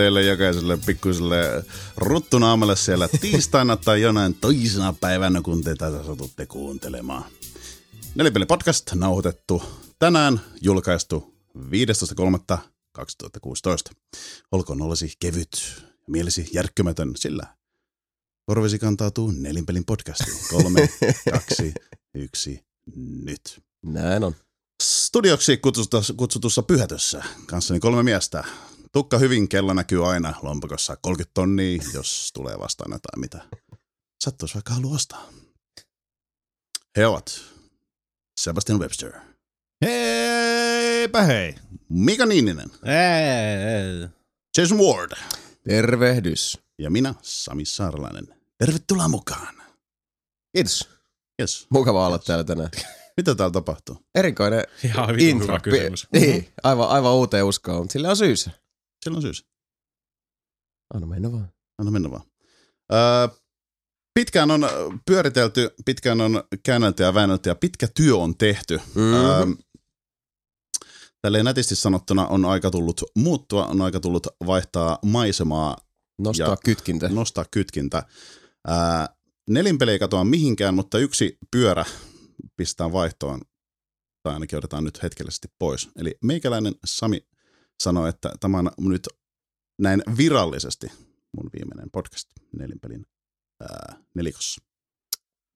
Teille jokaiselle pikkuiselle ruttunaamalle siellä tiistaina tai jonain toisena päivänä, kun te tätä satutte kuuntelemaan. Nelipeli podcast nauhoitettu tänään, julkaistu 15.3.2016. Olkoon ollesi kevyt ja mielesi järkkymätön, sillä korvesi kantautuu nelinpelin podcastiin. Kolme, kaksi, yksi, nyt. Näin on. Studioksi kutsutussa, kutsutussa pyhätössä kanssani kolme miestä. Tukka hyvin, kello näkyy aina lompakossa 30 tonnia, jos tulee vastaan jotain, mitä sattuisi vaikka haluaa ostaa. He ovat Sebastian Webster, Heipä hei. Mika Niininen, Ei. Jason Ward Tervehdys. ja minä, Sami Saaralainen. Tervetuloa mukaan. Kiitos. Yes. Mukava olla täällä tänään. Mitä täällä tapahtuu? Erikoinen Ihan intro. hyvä kysymys. Niin, aivan, aivan uuteen uskoon, mutta sillä on syysä. Sillä on syys. Anna mennä vaan. Anna mennä vaan. Öö, pitkään on pyöritelty, pitkään on käännelty ja väännelty ja pitkä työ on tehty. Mhm. Öö, tälleen nätisti sanottuna on aika tullut muuttua, on aika tullut vaihtaa maisemaa, Nostaa Ja- kytkintä. nostaa kytkintä. Öö, nelinpeli ei katoa mihinkään, mutta yksi pyörä pistetään vaihtoon, tai ainakin otetaan nyt hetkellisesti pois. Eli meikäläinen Sami sanoi, että tämä on nyt näin virallisesti mun viimeinen podcast nelinpelin ää, nelikossa.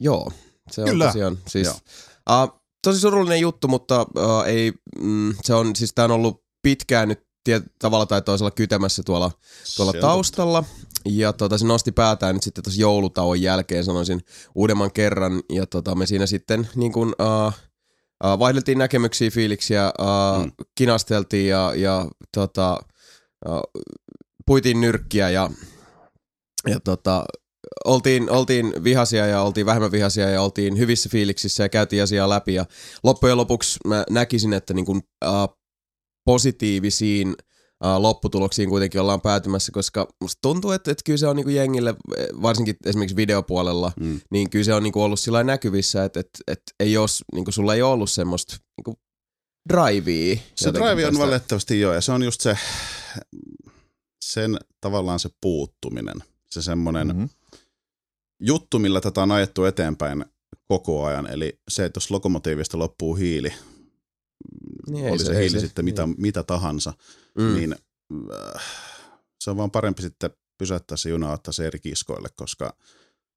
Joo, se on Kyllä. tosiaan. Siis, Joo. uh, tosi surullinen juttu, mutta uh, ei, mm, se on, siis tää on ollut pitkään nyt tiet, tavalla tai toisella kytemässä tuolla, tuolla taustalla. Ja tota, se nosti päätään nyt sitten tuossa joulutauon jälkeen, sanoisin, uudemman kerran. Ja tota, me siinä sitten niin kuin, uh, uh, vaihdeltiin näkemyksiä, fiiliksiä, uh, Mm. kinasteltiin ja, ja tota, uh, puitiin nyrkkiä ja, ja tota, oltiin, oltiin vihasia ja oltiin vähemmän vihasia ja oltiin hyvissä fiiliksissä ja käytiin asiaa läpi. Ja loppujen lopuksi mä näkisin, että niin kuin, uh, positiivisiin lopputuloksiin kuitenkin ollaan päätymässä, koska musta tuntuu, että, että kyllä se on niin kuin jengille, varsinkin esimerkiksi videopuolella, Mm. niin kyllä se on niin kuin ollut sillä näkyvissä, että, että, että ei os, niin kuin sulla ei ollut semmoista niin kuin drivea. Se drive on valitettavasti joo, ja se on just se, sen tavallaan se puuttuminen. Se semmoinen. Mm-hmm. juttu, millä tätä on ajettu eteenpäin koko ajan. Eli se, että jos lokomotiivista loppuu hiili, Niin oli se, se- se ei hiili se- sitten mitä, mitä tahansa, Mm. mm. niin äh, se on vaan parempi sitten pysäyttää se juna ottaa se eri kiskoille, koska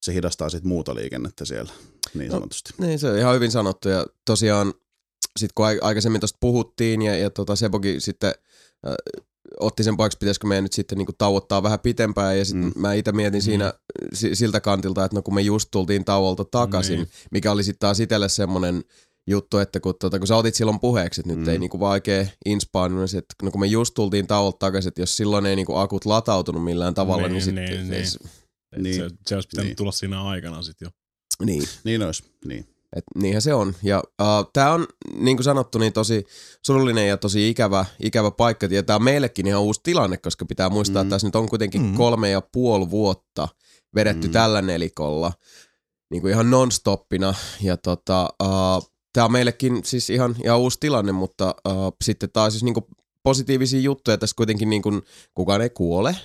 se hidastaa sitten muuta liikennettä siellä, niin No, sanotusti. Niin, se on ihan hyvin sanottu ja tosiaan sit kun ai- aikaisemmin tuosta puhuttiin ja, ja tota Sebokin sitten äh, otti sen paikaksi, pitäisikö meidän nyt sitten niinku tauottaa vähän pitempään ja sitten Mm. mm. mä itse mietin siinä si- siltä kantilta, että no kun me just tultiin tauolta takaisin, Niin. niin. mikä oli sitten taas itselle semmoinen juttu, että kun, tota, kun sä otit silloin puheeksi, että nyt Mm. ei niinku vaan oikein inspaan, niin että no kun me just tultiin tauolta takaisin, että jos silloin ei niinku akut latautunut millään tavalla, niin, Niin, niin sitten... niin, Niin, niin. Niin. Se, se olisi pitänyt Niin. tulla siinä aikana sitten jo. niin. Niin olisi, niin. Et niinhän se on. Ja uh, tämä on, niin kuin sanottu, niin tosi surullinen ja tosi ikävä, ikävä paikka. Ja tämä on meillekin ihan uusi tilanne, koska pitää muistaa, Mm. että tässä nyt on kuitenkin Mm. kolme ja puoli vuotta vedetty Mm. tällä nelikolla niin kuin ihan non-stoppina. Ja tota, uh, tämä on meillekin siis ihan, ihan uusi tilanne, mutta uh, sitten taas siis niin kuin positiivisia juttuja. Tässä kuitenkin niin kuin, kukaan ei kuole,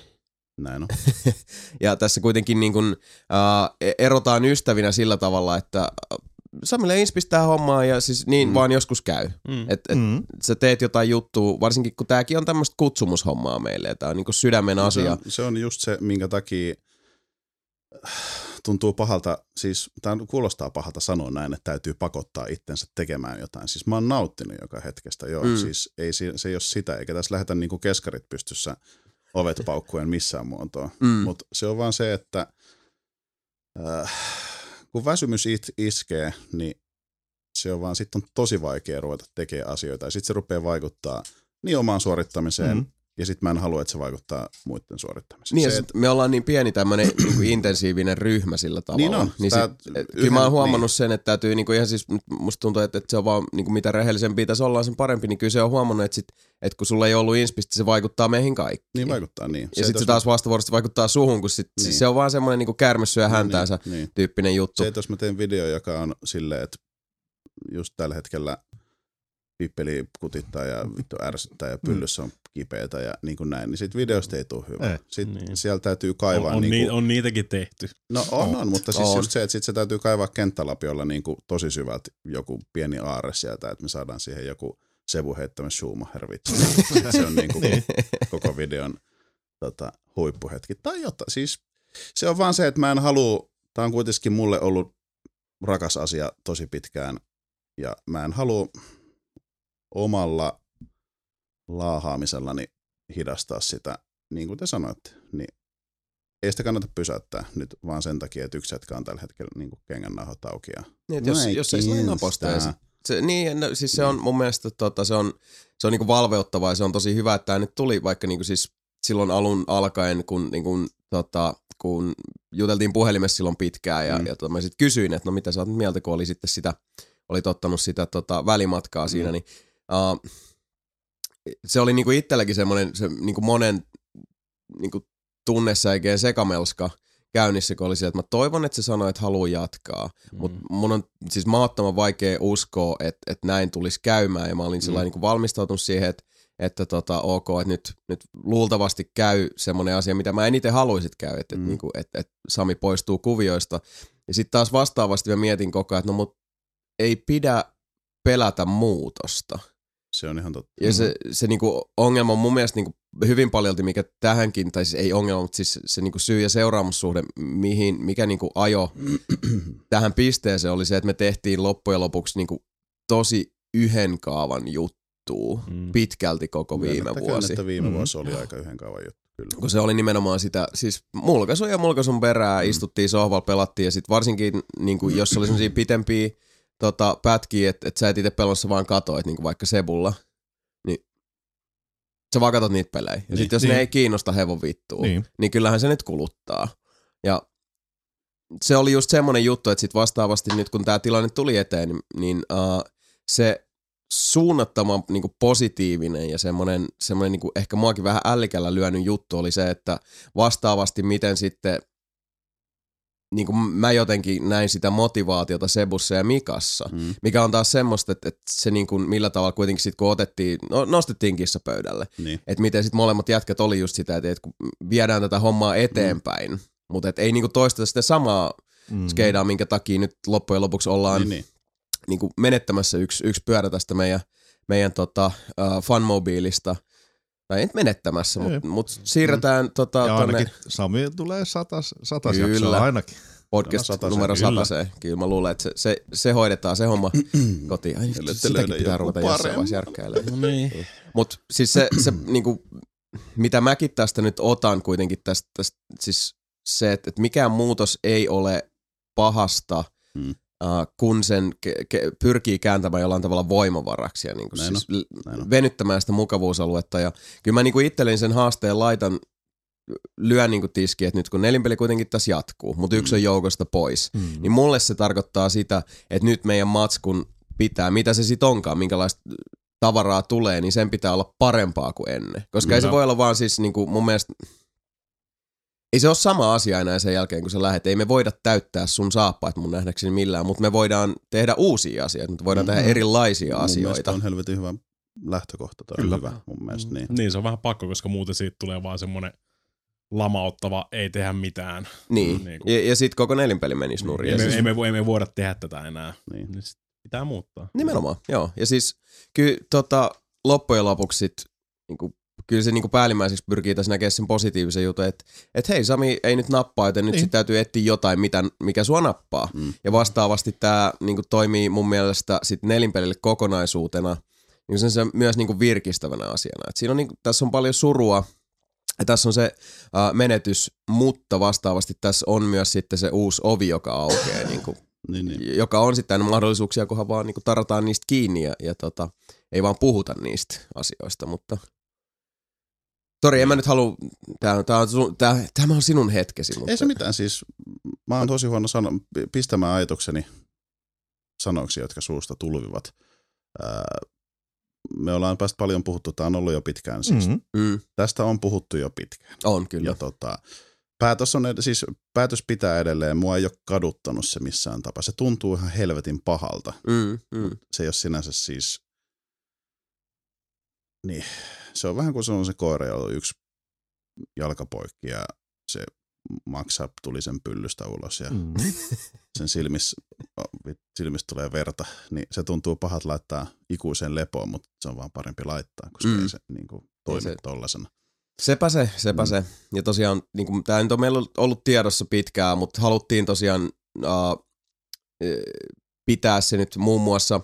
Näin on. ja tässä kuitenkin niin kuin, äh, erotaan ystävinä sillä tavalla, että äh, Samille inspistää hommaa ja siis niin Mm. vaan joskus käy. Mm. Et, et mm. sä teet jotain juttua, varsinkin kun tääkin on tämmöistä kutsumushommaa meille, ja tää on niinku sydämen No Se asia. on, se on just se, minkä takia tuntuu pahalta, siis tämä kuulostaa pahalta sanoa näin, että täytyy pakottaa itsensä tekemään jotain. Siis mä oon nauttinut joka hetkestä, joo. Mm. Siis ei, se ei ole sitä, eikä tässä lähetä niinku keskarit pystyssä ovet paukkuen missään muotoa. Mm. Mutta se on vaan se, että äh, kun väsymys it, iskee, niin se on vaan sitten on tosi vaikea ruveta tekemään asioita. Ja sitten se rupeaa vaikuttaa niin omaan suorittamiseen, Mm. Ja sitten mä en halua, että se vaikuttaa muiden suorittamiseen. Niin, ja se, sit me ollaan niin pieni tämmöinen niinku intensiivinen ryhmä sillä tavalla. Niin on. Niin sit, et, kyllä mä oon huomannut sen, että täytyy niinku ihan siis, musta tuntuu, että, että se on vaan niinku mitä rehellisempiä tässä ollaan, sen parempi, niin kyllä se on huomannut, että, sit, että kun sulla ei ollut inspistä, se vaikuttaa meihin kaikkiin. Niin vaikuttaa, niin. Ja että sitten se taas vastavuoroisesti vaikuttaa suhun, kun sit, Niin. niin. se on vaan semmoinen niinku kärmessyä häntäänsä Niin, niin. tyyppinen juttu. Se, että jos mä teen video, joka on silleen, että just tällä hetkellä pippeli kutittaa ja vittu ärsyttää ja pyllyssä on kipeätä ja niin kuin näin, niin sit videosta ei tule hyvä. Ei, Sitten niin. siellä täytyy On, kaivaa on, niin niin, kuin, on niitäkin tehty. No on, on, mutta siis On. just se, että sit se täytyy kaivaa kenttälapiolla niin kuin tosi syvältä joku pieni aarre sieltä, että me saadaan siihen joku Sebu heittämä Schumacher vitsi. se on niin kuin koko videon tota, huippuhetki. Tai jotain. Siis se on vaan se, että mä en halua, tää on kuitenkin mulle ollut rakas asia tosi pitkään ja mä en halua omalla laahaamisellani hidastaa sitä, niin kuin te sanoitte, niin ei sitä kannata pysäyttää nyt vaan sen takia, että yksi jätkä on tällä hetkellä niin kuin kengän nauhat auki. Ja Niin, jos, Mua jos ei sillä ole naposta ja kiinnostaa. sit, se, niin, no, siis se on mun mielestä tota, se on, se on niinku valveuttavaa ja se on tosi hyvä, että tämä nyt tuli vaikka niinku siis silloin alun alkaen, kun, niinku, tota, kun juteltiin puhelimessa silloin pitkään ja, Mm. ja tota, mä sitten kysyin, että no mitä sä oot mieltä, kun oli sitten sitä, oli ottanut sitä tota, välimatkaa siinä, Mm. niin uh, se oli niinku itselläkin semmoinen se, niinku monen niinku tunnesäikeen sekamelska käynnissä, kun oli se, että mä toivon, että se sanoi, että haluaa jatkaa. Mm. Mutta mun on siis maattoman vaikea uskoa, että, että näin tulisi käymään ja mä olin mm. niin valmistautunut siihen, että, että tota, ok, että nyt, nyt luultavasti käy semmoinen asia, mitä mä en itse haluaisit käy, että, Mm. että, että, että Sami poistuu kuvioista. Ja sitten taas vastaavasti mä mietin koko ajan, että no mut ei pidä pelätä muutosta. Se on ihan totta. Ja se, se niinku ongelma on mun mielestä niinku hyvin paljolti, mikä tähänkin, tai siis ei ongelma, mutta siis se niinku syy- ja seuraamussuhde, mihin, mikä niinku ajo tähän pisteeseen oli se, että me tehtiin loppujen lopuksi niinku tosi yhden kaavan juttua Mm. pitkälti koko viime vuosi. Että viime Mm. vuosi oli aika yhden kaavan juttu. Kyllä. Kun se oli nimenomaan sitä, siis mulkaisun ja mulkaisun perää, Mm. istuttiin sohvalla, pelattiin ja sitten varsinkin, niin kuin, jos oli semmoisia pitempiä tota, pätkiä, että et sä et itse pelossa vaan katoit, niin kuin vaikka Sebulla, niin sä vaan katot niitä pelejä. Ja Niin. sitten jos Niin. ne ei kiinnosta hevon vittua, niin. Niin. kyllähän se nyt kuluttaa. Ja se oli just semmoinen juttu, että sitten vastaavasti nyt kun tämä tilanne tuli eteen, niin, niin uh, se suunnattoman niin kuin positiivinen ja semmoinen, semmoinen niin kuin ehkä muakin vähän ällikällä lyönyt juttu oli se, että vastaavasti miten sitten niin kuin mä jotenkin näin sitä motivaatiota Sebussa ja Mikassa, Mm. mikä on taas semmoista, että, että se niin kuin millä tavalla kuitenkin sitten kun otettiin, no, nostettiin kissa pöydälle, Niin. että miten sitten molemmat jätkät oli just sitä, että, että kun viedään tätä hommaa eteenpäin, mm. mutta et ei niinku toisteta sitä samaa Mm. skeidaa, minkä takia nyt loppujen lopuksi ollaan Niin, niin, niin. niinku menettämässä yksi, yksi pyörä tästä meidän, meidän tota, uh, funmobiilista. Tai ei nyt menettämässä, mutta mut siirretään tota, Ja tuonne ainakin Sami tulee satas, satas Kyllä. jaksoa ainakin. podcast Sataseen, numero kyllä. sataseen. Kyllä mä luulen, että se, se, se hoidetaan se homma kotiin. Ai, Ellette sitäkin löydä pitää ruveta jossain vaiheessa järkkäilemään. No niin. Mutta siis se, se niinku, mitä mäkin tästä nyt otan kuitenkin tästä, tästä siis se, että, että mikään muutos ei ole pahasta, Mm. Uh, kun sen ke, ke, pyrkii kääntämään jollain tavalla voimavaraksi ja niinku Näin siis on. venyttämään sitä mukavuusaluetta. Ja kyllä mä niinku itselleni sen haasteen laitan, lyön niinku tiskiin, että nyt kun nelinpeli kuitenkin tässä jatkuu, mutta yksi Mm. on joukosta pois, Mm. niin mulle se tarkoittaa sitä, että nyt meidän matskun pitää, mitä se sitten onkaan, minkälaista tavaraa tulee, niin sen pitää olla parempaa kuin ennen. Koska ei se voi olla vaan siis niinku mun mielestä, ei se ole sama asia enää sen jälkeen, kun sä lähdet. Ei me voida täyttää sun saappaat mun nähdäkseni millään, mutta me voidaan tehdä uusia asioita, me voidaan tehdä Mhm. erilaisia Mun asioita. on helvetin hyvä lähtökohta. Toi Kyllä. hyvä mun mielestä. Niin. Niin, se on vähän pakko, koska muuten siitä tulee vaan semmoinen lamauttava, ei tehdä mitään. Niin, Niin kuin- ja, ja sitten koko nelinpeli menisi nurin. Ei, Ja me, siis- ei, me, ei me voida tehdä tätä enää. Niin. Niin sit pitää muuttaa. Nimenomaan, joo. Ja siis kyllä tota, loppujen lopuksi sit, niinku, kyllä se niinku päällimmäiseksi pyrkii tässä näkemään sen positiivisen jutun, että et hei Sami ei nyt nappaa, joten nyt Niin. sit täytyy etsiä jotain, mitä, mikä sua nappaa. Mm. Ja vastaavasti tämä niinku, toimii mun mielestä sit nelinpelille kokonaisuutena niin sen, se myös niinku, virkistävänä asiana. Et siinä on, niinku, tässä on paljon surua, ja tässä on se äh, menetys, mutta vastaavasti tässä on myös sitten se uusi ovi, joka aukeaa niinku, Niin, niin. joka on sitten mahdollisuuksia, kunhan vaan niin tarataan niistä kiinni ja, ja tota, ei vaan puhuta niistä asioista, mutta Sori, en mä nyt halua, tää, tää on, sun, tää, tämä on sinun hetkesi, mutta Ei se mitään, siis mä oon tosi huono sano, pistämään ajatukseni sanoiksi, jotka suusta tulvivat. Ää, me ollaan päästä paljon puhuttu, tämä on ollut jo pitkään siis. Mm. Mm. Tästä on puhuttu jo pitkään. on kyllä. Ja tota, päätös, on, ed- siis päätös pitää edelleen, mua ei ole kaduttanut se missään tapaa. Se tuntuu ihan helvetin pahalta. Mm, mm, Se ei ole sinänsä siis niin, se on vähän kuin se on se koira, jolla on yksi jalkapoikki ja se maksaa tuli sen pyllystä ulos ja Mm. sen silmissä, silmistä tulee verta, niin se tuntuu pahat laittaa ikuiseen lepoon, mutta se on vaan parempi laittaa, koska Mm. ei se niin kuin, toimi se- tollasena. Sepä se, sepä Mm. se. Ja tosiaan, niin kuin, tämä nyt on meillä ollut tiedossa pitkään, mutta haluttiin tosiaan uh, pitää se nyt muun muassa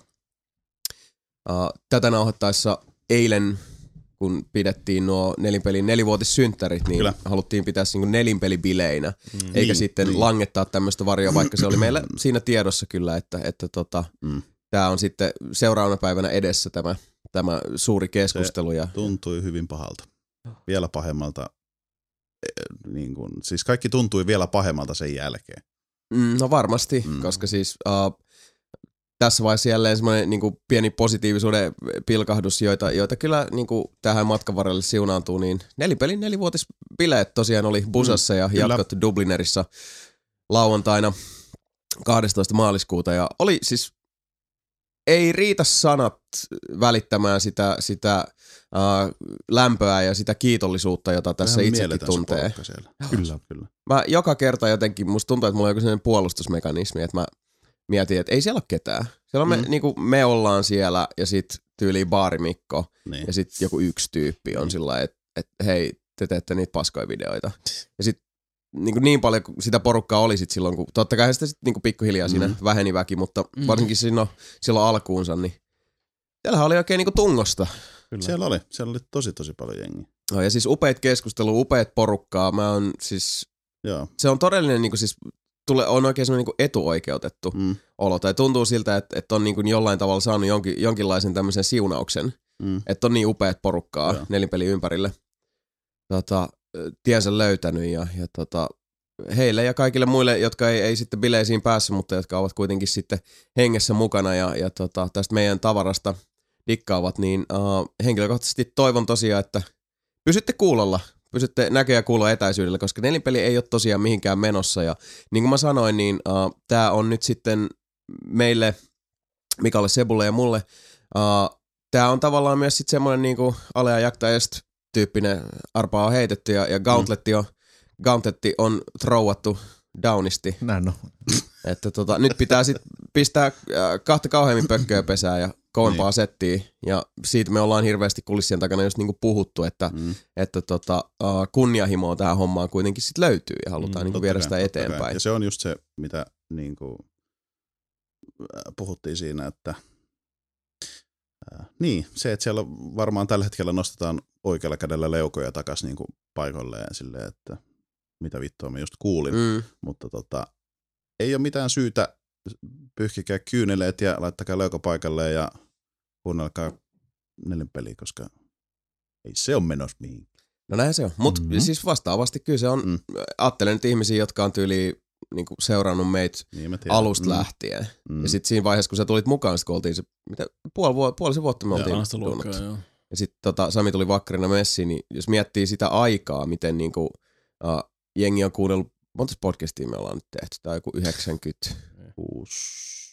uh, tätä nauhoittaessa eilen, kun pidettiin nuo nelinpelin nelivuotissynttärit, niin Kyllä. haluttiin pitää se niin nelinpelibileinä, Mm. eikä Niin, sitten niin. langettaa tämmöistä varjoa, vaikka se oli meillä siinä tiedossa kyllä, että, että tota, Mm. tämä on sitten seuraavana päivänä edessä tämä, tämä suuri keskustelu. Ja, Tuntui hyvin pahalta. Vielä pahemmalta. eh, Niin kuin, siis kaikki tuntui vielä pahemmalta sen jälkeen. Mm, no varmasti. Mm. koska siis uh, tässä vaiheessa jälleen semmoinen niin pieni positiivisuuden pilkahdus, joita, joita kyllä niin kuin tähän matkan varrelle siunaantuu, niin nelipelin nelivuotisbileet tosiaan oli Busassa mm, ja jatkot Dublinerissa lauantaina 12. maaliskuuta ja oli siis ei riitä sanat välittämään sitä, sitä uh, lämpöä ja sitä kiitollisuutta, jota tässä Ihan itsekin tuntee. Kyllä. Kyllä. Mä joka kerta jotenkin, musta tuntuu, että mulla on joku sellainen puolustusmekanismi, että mä mietin, että ei siellä ole ketään. Siellä on me, Mm. niin kuin me ollaan siellä ja sit tyyliin baarimikko Niin. ja sit joku yksi tyyppi on Mm. sillä lailla, että, että hei, te teette niitä paskoja videoita. Ja sit niin, kuin niin paljon kuin sitä porukkaa oli sit silloin, kun totta kai sitä sit niin kuin pikkuhiljaa siinä Mm. väheni väki, mutta Mm. varsinkin silloin, silloin alkuunsa, niin siellähän oli oikein niin kuin tungosta. Kyllä. Siellä oli, siellä oli tosi tosi paljon jengiä. No, ja siis upeat keskustelu, upeat porukkaa. Mä on siis, Joo. se on todellinen niin kuin siis, tule, on oikein semmoinen niin etuoikeutettu Mm. olo. Tai tuntuu siltä, että, että on niin kuin jollain tavalla saanut jonkin, jonkinlaisen tämmöisen siunauksen. Mm. Että on niin upeat porukkaa Joo. nelinpeli ympärille. Tota, tiensä löytänyt ja, ja tota, heille ja kaikille muille, jotka ei, ei sitten bileisiin päässyt, mutta jotka ovat kuitenkin sitten hengessä mukana ja, ja tota, tästä meidän tavarasta dikkaavat, niin uh, henkilökohtaisesti toivon tosiaan, että pysytte kuulolla, pysytte näkö- ja kuulo etäisyydellä, koska nelinpeli ei ole tosiaan mihinkään menossa ja niin kuin mä sanoin, niin uh, tämä on nyt sitten meille, Mikalle Sebulle ja mulle, uh, tämä on tavallaan myös sitten semmoinen niinku alea jakta est tyyppinen arpaa on heitetty ja, ja gauntletti on, gauntletti on trouattu downisti. Näin on. Että tota, nyt pitää sitten pistää äh, kahta kauheammin pökköä pesää ja kovempaa Niin. settiä. Ja siitä me ollaan hirveästi kulissien takana just niinku puhuttu, että, Mm. että tota, äh, kunnianhimoa tähän hommaan kuitenkin sit löytyy ja halutaan Mm, niinku viedä kai, sitä totta kai. eteenpäin. Ja se on just se, mitä niin kuin, puhuttiin siinä, että ää, niin, se, että siellä varmaan tällä hetkellä nostetaan oikealla kädellä leukoja takaisin niin kuin paikoilleen silleen, että mitä vittua mä just kuulin. Mm. Mutta tota, ei ole mitään syytä pyyhkikää kyyneleet ja laittakaa leuka paikalle ja kuunnelkaa nelinpeliä, koska ei se ole menossa mihin. no näin se on. Mutta Mhm. siis vastaavasti kyllä se on, Mm. ajattelen nyt ihmisiä, jotka on tyyliin niinku seurannut meitä Niin alusta Mm, lähtien. mm. Ja sitten siinä vaiheessa, kun sä tulit mukaan, sit kun oltiin se, mitä, puoli, vuo, puolisen vuotta me oltiin Alasta luokkaa, joo. Ja sitten tota, Sami tuli vakkarina messiin, niin jos miettii sitä aikaa, miten niinku, uh, jengi on kuunnellut, monta podcastia me ollaan nyt tehty, tai joku 90, Kuusi.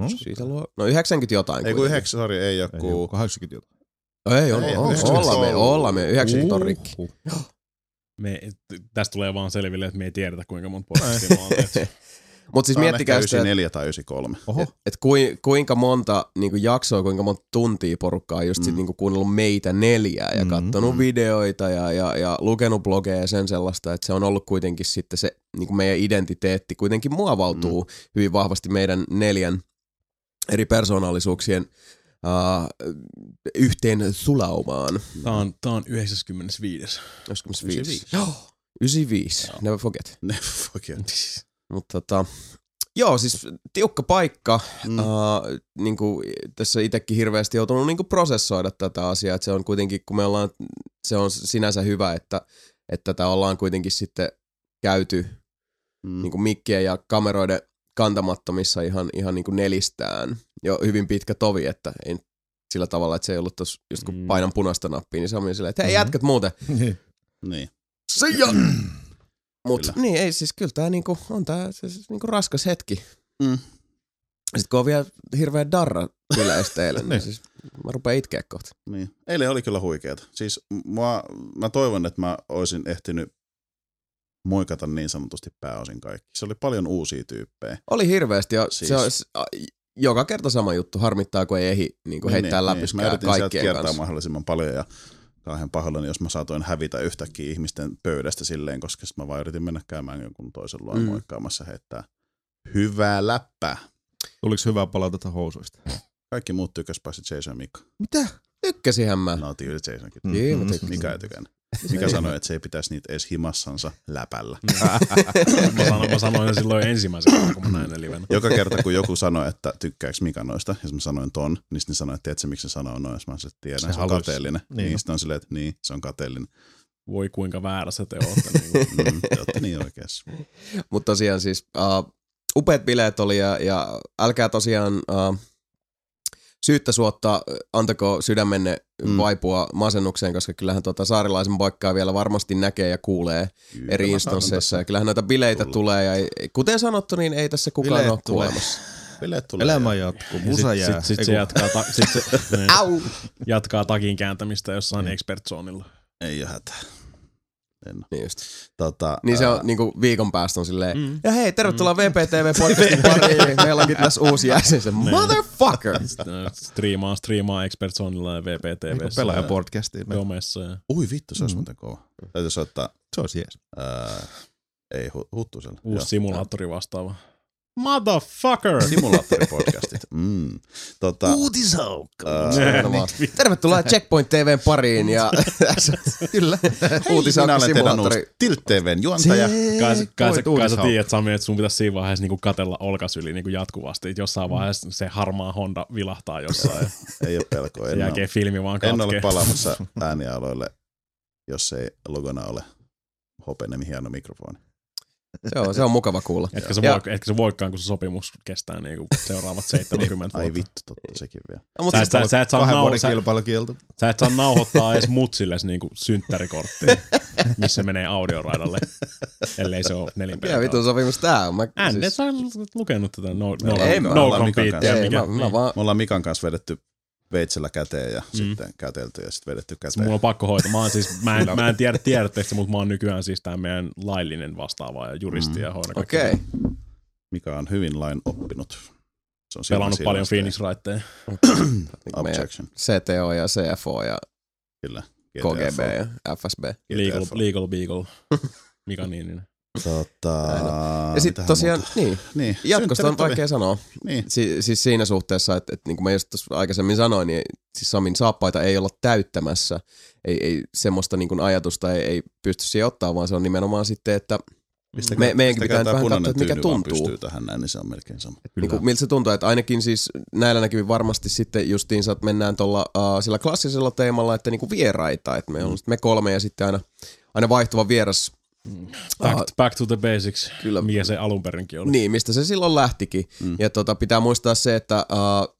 Mm. siitä luo, no 90 jotain. Ei kun kuitenkin. yhdeksän, sori, ei Ei, joku. 80 jotain. Ei, on, Ei, on, 90 ollaan me, on. ollaan me, 90 on rikki. Me, tästä tulee vaan selville, että me ei tiedetä, kuinka monta podcastia me on tehty. Mutta siis on miettikää sitä, että 94 tai 93. Oho. et kui, kuinka monta niinku jaksoa, kuinka monta tuntia porukkaa on just mm. sit niinku kuunnellut meitä neljää ja Mm. kattonut Mm. videoita ja, ja, ja lukenut blogeja ja sen sellaista, että se on ollut kuitenkin sitten se niinku meidän identiteetti kuitenkin muovautuu mm. hyvin vahvasti meidän neljän eri persoonallisuuksien uh, yhteen sulaumaan. Tää on, tää on 95. 95. 95. Joo. 95. Joo. Never forget. Ne forget. Mutta tota, joo, siis tiukka paikka. Mm. Mm. Uh, niin kuin tässä itsekin hirveästi joutunut niin kuin prosessoida tätä asiaa, että se on kuitenkin, kun me ollaan, se on sinänsä hyvä, että, että tätä ollaan kuitenkin sitten käyty Mm. niin kuin mikkien ja kameroiden kantamattomissa ihan, ihan niin kuin nelistään jo hyvin pitkä tovi, että ei sillä tavalla, että se ei ollut tossa, just kun Mm. painan punaista nappia, niin se on silleen, että hei Mhm. jätkät muuten, Niin. Niin. se ja... Mut Kyllä. niin, ei siis kyllä tää niinku, on tää siis niinku raskas hetki. Mm. Sitten kun on vielä hirveä darra eilen, niin Niin. siis mä rupean itkeä kohta. Niin. Eilen oli kyllä huikeeta. Siis mua, mä toivon, että mä olisin ehtinyt moikata niin sanotusti pääosin kaikki. Se oli paljon uusia tyyppejä. Oli hirveästi ja Siis- se a- joka kerta sama juttu. Harmittaa, kun ei ehdi niin kuin heittää niin, läpi niin. Mä yritin sieltä kiertää kanssa. mahdollisimman paljon ja kauhean pahoillani, jos mä saatoin hävitä yhtäkkiä ihmisten pöydästä silleen, koska mä vaan yritin mennä käymään jonkun toisen luon Mm. moikkaamassa ja heittää hyvää läppää. Tuliko hyvää palautetta housuista? Kaikki muut tykkäs paitsi Jason ja Mika. Mitä? Tykkäsinhän mä. No tyyli Jasonkin. Mm. Mm. Mika ei tykännyt. Mika sanoi, että se ei pitäisi niitä edes himassansa läpällä. Mä sanoin, mä sanoin silloin ensimmäisen kerran, kun mä näin ne livenä. Joka kerta, kun joku sanoi, että tykkääks Mika noista, ja mä sanoin ton, niin sitten ne sanoi, että tiedätkö, miksi se sanoo noin, Ja mä sanoin, että tiedän, Se se, on kateellinen. Niin Niin, on. niin sitten on silleen, että niin, se on kateellinen. Voi kuinka väärässä te ootte. Niin kuin. Mm, te olette niin oikeassa. Mutta tosiaan siis uh, upeat bileet oli ja, ja älkää tosiaan uh, syyttä suotta, antako sydämenne mm. Mm. vaipua masennukseen, koska kyllähän tuota saarilaisen paikkaa vielä varmasti näkee ja kuulee Kyllä eri instansseissa. Ja kyllähän näitä bileitä tulla. tulee ja ei, kuten sanottu, niin ei tässä kukaan Bileet ole tulee. kuolemassa. Bileet tulee. Elämä jatkuu, musa jää. Sitten sit Ei se jatkaa, ta, sit se, niin, Au! jatkaa takin kääntämistä jossain Mm. expert zoneilla. Ei ole hätää. En ole. Niin, just. Tota, niin se ää, on niinku viikon päästä on silleen, Mm. ja hei, tervetuloa VPTV-podcastin pariin. Meillä onkin tässä uusi jäsen, se motherfucker. Sitten, äh, Striimaa, striimaa expert zoneilla ja VPTV. Pelaaja podcastiin. Domessa ja Ui vittu, se olisi Mm. muuten kova. Täytyy soittaa, Se olisi jees. ää, ei hu, huttusella. uusi simulaattori vastaava. Motherfucker! Simulaattoripodcastit. Mm. Tota, Uutisaukka. Nimenomaan. Tervetuloa Checkpoint TVn pariin ja kyllä, uusi simulaattori. Tilt TVn juontaja. Kai, kai, sä, kai sä tiedät, Sami, että sun pitäisi siinä vaiheessa niinku katella olkasyli niinku jatkuvasti. Et jossain Mm. vaiheessa se harmaa Honda vilahtaa jossain Ei ole pelkoa. sen En, jälkeen ole, filmi vaan en ole katkee. palaamassa äänialoille, jos ei logona ole hopeinen hieno mikrofoni. Se on, se on mukava kuulla. Etkä sä, Ja- voi, etkä sä voikaan, kun se sopimus kestää niinku seuraavat 70 Ai vuotta. vittu, totta sekin vielä. No, mutta Sä, siis, et- sä, sä, et saa Kahden nau, vuoden sä, kilpailukielto. sä et saa nauhoittaa edes mutsilles niinku synttärikorttiin, missä menee audioraidalle, ellei se ole mikä nelinpeliä. vitun sopimus tää on? Mä, Än, siis, et sä lukenut tätä no, no, Ei, mä- no, me no ollaan Mikan competea, kanssa. ei, mikä, mä, mä niin. vaan, Me ollaan Mikan kanssa vedetty veitsellä käteen ja mm. sitten kätelty ja sitten vedetty käteen. Mulla on pakko hoitaa. Mä, oon siis, mä, en, mä en tiedä, tiedättekö, se, mutta mä oon nykyään siis tää meidän laillinen vastaava ja juristi Mm. ja hoidan okei. Mikä on hyvin lain oppinut. Se on Pelannut paljon Phoenix Wrightteja. Niin Objection. CTO ja CFO ja Kyllä. KGB ja FSB. Legal, legal Beagle. Mika Niininen. Tota, Ja sitten tosiaan, muuta? niin, niin, jatkosta on vaikea sanoa. Niin, Si- siis siinä suhteessa, että, että niin kuin mä just aikaisemmin sanoin, niin siis Samin saappaita ei olla täyttämässä. Ei, ei semmoista niin kuin ajatusta ei, ei pysty siihen ottaa, vaan se on nimenomaan sitten, että pistäkää- Me- meidänkin pitää tää vähän katsoa, että mikä tuntuu. pystyy tähän näin, niin se on melkein sama. niin kuin, miltä se tuntuu, että ainakin siis näillä näkymin varmasti sitten justiinsa, että mennään tuolla uh, sillä klassisella teemalla, että niinku vieraita, että me on me kolme ja sitten aina, aina vaihtuva vieras, Back, Ah. back to the basics. Kyllä. Mikä se alun perinkin oli. niin mistä se silloin lähtikin. Mm. Ja tota, pitää muistaa se, että uh,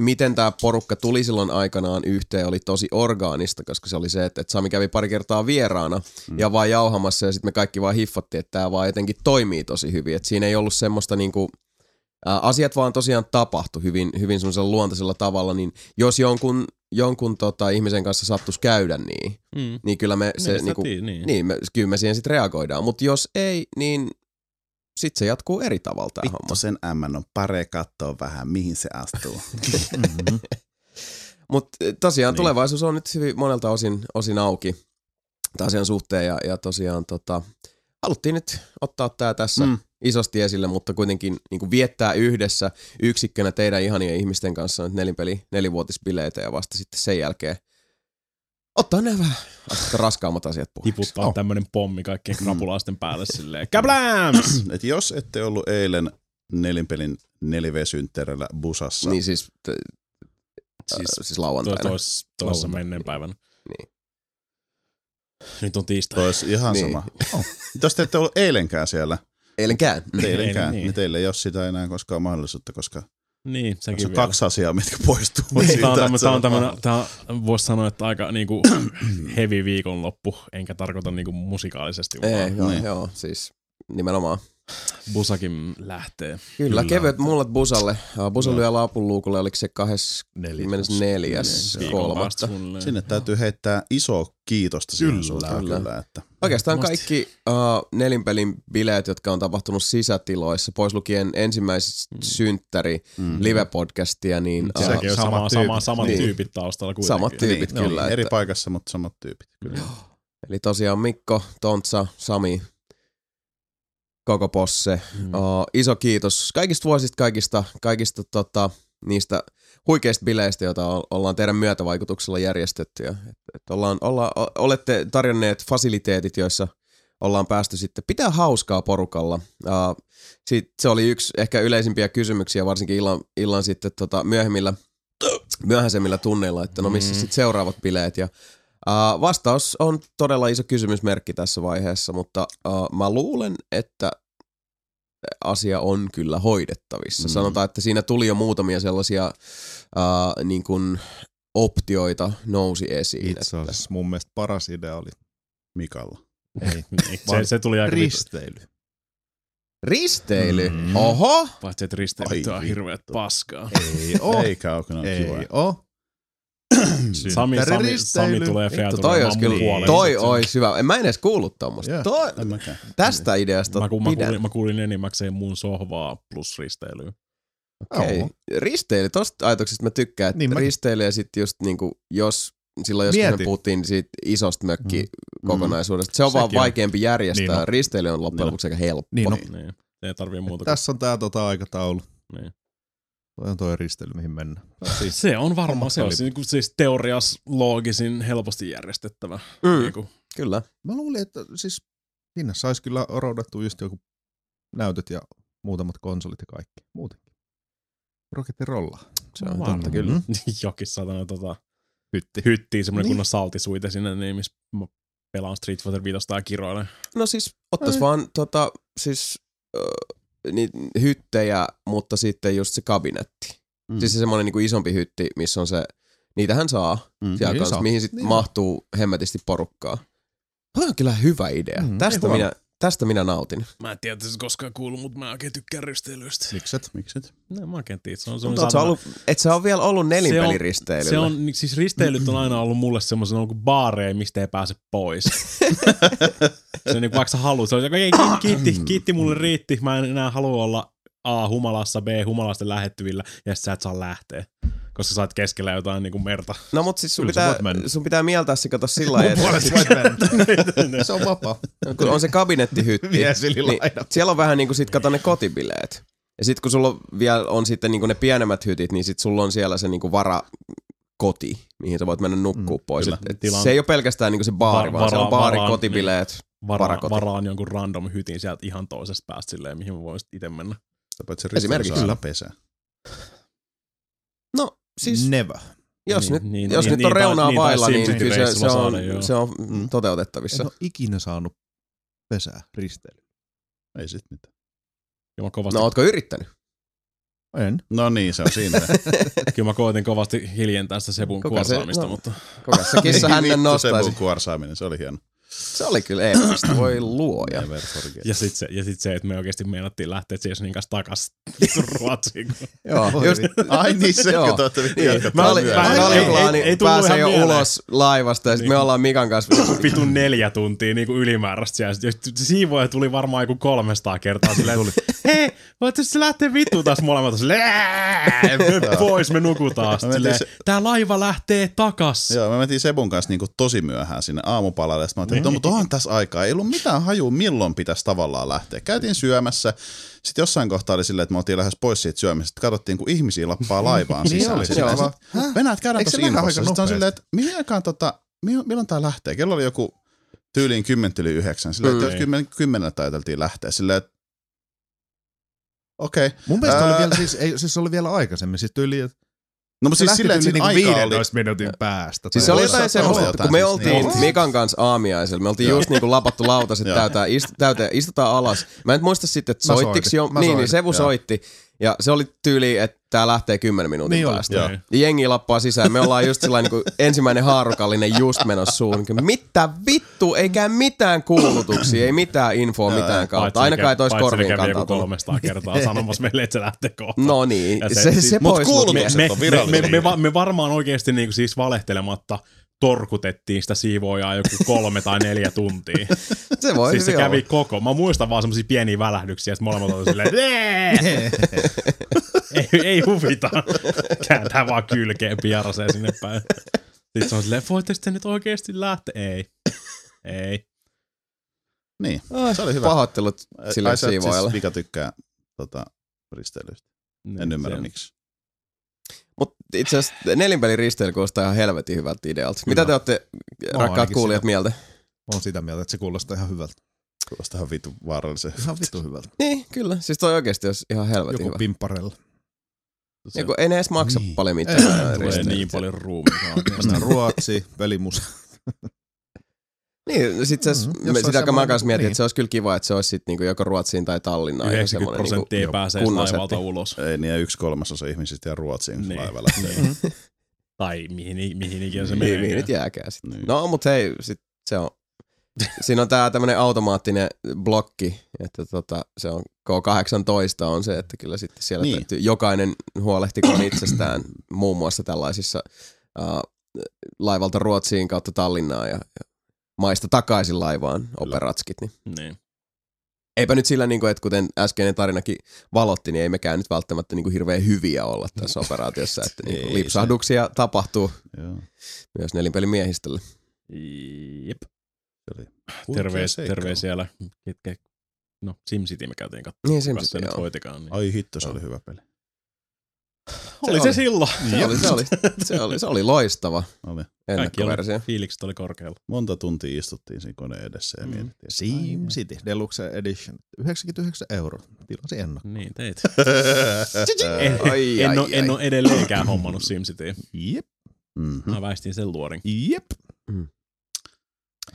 miten tämä porukka tuli silloin aikanaan yhteen, oli tosi orgaanista, koska se oli se, että, että Sami kävi pari kertaa vieraana mm. ja vaan jauhamassa ja sitten me kaikki vaan hiffattiin, että tämä vaan jotenkin toimii tosi hyvin. Et siinä ei ollut semmoista niinku, ää, asiat vaan tosiaan tapahtui hyvin, hyvin semmoisella luontaisella tavalla, niin jos jonkun, jonkun tota, ihmisen kanssa sattuisi käydä niin, Mm. niin kyllä me, se, Niin, niinku, tii- niin. niin, me, kyllä me siihen sitten reagoidaan. Mutta jos ei, niin sitten se jatkuu eri tavalla tämä homma. Sen M on pare katsoa vähän, mihin se astuu. Mhm. Mutta tosiaan Niin. niin. tulevaisuus on nyt hyvin monelta osin, osin auki tämän asian suhteen ja, ja tosiaan tota, haluttiin nyt ottaa tämä tässä Mm. mm. isosti esille, mutta kuitenkin niin kuin viettää yhdessä yksikkönä teidän ihanien ihmisten kanssa nyt nelinpeli, nelivuotispileitä ja vasta sitten sen jälkeen ottaa nämä vähän raskaammat asiat puheeksi. Tiputtaa Oh. tämmönen pommi kaikkien krapulaisten päälle silleen. Kabläms! Et jos ette ollut eilen nelinpelin 4V-synttereillä busassa, Niin siis, t- Siis siis, siis lauantaina. tois, toissa menneen päivänä. Niin. Nyt on tiistai. olisi ihan Niin. sama. Oh. Jos te ette ollut eilenkään siellä, Eilenkään. eilenkään, niin. niin teille ei ole sitä enää koskaan mahdollisuutta, koska Niin, se sekin on vielä. kaksi asiaa, mitkä poistuu Niin, siitä. Tää on, tämmö, tää on se tää on, voisi sanoa, että aika niinku heavy viikonloppu, enkä tarkoita niinku musikaalisesti, vaan Ei, joo, Niin. joo, siis nimenomaan. Busakin lähtee. Kyllä, Kyllä. kevyet mullat Busalle. Busa lyö lapun luukulle, oliko se 24. Viikon kolmatta. päästä suunnilleen. Sinne täytyy heittää iso kiitosta Kyllä, suuntaan kyllä. kyllä. että Oikeastaan Masti. kaikki uh, nelinpelin bileet, jotka on tapahtunut sisätiloissa, pois lukien ensimmäiset Mm. synttäri, mm. live-podcastia, niin uh, Sielläkin on Samat sama, sama, tyypit. samat Niin. tyypit taustalla kuitenkin. samat tyypit niin, kyllä. niin, eri että, paikassa, mutta samat tyypit. Kyllä. eli tosiaan Mikko, Tontsa, Sami, koko posse. Mm. Uh, iso kiitos kaikista vuosista, kaikista, kaikista tota, niistä huikeista bileistä, joita ollaan teidän myötävaikutuksella järjestetty. Ja, et, et ollaan, olla, olette tarjonneet fasiliteetit, joissa ollaan päästy sitten pitää hauskaa porukalla. Uh, sit, se oli yksi ehkä yleisimpiä kysymyksiä, varsinkin illan, illan sitten tota, myöhemmillä, myöhäisemmillä tunneilla, että no missä Mm. sitten seuraavat bileet. Ja, uh, vastaus on todella iso kysymysmerkki tässä vaiheessa, mutta uh, mä luulen, että asia on kyllä hoidettavissa. Mm. Sanotaan, että siinä tuli jo muutamia sellaisia uh, niin kuin optioita nousi esiin. Itse että asiassa mun mielestä paras idea oli Mikalla. ei, Niin, se, se tuli aika risteily. Risteily. Mm. Oho! Paitsi, että risteilyt Ai on hirveät paskaa. Ei oo. Ole, ne on Ei kivoja. oo. Sami, Sami, Sami tulee featureamaan toi olisi kyllä, puolelle. toi olisi hyvä. En mä en edes kuullut tommoista. Joo. Toi, En mäkään. tästä ideasta Mä, ku, mä, kuulin, mä kuulin enimmäkseen mun sohvaa plus risteilyä. Okei. Joo. Risteily, tosta ajatuksesta mä tykkään, että Niin niin mä- risteily ja sitten just niinku, jos silloin joskus Mieti. me puhuttiin siitä isosta mökki Mm. kokonaisuudesta. Se on vaan Sekin on. vaikeampi järjestää. Niin on. Risteily on loppujen Niin on. lopuksi aika helppo. Niin no, Niin. Ei tarvii muuta. tässä on tää tota aikataulu. Niin. Toi on toi risteily, mihin mennään. Siis, Se on varmaan, se on Hommat siis, siis teorias loogisin helposti järjestettävä. Mm, Niin kuin, kyllä. mä luulin, että siis sinne saisi kyllä roudattua just joku näytöt ja muutamat konsolit ja kaikki. Muutenkin. Rockettirolla. Se on Varmaan. totta kyllä. Mm. jokin satana tota, Hytti. hyttiin semmonen Niin. kunnon saltisuite sinne, niin missä mä pelaan Street Fighter 5 ja kiroilen. No siis ottais Ei. vaan tota, siis äh, niin, hyttejä, mutta sitten just se kabinetti. Mm. Siis se semmoinen niinku isompi hytti, missä on se, niitähän saa Mm. siellä Niin kanssa, saa. mihin sitten Niin mahtuu hemmetisti porukkaa. Toi on kyllä hyvä idea. Mm, tästä, minä, tästä minä nautin. Mä en tiedä, että se koskaan kuullut, mutta mä oikein tykkään risteilyistä. Mikset? Mikset? No, mä oikein tiedä. Se on Mutta oot sä ollut, et sä ole vielä ollut nelinpeliristeilyllä. Se on, niin siis risteilyt on aina ollut mulle semmoisen kuin baareja, mistä ei pääse pois. se on niin kuin vaikka sä haluat, se on se, ei, kiitti, kiitti, kiitti, mulle riitti, mä en enää halua olla A humalassa, B humalasten lähettyvillä, ja sä et saa lähteä. Koska sä oot keskellä jotain niin kuin merta. No mut siis sun Kyllä sä pitää, voit sun pitää mieltää se kato sillä lailla, että voit mennä. Se on vapaa. kun on se kabinettihytti, niin siellä on vähän niinku sit kato ne kotibileet. Ja sit kun sulla on vielä on sitten niinku ne pienemmät hytit, niin sit sulla on siellä se niinku vara koti, mihin sä voit mennä nukkuu Mm, pois. kyllä. Et, et Tilan- se ei ole pelkästään niinku se baari, Va- vaan se on vara- baari, varaan, kotibileet. Vara, Varakoti. varaan jonkun random hytin sieltä ihan toisesta päästä silleen, mihin mä voisin itse mennä. Sitä paitsi Esimerkiksi. risteilyssä aina pesää. No siis, Never. jos Niin, nyt, niin, jos niin, nyt niin on taisi- reunaa niin vailla, niin SimCity kyllä se, se on, saada, se on Mm. toteutettavissa. En ole ikinä saanut pesää risteily. Ei sit mitään. Kyllä kovasti, No ootko yrittänyt? En. No niin, se on siinä. kyllä mä koitin kovasti hiljentää sitä Sebun Kuka se- kuorsaamista, no. mutta Kuka se kissa hänen Vittu, nostaisi? Sebun kuorsaaminen, se oli hieno. Se oli kyllä eeppistä, voi luoja. Ja sit, se, ja sit se, että me oikeasti meinattiin lähteä Jasonin kanssa takas Ruotsiin. Joo, just, Ai niin, se, kun te olette Niin, mä olin, ei- olin ei- klaani, ei tullut pääsee jo mieleen. ulos laivasta ja sitten Niin. me ollaan Mikan kanssa. vitun neljä tuntia niin kuin ylimääräistä siellä. Ja sit Siivoja tuli varmaan joku 300 kertaa silleen, tuli. hei, voitte se lähteä vittuun taas molemmat. Silleen, "Ää, me pois, me nukutaan. Sitten tää laiva lähtee takas. Joo, me mentiin Sebun kanssa niinku tosi myöhään sinne aamupalalle. Sitten mä ajattelin, että no, mutta onhan tässä aikaa. Ei ollut mitään hajua, milloin pitäisi tavallaan lähteä. Käytiin syömässä. Sitten jossain kohtaa oli silleen, että me oltiin lähes pois siitä syömisestä. Katsottiin, kun ihmisiä lappaa laivaan Niin sisään. oli. Sitten Joo. sit, "Häh? Venäjät käydään tuossa infossa. Sitten on silleen, että mihin aikaan tota, milloin, tää lähtee? Kello oli joku tyyliin 10 yli 9. Silleen, että Mm. 10, 10 ajateltiin lähteä. Silleen, että okei. Okay. Mun mielestä Ää. oli vielä, siis, ei, siis oli vielä aikaisemmin, siis tyyli, että No mutta se siis silleen, että tyyli siinä niinku aika oli... 15 minuutin päästä. Siis se oli jotain semmoista, että kun me jotain oltiin siis, niin. Mikan kanssa aamiaisella, me oltiin just niinku lapattu lautaset Joo. täytään, ist, täyteen, istutaan alas. Mä en muista sitten, että soitin. jo, niin, niin Sevu soitti. Ja se oli tyyli, että tää lähtee 10 minuutin Niin päästä. Joo. Niin. Ja jengi lappaa sisään. Me ollaan just sellainen niin ensimmäinen haarukallinen just menossa suun. Mitä vittu, ei käy mitään kuulutuksia, ei mitään infoa mitään kautta. Paitsi Ainakaan ei tois paitsi ne korviin kävi joku kantautunut. 300 kertaa sanomassa meille, että se lähtee kohta. No niin, Ja se, se- se, se mut pois. kuulutukset me, on me, me, me, me varmaan oikeasti niinku siis valehtelematta torkutettiin sitä siivoojaa joku kolme tai neljä tuntia. Se voi siis se kävi olla. koko. Mä muistan vaan semmosia pieniä välähdyksiä, että molemmat olivat silleen, ei, ei huvita. Kääntää vaan kylkeen pieraseen sinne päin. Sitten se on silleen, voitteko te nyt oikeasti lähteä? Ei. Ei. Niin, se oli hyvä. Pahoittelut sille Ai sä et siivoajalle. siis, mikä tykkää tota, risteilystä. En ymmärrä Se- miksi. Itse asiassa nelinpelin risteily kuulostaa ihan helvetin hyvältä idealta. Mitä te olette, rakkaat kuulijat, sitä. mieltä? On sitä mieltä, että se kuulostaa ihan hyvältä. Kuulostaa ihan vitu vaarallisen. Ihan vittu hyvältä. Niin, kyllä. Siis toi oikeasti olisi ihan helvetin Joku hyvä. pimpparella. se- Joku, ei ne edes maksa Niin. paljon Ei, mitään. tulee nää Tulee niin paljon ruumiita. Mennään Ruotsi, pelimusa. Niin, sit se, Mm, mm, jos me, olisi sitä mä kanssa mietin, niin. että se olisi kyllä kiva, että se olisi sitten niinku joko Ruotsiin tai Tallinnaan. ihan 90 semmoinen niinku- prosenttia pääsee kunnon laivalta ulos. Ei niin, ja yksi kolmasosa ihmisistä ja Ruotsiin Niin. niin. laivalla. Niin. Tai mihin, mihin ikinä se Niin, menee. mihin nyt jääkään sit. Niin. No, mutta hei, sit se on, siinä on tää tämmönen automaattinen blokki, että tota, se on K18 on se, että kyllä sitten siellä Niin. täytyy jokainen huolehtikoon itsestään muun muassa tällaisissa uh, laivalta Ruotsiin kautta Tallinnaan ja, ja maista takaisin laivaan operatskit, niin Niin. eipä nyt sillä, niin kuin, että kuten äskeinen tarinakin valotti, niin ei mekään nyt välttämättä niin kuin hirveän hyviä olla tässä operaatiossa, että niin kuin Ei lipsahduksia tapahtuu Joo. myös nelinpelimiehistölle. Jep. Se oli Terve, huikea seikkailu. terve siellä. Ketkä, no SimCity me käytiin katsomaan. Niin, SimCity, se nyt joo. hoitikaan. Niin. Ai hitto, se oli hyvä peli. Oli se silloin. Se oli, se, oli, se, oli, se oli loistava Oli. Kaikki oli, ennakkoversio. fiilikset oli korkealla. Monta tuntia istuttiin siinä koneen edessä ja Mm. mietittiin. Sim City Deluxe Edition. 99 euroa. Tilasi ennakko. Niin, teit. ai, En, Ai, en, ai, ole, en ai. ole edelleenkään hommannut SimCityä. Jep. mm-hmm. Mä väistin sen luorin. Jep.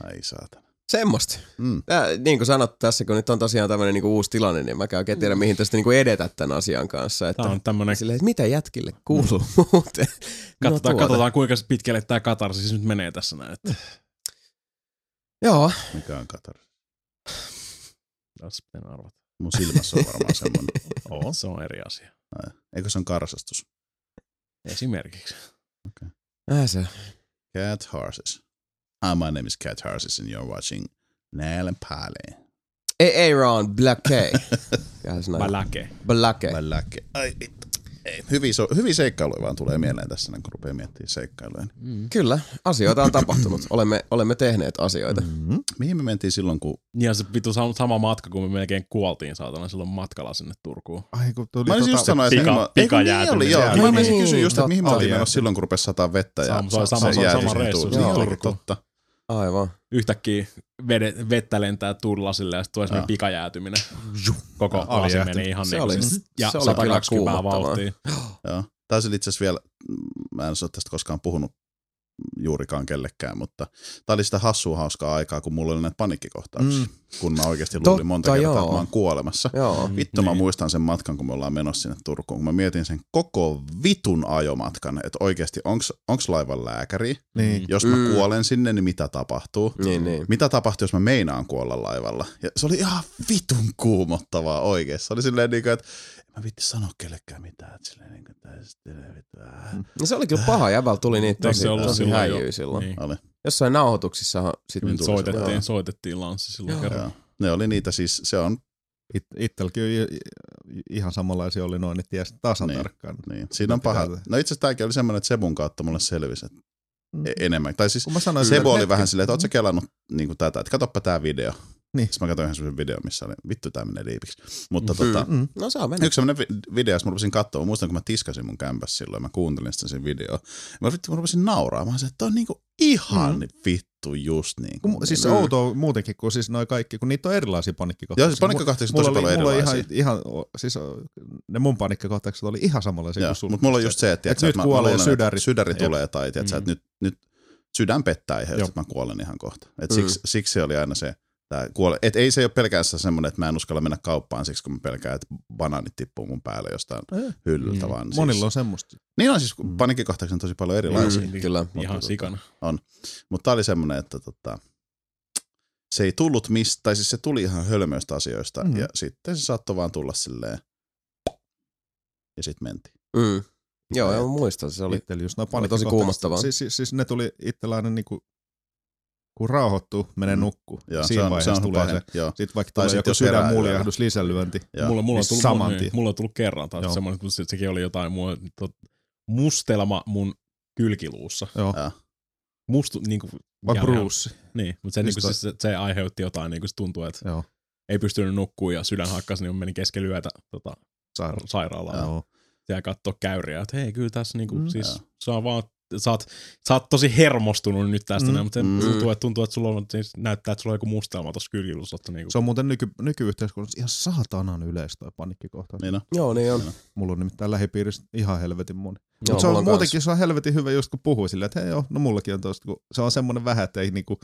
ai saatana. Semmosta. Mm. Tää, niin kuin sanottu tässä, kun nyt on tosiaan tämmöinen niinku uusi tilanne, niin mä käyn oikein tiedä, mihin tästä niinku edetä tämän asian kanssa. Että Tää on tämmönen, silleen, että mitä jätkille kuuluu muuten? No katsotaan, tuota. katsotaan kuinka pitkälle tää katarsis nyt menee tässä näin. Että Joo, Mikä on Katar? pitää arvata. Mun silmässä on varmaan semmoinen. Oo. Se on eri asia. Ai, Eikö se on karsastus? Esimerkiksi. äh se. Cat Horses. Hi, my name is Cat Horses and you're watching Näälen Pale. Ei, Aaron Vai näin. läke. Blacke. Läkke. Ai. Ei. Hyviä, so, hyviä seikkailuja vaan tulee mieleen tässä, kun rupeaa miettimään seikkailuja. Mm. Kyllä, asioita on tapahtunut. Olemme, olemme tehneet asioita. Mm-hmm. Mihin me mentiin silloin, kun... Ja se vitu sam- sama matka, kun me melkein kuoltiin saatana silloin matkalla sinne Turkuun. Ai kun tuli Mä olisin just sanoa, että pika- mihin mä... Ei, kun niin oli, joo. Mä niin, kysyä just, että mihin me totta. oltiin menossa silloin, kun rupesi sataa vettä. Ja Sama- se oli sama- sama siihen reissu, oli olikin totta. Aivan. Yhtäkkiä vede, vettä lentää tullasille ja sitten tulee semmoinen pikajäätyminen. Koko lasi meni ihan Se niin oli- kuin siis, ja se oli 120 kyllä kuumottavaa. vauhtia. Joo. Itse asiassa vielä, mä en ole tästä koskaan puhunut juurikaan kellekään, mutta tämä oli sitä hassua hauskaa aikaa, kun mulla oli näitä paniikkikohtauksia, mm. kun mä oikeasti luulin Totta, monta kertaa, joo. että mä oon kuolemassa. Joo. Vittu mä Niin. muistan sen matkan, kun me ollaan menossa sinne Turkuun, kun mä mietin sen koko vitun ajomatkan, että oikeasti onks, onks laivan lääkäri, Niin. jos mä Mm. kuolen sinne, niin mitä tapahtuu? Niin, niin. Mitä tapahtuu, jos mä meinaan kuolla laivalla? Ja se oli ihan vitun kuumottavaa oikeesti. Se oli silleen niin kuin, että mä vitti sanoa kellekään mitään. Että silleen niin kuin, että sitten vittu, äh. No se oli kyllä paha. Jäbällä tuli niitä tosi, ollut tosi silloin häijyä jo? silloin. Niin. Oli. Jossain nauhoituksissahan sit Kyllä Nyt tuli soitettiin, sellainen. soitettiin lanssi silloin Joo. kerran. Joo. Ne oli niitä siis, se on, It, itselläkin ihan samanlaisia oli noin, että ties tasan Niin. tarkkaan. niin. Siinä on paha. No itse asiassa tämäkin oli semmoinen, että Sebun kautta mulle selvisi että Mm. e- enemmän. Tai siis Kun mä sanoin, Sebu että oli hetki- vähän silleen, että oot sä kelannut niin kuin tätä, että katoppa tää video. Niin. Sitten mä katsoin ihan semmoisen videon, missä oli, vittu tää menee liipiksi. Mutta Mm. tota, Mm. No saa mennä. Yksi semmoinen vi- video, jossa mä rupesin katsoa, mä muistan kun mä tiskasin mun kämpässä silloin, mä kuuntelin sitä sen videoa. Mä, vittu, mä rupesin nauraamaan että toi on niinku ihan Mm. vittu just niin kuin. Kun, siis se outoa muutenkin, kun siis noi kaikki, kun niitä on erilaisia panikkikohtauksia. Joo, siis panikkikohtauksia on tosi oli- paljon mulla erilaisia. ihan, ihan, siis ne mun panikkikohtaukset oli ihan samanlaisia kuin sulla. mutta mulla on just se, että, Et että nyt kuolee sydäri. Sydäri tulee tai että, Mm. nyt, nyt sydän pettää ihan, että mä kuolen ihan kohta. Et Mm. siksi, siksi se oli aina se Tää kuole. Et ei se ole pelkästään semmoinen, että mä en uskalla mennä kauppaan siksi, kun mä pelkään, että banaanit tippuu mun päälle jostain Eh. hyllyltä. Mm. Vaan Monilla siis, on semmoista. Niin on siis, Mm. paniikkikohtauksia on tosi paljon erilaisia. Mm, kyllä. Ihan Mutta sikana. Mutta tää oli semmoinen, että tota, se ei tullut mistä, tai siis se tuli ihan hölmöistä asioista, Mhm. ja sitten se saattoi vaan tulla silleen, ja sitten mentiin. Mm. Joo, joo, mä muistan. Se oli, Itsellä just noin oli tosi kuumottavaa. Siis, siis, siis ne tuli itsellä aina niinku, kun rauhoittuu, menee Mm. nukku. Joo, Siinä se on, se vaiheessa on tulee se. Joo, Sitten vaikka Tai tulee joku sydänmuljahdus, lisälyönti. joo. Mulla, mulla, on niin tullut, saman mulla, tien. mulla on tullut kerran taas Joo. semmoinen, kun se, sekin oli jotain mua, tot, mustelma mun kylkiluussa. Joo. Joo. Mustu, niin kuin, Vai ihan- Bruce. Niin, mutta se, niin kuin, siis, se, se aiheutti jotain, niin kuin se tuntui, että Joo. ei pystynyt nukkua ja sydän hakkasi, niin meni kesken yötä tota, Sairaala. sairaalaan. Joo. Ja katsoa käyriä, että hei, kyllä tässä niinku, Mm. mm, siis Joo. se on vaan, sä oot, sä oot tosi hermostunut nyt tästä, Mm. mm, mutta Mm. tuntuu, että, tuntuu, että sulla on, siis näyttää, että sulla on joku mustelma tuossa kylkilussa. että Niinku, Se on muuten nyky, nykyyhteiskunnassa ihan saatanan yleistä toi paniikkikohtaus. Niin on. joo, niin on. Mulla on nimittäin lähipiirissä ihan helvetin moni. Joo, Mutta se on, on muutenkin se on helvetin hyvä just kun puhuu silleen, että hei joo, no mullakin on tosta, kun se on semmoinen vähän, että ei niinku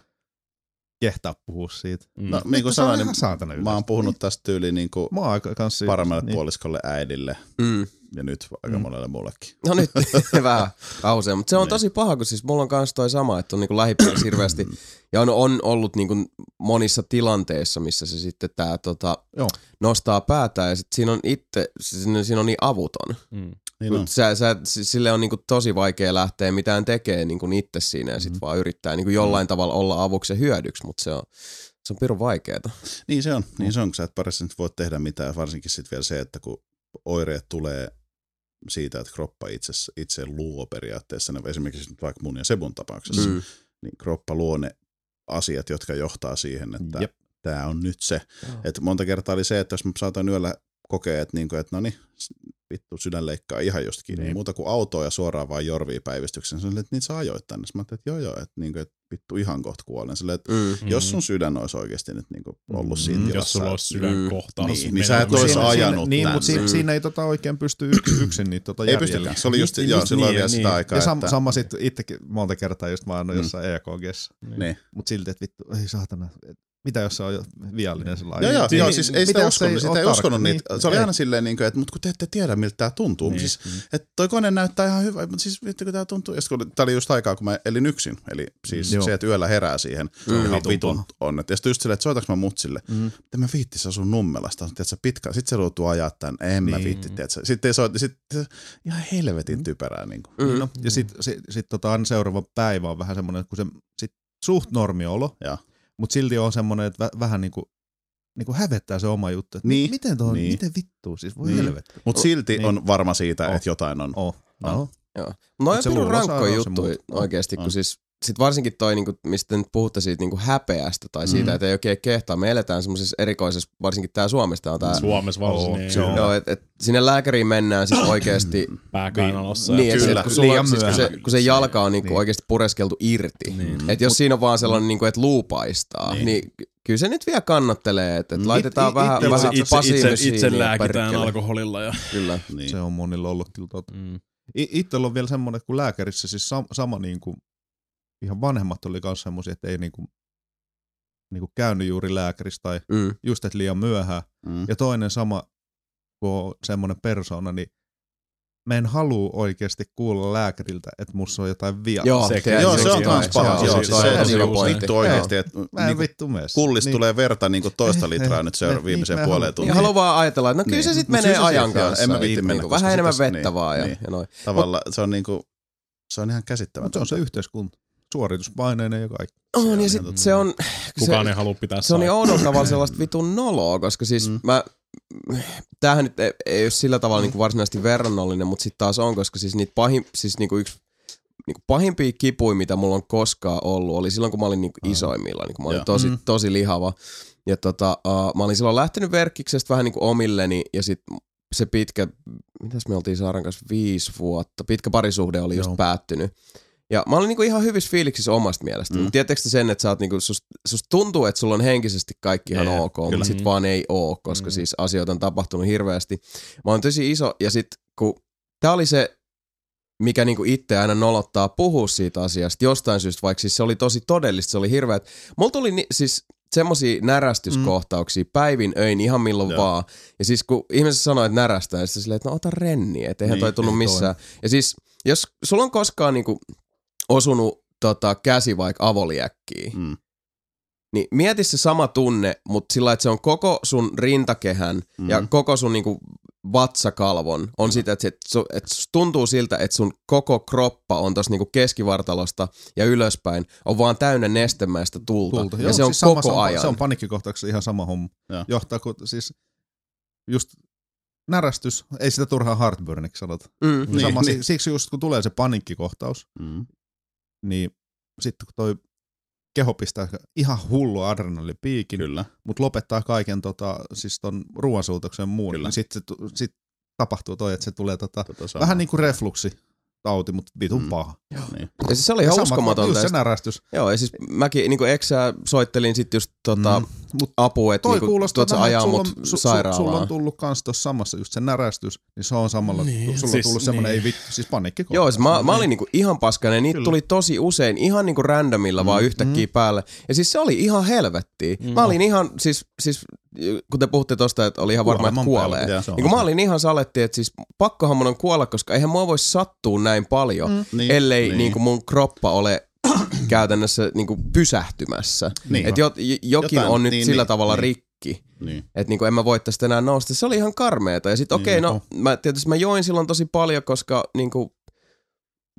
kehtaa puhua siitä. mm. No niin kuin se on sanoin, niin saatana mä oon puhunut tästä tyyliin niin kuin Mä aika paremmalle niin. puoliskolle äidille Mm. ja nyt aika Mm. monelle mullekin. No nyt vähän kausia, mutta se on Niin. tosi paha, kun siis mulla on kans toi sama, että on niinku lähipiirissä hirveästi, ja on, on ollut niinku monissa tilanteissa, missä se sitten tää tota, Joo. nostaa päätään, ja sit siinä on itse, siinä, siinä on niin avuton. Mm. Niin. Kun Sä, sä, sille on niinku tosi vaikea lähteä mitään tekemään niinku itse siinä, ja sit Mhm. vaan yrittää niinku jollain tavalla olla avuksi ja hyödyksi, mutta se on, se on pirun vaikeeta. Niin se on, niin se on, kun sä et parissa nyt voi tehdä mitään, varsinkin sitten vielä se, että kun oireet tulee siitä, että kroppa itse, itse luo periaatteessa, ne esimerkiksi nyt vaikka mun ja Sebun tapauksessa, Mm. niin kroppa luo ne asiat, jotka johtaa siihen, että Jep. tämä on nyt se. Et monta kertaa oli se, että jos mä saatan yöllä kokea, että, niinku, että no niin, vittu sydän leikkaa ihan jostakin, niin. Niin. muuta kuin autoa ja suoraan vaan jorvii päivystyksen. Se oli, että niitä sä ajoit tänne. Sitten Mä että joo joo, että, niinku, että vittu ihan kohta kuolen. Silleen, että Mm. jos sun sydän olisi oikeasti nyt niinku ollut siinä Mm. tilassa. Jos sulla olisi sydänkohtaus. Niin, niin sä et Siinä- ajanut siinä, Niin, mutta siinä, Mm. siinä ei tota oikein pysty yksin, yksin niitä tota ei pystykään. Se oli just, Niin, joo, just silloin niin, vielä niin. sitä aikaa. Ja sam, että, sama sitten itsekin monta kertaa just mä oon Mm. jossain EKGssä. Niin. Mutta silti, että vittu, ei saatana. Mitä jos se on viallinen sellainen? Joo, joo, Niin, joo niin, siis ei mitä sitä uskonut, sitä ei tarkka? uskonut niitä. Niin, Se oli ei. aina silleen, niin kuin, että mutta kun te ette tiedä, miltä tämä tuntuu. Niin. Niin. Siis, että toi kone näyttää ihan hyvä, mutta siis vittu kun tämä tuntuu. Ja sitten kun tämä oli just aikaa, kun mä elin yksin. Eli siis Joo. se, että yöllä herää siihen, Mm. mm. ihan Vitun onnet. Ja sitten just silleen, että soitaks mä mutsille. Mm. Että mä viittis asun Nummelasta, tiedätkö, pitkä. Sitten se joutuu ajaa tän, en mä Niin. viitti, tiedätkö. Sitten ei soita, sitten ihan helvetin typerää. Niin kuin. Mm. No, ja sitten sit, sit, tota, seuraava päivä on vähän semmoinen, kun se sit suht normiolo, Joo. Mutta silti on semmoinen, että vä, vähän niinku, niinku hävettää se oma juttu. Että Niin. Miten, tuohon, Niin. miten vittuu, siis voi Niin. helvetti. Mutta silti Niin. on varma siitä, Oh. että jotain on. Oh. On. No. Joo. No on pirun rankkoja juttuja oikeasti, kun On. siis sit varsinkin toi, niinku, mistä nyt puhutte siitä niinku häpeästä tai siitä, Mm. että ei oikein kehtaa. Me eletään semmoisessa erikoisessa, varsinkin tää Suomesta on tää, Suomessa varsin, Oo, niin, on. joo, et, et sinne lääkäriin mennään sit oikeesti pääkainalossa. Niin, et, Kyllä. et, kun, sulla, Liian siis, kun, se, kun se jalka on niinku Niin. oikeasti pureskeltu irti. Niin. Et jos siinä on vaan sellainen, niinku, että luu paistaa, niin. Niin. niin kyllä se nyt vielä kannattelee, että et Mm. laitetaan It- vähän, itse- vähän itse, itse, itse ja lääkitään perkele. alkoholilla. Ja, Kyllä. Niin. Se on monilla ollut kyllä totta. mm. Itsellä on vielä semmoinen, että kun lääkärissä siis sam- sama niin kuin, ihan vanhemmat oli kanssa semmoisia, että ei niin kuin, niin kuin käynyt juuri lääkärissä tai Mm. just, että liian myöhään. Mm. Ja toinen sama, kun on semmoinen persona, niin mä en halua oikeasti kuulla lääkäriltä, että mussa on jotain vialla. Joo, tiedät, Joo, se on joo, kans paha. joo, siis toi se on on tosi niinku hyvä pointti. vittu oikeesti, että Mä en niinku vittu mene. kullista tulee verta niinku toista litraa nyt se Niin, viimeiseen niin, puoleen Ja tuntiin. haluaa vaan ajatella, että no kyllä Niin. se sitten menee se ajan kanssa. en mä ja viitti mennä, niinku Vähän se enemmän vettä niin, vaan ja, niin. noin. Tavallaan se on niinku, se on ihan Mutta se käsittämätöntä. on se yhteiskunta. Suorituspaineinen ja kaikki. On, on ja ihan sit totta. se on, Kukaan se, ei halua pitää se on niin oudolla tavalla sellaista vitun noloa, koska siis Mm. mä, tämähän nyt ei, ei ole sillä tavalla niin kuin varsinaisesti verrannollinen, mutta sitten taas on, koska siis niitä pahin, siis niin kuin yksi niin kuin pahimpia kipuja, mitä mulla on koskaan ollut, oli silloin, kun mä olin niin kuin isoimmilla, niin kuin mä olin Joo. tosi, Mm. tosi lihava. Ja tota, uh, mä olin silloin lähtenyt verkkiksestä vähän niin kuin omilleni, ja sitten se pitkä, mitäs me oltiin Saaran kanssa, viisi vuotta, pitkä parisuhde oli just Joo. päättynyt. Ja mä olin niinku ihan hyvissä fiiliksissä omasta mielestä. Mm. Tiedättekö te sen, että sä oot niinku, susta, susta tuntuu, että sulla on henkisesti kaikki ihan Jee, ok, kyllä. mutta sit Mm. vaan ei oo, koska Mm. siis asioita on tapahtunut hirveästi. Mä oon tosi iso, ja sit kun tää oli se, mikä niinku itse aina nolottaa puhua siitä asiasta jostain syystä, vaikka siis se oli tosi todellista, se oli hirveä. Mulla tuli, ni, siis semmosia närästyskohtauksia mm. päivin öin ihan milloin Joo. vaan. Ja siis kun ihmiset sanoo, että närästää, niin sitten silleen, että no ota renni, että eihän Niin, toi tunnu ei missään. Ja siis jos sulla on koskaan niinku osunut tota, käsi vaikka avoliäkkiin, Mm. niin mieti se sama tunne, mutta sillä että se on koko sun rintakehän mm. ja koko sun niinku vatsakalvon on sitä, että, se, että, tuntuu siltä, että sun koko kroppa on tossa niinku keskivartalosta ja ylöspäin on vaan täynnä nestemäistä tulta. Tulta. Ja Joo, se on siis koko sama, ajan. Se on paniikkikohtauksessa ihan sama homma. Joo. Johtaa, kun siis just närästys, ei sitä turhaan heartburniksi sanota. mm. Niin, sama, niin. si- Siksi just kun tulee se paniikkikohtaus, Mm. Niin sitten kun toi keho pistää ihan hullu adrenalipiikin, Kyllä. mutta lopettaa kaiken tota, siis ton ruoansuutoksen muun, Kyllä. niin sitten sit tapahtuu toi, että se tulee tota, Tota vähän niin kuin refluksi tauti, mutta vitun Mm. paha. Niin. Ja siis se oli ihan Sama- uskomatonta. Just Ja närästys. Joo, ja siis mäkin niinku eksää soittelin sitten just tota, Mm. Mut apua, että niinku, kuulostaa tuot sä ajaa sulla mut su, sairaalaan. sulla on tullut kans tossa samassa just se närästys, niin se on samalla, Niin, niin, sulla siis on tullut semmonen, niin. ei vittu, siis paniikki. Joo, siis mä, mä olin niinku ihan paskainen. Niitä Kyllä. tuli tosi usein ihan niinku randomilla mm, vaan yhtäkkiä mm. päälle. Ja siis se oli ihan helvettiä. Mm. Mä olin ihan, siis, siis kun te puhutte tosta, että oli ihan varma, että kuolee. Niin kun mä olin ihan saletti, että siis pakkohan mun on kuolla, koska eihän mua voi sattua näin paljon, mm. Niin, ellei niin. niin. Niin kuin mun kroppa ole käytännössä niin kuin pysähtymässä. Niin. Että jo, jokin Jotain, on nyt niin, sillä niin, tavalla niin. rikki. Niin. Että niinku en mä voi tästä enää nousta. Se oli ihan karmeeta. Ja sitten okei, Niin, okay, no mä, tietysti mä join silloin tosi paljon, koska niinku,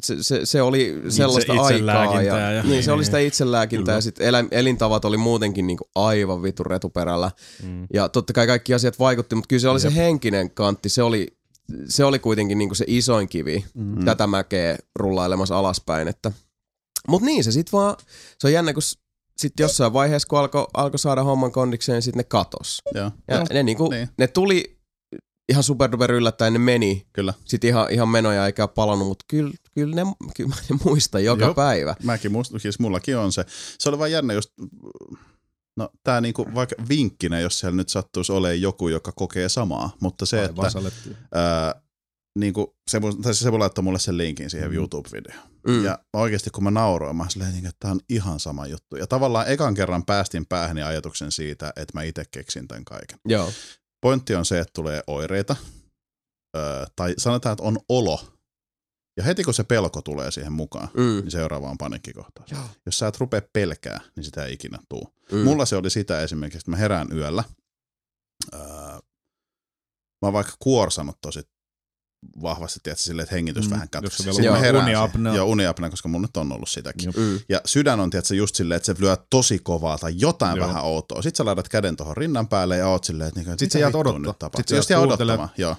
se, se, se oli sellaista aikaa. itselääkintää Ja, ja- niin, se oli niin. sitä itselääkintää. Ja sitten elä, elintavat oli muutenkin niinku aivan vitun retuperällä. Mm. Ja totta kai kaikki asiat vaikutti, mutta kyllä se oli se henkinen kantti. Se oli, se oli kuitenkin niinku se isoin kivi Mm. tätä mäkeä rullailemassa alaspäin. Että. Mut niin se sit vaan, se on jännä, kun s- sit jossain vaiheessa, kun alkoi alko saada homman kondikseen, sit ne katos. Joo. Ja Joo. ne, niinku, niin. ne tuli ihan superduper yllättäen, ne meni. Kyllä. Sitten ihan, ihan menoja eikä ole palannut, mutta kyllä, kyllä, ne, kyllä mä ne muistan joka Jop. päivä. Mäkin muistan, siis mullakin on se. Se oli vaan jännä just, no tää niinku vaikka vinkkinä, jos siellä nyt sattuisi olemaan joku, joka kokee samaa, mutta se, Aivan että salettiin. ää, niinku, se, tai se voi laittaa mulle sen linkin siihen Mm. YouTube-videoon. Mm. Ja oikeasti kun mä nauroin, mä silleen, niinku, että tää on ihan sama juttu. Ja tavallaan ekan kerran päästin päähäni ajatuksen siitä, että mä itse keksin tämän kaiken. Joo. Pointti on se, että tulee oireita, öö, tai sanotaan, että on olo. Ja heti kun se pelko tulee siihen mukaan, Mm. niin seuraava on paniikkikohtaus. Joo. Jos sä et rupea pelkää, niin sitä ei ikinä tuu. Mm. Mulla se oli sitä esimerkiksi, että mä herään yöllä. Öö, mä oon vaikka kuorsannut tosi vahvasti, tiedätkö, silleen, että hengitys Mm, vähän vielä Sitten on mä herään uniapnea. Joo, uniapnea, koska mun nyt on ollut sitäkin. Mm. Ja sydän on, tiedätkö, just silleen, että se lyö tosi kovaa tai jotain Joo. vähän outoa. Sitten sä laitat käden tuohon rinnan päälle ja oot silleen, että, niinku, että Sit sä jäät vittua odottaa. nyt tapahtuu. Sit sä Just jäät odottamaan, joo.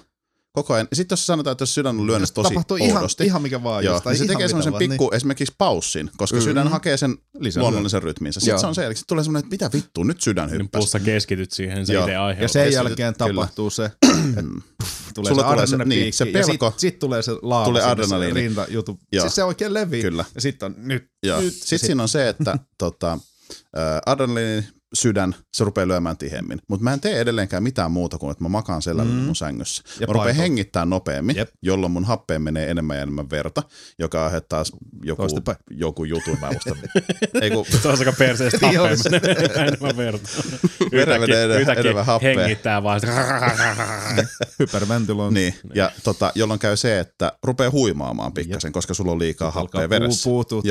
Koko ajan. Sitten jos sanotaan, että jos sydän on lyönyt tosi Tapahtuu ihan, oudosti, ihan mikä vaan. Joo, just, niin se ihan tekee semmoisen pikku esimerkiksi paussin, koska Mm. mm. sydän hakee sen Lisää luonnollisen rytminsä. Sitten Joo. se on se, eli sit tulee semmoinen, että mitä vittua, nyt sydän Niin hyppäsi. plus sä keskityt siihen, se itse Ja aiheuttaa. sen Kyllä. jälkeen tapahtuu se, Mm. tulee Sulla se tulee se- niin, se ja pelko. sit, sit tulee se laava Tulee adrenaliini. se rintajutu. Joo. Siis se oikein levii. Kyllä. Ja sitten on nyt. Joo. nyt. Sitten siinä on se, että tota, adrenaliini, sydän, se rupeaa lyömään tihemmin. Mutta mä en tee edelleenkään mitään muuta kuin, että mä makaan selälläni Mm. mun sängyssä. Ja mä rupean hengittää nopeammin, Jep. jolloin mun happeen menee enemmän ja enemmän verta, joka aiheuttaa joku, Toistepäin. joku jutun. Mä muistan. Ei kun, Se on aika perseestä happea se- menee enemmän verta. Verellä menee enemmän- yhtäkkiä enemmän happea. hengittää vaan. Hyperventilointi. niin, ja tota, jolloin käy se, että rupeaa huimaamaan pikkasen, koska sulla on liikaa happea Alkaa veressä. puu, puutuu.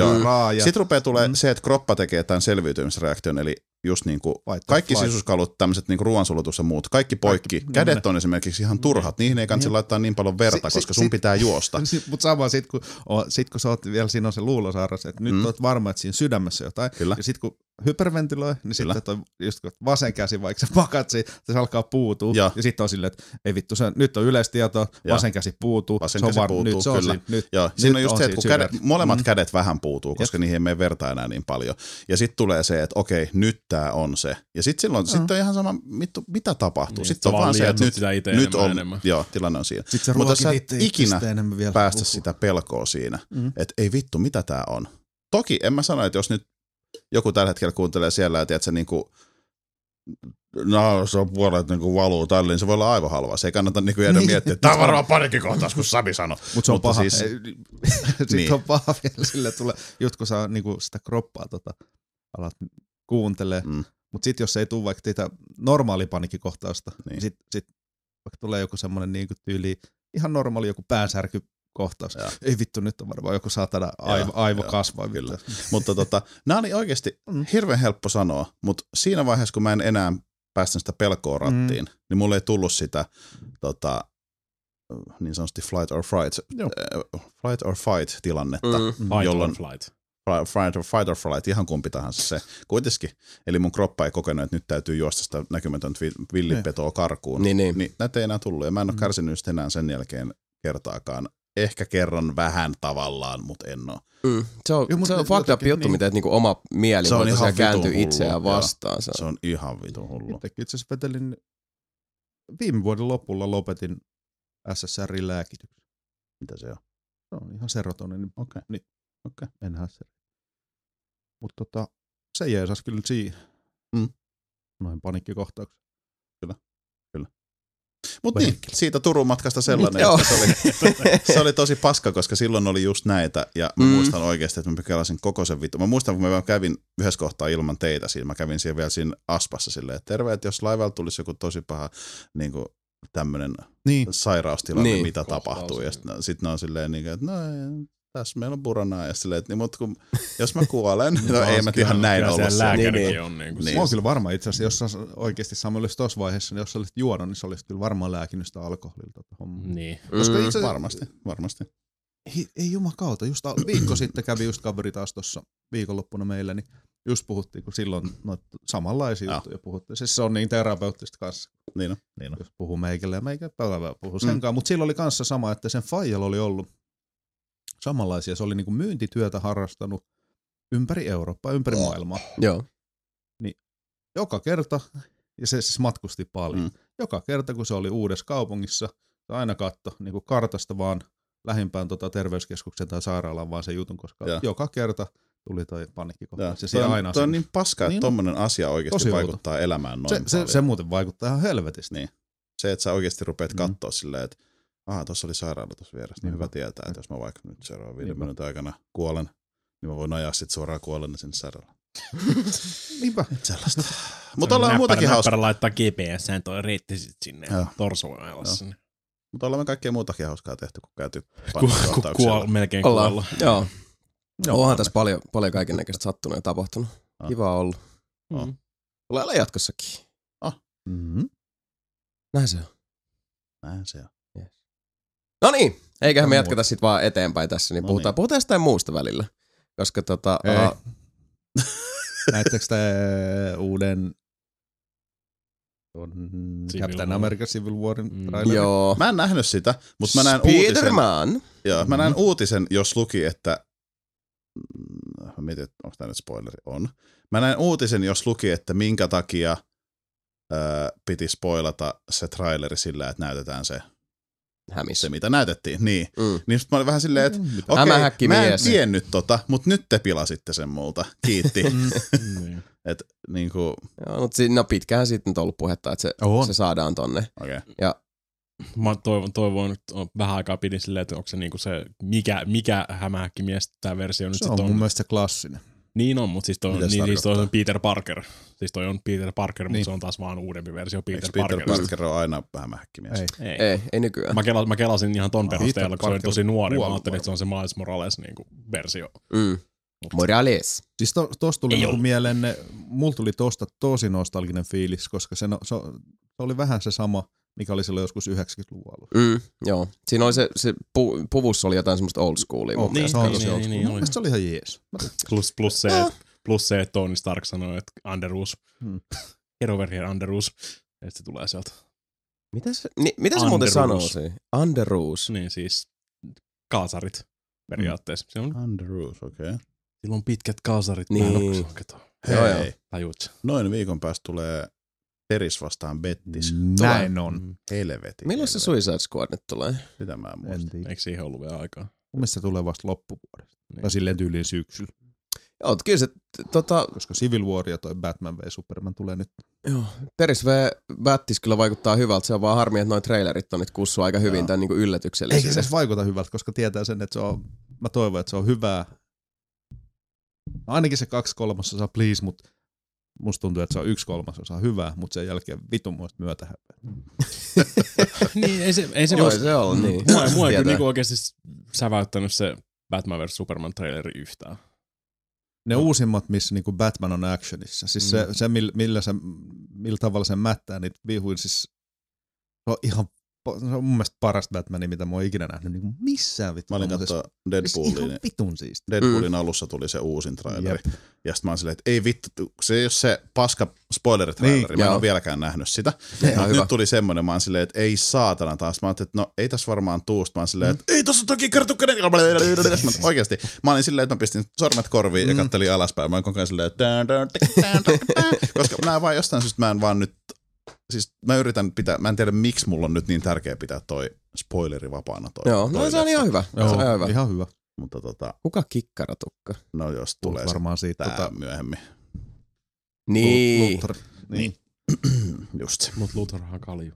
Sitten rupeaa tulee mm. se, että kroppa tekee tämän selviytymisreaktion, eli just niin kuin kaikki flight. sisuskalut, tämmöiset niin ruoansulutus ja muut, kaikki poikki. Kaikki- Kädet on esimerkiksi ihan turhat, niihin ei kannata laittaa niin paljon verta, Si- si- koska sun sit- pitää juosta. Mutta sama sit kun, o, sit kun sä oot vielä siinä on se luulosarras, että nyt Mm. oot varma, että siinä sydämessä jotain. Kyllä. Ja sit kun hyperventiloi, niin Kyllä. sitten toi, just kun vasen käsi, vaikka sä pakat siitä, se alkaa puutua. Joo. Ja sitten on silleen, että ei vittu, se, nyt on yleistieto, Joo. vasen käsi puutuu. Vasen se on var- puutuu, nyt se on kyllä. siinä, nyt, Joo, nyt siinä on just se, että kun kädet, molemmat Mm. kädet vähän puutuu, koska niihin ei mene verta enää niin paljon. Ja sitten tulee se, että okei, nyt tää on se. Ja sitten silloin Mm. sit on ihan sama, mittu, mitä tapahtuu. Niin, sitten on vaan se, että nyt, nyt enemmän on, enemmän. joo, tilanne on siinä. Mutta sä et ikinä päästä sitä pelkoa siinä, Mm. että ei vittu, mitä tää on. Toki en mä sano, että jos nyt joku tällä hetkellä kuuntelee siellä, että se niinku, no se on puolet niinku valuu tälle, niin se voi olla aivan halvaa. Se ei kannata niinku jäädä Niin. miettiä, että tää on varmaan paniikkikohtaus, kun Sami sanoi. Mutta se on Mutta paha. siis- Siis, Sitten Niin. on paha vielä sille tulee, just kun saa niinku sitä kroppaa tota, alat kuuntelee, Mm. Mutta sitten jos ei tule vaikka sitä normaali panikkikohtausta, niin, Niin. niin sitten sit, vaikka tulee joku semmoinen niin tyyli, ihan normaali joku päänsärkykohtaus. Joo. Ei vittu, nyt on varmaan joku saatana aivo, aivo. Vittu. Mutta tota, nämä oli oikeasti Mm. hirveän helppo sanoa, mutta siinä vaiheessa, kun mä en enää päästänyt sitä pelkoa rattiin, mm. niin mulle ei tullut sitä tota, niin sanotusti flight or fright, äh, flight or fight tilannetta. Mm. Fight jolloin- or flight. Fight or, fight or flight, ihan kumpi tahansa se. Kuitenkin, eli mun kroppa ei kokenut, että nyt täytyy juosta sitä näkymätöntä vi- villipetoa karkuun. Niin, niin. niin näitä ei enää tullut, ja mä en ole Mm. kärsinyt sitä enää sen jälkeen kertaakaan. Ehkä kerran vähän tavallaan, mutta en ole. Mm. Se on, Joo, mut se on fucked up juttu, niin. miten niinku oma mieli Se on voi ihan tosiaan kääntyä vitun itseään vastaan. Se Se on ihan vitun hullu. Itsekin itse asiassa vetelin, viime vuoden lopulla lopetin SSRin lääkityksen. Mitä se on? Se on ihan serotonin, niin Okei. Niin. Okei. enhän se. Mutta tota, se jeesas kyllä siihen. Mm. Noin panikkikohtauksiin. Mutta niin, siitä Turun matkasta sellainen, Joo. että se oli, se oli tosi paska, koska silloin oli just näitä, ja mä Mm. muistan oikeasti, että mä pelasin koko sen vittu. Mä muistan, kun mä kävin yhdessä kohtaa ilman teitä siinä, mä kävin siellä vielä siinä Aspassa silleen, että terve, että jos laivalla tulisi joku tosi paha niin kuin tämmöinen Niin. sairaustilanne, Niin. mitä Kohtaus, tapahtuu, ja niin. sitten sit ne on silleen, niin kuin, että no tässä meillä on buranaa, ja silleen, että niin, mutta kun, jos mä kuolen, niin no, ei mä Kyllä- ihan näin kyllä ollut. lääkärikin Niin, niin. on. Niin kuin Niin. siis- Mä oon kyllä varma itse asiassa, jos sä oikeasti Samuel olisi tuossa vaiheessa, niin jos sä olisit juonut, niin sä olisit kyllä varmaan lääkinyt sitä alkoholilta. Tota hommaa. Niin. Koska Mm. itse Varmasti, varmasti. ei, ei jumakauta, just viikko sitten kävi just kaveri taas tuossa viikonloppuna meillä, niin just puhuttiin, kun silloin noita samanlaisia Joo. juttuja puhuttiin. Siis se on niin terapeuttista kanssa, Niin on, niin on. jos puhuu meikälle ja meikä puhuu Mm. senkaan. Mutta sillä oli kanssa sama, että sen faijalla oli ollut samanlaisia. Se oli niinku myyntityötä harrastanut ympäri Eurooppaa, ympäri maailmaa. Joo. Joka kerta, ja se siis matkusti paljon, Mm. mm. joka kerta kun se oli uudessa kaupungissa, se aina katto niin kuin kartasta vaan lähimpään tota terveyskeskuksen tai sairaalaan vaan se jutun, koska ja. joka kerta tuli toi panikkikohtaus. Ja Toi on, aina toi on niin paska, että Niin on. tommonen asia oikeasti Tosi outo. vaikuttaa elämään noin se, se, paljon. se, muuten vaikuttaa ihan helvetisti. Niin. Se, että sä oikeasti rupeat Mm. katsoa silleen, että aha, tuossa oli sairaala tuossa vieressä, niin hyvä tietää, että jos mä vaikka nyt seuraavan viiden minuutin aikana kuolen, niin mä voin ajaa sit suoraan kuolleena sinne sairaalaan. Niinpä. Sellaista. Mutta ollaan Näppärä- muutakin hauskaa. näppärä laittaa GPSään toi reitti sit sinne torsoon Joo. sinne. Mutta ollaan me kaikkea muutakin hauskaa tehty, kun käyty Ku, ku, paniikkikohtauksella. kuol, melkein Ollaan. kuolla. Joo. Joo, Onhan tässä paljon, paljon kaiken näköistä sattunut ja tapahtunut. Ah. Kiva ollut. Mm. Ollaan jatkossakin. Mm-hmm. Näin se on. Näin se on. No niin, eiköhän me No jatketa sitten vaan eteenpäin tässä, niin No puhutaan, niin. puhutaan jostain muusta välillä. Koska tota, Ei. uh, Näettekö te uuden Captain War. America Civil Warin Mm. traileri? joo. Mä en nähnyt sitä, mutta mä näin uutisen. Spider-Man. Joo, mä Mhm. näin uutisen, jos luki, että... Mm, Mä mietin, että onko tämä nyt spoileri. On. Mä näin uutisen, jos luki, että minkä takia öö, piti spoilata se traileri sillä, että näytetään se, Hämissä. se mitä näytettiin. Niin. Mm. Niin sit mä olin vähän silleen, että Mitä? okei, Hämähäkki mä en mies. tiennyt tota, mutta nyt te pilasitte sen multa. Kiitti. Mm. Niin. Et niinku, Joo, mutta siinä, no pitkään sitten nyt ollut puhetta, että se, On. se saadaan tonne. okei. Okay. Mä toivon, toivon että on- vähän aikaa pidin silleen, että onko se niinku se, mikä, mikä hämähäkkimies tämä versio nyt Se sit on on. mun mielestä se klassinen. Niin on, mutta siis toi, on, niin, siis toi on tarkoittaa? Peter Parker. Siis toi on Peter Parker, mutta Niin. se on taas vaan uudempi versio Peter, Eikö Peter Parker. Parker ole aina vähän mähäkkimies? Ei. Ei. Ei, ei nykyään. Mä, kelasin, mä kelasin ihan ton Peter perusteella, kun se oli tosi nuori. Mä ajattelin, että se on se Miles Morales niin kuin, versio. Mm. Morales. Siis to, tosta tuli niinku mieleen, ne, mulla tuli tosta tosi nostalginen fiilis, koska se, no, se, se oli vähän se sama, mikä oli silloin joskus 90-luvun alussa. Mm, joo. Siinä oli se, se pu, puvussa oli jotain semmoista old schoolia. mun Oh, mielestä. se niin, niin, old niin, school. niin, Mun oli. mielestä se oli ihan jees. Plus, plus, se, Ah. että, plus se, että Tony Stark sanoi, että Anderus, Hmm. get over here Anderus, että se tulee sieltä. Mitä se, ni, mitä se muuten sanoo se? Underoos. Niin siis kaasarit periaatteessa. Se on, Underoos, okei. Okay. sillä on pitkät kaasarit. Niin. Oo- kato. Joo, joo. Hei, Tajuut noin viikon päästä tulee Teris vastaan Bettis. Näin on. Mm. Helvetin. Milloin se. Suicide Squad nyt tulee? Sitä mä en muista. En. Eikö siihen ollut vielä aikaa? Mun mielestä se tulee vasta loppuvuodesta. Niin. Tai silleen tyyliin syksyllä. Joo, mutta kyllä se, tota, Koska Civil War ja toi Batman v Superman tulee nyt. joo, Teris V. Battis kyllä vaikuttaa hyvältä. Se on vaan harmi, että noin trailerit on nyt kussu aika hyvin Joo. tämän niin Eikä yllätyksellisesti. se edes vaikuta hyvältä, koska tietää sen, että se on, mä toivon, että se on hyvää. No ainakin se kaksi kolmasosaa, please, mutta musta tuntuu, että se on yksi kolmasosa hyvää, mutta sen jälkeen vitun muista myötähäpeä. niin, ei se, ei se Joo, voi. se on niin. Mua, mua ei niinku oikeasti säväyttänyt se Batman vs Superman traileri yhtään. Ne uusimmat, missä niinku Batman on actionissa, siis Mm. se, se millä, millä se, millä tavalla se mättää niitä vihuja, siis se on ihan, se on mun mielestä paras Batman, mitä mä oon ikinä nähnyt niinku missään vittu. Mä olin katsoa Siis Deadpoolin. Ihan vitun siisti. Deadpoolin alussa tuli se uusin traileri. Jep. Ja sitten mä oon silleen, että ei vittu, se ei ole se paska spoileritraileri, Niin, mä en ole vieläkään nähnyt sitä. Hyvä. nyt tuli semmoinen, mä oon silleen, että ei saatana taas. Mä ajattelin, että no ei tässä varmaan tuusta. Mä oon silleen, Mm. että ei tossa toki kartukkanen. Oikeasti. Mä olin silleen, että mä pistin sormet korviin ja Mm. kattelin alaspäin. Mä oon koko ajan silleen, että koska mä vaan jostain syystä mä en vaan nyt Siis mä yritän pitää, mä en tiedä miksi mulla on nyt niin tärkeä pitää toi spoileri vapaana toi. Joo, toi no se on ihan hyvä. Se on ihan hyvä. ihan hyvä. Mutta tota, Kuka kikkaratukka? no jos Tulee varmaan siitä. Tota, myöhemmin. Niin. Luthor, niin. Just se. Mut Luthorhan kalju.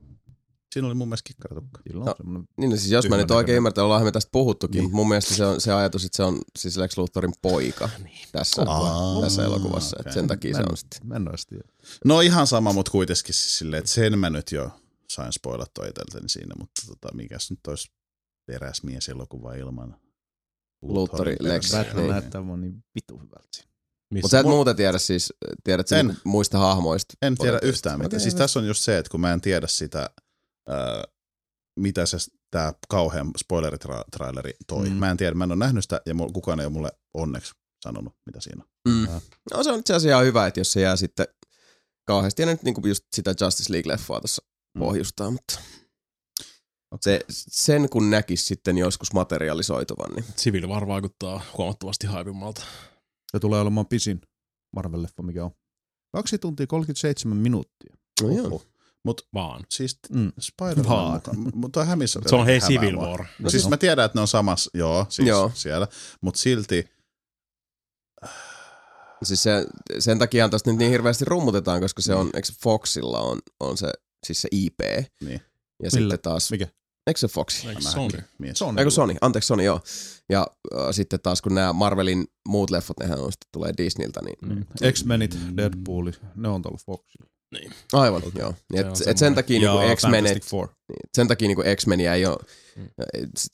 Siinä oli mun mielestä kikkaratukka. No. Niin, no siis jos mä nyt oikein ymmärtänyt, ollaan me tästä puhuttukin, Niin. mutta mun mielestä se on se ajatus, että se on siis Lex Luthorin poika tässä, Aa, tässä elokuvassa. Okay. sen takia se on sitten. mä en. No ihan sama, mutta kuitenkin siis silleen, että sen mä nyt jo sain spoilattua itseltäni siinä, mutta tota, mikäs nyt olisi teräsmies elokuva ilman Luthori Lex. teräs- Batman Niin. näyttää vaan niin vitu hyvältä siinä. Mutta sä et Mut- muuta tiedä siis, tiedät sen En. niinku muista hahmoista. En tiedä yhtään mitään. Siis tässä on just se, että kun mä en tiedä sitä, mitä se tää kauhean spoileritraileri toi. Mm. Mä en tiedä, mä en ole nähnyt sitä ja kukaan ei ole mulle onneksi sanonut, mitä siinä on. Mm. No se on itse asiassa ihan hyvä, että jos se jää sitten kauheasti, ja nyt niinku just sitä Justice League-leffaa tuossa Mm. pohjustaa, mutta se, sen kun näkisi sitten joskus materialisoituvan, niin Civil War vaikuttaa huomattavasti haipimmalta. Se tulee olemaan pisin Marvel-leffa, mikä on. 2 tuntia 37 minuuttia. no joo. Oho. Vaan. Siis Mm. Spider-Man Vaan. mukaan. Mutta on hämissä. Se on hei Civil. War. No No siis siis- mä tiedän, että ne on samassa, joo, siis Joo. siellä, mutta silti Siis se, sen takia tosta nyt niin hirveästi rummutetaan, koska se on, eikö se Foxilla on, on se, siis se IP. Niin. Ja Millä? sitten taas, Mikä? eikö se Fox? Eikö Sony? nähnyt mies. Sony. Eikö Sony? Anteeksi Sony, joo. Ja äh, sitten taas kun nämä Marvelin muut leffot, nehän on sitten tulee Disneyltä, niin Mm. X-Menit, Deadpool, ne on tuolla Foxilla. Aivan, joo. Niin Se Et, et sen takia niinku X-Menet, niin, sen takia niinku X-Meniä ei ole, Mm.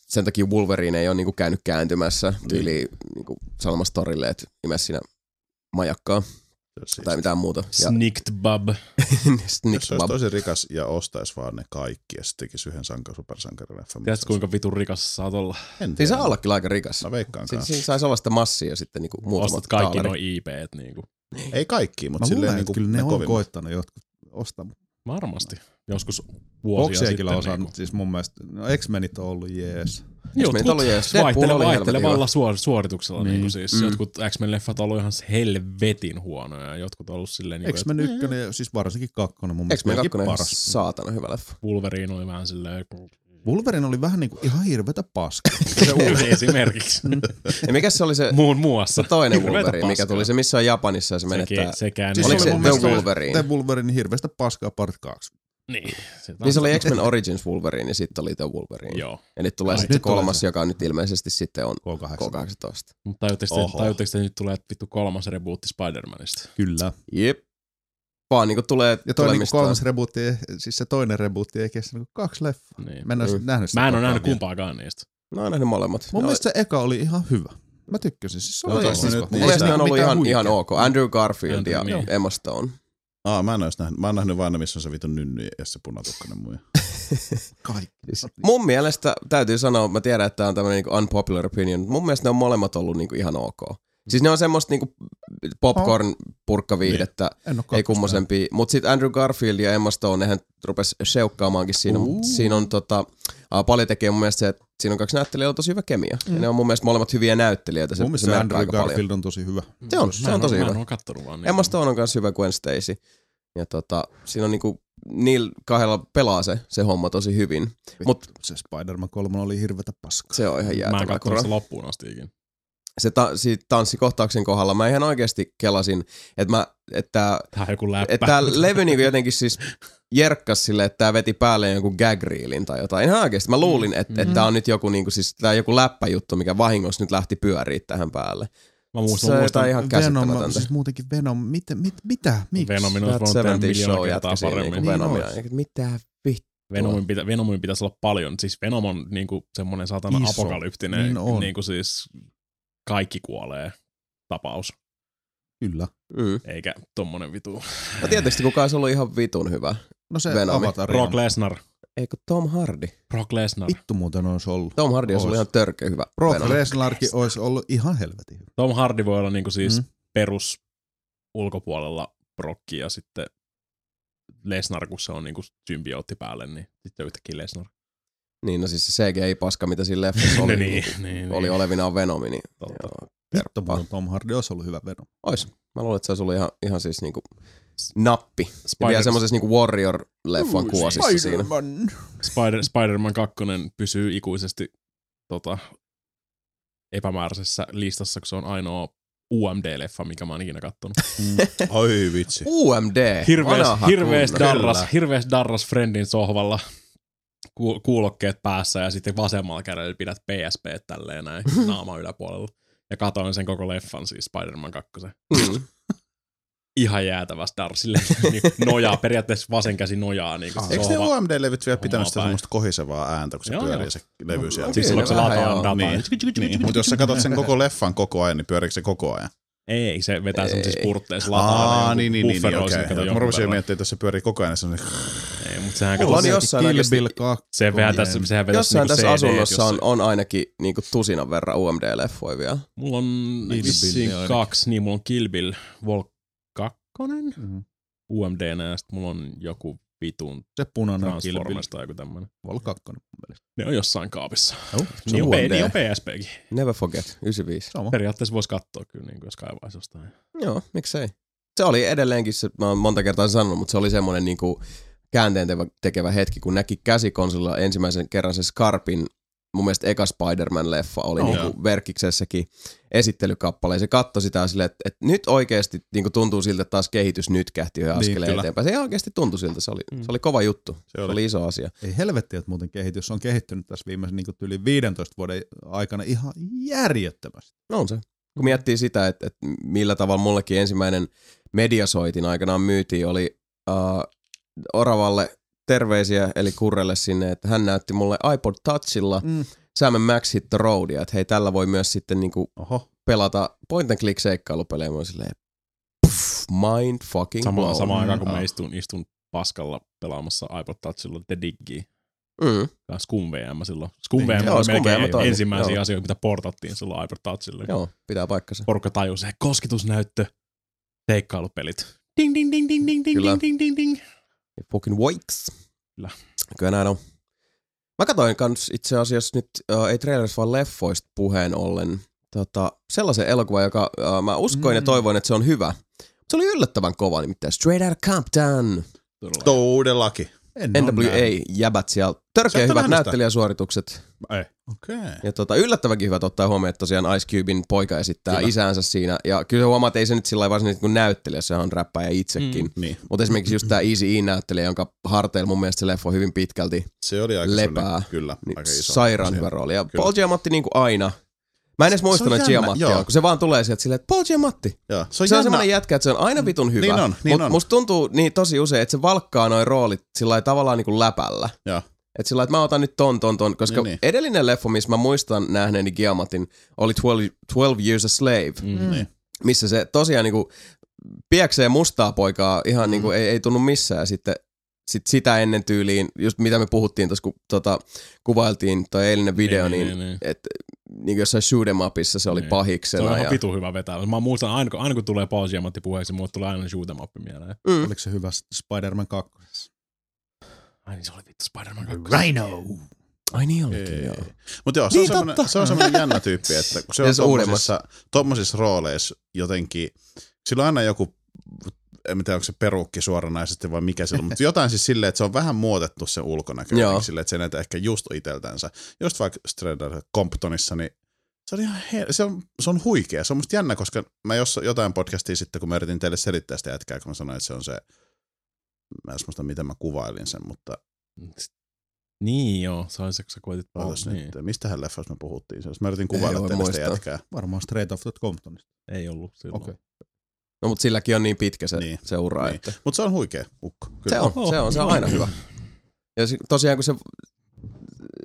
sen takia Wolverine ei ole niinku käynyt kääntymässä tyyliin niinku sanomassa torille, että nimes siinä majakkaa Siis, tai mitään muuta. Ja Snicked Bub. Snick jos se olisi tosi rikas ja ostaisi vaan ne kaikki ja sitten tekisi yhden sanka, supersankarileffan. Tiedätkö kuinka vitun rikas saat olla? En Siinä tiedä. saa ollakin aika rikas. Mä veikkaan Siinä, kanssa. siinä saisi olla sitä massia ja sitten niinku muutamat Ostat kaikki noin IPt niinku. Ei kaikki, Mä mutta silleen luulen, niin että kuin kyllä ne, ne on kovimmat. koittanut jotkut ostaa. Varmasti. Joskus vuosia sitten. kyllä osannut, niinku. siis mun mielestä, no X-Menit on ollut jees. X-Menit ollut jees. Vaihtele, vaihtelevalla suor, suorituksella. Niin. Niin. Niin siis Mm. mm. Jotkut X-Men-leffat on ollut ihan helvetin huonoja ja jotkut on ollut silleen, niin kuin, X-Men 1, siis varsinkin kakkonen mun mielestä X-Men vieläkin 2 on paras. saatana hyvä leffa. Wolverine oli vähän silleen, Wolverine oli vähän niinku ihan hirvetä paskaa. se uusi esimerkiksi. Ja mikä se oli se, Muun muassa. se toinen Hirveetä Wolverine, mikä paskaa. tuli se, missä on Japanissa ja se Sekin, menettää. sekään Siis Oliko oli se mun The Wolverine? The Wolverine hirveästä paskaa part 2. Niin. Se Niin se oli X-Men Origins Wolverine ja sitten oli The Wolverine. Joo. Ja nyt tulee Ai, sitten se kolmas, se. joka nyt ilmeisesti sitten on K8. K18. Mutta tajutteko te, tajutteko te nyt tulee vittu kolmas rebootti Spider-Manista? Kyllä. Jep. Vaan niinku tulee Ja toi niinku kolmas rebootti, siis se toinen rebootti ei kestä niinku kaksi leffaa. Niin. Mä en ole Mm. nähnyt sitä Mä en ole nähnyt kumpaakaan niistä. Mä oon nähnyt molemmat. Mun Ne mielestä se eka oli ihan hyvä. Mä tykkäsin. Siis se No oli siis, nyt mun niin. On ollut ihan, huikea. ihan ok. Andrew Garfield Andrew, ja niin. Emma Stone. Aa, mä en ois nähnyt. Mä oon nähnyt vaan ne, missä on se vitun nynny ja se punatukkainen muija. Kaikki. Siis mun mielestä, täytyy sanoa, mä tiedän, että tää on tämmönen niinku unpopular opinion, mutta mun mielestä ne on molemmat ollut niinku ihan ok. Siis ne on semmoista niinku popcorn-purkkaviihdettä, En ole ei kakkosta kummosempia. Mutta sitten Andrew Garfield ja Emma Stone, nehän rupes seukkaamaankin siinä. Mut siinä on tota, uh, paljon tekee mun mielestä se, että siinä on kaksi näyttelijää, joilla on tosi hyvä kemia. Mm. Ja ne on mun mielestä molemmat hyviä näyttelijöitä. Se, Mun mielestä se se Andrew aika paljon. Garfield on tosi hyvä. Se on, Mä se on en tosi oo- Mä hyvä. en kattonut vaan Emma Stone on myös hyvä Gwen Stacy. Ja tota, siinä on niinku, niillä kahdella pelaa se, se homma tosi hyvin. Mut Se Spider-Man 3 oli hirvetä paskaa. se on ihan Mä en jäätävä kattonut kura. sitä loppuun asti ikinä. Se ta- siitä tanssikohtauksen kohdalla mä ihan oikeasti kelasin, että mä, että Tää on joku läppä. että tää levy niinku jotenkin siis jerkkas sille, että tää veti päälle jonkun gag reelin tai jotain. Ihan oikeasti. Mä luulin, että, että tää on nyt joku, niinku, siis, tää on joku läppäjuttu, mikä vahingossa nyt lähti pyöriä tähän päälle. Mä muistan, Se on muistan ihan Venom, siis muutenkin Venom, mitä, mit, mitä, miksi? Venomin olisi voinut tehdä 70 miljoona kertaa paremmin. niinku Niin. Eikä Mitä vittu? Venomin, pitä, Venomin pitäisi olla paljon. Siis Venom on niinku semmoinen satana Iso. apokalyptinen, Niin on. niinku siis kaikki kuolee tapaus, Kyllä. Mm. eikä tommonen vitu. No tietysti kuka olisi ollut ihan vitun hyvä. No se Venomi. Avatar. Brock Lesnar. Eikö Tom Hardy? Brock Lesnar. Vittu muuten olisi ollut. Tom Hardy olisi ollut ihan törkeä hyvä. Brock. Lesnarkin olisi ollut ihan helvetin hyvä. Tom Hardy voi olla niinku siis Mm. mm. perus ulkopuolella Brocki ja sitten Lesnar, kun se on niinku symbiootti päälle, niin sitten yhtäkkiä Lesnar. Niin, no siis se CGI-paska, mitä siinä leffassa oli, niin, niin, niin, oli niin. olevinaan Venomi, niin Totta. joo, Vittu Tom Hardy olisi ollut hyvä Venom. Ois. Mä luulen, että se olisi ollut ihan, ihan siis niinku nappi. Ja Spider- vielä semmoisessa niinku Warrior-leffan kuosissa siinä. Spider, Spider-Man 2 pysyy ikuisesti tota, epämääräisessä listassa, kun se on ainoa UMD-leffa, mikä mä oon ikinä kattonut. Oi vitsi. UMD. Hirvees, hirvees, darras, hirvees darras friendin sohvalla, kuulokkeet päässä ja sitten vasemmalla kädellä pidät PSP tälleen näin naama yläpuolella. Ja katoin sen koko leffan, siis Spider-Man 2. Mm. Ihan jäätävästi darsille. niin nojaa, periaatteessa vasen käsi nojaa. Niin kuin se Eikö ne. UMD-levyt vielä pitänyt sitä semmoista kohisevaa ääntä, kun se Joo, pyörii joo. se levy siellä? Siis silloin, kun se lataa dataa. Niin. Niin, mutta jos sä katsot sen koko leffan koko ajan, niin pyöriikö se koko ajan? Ei, se vetää Ei. semmoisissa purtteissa lataa. Aa, niin, niin, niin, niin sinne, kato Okay. Mä rupesin jo miettimään, että jos se pyörii koko ajan, niin se on se... Ei, mutta sehän on se, jossain Kill Bill 2. se vetäisi tässä, sehän vetäisi Jossain niinku tässä CD, asunnossa on, on ainakin niinku tusinan verran UMD-leffoja vielä. Mulla on vissiin kaksi, niin mulla on Kill Bill Vol 2 Mhm. UMDnä ja sitten mulla on joku vitun Se punainen. Transformers tai joku tämmönen. Vol 2 mun mielestä. Ne on jossain kaapissa. Oh, se Niin on niin on PSPkin. Never forget, 95. sama. Periaatteessa voisi katsoa kyllä, niin kuin jos kaivaisi jostain. Joo, miksei. Se oli edelleenkin, se, mä oon monta kertaa sanonut, mutta se oli semmoinen niinku käänteen tevä- tekevä hetki, kun näki käsikonsolilla ensimmäisen kerran se Scarpin, mun mielestä eka Spider-Man-leffa oli Joo. niinku Verkiksessäkin esittelykappale. Ja se katsoi sitä silleen, että, että nyt oikeasti niinku tuntuu siltä, että taas kehitys nyt kähti yhden Niin, askeleen kyllä. eteenpäin. Se ei oikeasti tuntui siltä, se oli, Mm. se oli kova juttu. Se Se oli, oli iso asia. Ei helvetti, että muuten kehitys on kehittynyt tässä viimeisen niin yli 15 vuoden aikana ihan järjettömästi. No on se. Kun miettii sitä, että, että millä tavalla mullekin ensimmäinen mediasoitin aikanaan myytiin, oli uh, Oravalle terveisiä, eli Kurrelle sinne, että hän näytti mulle iPod Touchilla Mm. Sam Max Hit the Roadia, että hei, tällä voi myös sitten niinku Oho. pelata point and click seikkailupelejä. Mä silleen, puff, mind fucking Sama, blown. samaan aikaan, kun Mm. mä istun, istun paskalla pelaamassa iPod Touchilla The Diggiä. Mm, Scum VM silloin. Niin, VM joo, oli melkein VM ensimmäisiä joo. asioita, mitä portattiin silloin iPod Touchille. joo, pitää paikkansa. Porukka tajusi, se kosketusnäyttö, seikkailupelit. Ding, ding, ding, ding, ding, ding, ding, ding, ding, ding. Fucking wakes. Kyllä. Kyllä näin on. Mä katsoin kans itse asiassa nyt, äh, ei trailers vaan leffoista puheen ollen, tota, sellaisen elokuvan, joka äh, mä uskoin mm. ja toivoin, että se on hyvä. Se oli yllättävän kova, nimittäin Straight Outta Compton. Todella. Todellakin. En. NWA-jäbät siellä. Törkeä hyvät näyttelijäsuoritukset. Ei. Okei. Okay. Ja tota, yllättävänkin hyvät ottaa huomioon, että tosiaan Ice Cubein poika esittää Kyllä. isäänsä siinä. Ja kyllä huomaat, että ei se nyt sillä lailla varsinaisesti kuin näyttelijä, se on räppäjä itsekin. Mm. Niin. Mutta esimerkiksi just tämä Easy E-näyttelijä, jonka harteilla mun mielestä se leffa hyvin pitkälti Se oli aika Lepää. kyllä, niin aika iso. sairaan hyvä rooli. Ja Kyllä. Paul Giamatti niin kuin aina. Mä en edes muistanut, että Giamatti joo. on, kun se vaan tulee sieltä silleen, että Paul Giamatti. Joo. Se Se on, on jännä. semmoinen jätkä, että se on aina vitun hyvä. Niin on, niin Mut on. musta tuntuu niin tosi usein, että se valkkaa noin roolit sillä lailla tavallaan niin kuin läpällä. Joo. Että sillä lailla, että mä otan nyt ton, ton, ton, koska Niin, niin, niin. niin. edellinen leffa, missä mä muistan nähneeni Giamatin, oli 12, 12 Years a Slave, Mm. Niin. missä se tosiaan niinku pieksee mustaa poikaa ihan Mm. niinku ei, ei tunnu missään. Ja sitten sit sitä ennen tyyliin, just mitä me puhuttiin tuossa, kun tota, kuvailtiin toi eilinen video, niin, niin, niin. että niin jossain shoot 'em upissa se oli Niin. pahiksena. Se on ihan ja, vitu hyvä vetää. Mä muistan, aina kun, aina kun tulee Paul Giamatti puheeksi, mulle tulee aina shoot 'em up mieleen. mm, Oliko se hyvä Spider-Man 2? Ai niin se oli vittu Spider-Man 2. Rhino! ai niin olikin, Ei. joo. Mutta joo, se, Niin, on se on semmoinen jännä tyyppi, että kun se on tommosissa, tommosissa rooleissa jotenkin, sillä on aina joku, en tiedä onko se perukki suoranaisesti vai mikä sillä on, mutta jotain siis silleen, että se on vähän muotettu se ulkonäkö, jotenkin silleen, että se näyttää ehkä just iteltänsä. Just vaikka Strader Comptonissa, niin se on ihan he- se on, se on huikea. Se on musta jännä, koska mä jos, jotain podcastia sitten, kun mä yritin teille selittää sitä jätkää, kun mä sanoin, että se on se, mä en muista, miten mä kuvailin sen, mutta Niin joo, se oli se, kun sä koitit Ootas puhua. nyt, Niin. mistähän leffassa me puhuttiin. Siis mä yritin kuvailla teille sitä jätkää. Varmaan Straight the Comptonista. Ei ollut silloin. Okei. No mutta silläkin on niin pitkä se, Niin. se ura, Niin. että Mutta se on huikea ukko. Kyllä. se on, se on, se on aina hyvä. Ja se, tosiaan kun se,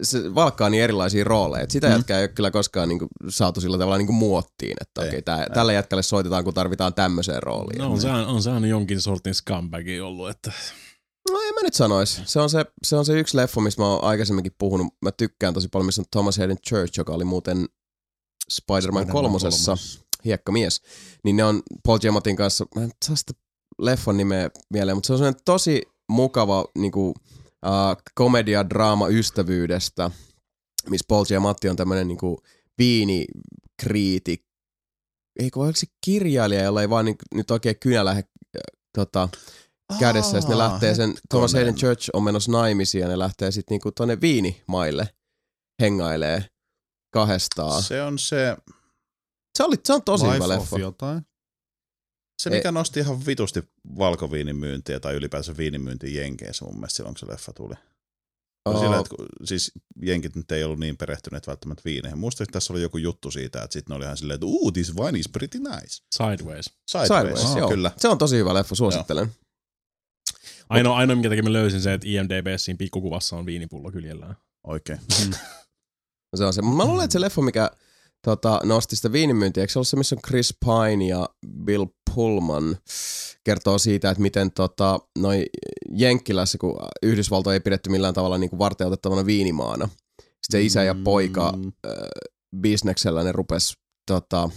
se valkkaa niin erilaisia rooleja, että sitä Mm. jätkää ei ole kyllä koskaan niinku saatu sillä tavalla niinku muottiin, että Ei, okei, tää, ei. tälle jätkälle soitetaan, kun tarvitaan tämmöiseen rooliin. No on se, on se aina jonkin sortin scumbagi ollut, että No en mä nyt sanois. Se on se, se on se yksi leffa, mistä mä oon aikaisemmin puhunut. Mä tykkään tosi paljon, missä on Thomas Hayden Church, joka oli muuten Spider-Man kolmosessa hiekkamies. Niin ne on Paul Giamattin kanssa, mä en saa sitä leffan nimeä mieleen, mutta se on sellainen tosi mukava niinku, uh, komedia-draama ystävyydestä, missä Paul Giamatti on tämmöinen niinku viinikriitik, eikö oliko se kirjailija, jolla ei vaan niinku, nyt oikein kynä lähde äh, tota, kädessä, ja sitten ne lähtee sen. Thomas Hayden Church on menossa naimisiin, ja ne lähtee sitten niinku tonne viinimaille hengailee kahdestaan. Se on se, se, oli, se on tosi Life hyvä leffa. jotain. se mikä nosti ihan vitusti valkoviinin myyntiä tai ylipäänsä viinin myyntiä Jenkeissä mun mielestä silloin, kun se leffa tuli. Oh. Sillä, että kun, siis jenkit nyt ei ollut niin perehtyneet välttämättä viineihin. Muistan, että tässä oli joku juttu siitä, että sitten ne oli ihan silleen, että uu, this wine is pretty nice. sideways. Sideways, Sideways, Sideways joo. kyllä. Se on tosi hyvä leffa, suosittelen. Ainoa, ainoa minkä takia mä löysin se, että IMDB:ssä siinä pikkukuvassa on viinipullo kyljellään. Oikein. Se on se. Mä luulen, että se leffa, mikä tota, nosti sitä viinimyyntiä, eikö se ollut se, missä on Chris Pine ja Bill Pullman? Kertoo siitä, että miten tota, noi Jenkkilässä, kun Yhdysvalto ei pidetty millään tavalla niin varteutettavana viinimaana. Sitten se isä ja poika Mm, bisneksellä ne rupes tota,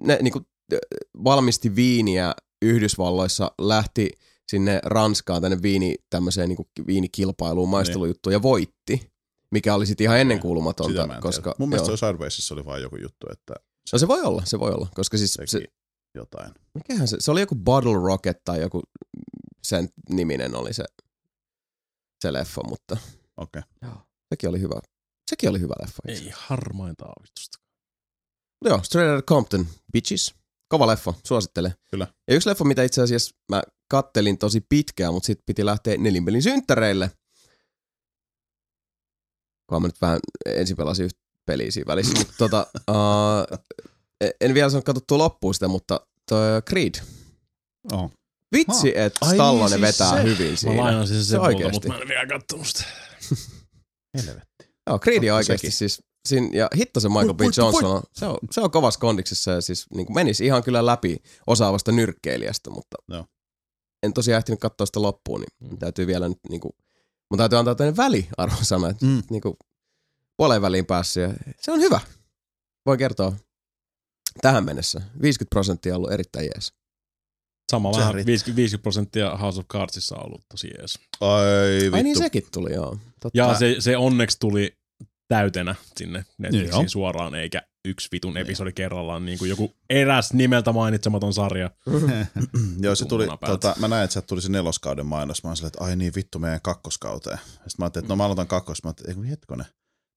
ne niinku äh, valmisti viiniä Yhdysvalloissa, lähti sinne Ranskaan tänne viini, tämmöiseen niinku viinikilpailuun, maistelujuttuun ja voitti, mikä oli sitten ihan ennenkuulumatonta, koska. Mun mielestä se Sidewaysissa oli vaan joku juttu, että no se voi olla, se voi olla, koska siis se, jotain. mikähän se, se oli joku Bottle Rocket tai joku sen niminen oli se, se leffa, mutta Okei. sekin oli hyvä. Sekin oli hyvä leffa. itse Ei harmainta aavistusta. Joo, Straight Outta Compton, Bitches. Kova leffa, suosittelen. Kyllä. Ja yksi leffa, mitä itse asiassa mä kattelin tosi pitkään, mutta sitten piti lähteä nelinpelin synttäreille. Kunhan mä nyt vähän ensin pelasin yhtä peliä siinä välissä. mutta tota, uh, en vielä saanut katsottua loppuun sitä, mutta toi Creed. Oh. Vitsi, että Ai niin, Stallone siis vetää se. hyvin Mä siinä. lainasin sen Se multa, mutta mä en vielä kattonut sitä. Helvetti. Joo, Creed Totta oikeasti sekin. siis. Siinä, ja hitto se Michael B. Johnson on, se on, se on kovassa kondiksessa ja siis niin menisi ihan kyllä läpi osaavasta nyrkkeilijästä, mutta Joo. en tosiaan ehtinyt katsoa sitä loppuun, niin Mm. täytyy vielä nyt niin kuin, mun täytyy antaa tämmöinen väliarvosana, että Mm. niin kuin puoleen väliin päässyt ja se on hyvä. Voin kertoa tähän mennessä. 50 prosenttia on ollut erittäin jees. Sama vähän, riittää. 50, 50 prosenttia House of Cardsissa on ollut tosi jees. Ai vittu. Ai niin sekin tuli, joo. Totta. Ja se, se onneksi tuli täytenä sinne Netflixiin Joo. suoraan, eikä yksi vitun episodi kerrallaan, niin kuin joku eräs nimeltä mainitsematon sarja. Joo, se tuli, tota, mä näin, että sieltä tuli se neloskauden mainos. Mä oon silleen, että ai niin vittu meidän kakkoskauteen. Sitten mä ajattelin, että no mä aloitan kakkos. Mä ajattelin, että hetkonen.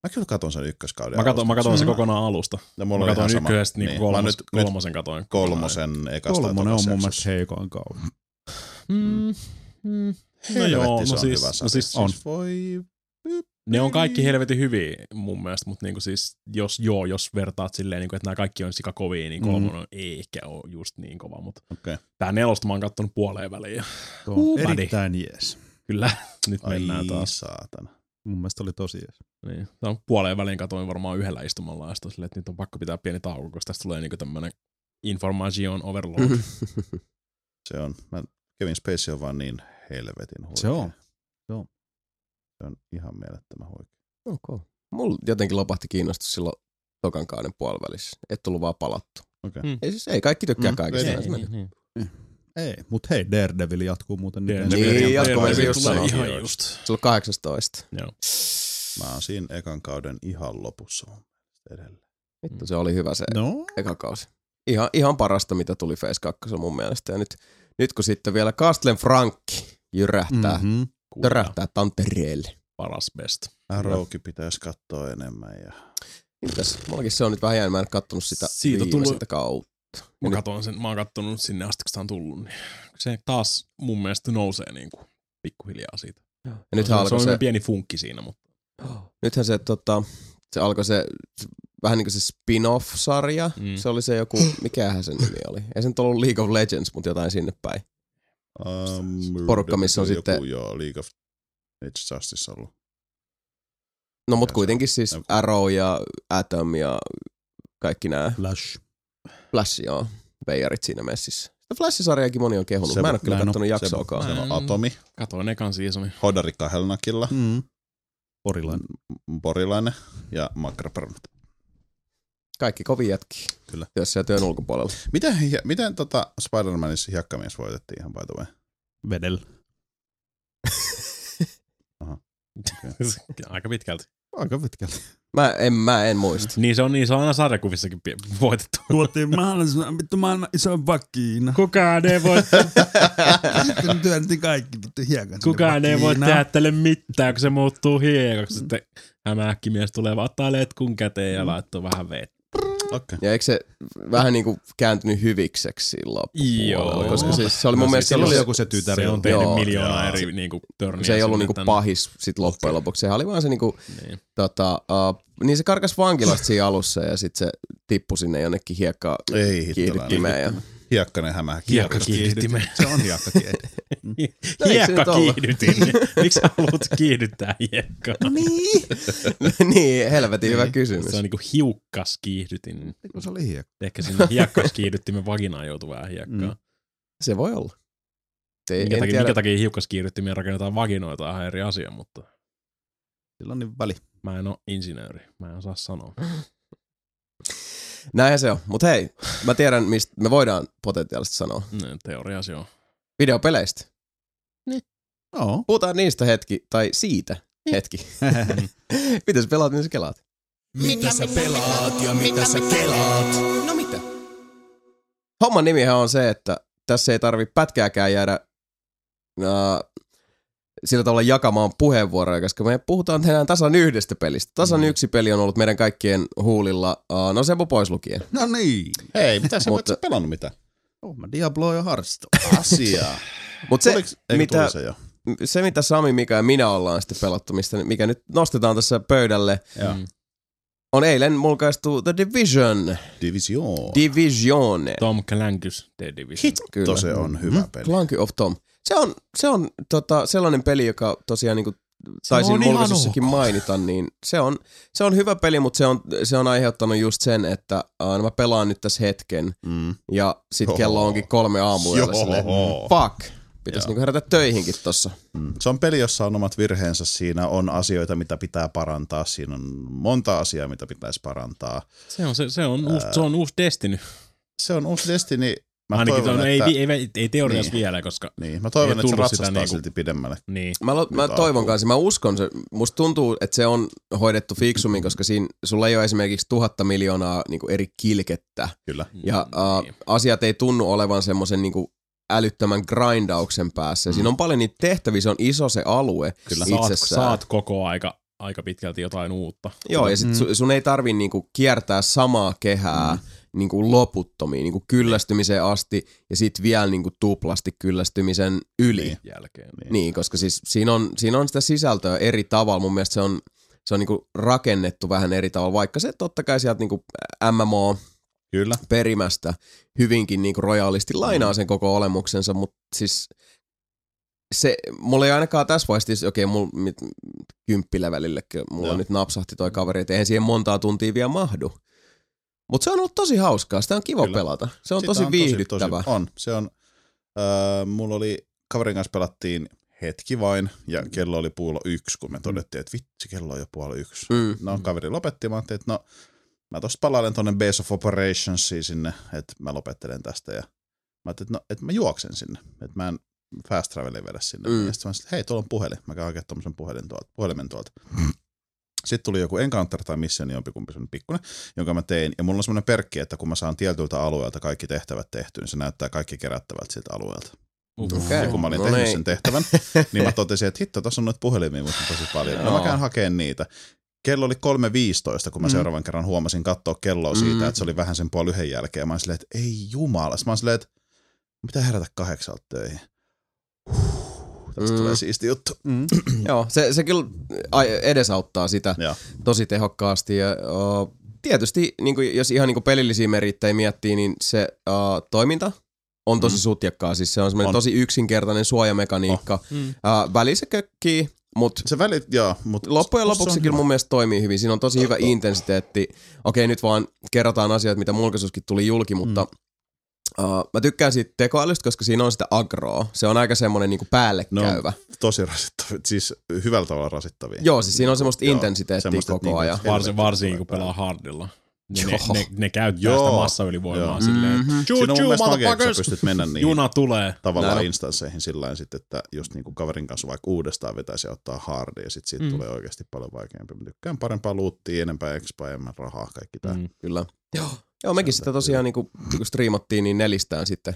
Mä kyllä katon sen ykköskauden Mä katon, mä katon se alusta. kokonaan alusta. Ja mulla Mä katon sama. ykkösestä niin, Mä kolmos, nyt, nyt kolmosen katoin. kolmosen ekasta. Kolmonen on mun mielestä heikoin kauan. Mm, mm. No joo, se no on siis, hyvä no sarja. siis On. Voi ne on kaikki helvetin hyviä mun mielestä, mutta niinku siis, jos, joo, jos vertaat silleen, niinku, että nämä kaikki on sika kovia, niin kolmonen ei ehkä ole just niin kova, mutta Okei. tää nelosta mä oon kattonut puoleen väliin Tuo Uh, on erittäin jees. kyllä nyt Ai mennään taas. saatana. Mun mielestä oli tosi jees. Niin. Tää on puoleen väliin katoin varmaan yhdellä istumalla ja sitten silleen, että nyt on pakko pitää pieni tauko, koska tästä tulee niinku tämmönen information overload. Se on. Mä, Kevin Spacey on vaan niin helvetin huikea. Se on. Se on ihan mielettömän huikea. okay. Mulla jotenkin lopahti kiinnostus silloin tokan kauden puolivälissä. Et tullut vaan palattu. Okei. Mm. Ei siis, ei kaikki tykkää Mm, kaikesta. ei, näistä niin, menee. niin. Ei, mut hei, Daredevil jatkuu muuten nyt. Daredevil ensi Niin, jatkuu Daredevil just tulee sanoa. Ihan just. Se on 18. Joo. Mä oon siinä ekan kauden ihan lopussa edelleen. Vittu, se oli hyvä se No, eka kausi. Ihan, ihan parasta, mitä tuli Face 2 mun mielestä. Ja nyt, nyt kun sitten vielä Castlen Frankki jyrähtää, mm-hmm. Mm-hmm. törähtää tantereelle. Paras best. Arrowkin pitäisi katsoa enemmän. Ja... Mitäs? Mullakin se on nyt vähän jäänyt, mä en kattonut sitä Siitä tullut- kautta. Mä, nyt- sen, mä oon kattonut sinne asti, kun sitä on tullut. Niin se taas mun mielestä nousee niin kuin pikkuhiljaa siitä. Ja se, nythän se alkoi on se, se... pieni funkki siinä, mutta nythän se, tota, se alkoi se, vähän niin kuin se spin-off-sarja. Mm. Se oli se joku, mikähän sen nimi oli. Ei se nyt ollut League of Legends, mutta jotain sinne päin. Um, Porukka, missä on joku, sitten- Joo, League of Age Justice ollut. No mut Ja se kuitenkin on- siis no. Arrow ja Atom ja kaikki nämä Flash. Flash, joo, veijarit siinä messissä. Sitä Flash-sarjaakin moni on kehunut. Se- Mä en ole kyllä kattonut Se, jaksoakaan. se on Mm. Atomi, Katoin ekan seasonin. Hodari Kahelnakilla, Mm. Porilainen. Porilainen ja Makraperunat. Kaikki kovin jätki. Kyllä. Työssä ja työn ulkopuolella. Miten, miten tota Spider-Manissa hiekkamies voitettiin ihan by the way? Vedellä. Aika pitkälti. Aika pitkälti. Mä en, mä en muista. Niin se on, niin se on aina sarjakuvissakin voitettu. Tuottiin mahdollisimman vittu maailman isoin vakiina. Kukaan ei voi, Sitten työnti kaikki vittu hiekan kukaan ei voi tehdä tälle mitään, kun se muuttuu hiekaksi. Sitten hämähäkkimies tulee vaan ottaa letkun käteen ja laittaa vähän vettä. Okei. Ja eikö se vähän niinku kääntynyt hyvikseksi loppupuolella? Joo. Koska siis se oli mun No, mielestä... siis sillä oli joku se tytär. Se on tehnyt Joo, miljoonaa joo. eri niinku, törniä. se ei ollut niinku tänne. pahis sit loppujen lopuksi. Sehän oli vaan se niinku, Niin. tota, uh, niin se karkas vankilasta siinä alussa ja sitten se tippui sinne jonnekin hiekkaa Ei hittolainen. kiihdyttimeen. Ja... Hiekkanen hämähäkki. Hiekka kiihdyttimen. Se on hiekkakin. No eikö se Hiekka nyt ollut? kiihdytin. Miksi haluat kiihdyttää hiekkaa? niin. niin, helvetin hyvä Niin. kysymys. Se on niinku hiukkas kiihdytin. Kun se oli hiekka. Ehkä sinne hiekkas kiihdyttimen vaginaan joutuu vähän hiekkaa. Mm. Se voi olla. Se, Minkä en takia, tiedä. minkä takia hiukkas kiihdyttimiä rakennetaan vaginoita on ihan eri asia, mutta Sillä on niin väli. mä en ole insinööri. Mä en osaa sanoa. Näinhän se on. Mutta hei, mä tiedän, mistä me voidaan potentiaalisesti sanoa. No, Teoria se on. Videopeleistä. Joo. Puhutaan niistä hetki, tai siitä hetki. mitä sä pelaat, niin sä kelaat? Mitä sä pelaat ja mitä sä kelaat? No mitä? Homman nimihän on se, että tässä ei tarvi pätkääkään jäädä uh, sillä tavalla jakamaan puheenvuoroja, koska me puhutaan tänään tasan yhdestä pelistä. Tasan Mm. yksi peli on ollut meidän kaikkien huulilla, uh, no Sebu pois lukien. No niin. Hei, mitä sä Mutta- pelannut mitä? Oh, mä Diablo ja Hearthstone. Asiaa. Mutta se, Tuliks, mitä- se jo? se, mitä Sami, Mika ja minä ollaan sitten pelattu, mistä, mikä nyt nostetaan tässä pöydälle, Joo. Mm. on eilen mulkaistu The Division. Division. Divisione. Tom Clancy's The Division. Hitto Kyllä. se on hyvä peli. Clanky of Tom. Se on, se on tota, sellainen peli, joka tosiaan niin kuin taisin ok. mainita, niin se on, se on hyvä peli, mutta se on, se on aiheuttanut just sen, että uh, mä pelaan nyt tässä hetken Mm. ja sit Joo. kello onkin kolme aamulla Joo. silleen, fuck, pitäisi niinku herätä töihinkin tossa. Mm. Se on peli, jossa on omat virheensä. Siinä on asioita, mitä pitää parantaa. Siinä on monta asiaa, mitä pitäisi parantaa. Se on, se, se on, uusi, se on uusi Destiny. Se on uusi Destiny. Mä Ainakin toivon, on, että... ei, ei, ei, ei teoriassa Niin. vielä, koska Niin, mä toivon, että se ratsastaa niinku- silti pidemmälle. niin. Mä, lo, mä toivon kanssa, mä uskon se, musta tuntuu, että se on hoidettu fiksummin, koska siinä sulla ei ole esimerkiksi tuhatta miljoonaa niinku eri kilkettä. Kyllä. Ja Niin. uh, asiat ei tunnu olevan semmoisen niinku älyttömän grindauksen päässä. Mm. Siinä on paljon niitä tehtäviä, se on iso se alue Kyllä. Saat, itsessään. saat koko aika, aika pitkälti jotain uutta. Joo, ja sit Mm. su, sun ei tarvi niinku kiertää samaa kehää mm. Niinku loputtomiin, niinku kyllästymiseen asti, ja sit vielä niinku tuplasti kyllästymisen yli. Niin. Niin. Jälkeen. niin, koska siis siinä on, siinä on sitä sisältöä eri tavalla. Mun mielestä se on, se on niinku rakennettu vähän eri tavalla, vaikka se totta kai sieltä niinku MMO Kyllä. perimästä hyvinkin niinku royaalisti lainaa sen koko olemuksensa, mutta siis se, mulla ei ainakaan tässä vaiheessa, okei, mulla mit, kymppilevelille, mulla Joo. nyt napsahti toi kaveri, että eihän siihen montaa tuntia vielä mahdu. Mutta se on ollut tosi hauskaa, sitä on kiva Kyllä. pelata. Se on Sitä tosi viihdyttävä. Tosi, on. Se on, öö, mulla oli, kaverin kanssa pelattiin hetki vain, ja kello oli puolo yksi, kun me todettiin, että vitsi, kello on jo puoli yksi. Mm. No, kaveri lopetti, mä ajattelin, että no, mä tosta palailen tonne Base of Operationsiin sinne, että mä lopettelen tästä, ja mä ajattelin, että no, että mä juoksen sinne, että mä en fast travelin vedä sinne. Mm. Mm. Ja sitten mä sanoin, että hei, tuolla on puhelin, mä käyn hakemaan tommosen puhelin tuolta, puhelimen tuolta. Sitten tuli joku encounter tai mission, jompikumpi semmoinen pikkunen, jonka mä tein. Ja mulla on semmoinen perkki, että kun mä saan tietyltä alueelta kaikki tehtävät tehtyä, niin se näyttää kaikki kerättävältä siltä alueelta. Okei. Ja kun mä olin No tehnyt niin. sen tehtävän, niin mä totesin, että hitto, tuossa on noita puhelimia mutta tosi paljon. No mä Joo. käyn hakemaan niitä. Kello oli 3.15, kun mä Mm. seuraavan kerran huomasin katsoa kelloa siitä, Mm. että se oli vähän sen puoli yhden jälkeen. Ja mä olin silleen, että ei jumala. Sitten mä olin silleen, että mitä herätä kahdeksalta töihin. Huh, tästä Mm. tulee siisti juttu. Mm. Joo, se, se kyllä edesauttaa sitä Joo. tosi tehokkaasti. Ja, o, tietysti, niin kuin, jos ihan niin kuin pelillisiä merittejä miettii, niin se uh, toiminta on tosi Mm. mm. sutjakkaa. Siis se on semmoinen On. tosi yksinkertainen suojamekaniikka. Oh. Mm. Uh, väli se kökkii, mutta Se välit, joo, mutta loppujen lopuksi kyllä mun mielestä toimii hyvin. Siinä on tosi hyvä intensiteetti. Okei, nyt vaan kerrotaan asioita, mitä mulkaisuuskin tuli julki, mutta Mm. Uh, mä tykkään siitä tekoälystä, koska siinä on sitä agroa. Se on aika semmoinen niinku päälle No, käyvä. Tosi rasittavia, siis hyvällä tavalla rasittavia. Joo, siis siinä on semmoista Joo, intensiteettiä semmoista, koko niinku, ajan. Varsin, varsinkin kun pelaa hardilla. Niin ne, Joo. ne, ne käyttää Joo. sitä massaylivoimaa Joo. silleen, Mhm. choo Siinä on mun choo mielestä sä motherfuckers, pystyt mennä niin juna tulee. tavallaan Näin on. instansseihin sillä tavalla sit, että just niinku kaverin kanssa vaikka uudestaan vetäisi ja ottaa hardia ja sit siitä Mm. tulee oikeasti paljon vaikeampi. Mä tykkään parempaa luuttia, enempää expaa, enemmän rahaa, kaikki tää. Mm. Kyllä. Joo, Joo mekin sitä tosiaan, niin kun, kun striimattiin, niin nelistään sitten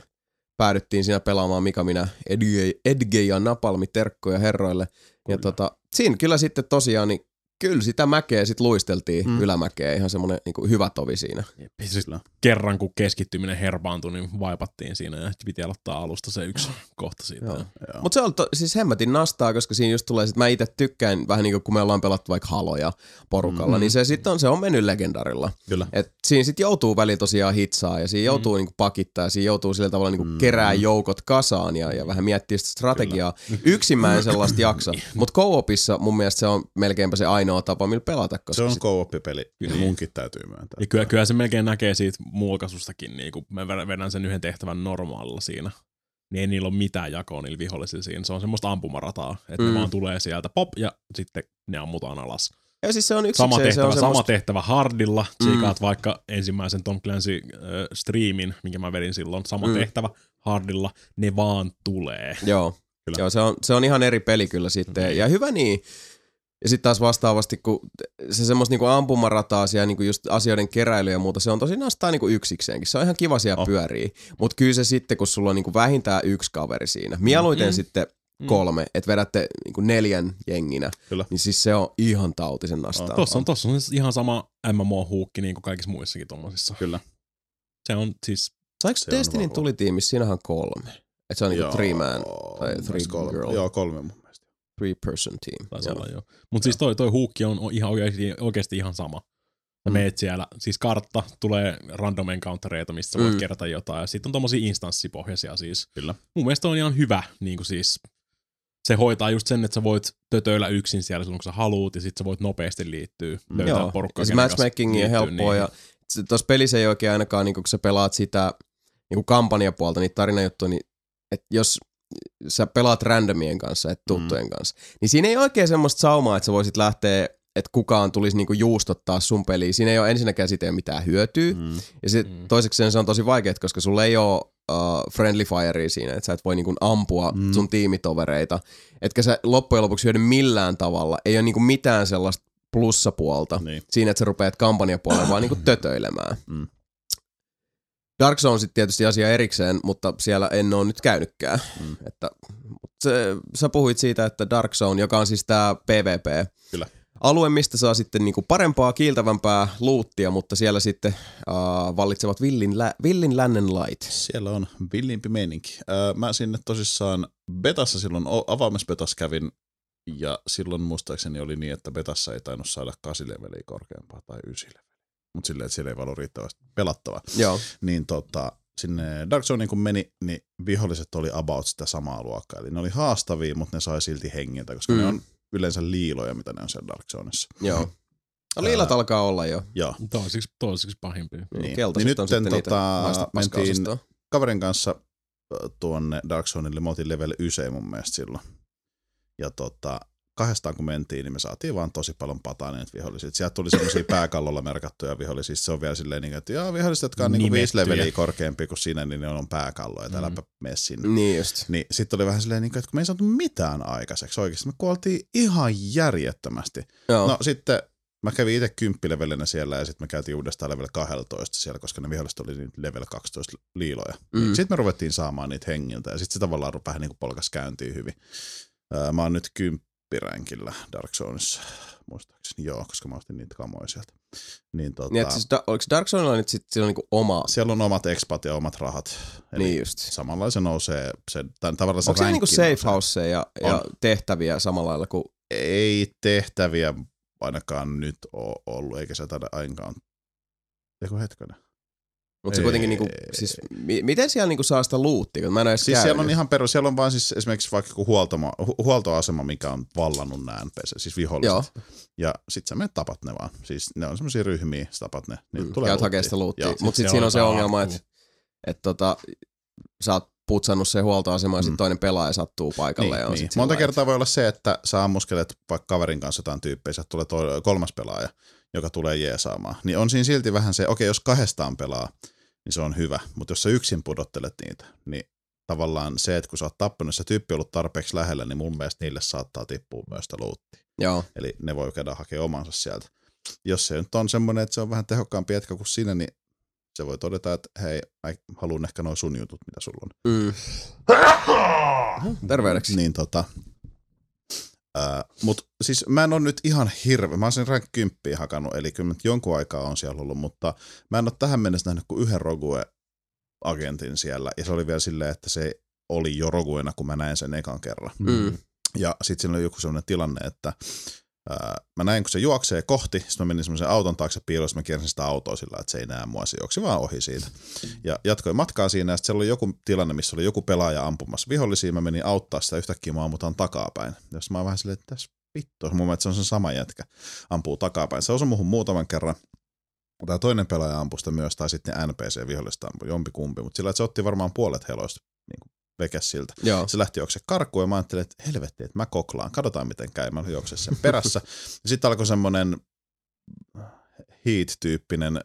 päädyttiin siinä pelaamaan Mika, minä, Edge, Edge ja Napalmi terkkoja herroille. Ja tota, siinä kyllä sitten tosiaan, niin kyllä sitä mäkeä sitten luisteltiin Mm. mm. ylämäkeä, ihan semmoinen niin hyvä tovi siinä. Siis Kyllä. kerran kun keskittyminen herpaantui, niin vaipattiin siinä ja piti aloittaa alusta se yksi kohta siitä. Mutta se on to, siis hemmetin nastaa, koska siinä just tulee, sit mä itse tykkään vähän niin kuin kun me ollaan pelattu vaikka haloja porukalla, Mm. mm. niin se sitten on, se on mennyt legendarilla. Kyllä. Et siinä sitten joutuu välillä tosiaan hitsaa ja siinä joutuu mm. niinku pakittaa ja siinä joutuu sillä tavalla niinku Mm. kerää joukot kasaan ja, ja vähän miettiä sitä strategiaa. Yksin mä en sellaista jaksa, mutta co-opissa mun mielestä se on melkeinpä se ainoa tapa, millä pelata. Koska Se on sit, co-op-peli, niin munkin täytyy myöntää. Ja kyllä, kyllä se melkein näkee siitä mulkaisustakin, niin kun mä vedän sen yhden tehtävän normaalilla siinä. Niin ei niillä ole mitään jakoa niillä vihollisilla siinä. Se on semmoista ampumarataa, että mm. Mm. ne vaan tulee sieltä pop ja sitten ne ammutaan alas. ja siis se on Sama yksikseen, se tehtävä, on sama semmoista, tehtävä hardilla. Mm. Tsiikaat vaikka ensimmäisen Tom Clancy äh, streamin, minkä mä vedin silloin. Sama Mm. tehtävä hardilla. Ne vaan tulee. Joo, Kyllä. joo se, on, se on ihan eri peli kyllä sitten. Niin. Ja hyvä niin. Ja sitten taas vastaavasti, kun se semmoista niinku ampumarataa siellä niinku just asioiden keräily ja muuta, se on tosi nastaa niinku yksikseenkin. Se on ihan kiva siellä Oh. oh. pyörii. Mutta kyllä se sitten, kun sulla on niinku vähintään yksi kaveri siinä, mieluiten Mm. mm. sitten Mm. kolme, että vedätte niinku neljän jenginä, Kyllä. niin siis se on ihan tautisen nastaa. Tossa on, tossa on siis ihan sama MMO-huukki niin kuin kaikissa muissakin tommosissa. Kyllä. Se on siis, Saiko se on Destinin tulitiimissä, siinähän on kolme. Että se on niinku three man, tai three kolme. girl. Joo, kolme mun mielestä. three person team. taisi Joo. olla joo. Mutta siis toi, toi huukki on, ihan oikeasti, oikeasti ihan sama. Sä Mm. meet siellä, siis kartta, tulee random encountereita, mistä voit Mm. kerätä jotain, ja sitten on tommosia instanssipohjaisia siis. Kyllä. Mun mielestä on ihan hyvä, niin kuin siis, se hoitaa just sen, että sä voit tötöillä yksin siellä silloin, kun sä haluut, ja sitten sä voit nopeasti liittyä, Mm. löytää Joo, porukkaa. ja se kanssa matchmaking on helppoa ja tuossa pelissä ei oikein ainakaan, niin kun sä pelaat sitä niin kampanjapuolta, niitä tarinajuttuja, niin että jos sä pelaat randomien kanssa, et tuttujen mm. kanssa, niin siinä ei oikein semmoista saumaa, että sä voisit lähteä, että kukaan tulisi niinku juustottaa sun peliin. Siinä ei ole ensinnäkään siitä mitään hyötyä. Mm. Mm. Ja sit Mm. mm. toiseksi se on tosi vaikeaa, koska sulla ei ole uh, friendly firea siinä, että sä et voi niinku ampua Mm. mm. sun tiimitovereita. Etkä sä loppujen lopuksi hyödy millään tavalla. Ei ole niinku mitään sellaista plussapuolta Niin. siinä, että sä rupeat kampanjapuolella vaan niinku tötöilemään. Mm. Dark Zone sitten tietysti asia erikseen, mutta siellä en ole nyt käynytkään. Mm. Että, mutta se, sä puhuit siitä, että Dark Zone, joka on siis tää PvP, Kyllä. alue, mistä saa sitten niinku parempaa, kiiltävämpää luuttia, mutta siellä sitten uh, vallitsevat villin, lä- villin lännen lait. Siellä on villimpi meininki. Öö, mä sinne tosissaan betassa silloin, betassa kävin, ja silloin muistaakseni oli niin, että betassa ei tainnut saada 8 leveliä korkeampaa tai 9 leveliä. Mutta silleen, että siellä ei vaan ollut riittävästi pelattavaa. Joo. Niin tota, sinne Dark Zoneen kun meni, niin viholliset oli about sitä samaa luokkaa. Eli ne oli haastavia, mutta ne sai silti hengiltä, koska mm. ne on yleensä liiloja, mitä ne on siellä Dark Zoneissa. Joo. No, liilat alkaa olla jo. Joo. Toisiksi, toisiksi pahimpia. Niin. Keltaiset Niin on sitten niitä tota, mentiin- kaverin kanssa ö, tuonne Dark Zoneille, me oltiin level 9 mun mielestä silloin. Ja tota, kahdestaan kun mentiin, niin me saatiin vaan tosi paljon pataa niitä vihollisia. Sieltä tuli semmoisia pääkallolla merkattuja vihollisia. Se on vielä silleen, niin, että joo, viholliset, jotka on niin viisi leveliä korkeampi kuin sinä, niin ne on pääkalloja, että äläpä mene sinne. Niin just. Niin sitten oli vähän silleen, niin että kun me ei saatu mitään aikaiseksi oikeasti. Me kuoltiin ihan järjettömästi. Joo. No sitten mä kävin itse kymppilevelinä siellä ja sitten me käytiin uudestaan level 12 siellä, koska ne viholliset oli niin level 12 liiloja. Mm. Mm. Sitten me ruvettiin saamaan niitä hengiltä ja sitten se tavallaan vähän niin kuin polkas käyntiin hyvin. Ää, mä oon nyt kymppiränkillä Dark Zoneissa, muistaakseni. Joo, koska mä ostin niitä kamoja sieltä. Niin, tota, Niin, siis, da- oliko Dark Zonella nyt sitten sillä on niinku oma? siellä on omat expat ja omat rahat. Eli Niin just. samalla se nousee, se, tai tavallaan se Onko siellä niinku safe house ja, ja tehtäviä samalla lailla kuin... Ei tehtäviä ainakaan nyt ole ollut, eikä se taida ainakaan Eiku hetkonen. Mutta se kuitenkin niinku, siis, mi- miten siellä niinku saa sitä luuttia, mä en edes Siis siellä on käynyt. ihan perus, siellä on vaan siis esimerkiksi vaikka huoltoma, hu- huoltoasema, mikä on vallannut nämä NPC, siis viholliset. Joo. Ja sit sä menet tapat ne vaan. Siis ne on semmoisia ryhmiä, sä tapat ne. Niin Mm, tulee hakee sitä luuttia. Mutta se sitten siinä on se on ongelma, että et tota, sä oot putsannut sen huoltoasemaan ja sitten Mm. toinen pelaaja sattuu paikalle. Niin, ja on niin. sit Monta kertaa voi olla se, että sä ammuskelet vaikka kaverin kanssa jotain tyyppejä, sieltä tulee kolmas pelaaja, joka tulee jeesaamaan. Niin on siinä silti vähän se, okei, jos kahdestaan pelaa, niin se on hyvä. Mutta jos sä yksin pudottelet niitä, niin tavallaan se, että kun sä oot tappanut, se tyyppi on ollut tarpeeksi lähellä, niin mun mielestä niille saattaa tippua myös sitä luuttia. Joo, Eli ne voi käydä hakemaan omansa sieltä. Jos se nyt on semmoinen, että se on vähän tehokkaampi jätkä kuin sinä, niin se voi todeta, että hei, mä haluan ehkä noin sun jutut, mitä sulla on. mm. terveydeksi. Niin tota, ää, mut siis mä en ole nyt ihan hirveä, mä oon sen rank 10 hakannut, eli kyllä nyt jonkun aikaa on siellä ollut, mutta mä en ole tähän mennessä nähnyt kuin yhden Rogue-agentin siellä, ja se oli vielä silleen, että se oli jo Roguena, kun mä näin sen ekan kerran. Mm. Ja sitten siinä oli joku sellainen tilanne, että mä näin, kun se juoksee kohti, sitten mä menin semmoisen auton taakse piilossa, mä kiersin sitä autoa sillä että se ei näe mua, se juoksi vaan ohi siitä. Ja jatkoin matkaa siinä, ja sitten siellä oli joku tilanne, missä oli joku pelaaja ampumassa vihollisia, mä menin auttaa sitä, yhtäkkiä mä ammutaan takapäin. Jos mä oon vähän silleen, että tässä vittu, mun mielestä se on sen sama jätkä, ampuu takapäin. Se osui muhun muutaman kerran, Tämä toinen pelaaja ampui sitä myös, tai sitten NPC-vihollista ampui jompikumpi, mutta sillä että se otti varmaan puolet heloista niin kuin vekes siltä. Joo. Se lähti juokse karkuun ja mä ajattelin, että helvetti, että mä koklaan, katsotaan miten käy. Mä juoksen sen perässä. Sitten alkoi semmoinen heat-tyyppinen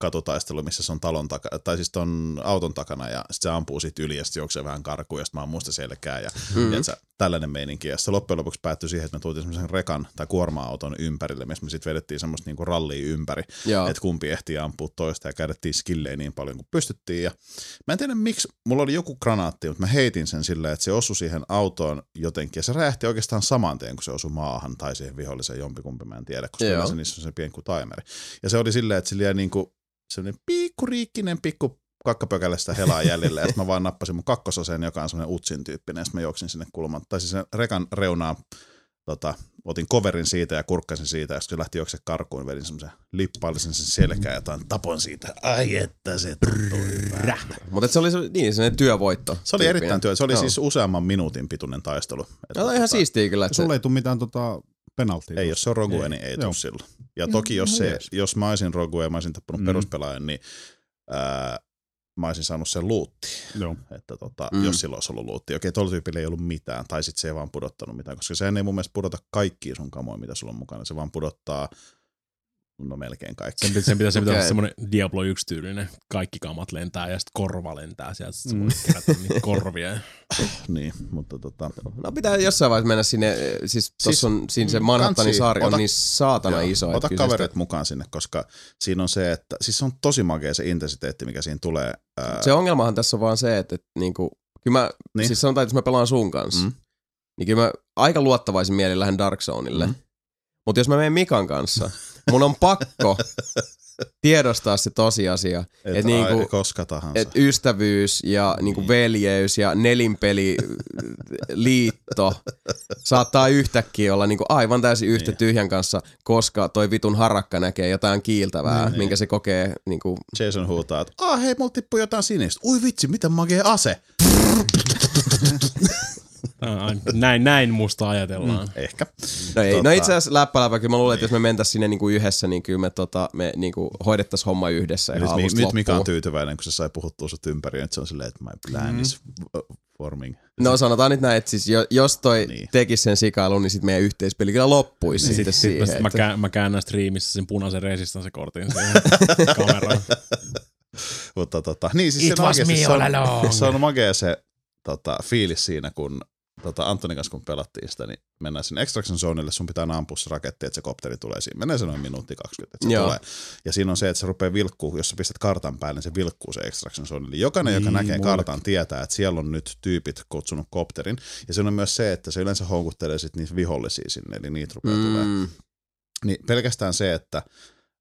katutaistelu, missä se on talon takana, tai siis ton auton takana, ja sitten se ampuu siitä yli, ja sitten juoksee vähän karkuun, ja sitten mä sitä selkää, ja Mm. mm. tiedätkö, tällainen meininki. Ja sitten loppujen lopuksi päättyi siihen, että me tultiin semmoisen rekan tai kuorma-auton ympärille, missä me sitten vedettiin semmoista niinku rallia ympäri, että kumpi ehtii ampua toista ja käytettiin skillejä niin paljon kuin pystyttiin. Ja mä en tiedä miksi, mulla oli joku granaatti, mutta mä heitin sen silleen, että se osui siihen autoon jotenkin ja se räjähti oikeastaan saman tien, kun se osui maahan tai siihen viholliseen jompikumpi, mä en tiedä, koska yleensä niissä on se pieni kuin timeri. Ja se oli silleen, että sillä jäi niinku semmoinen pikku riikkinen pikku kakkapökälle sitä helaa jäljellä, ja sitten mä vaan nappasin mun kakkosaseen, joka on semmoinen utsin tyyppinen, ja mä juoksin sinne kulmaan, tai siis sen rekan reunaan tota, otin coverin siitä ja kurkkasin siitä, ja sitten se lähti juokse karkuun, vedin semmoisen lippaillisen sen selkään ja tain tapon siitä. Ai että se Mutta se oli se, niin, sellainen työvoitto. Se oli erittäin työ. Se oli Joo. siis useamman minuutin pituinen taistelu. Että No, on ihan tota, siistiä kyllä. Että se, Sulle ei tule mitään tota penaltia. Ei, jos se on Rogue, Ei. niin ei tule silloin. Ja Ihan- toki jos, se, jos mä olisin Rogue ja mä olisin tappanut Mm. mm. peruspelaajan, niin ää, mä olisin saanut sen luuttiin. Joo. Että tota, Mm. mm. jos sillä olisi ollut luutti. Okei, tuolla tyypillä ei ollut mitään. Tai sitten se ei vaan pudottanut mitään, koska sehän ei mun mielestä pudota kaikkia sun kamoja, mitä sulla on mukana. Se vaan pudottaa no melkein kaikki. Sen, sen pitäisi, sen pitäisi Okei. olla semmoinen Diablo 1 tyylinen. Kaikki kamat lentää ja sitten korva lentää sieltä. Sitten Mm. niitä korvia. niin, mutta tota, no pitää jossain vaiheessa mennä sinne, eh, siis tuossa on siinä se Manhattanin saari on niin saatana Joo. iso. Ota kavereet mukaan sinne, koska siinä on se, että siis se on tosi makea se intensiteetti, mikä siinä tulee. Ää, Se ongelmahan tässä on vaan se, että, että niinku, kyllä mä, niin. Siis sanotaan, että jos mä pelaan sun kanssa, mm. Niin kyllä mä aika luottavaisin mielin lähden Dark Zoneille. Mm. Mutta jos mä menen Mikan kanssa, mun on pakko tiedostaa se tosiasia, et, et niinku- koska tahansa. että ystävyys ja niinku Niin. veljeys ja nelinpeli liitto saattaa yhtäkkiä olla niinku aivan täysin yhtä Niin. tyhjän kanssa, koska toi vitun harakka näkee jotain kiiltävää, Niin. minkä se kokee niinku Jason huutaa, että ah hei, mulla tippui jotain sinistä. Ui vitsi, mitä magea ase. Näin, näin musta ajatellaan. Mm. Ehkä. No ei, Tota- no itse asiassa läppä, läppä, kyllä mä luulen, että jos me mentäis sinne niinku yhdessä, niin kyllä me, tota, me niinku hoidettais homma yhdessä Nyt, mi- nyt Mika on tyytyväinen, kun se sai puhuttua sut ympäri, että se on silleen, että my plan Mm. is forming. No sanotaan nyt näin, että siis jo, jos toi niin. Niin. tekisi sen sikailun, niin sit meidän yhteispeli kyllä loppuisi Niin, sitten sit, siihen. sit, sit mä, että- kään, mä käännän striimissä sen punaisen resistancekortin siihen kameraan. Mutta tota, niin siis It se, was se, on, se on magea se tota, fiilis siinä, kun tota, Antonin kanssa kun pelattiin sitä, niin mennään sinne extraction zoneille, sun pitää ampua se raketti, että se kopteri tulee siinä. Menee se noin minuutti 20, että se Joo. tulee. Ja siinä on se, että se rupeaa vilkkuu, jos sä pistät kartan päälle, niin se vilkkuu se extraction zone. Eli jokainen, joka Niin, näkee mullekin. kartan, tietää, että siellä on nyt tyypit kutsunut kopterin. Ja se on myös se, että se yleensä houkuttelee sit niitä vihollisia sinne, eli niitä rupeaa mm. tulee. Niin pelkästään se, että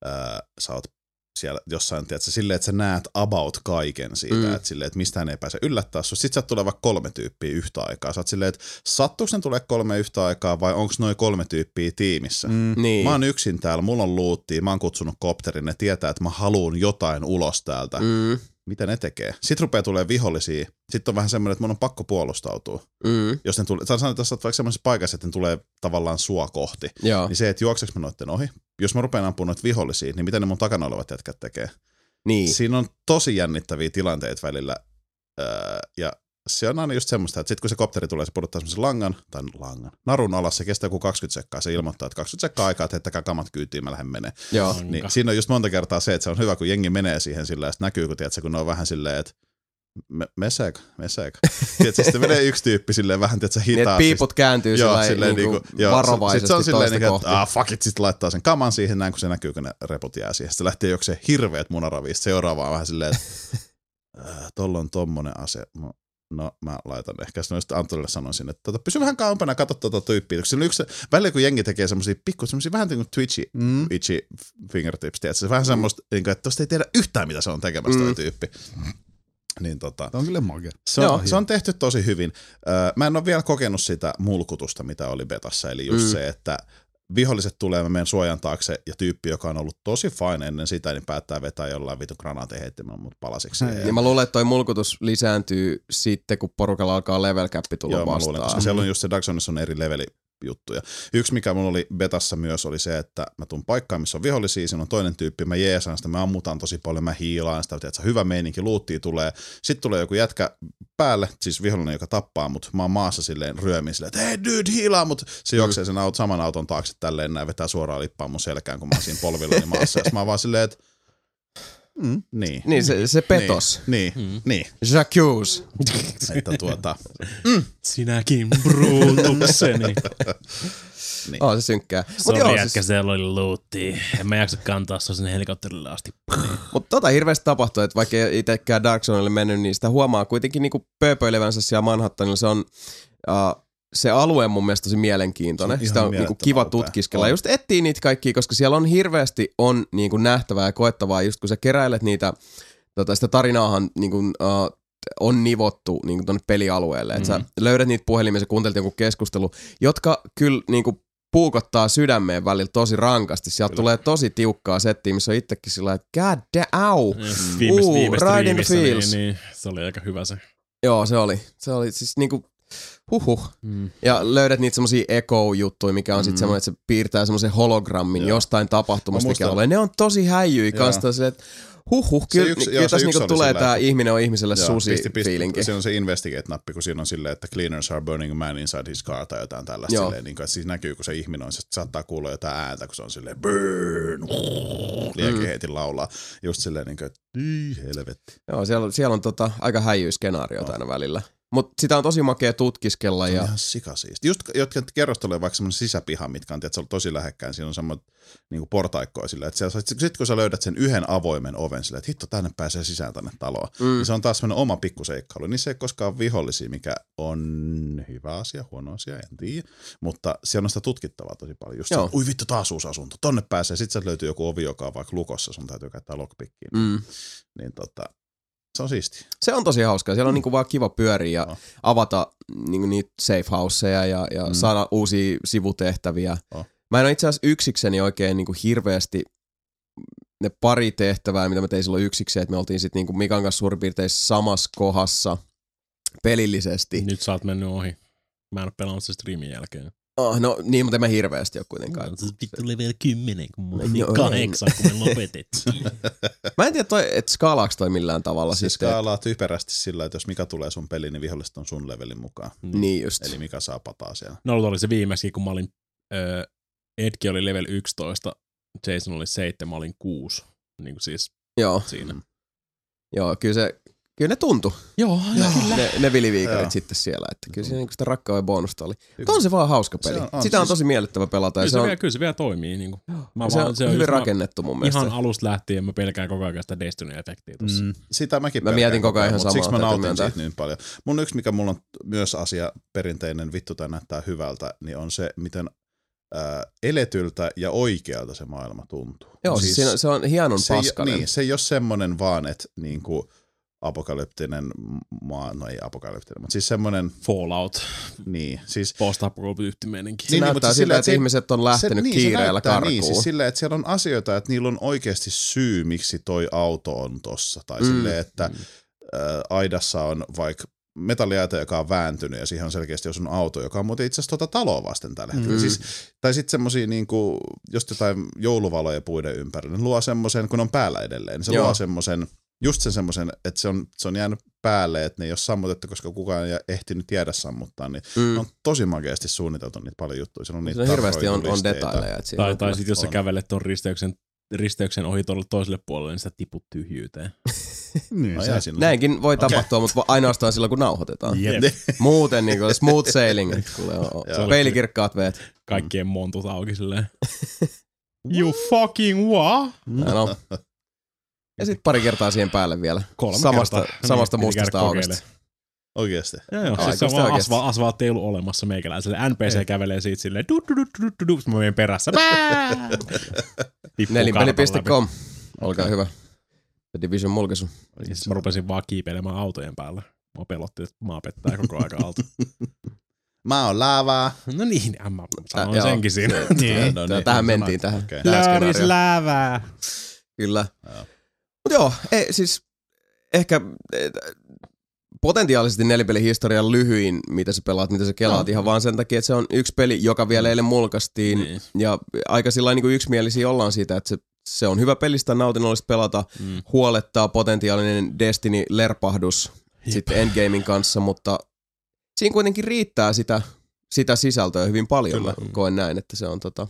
ää, sä oot siellä jossain, tiedätkö, silleen, että sä näet about kaiken siitä, Mm. että silleen, että mistään ei pääse yllättää sua. Sitten sä tulee vaikka kolme tyyppiä yhtä aikaa. Sä oot silleen, että sattuuko ne tulee kolme yhtä aikaa vai onko noin kolme tyyppiä tiimissä? Mm. Niin. Mä oon yksin täällä, mulla on luuttia, mä oon kutsunut kopterin, ne tietää, että mä haluun jotain ulos täältä. Mm. Mitä ne tekee? Sitten rupeaa tulee vihollisia. Sitten on vähän semmoinen, että mun on pakko puolustautua. mm, Jos ne tulee, sanoit, että vaikka semmoisessa paikassa, että ne tulee tavallaan sua kohti. joo. Niin se, että juokseks mä noitten ohi. Jos mä rupean ampumaan noita vihollisia, niin mitä ne mun takana olevat jätkät tekee? Niin. Siinä on tosi jännittäviä tilanteita välillä. Öö, ja se on aina just semmoista, että sitten kun se kopteri tulee, se pudottaa semmoisen langan, tai langan, narun alas, se kestää joku 20 sekkaa, se ilmoittaa, että 20 sekkaa aikaa, että heittäkää kamat kyytiin, mä lähden menee. Joo. Niin siinä on just monta kertaa se, että se on hyvä, kun jengi menee siihen sillä ja näkyy, kun, tiedätkö, kun ne on vähän silleen, että me, mesek, mesek. Tiedätkö, sitten menee yksi tyyppi silleen vähän, tiedätkö, Niin, että hitaasti. piiput kääntyy Joo, silleen, niin kuin joo, varovaisesti sit se on silleen, niin kohti. että ah, fuck it, sit laittaa sen kaman siihen näin, kun se näkyy, kun ne reput jää siihen. Sitten se lähtee juokseen hirveät munaravista seuraavaan vähän silleen, että äh, tolla on tommonen ase. No, no mä laitan ehkä. Sitten sitten Antolille sanoisin, että tota, pysy vähän kauempana, katso tuota tyyppiä. On yksi, välillä kun jengi tekee semmosia pikku, semmosia vähän niin kuin twitchy, Mm. itchy fingertips, tiedätkö? Se vähän semmoista, niin kuin, että tosta ei tiedä yhtään, mitä se on tekemässä Mm. tyyppi. Niin tota, Tämä on kyllä mage. se Joo. on, se on tehty tosi hyvin. Öö, mä en ole vielä kokenut sitä mulkutusta, mitä oli betassa, eli just mm. se, että viholliset tulee, mä menen suojan taakse, ja tyyppi, joka on ollut tosi fine ennen sitä, niin päättää vetää jollain vitu granaatin heittämään mut palasiksi. Hei. Ja, Niin mä luulen, että toi mulkutus lisääntyy sitten, kun porukalla alkaa level cap tulla Joo, mä vastaan. luulen, koska siellä on just se Dark Zoneissa on eri leveli juttuja. Yksi, mikä mulla oli betassa myös, oli se, että mä tuun paikkaan, missä on vihollisia, siinä on toinen tyyppi, mä jeesaan sitä, mä ammutaan tosi paljon, mä hiilaan sitä, että hyvä meininki, luuttia tulee. Sitten tulee joku jätkä päälle, siis vihollinen, joka tappaa mut, mä oon maassa silleen ryömin silleen, että hei dude, hiilaa mut. Se juoksee sen aut, saman auton taakse tälleen näin, vetää suoraan lippaan mun selkään, kun mä oon siinä polvillani maassa. Ja mä oon vaan silleen, että mm, niin. Niin, se, se petos. Niin, niin, Mm. niin. Jacques. Että tuota, Sinäkin bruutukseni. niin. Oh, se synkkää. Mutta Sori, joo, jätkä, siis, siellä oli luutti. En mä jaksa kantaa se sinne helikopterille asti. mut tota hirveästi tapahtuu, että vaikka ei itsekään Dark Zoneille mennyt, niin sitä huomaa kuitenkin niinku pööpöilevänsä siellä Manhattanilla. Se on, uh, se alue on mun mielestä tosi mielenkiintoinen. Se on Sitä on niinku kiva upea. tutkiskella. On. Just etsii niitä kaikkia, koska siellä on hirveästi on niinku nähtävää ja koettavaa. Just kun sä keräilet niitä, tota, sitä tarinaahan niinku, uh, on nivottu niin tuonne pelialueelle. Että Mhm. sä löydät niitä puhelimia, sä kuuntelit jonkun keskustelu, jotka kyllä niinku puukottaa sydämeen välillä tosi rankasti. Sieltä Kyllä. tulee tosi tiukkaa settiä, missä on itsekin sillä että god damn, au. Viimeis, Uu, viimeistä Ride in the riimissä, niin, niin, se oli aika hyvä se. Joo, se oli. Se oli siis niinku, huhuh. Mm. Ja löydät niitä semmosia echo-juttuja, mikä on sitten Mm. semmoinen, että se piirtää semmoisen hologrammin Joo. jostain tapahtumasta, mikä ole. Ne on tosi häijyjä kanssa, silleen, että huhuh, kyllä, yksi- kyllä joo, se tässä niinku tulee että- ihminen on ihmiselle Joo, susi pisti- pisti- fiilinki. Siinä on se investigate-nappi, kun siinä on silleen, että cleaners are burning a man inside his car tai jotain tällaista. Joo. Silleen, niin kuin, että siis näkyy, kun se ihminen on, se saattaa kuulla jotain ääntä, kun se on silleen burn, liekin heitin laulaa. Just silleen, niin kuin, että "Ii, helvetti. Joo, siellä, on- siellä on tota, aika häijyä skenaarioita aina välillä. Mutta sitä on tosi makea tutkiskella Se on ja ihan sikasiisti. Just jotka kerrostelee vaikka semmoinen sisäpiha, mitkä on tietysti, tosi lähekkäin, siinä on semmoinen niin portaikkoa sillä, että siellä, sit kun sä löydät sen yhden avoimen oven sillä, että hitto tänne pääsee sisään tänne taloon, Mm. niin se on taas semmoinen oma pikkuseikkailu. Niissä ei koskaan ole vihollisia, mikä on hyvä asia, huono asia, en tiedä. Mutta siellä on sitä tutkittavaa tosi paljon. Just se, Joo. ui vittu taas uusi asunto, tonne pääsee. Sitten löytyy joku ovi, joka on vaikka lukossa, sun täytyy käyttää lockpickiä. Mm. mm, Niin tota, se on siisti. se on tosi hauskaa. Siellä on niinku vaan kiva pyöriä ja Joo. avata niinku niitä safe houseja ja, ja Mm. saada uusia sivutehtäviä. Joo. Mä en ole itse asiassa yksikseni oikein niinku hirveästi ne pari tehtävää, mitä mä tein silloin yksikseen, että me oltiin sitten niinku Mikan kanssa suurin piirtein samassa kohdassa pelillisesti. Nyt sä oot mennyt ohi. Mä en oo pelannut sen streamin jälkeen. Oh, no niin, mutta en mä hirveästi ole kuitenkaan. Mä oon vittu level 10, kun mä No, olin joo. kahdeksan, kun me lopetettiin. Mä en tiedä, toi, että skaalaaks toi millään tavalla Se sitten. skaalaa typerästi sillä, että jos mikä tulee sun peliin, niin viholliset on sun levelin mukaan. Niin just. Eli mikä saa pataa siellä. No oli se viimeksi, kun mä olin, äh, Edki oli level 11, Jason oli 7, mä olin 6. Niin kuin siis Joo, siinä. joo, kyllä se, kyllä ne tuntui. Joo, Ne, ne, ne viliviikarit Joo. sitten siellä, että kyllä siinä niinku sitä rakkauden bonusta oli. Mutta on se vaan hauska peli. Se on- on. Sitä on Siis- tosi miellyttävä pelata ja Kyllä se se, on, vielä, kyllä se vielä toimii. Niin kuin. Mä se vaan- on se on hyvin rakennettu mun mielestä. Ihan alusta lähtien mä pelkään koko ajan sitä Destiny-efektiä tossa. Mm. Sitä mäkin Mä pelkään mietin koko ajan mutta samaa, Siksi mä nautin myöntää. siitä niin paljon. Mun yksi, mikä mulla on myös asia perinteinen, vittu tai näyttää hyvältä, niin on se, miten äh, eletyltä ja oikealta se maailma tuntuu. Joo, siis, siinä, se on hienon se ei, paskanen. niin, se ei ole semmoinen vaan, että niinku apokalyptinen maa, no ei apokalyptinen, mutta siis semmoinen, Fallout, niin, siis post-apokalyptic meininki. Se Niin, näyttää mutta siis siltä, sillä, että, se- ihmiset on lähtenyt niin, kiireellä näyttää karkuun. Niin, siis silleen, että siellä on asioita, että niillä on oikeasti syy, miksi toi auto on tossa. Tai mm. silleen, että mm. äh, aidassa on vaikka metalliaita, joka on vääntynyt ja siihen on selkeästi osunut auto, joka on muuten itse asiassa tuota taloa vasten tällä hetkellä. Mm. Siis, tai sitten semmosia niinku, just jotain jouluvaloja puiden ympärillä, ne luo semmoisen, kun on päällä edelleen, niin se Joo. luo semmoisen, just sen semmoisen, että se on, se on jäänyt päälle, että ne ei ole sammutettu, koska kukaan ei ehtinyt tiedä sammuttaa, niin Mm. ne on tosi makeasti suunniteltu niitä paljon juttuja. Siellä on niitä Se on hirveästi on, on detaileja. että Tai, tai sitten jos sä on. kävelet ton risteyksen, risteyksen ohi tuolle toiselle puolelle, niin sitä tiput tyhjyyteen. Niin, No, se. Näinkin voi tapahtua, mutta ainoastaan silloin, kun nauhoitetaan. Muuten niin kuin smooth sailing, peilikirkkaat veet. Kaikkien montut auki silleen. you fucking what? On. Ja sitten pari kertaa siihen päälle vielä. Kolme samasta, kertaa. samasta Niin, mustasta kokeilemaan. Oikeasti. Joo, joo. Siis se on vaan oikeesti. asfa, asfaltti ei ollut olemassa meikäläiselle. NPC kävelee siitä silleen du du du du du du, mä menen perässä. Nelinpeli.com. Olkaa hyvä. The Division mulkaisu. Siis mä rupesin vaan kiipeilemään autojen päällä. Mä pelotti, että maa pettää koko aika alta. Mä oon laavaa. No niin, mä sanoin Äh, joo. senkin siinä. Niin, no niin, tähän mentiin tähän. Laaris skenaarioon. läävää. Kyllä. Joo. Mutta joo, ei, siis ehkä eh, potentiaalisesti nelipelin historian lyhyin, mitä sä pelaat, mitä sä kelaat, No. ihan vaan sen takia, että se on yksi peli, joka vielä eilen mulkaistiin. Niin. Ja aika sillä niin yksimielisiä ollaan siitä, että se, se on hyvä pelistä, nautinnollista pelata, Mm. huolettaa potentiaalinen Destiny-lerpahdus sitten Endgamein kanssa, mutta siinä kuitenkin riittää sitä, sitä sisältöä hyvin paljon, Kyllä. mä koen näin, että se on tota...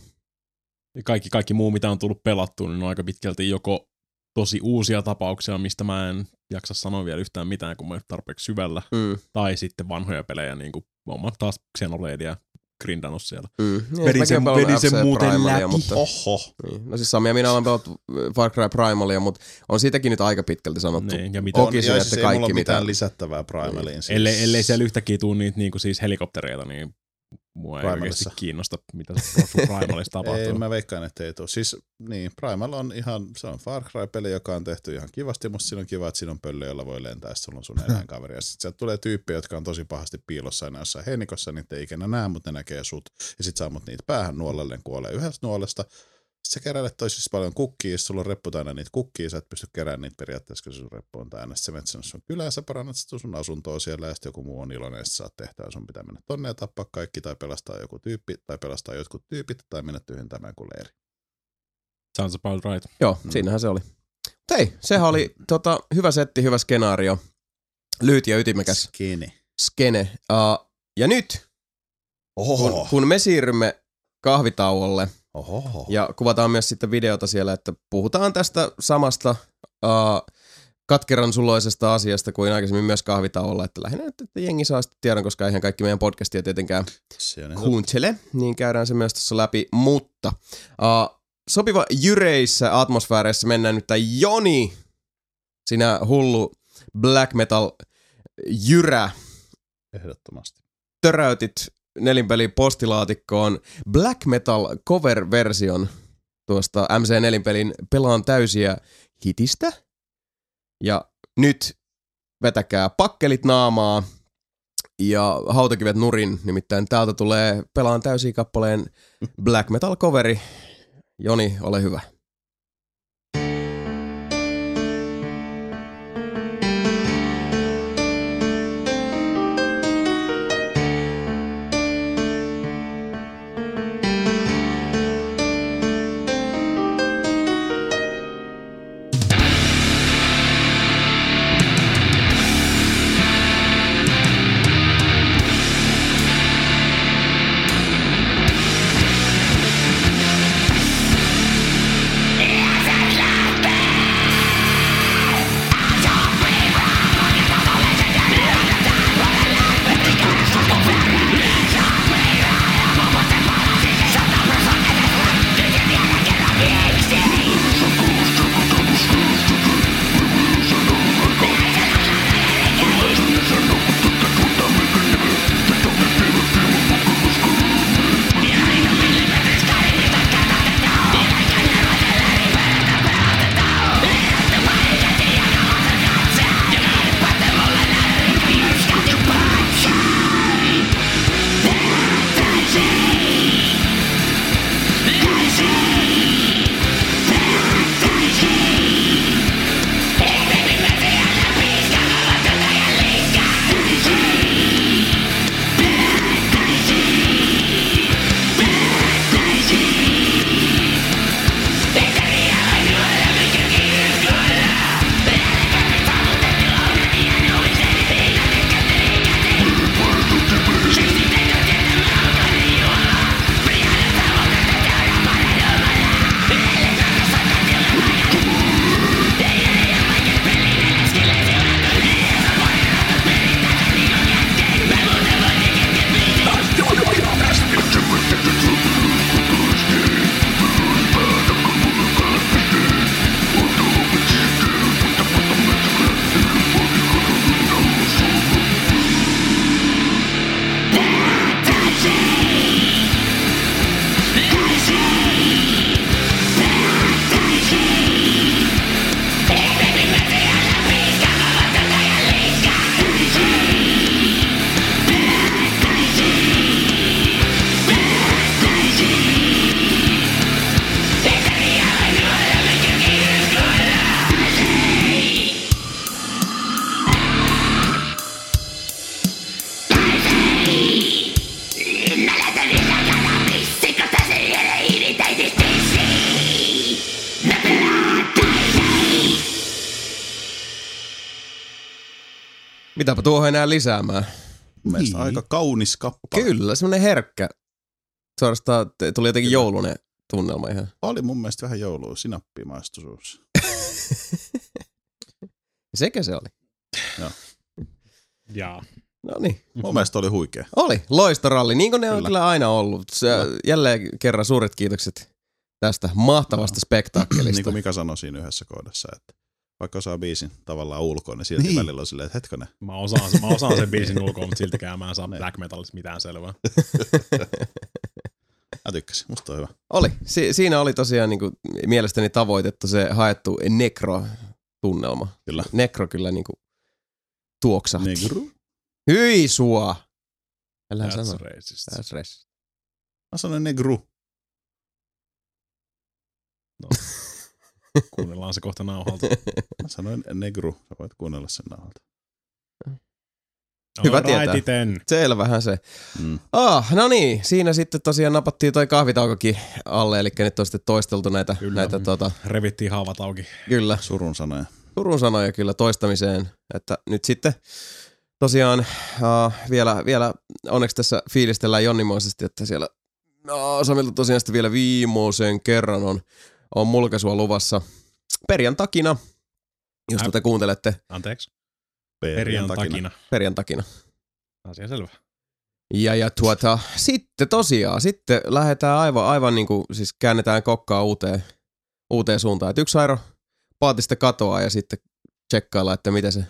Ja kaikki, kaikki muu, mitä on tullut pelattua, niin on aika pitkälti joko tosi uusia tapauksia, mistä mä en jaksa sanoa vielä yhtään mitään, kun mä en tarpeeksi syvällä, Mm, tai sitten vanhoja pelejä, niin kuin mä taas Xenobladea grindannut siellä. mm. Niin, Vedin mäkin sen- olen pelannut vedin sen muuten Primalia, läpi. Mutta, Oho. niin. No siis Sami ja minä olen pelattu Far Cry Primalia, mutta on siitäkin nyt aika pitkälti sanottu. Niin, ja mitä on, että siis ei mulla kaikki mitään mitä- lisättävää Primaliin. Siis. ellei, ellei siellä yhtäkkiä tuu niitä niin kuin siis helikoptereita, niin mua ei Primalissa. oikeasti kiinnosta, mitä Primalissa tapahtuu. Ei, mä veikkaan, että ei tule. Siis niin, Primal on ihan, se on Far Cry-peli, joka on tehty ihan kivasti, mutta siinä on kiva, että siinä on pöllö, jolla voi lentää, sulla on sun eläinkaveri. Ja sitten sieltä tulee tyyppejä, jotka on tosi pahasti piilossa aina jossain heinikossa, niitä ei ikinä näe, mutta ne näkee sut. Ja sit sä ammut niitä päähän nuolelle, ne kuolee yhdestä nuolesta. Sä keräilet toisissa paljon kukkia, jos sulla on reppu täynnä niitä kukkia, sä et pysty keräämään niitä periaatteessa, kun sun reppu on täynnä. Sä menet sinne sun kylään, sä parannat sit sun asuntoa siellä, ja sitten joku muu on iloinen, ja sit saat tehtävä, sun pitää mennä tonne ja tappaa kaikki, tai pelastaa joku tyyppi, tai pelastaa jotkut tyypit, tai mennä tyhjentämään kuin leiri. Sounds about right. Joo, Mm. siinähän se oli. Hei, sehän oli tota, hyvä setti, hyvä skenaario. Lyhyt ja ytimekäs Skini. skene. Uh, ja nyt, kun, kun me siirrymme kahvitauolle Oho. ja kuvataan myös sitten videota siellä, että puhutaan tästä samasta uh, katkeran suloisesta asiasta kuin aikaisemmin myös kahvitauolla, että lähinnä, että, että jengi saa sitten tiedon, koska eihän kaikki meidän podcastia tietenkään kuuntele, niin käydään se myös tässä läpi. Mutta uh, sopiva jyreissä atmosfääreissä mennään nyt tai Joni, sinä hullu black metal jyrä, ehdottomasti. töräytit nelinpeli postilaatikkoon black metal cover-version tuosta MC nelinpelin Pelaan täysiä hitistä. Ja nyt vetäkää pakkelit naamaa ja hautakivet nurin, nimittäin täältä tulee Pelaan täysiä kappaleen black metal coveri. Joni, ole hyvä. Mitäpä tuohon enää lisäämään. Mielestäni Niin. aika kaunis kappale. Kyllä, semmonen herkkä. Suorastaan tuli jotenkin joulunen tunnelma ihan. Oli mun mielestä vähän joulua, sinappia maistui suussa. Sekä se oli. Jaa. No niin. Mun mielestä oli huikea. Oli, loistoralli, niin kuin ne on Kyllä. kyllä aina ollut. Se, jälleen kerran suuret kiitokset tästä mahtavasta spektaakkelista. Niin kuin Mika sanoi siinä yhdessä kohdassa, että vaikka osaa biisin tavallaan ulkoa, niin silti Niin. välillä on silleen, että hetkonen. Mä osaan, sen- mä osaan sen biisin ulkoa, mutta siltikään mä en saa Niin. black metalista mitään selvää. Mä tykkäsin, musta on hyvä. Oli. Si- siinä oli tosiaan niin kuin, mielestäni tavoitettu se haettu nekro-tunnelma. Kyllä. Nekro kyllä niin kuin, tuoksahti. Negru. Hyi sua! Älä That's sano. racist. That's racist. Mä sanoin negru. Kuunnellaan se kohta nauhalta. Mä sanoin negru. Sä voit kuunnella sen nauhalta. Hyvä Alright tietää. iten. Selvähän se. Mm. Ah, no niin, siinä sitten tosiaan napattiin toi kahvitaukokin alle, eli nyt on sitten toisteltu näitä, Kyllä. näitä tota, Revittiin haavat auki. kyllä, Surun sanoja. Turun sanoja kyllä toistamiseen, että nyt sitten tosiaan uh, vielä, vielä onneksi tässä fiilistellään jonninmoisesti, että siellä no, Samilta tosiaan sitten vielä viimeisen kerran on, on mulkaisua luvassa perjantakina, jos tätä kuuntelette Anteeksi. Perjan takina. takina. perjantakina. Asia selvä. Ja, ja tuota, sitten tosiaan, sitten lähdetään aivan, aivan niin kuin, siis käännetään kokkaa uuteen, uuteen suuntaan. Et yksi airo paatista katoaa ja sitten tsekkaillaan, että miten se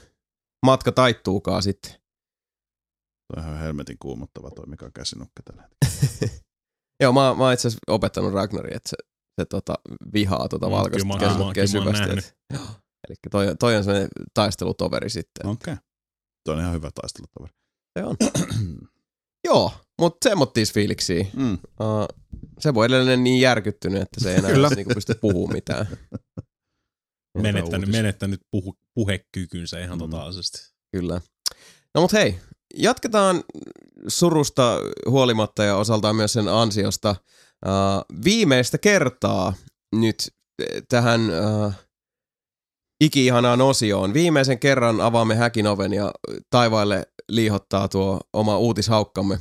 matka taittuukaan sitten. Toi on ihan helmetin kuumottava toi Mika käsinukka tällä hetkellä. Joo, mä, mä oon itse asiassa opettanut Ragnaria, että se, se tota, vihaa tuota Mm, valkoista oon syvästi. Eli toi, toi on sellainen taistelutoveri sitten. Okei. Okay. Toi on ihan hyvä taistelutoveri. Se on. Joo, mutta semmottiis fiiliksiä. mm. Uh, se voi edelleen niin järkyttynyt, että se ei enää niinku pysty puhumaan mitään. Menettänyt, menettänyt puhu, puhekykynsä ihan Mm. totaalisesti. Kyllä. No mut hei, jatketaan surusta huolimatta ja osaltaan myös sen ansiosta uh, viimeistä kertaa nyt eh, tähän uh, iki-ihanaan osioon. Viimeisen kerran avaamme häkin oven ja taivaalle liihottaa tuo oma uutishaukkamme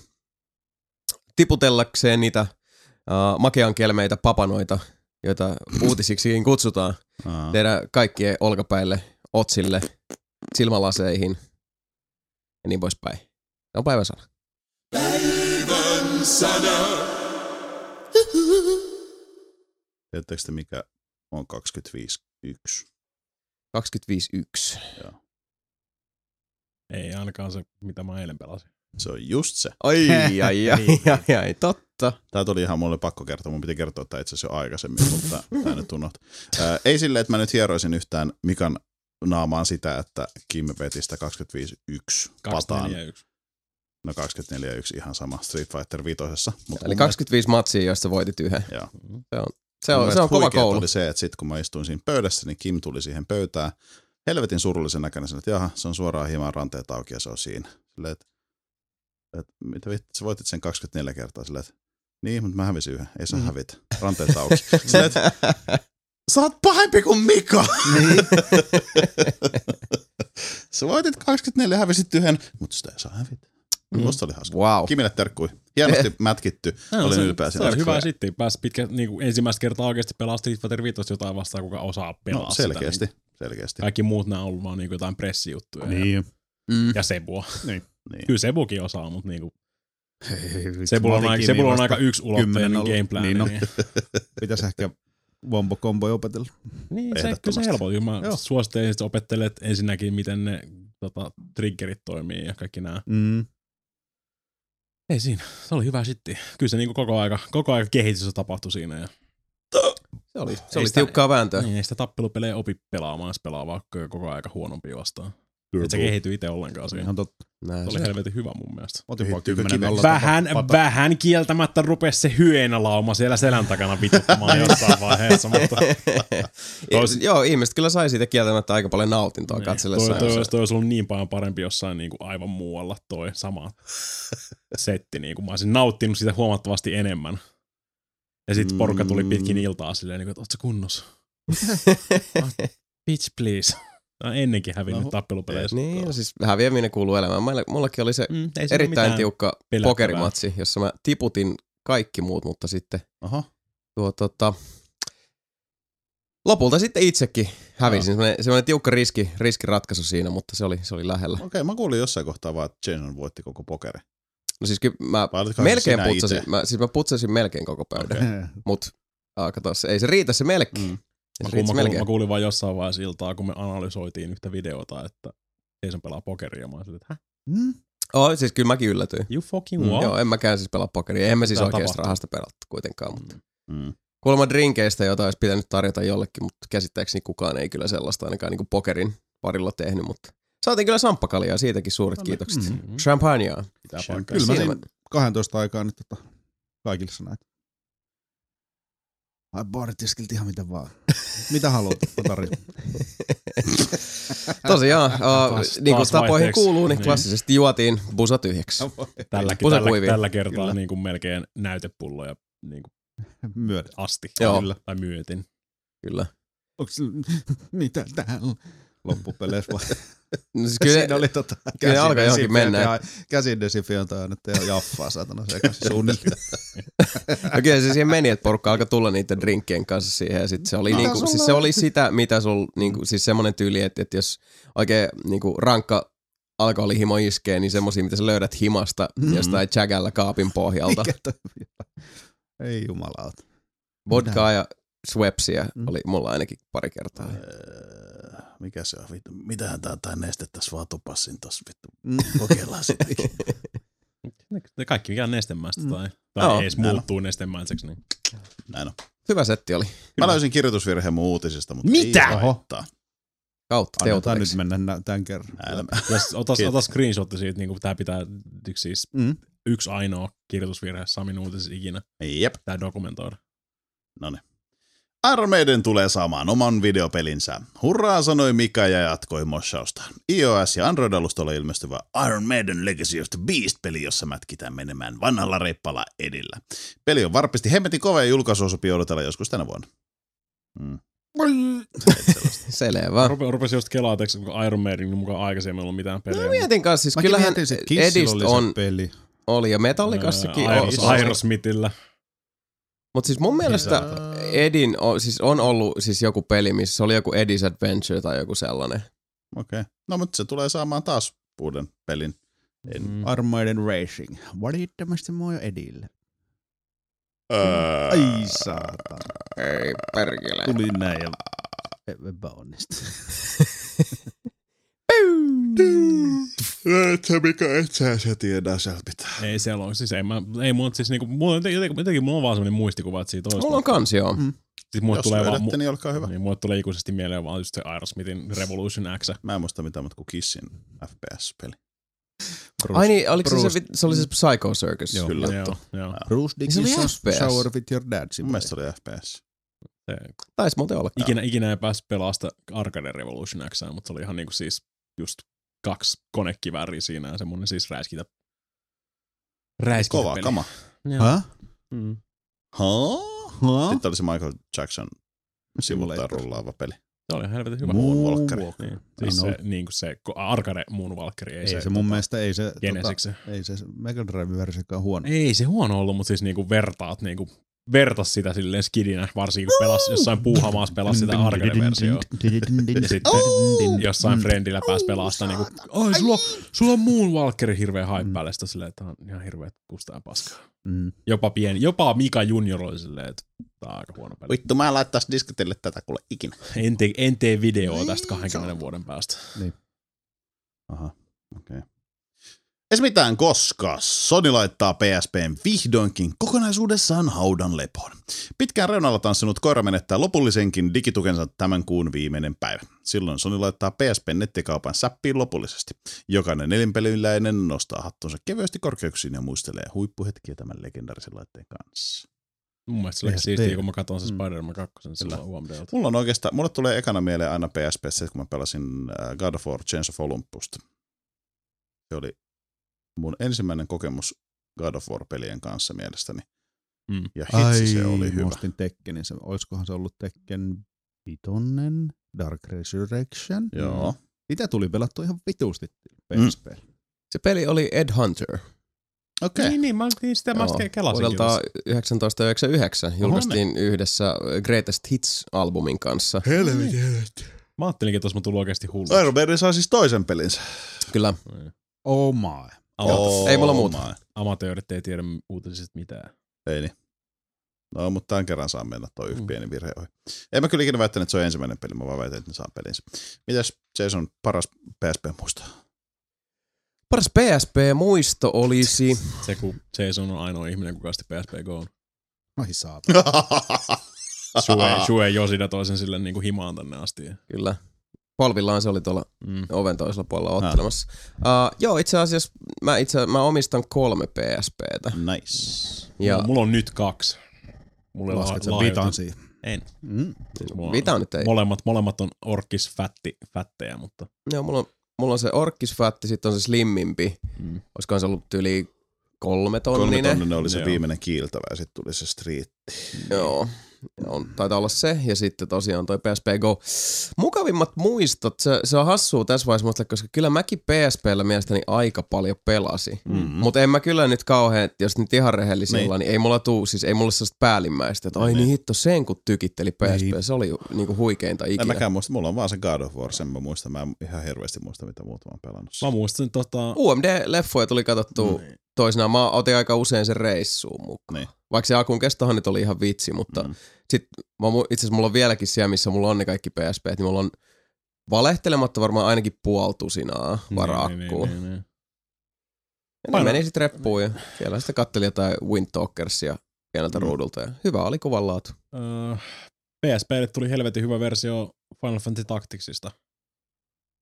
tiputellakseen niitä uh, makeankelmeitä papanoita, joita uutisiksikin kutsutaan Aa. tehdä kaikkien olkapäille, otsille, silmälaseihin ja niin poispäin. Se on päivän sana. Tiedättekö te mikä on 25.1? 25.1. Ei ainakaan se, mitä mä eilen pelasin. Se on just se. Ai, ai, ai, ai, ai, totta. Tää tuli ihan mulle pakko kertoa. Mun piti kertoa tämä itse asiassa jo aikaisemmin, mutta tää nyt unohtui. Ää, ei silleen, että mä nyt hieroisin yhtään Mikan naamaan sitä, että Kim veti sitä 25.1 pataan. 241. No 24.1 ihan sama Street Fighter 5. Mutta Eli 25 matsia, joista voitit yhden. Joo. Se on, se on kova koulu. oli se, että sit kun mä istuin siinä pöydässä, niin Kim tuli siihen pöytään helvetin surullisen näköinen, että jaha, se on suoraan hieman ranteet auki ja se on siinä. Silleen, että, että mitä vittu, sä voitit sen 24 kertaa silleen, että niin, mutta mä hävisin yhden, ei saa Mm. hävitä, ranteet auki. Silleen, että sä oot pahempi kuin Mika. Niin. sä voitit 24 ja hävisit yhden, mutta sitä ei saa hävitä. Mm. Musta oli hauska. wow. Kimille terkkui. Hienosti mätkitty. No, Olin se, ylpeä se siitä. oli hyvä sitten. Pääsi pitkä, niin kuin ensimmäistä kertaa oikeasti pelaa Street Fighter 5 jotain vastaan, kuka osaa pelaa No, sitä, selkeästi. Niin, Selkeästi. kaikki muut nämä on ollut vaan niin kuin jotain pressijuttuja. Ja, Niin. Mm. ja Sebua. Niin. Kyllä Sebukin osaa, mutta niin kuin, Sebulla on, aika, Sebulla on aika vasta yksulotteinen kymmenen gameplan. Niin, no. niin, Pitäisi ehkä wombo kombo opetella. niin se, kyllä se helpottuu. Mä Joo. suosittelen, että opettelet ensinnäkin, miten ne tota, triggerit toimii ja kaikki nämä. Mm. Ei siinä, se oli hyvä sitten. Kyllä se niin koko aika, koko aika kehitys tapahtui siinä. Ja, Se oli, se Ei oli tiukkaa vääntöä. niin, ei sitä tappelupelejä opi pelaamaan, jos pelaa vaikka koko aika huonompi vastaan. Et se kehittyy itse ollenkaan siinä. Ihan totta. Näin Se oli se. helvetin hyvä mun mielestä. Otin vaan Kehittyykö 10 kivet? nolla Vähän, pata- vähän kieltämättä rupesi se hyeenälauma siellä selän takana vituttamaan jossain vaiheessa, mutta Tois- Joo, ihmiset kyllä sai siitä kieltämättä aika paljon nautintoa Niin. katsellessa. Toi, toi, olisi, toi olisi ollut niin paljon parempi jossain niin kuin aivan muualla toi sama setti. Niin kuin mä olisin nauttinut sitä huomattavasti enemmän. Ja sitten porukka tuli pitkin iltaa silleen, niin kuin, että ootko kunnossa? Bitch please. On ennenkin hävinnyt No, tappelupeleissä. Niin, no siis häviäminen kuuluu elämään. Mulla- Mullakin oli se Mm, erittäin tiukka pelättävää. pokerimatsi, jossa mä tiputin kaikki muut, mutta sitten Oho. tuo tota, lopulta sitten itsekin hävisin. Semmoinen, semmoinen tiukka riski, riskiratkaisu siinä, mutta se oli, se oli lähellä. Okei, okay, mä kuulin jossain kohtaa vaan, että Jason voitti koko pokeri. No siis kyllä mä melkein putsasin, mä, siis mä putsasin melkein koko pöydän, mut ah, kato, se, ei se riitä se melkein. Mm. Mm. Mä, kuulin, mä, kuulin, mä kuulin vaan jossain vaiheessa iltaa, kun me analysoitiin yhtä videota, että Jason pelaa pokeria. Mä olin, että hä? Mm. Oh, siis kyllä mäkin yllätyin. You fucking Mm, what? Joo, en mäkään siis pelaa pokeria. En mä siis oikeasta tapahtuu. rahasta pelattu kuitenkaan, mutta Mm. kuulemma drinkeistä, jota olisi pitänyt tarjota jollekin, mutta käsittääkseni kukaan ei kyllä sellaista ainakaan niin pokerin parilla tehnyt, mutta saatiin kyllä samppakaljaa, siitäkin suuret No niin. kiitokset. Mm. Mm-hmm. Champagnea. Pitää Kyllä paikkaa. Kyllä mä Siinä siinä 12 aikaa nyt tota, kaikille sanoin, että Ai baaritiskiltä ihan mitä vaan. Mitä haluat? Tarjoan. Tosiaan, Taas- uh, niin kuin tapoihin vaihteeksi. kuuluu, niin Niin. klassisesti juotiin busa tyhjäksi. Tälläkin, Pusa tällä, tällä kertaa Kyllä. niin kuin melkein näytepulloja niin kuin asti. Joo. Kyllä. Tai myötin. Kyllä. Onks, mitä täällä loppupeleissä? No siis Kyllä, siinä oli tota kyllä ne alkaa johonkin mennä. ja Käsidesinfiointia nyt ja jaffaa saatana sekaisin suunnilleen. no kyllä se siihen meni, että porukka alkoi tulla niiden drinkkien kanssa siihen. Ja sit se, oli Mitä niinku, siis se oli sitä, mitä sul, niinku, siis semmoinen tyyli, että, että jos oikein niinku, rankka alkoholihimo iskee, niin semmosia, mitä sä löydät himasta Mm. jostain jägällä kaapin pohjalta. Ei jumalauta. Vodkaa ja Schweppesiä Mm. oli mulla ainakin pari kertaa. Öö, Mikä se on? Vittu, mitähän tää tää neste tässä vaan topassin tossa vittu. Mm. Kokeillaan sitäkin. Ne- kaikki mikä on nestemäistä Mm. tai, tai Joo, edes näin on. muuttuu nestemäiseksi. Niin. Näin on. Hyvä setti oli. Mä löysin kirjoitusvirheen mun uutisista, mutta Mitä? ei haittaa. Kautta Annetaan nyt mennä nä- tämän kerran. Jos otas, otas screenshotti siitä, niin kuin tää pitää yksi, siis Mm. yksi ainoa kirjoitusvirhe Samin uutisissa ikinä. Jep. Tää dokumentoida. Noniin. Iron Maiden tulee saamaan oman videopelinsä. Hurraa sanoi Mika ja jatkoi moshausta. iOS ja Android-alustalla ilmestyvä Iron Maiden Legacy of the Beast-peli, jossa mätkitään menemään vanhalla reippala edillä. Peli on varpisti hemmetin kova ja julkaisua sopii odotella joskus tänä vuonna. Mm. Selvä. Rupe, rupesin just kelaa, että kun Iron Maidenin mukaan aikaisemmin ollut mitään pelejä. No mietin kanssa, siis Mäkin kyllähän mietin, Edist oli on, se peli. oli ja on. Aeros- Aerosmithillä. Mutta siis mun mielestä Edin on, siis on ollut siis joku peli, missä oli joku Eddie's Adventure tai joku sellainen. Okei. Okay. No mutta se tulee saamaan taas uuden pelin. En. Mm. Iron Maiden Racing. Valittomasti mua jo edille. Öö, Ai saatana. Ei perkele. Tuli näin ja epäonnistu. Et sä mikä et sä se tiedä, sieltä pitää. Ei siellä on, siis ei, mä, ei mun, siis niinku, mulla, on jotenkin, jotenkin mulla on vaan semmoinen muistikuva, että siitä olisi. Mulla on kans joo. Mm. siis mulle Jos tulee vaan, löydätte, mu, niin olkaa hyvä. niin, mulle tulee ikuisesti mieleen vaan just se Aerosmithin Revolution X. Mä en muista mitään muuta kuin Kissin FPS-peli. Ai niin, oliko se, Bruce- se, se oli se Psycho Circus Joo. Kyllä. Joo, joo. Bruce Niin se oli Dickinson FPS. Shower with your dad. Mun mielestä se oli FPS. Se, Taisi muuten olla. ikinä, ikinä ei päässyt pelaamaan sitä Arcade Revolution X, mutta se oli ihan niinku siis just kaksi konekivääriä siinä ja semmonen siis räiskitä. Räiskintä Kova peli. kama. Häh? Mm. Huh? Sitten oli se Michael Jackson sivulta rullaava peli. Se oli helvetin hyvä. Moonwalker. Niin, siis se, niin kuin se ko- Arcade Moonwalker, ei, Ei, se, se, mun mielestä ei se, tota, ei se Mega Drive-versiokaan huono. Ei se huono ollut, mutta siis niinku vertaat niinku vertas sitä silleen skidinä, varsinkin kun pelas jossain puuhamaassa pelas sitä arcade-versioa. Ja sitten jossain friendillä pääsi pelaamaan sitä niinku, ai sulla, sulla on Moonwalkerin hirveä hype päälle, sitä silleen, että on ihan hirveä kustaa ja paskaa. Mm. Jopa pieni, jopa Mika Junior oli silleen, että tää on aika huono peli. Vittu, mä en laittais disketille tätä kuule ikinä. En tee, en tee videoa tästä 20 vuoden päästä. Aha, okei. Okay. Edes mitään, koska Sony laittaa PSPn vihdoinkin kokonaisuudessaan haudan lepoon. Pitkään reunalla tanssinut koira menettää lopullisenkin digitukensa tämän kuun viimeinen päivä. Silloin Sony laittaa PSPn nettikaupan säppiin lopullisesti. Jokainen nelinpeliläinen nostaa hattunsa kevyesti korkeuksiin ja muistelee huippuhetkiä tämän legendarisen laitteen kanssa. Mun mielestä se oli siistiä, kun mä katson se Mm. Spider-Man 2 silloin UMDltä. Mulla on oikeastaan, mulle tulee ekana mieleen aina PSP se, kun mä pelasin äh, God of War Chains of Olympusta. Se oli mun ensimmäinen kokemus God of War-pelien kanssa mielestäni. Mm. Ja hitsi se oli mä hyvä. ostin Tekkenin. Se, olisikohan se ollut Tekken vitonen? Dark Resurrection. Joo. Itse tuli pelattu ihan vitusti Mm. PSP. Se peli oli Ed Hunter. Okei. Okay. Niin, niin, mä niin sitä mä äsken kelasin. Vuodelta 1999 julkaistiin yhdessä Greatest Hits-albumin kanssa. Helvetin. Mä ajattelinkin, että olisi tullut oikeasti hullu. Iron Maiden saa siis toisen pelinsä. Kyllä. Oh my. Ei mulla muuta. my. Amatöörit ei tiedä uutisista mitään. Ei niin. No, mutta tämän kerran saa mennä toi yksi Mm. pieni virhe ohi. En mä kyllä ikinä väittänyt, että se on ensimmäinen peli, mä vaan väitän, että ne saa pelinsä. Mitäs Jason paras PSP muistaa? Paras PSP-muisto olisi... Se, kun Jason on ainoa ihminen, kuka asti PSP Go on. Ai saata. Shue, Shue Josida toisen sille niin kuin himaan tänne asti. Kyllä. Polvillaan se oli tuolla Mm. oven toisella puolella ottelemassa. Uh, joo, itse asiassa mä, itse, mä omistan kolme PSPtä. nice. Ja Mulla, mulla on nyt kaksi. Mulla on Lasket la- vitan siihen. En. Mm. Mulla on- Vita nyt ei. Molemmat, molemmat on orkis fätti, fättejä, mutta Joo, mulla on, mulla on se orkkisfätti, sitten on se slimmimpi. mm. Olisikohan se ollut yli kolme Kolme tonninen. tonninen oli se Joo. viimeinen kiiltävä ja sitten tuli se street. Joo. On, taitaa olla se, ja sitten tosiaan toi PSP Go. Mukavimmat muistot, se, se on hassua tässä vaiheessa koska kyllä mäkin PSPllä mielestäni aika paljon pelasi. Mm. Mutta en mä kyllä nyt kauhean, jos nyt ihan rehellisiä Niin. ollaan, niin ei mulla tuu, siis ei mulla sellaista päällimmäistä, että ai niin hitto sen kun tykitteli PSP, Niin. se oli niinku huikeinta En ikinä. mäkään muista, mulla on vaan se God of War, sen mä muistan. Mä en ihan hirveästi muista, mitä muut mä oon pelannut. Mä muistan tota... UMD-leffoja tuli katsottua Niin. Toisinaan. Mä otin aika usein sen reissuun mukaan. Niin. Vaikka se alkuun kestohan nyt oli ihan vitsi, mutta Mm. sit mä, itse asiassa mulla on vieläkin siellä, missä mulla on ne kaikki PSP, niin mulla on valehtelematta varmaan ainakin puoli tusinaa varakkuun. Niin, niin, niin, niin. Ja ne Paino- meni sitten reppuun ja siellä sitten katteli jotain Windtalkersia pieneltä Mm. ruudulta ja hyvä oli kuvan laatu. Öö, PSPlle tuli helvetin hyvä versio Final Fantasy Tacticsista.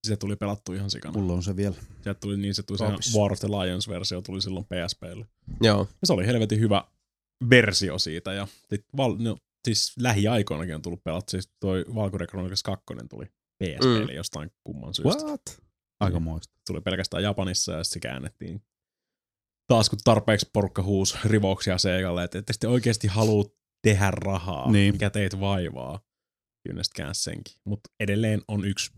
Se tuli pelattu ihan sikana. Mulla on se vielä. Sieltä tuli niin, se tuli se. War of the Lions-versio tuli silloin PSPlle. Joo, Ja se oli helvetin hyvä versio siitä. Ja sit val, no, siis lähiaikoinakin on tullut pelattu. Siis toi Valkyrie Chronicles 2 tuli PSPlle mm. jostain kumman syystä. What? Aika moista. tuli pelkästään Japanissa ja se käännettiin. Taas kun tarpeeksi porukka huus rivouksia Segalle, että ette sitten oikeasti halua tehdä rahaa, Niin. mikä teitä vaivaa. Kyllä ne käänsi senkin. Mutta edelleen on yksi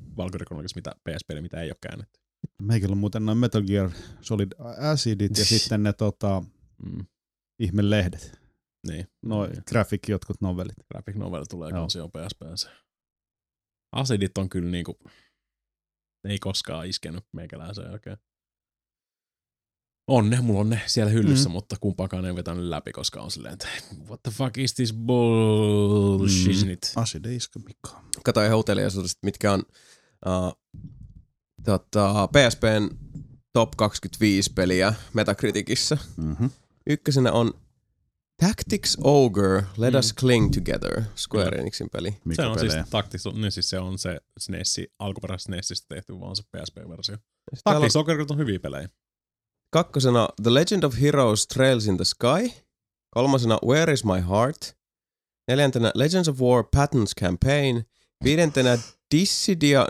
Chronicles, mitä PSPlle, mitä ei ole käännetty. Meikillä on muuten noin Metal Gear Solid Acidit ja sitten ne tota, Mm. ihmelehdet. Niin. Noin Niin. graphic jotkut novellit. Graphic novel tulee Joo. kans jo PSPssä. Acidit on kyllä niinku, ei koskaan iskenyt meikäläisen oikein. On ne, mulla on ne siellä hyllyssä, mm. mutta kumpaakaan ei vetänyt läpi, koska on silleen, että what the fuck is this bullshit? Mm. Asideiska Mika. katoin ihan uteliaisuudesta, mitkä on uh, tota, PSPn top 25 peliä Metacriticissa. Mm-hmm. Ykkösenä on Tactics Ogre, Let Mm. Us Cling Together, Square. Enixin peli. Se Mikä on siis pelejä? taktis, niin siis se on se SNESi, alkuperäisestä SNESistä tehty vaan se PSP-versio. On Taktis Soccer on hyviä pelejä. Kakkosena The Legend of Heroes Trails in the Sky. Kolmasena Where is my heart? Neljäntenä Legends of War Patents Campaign. Viidentenä Dissidia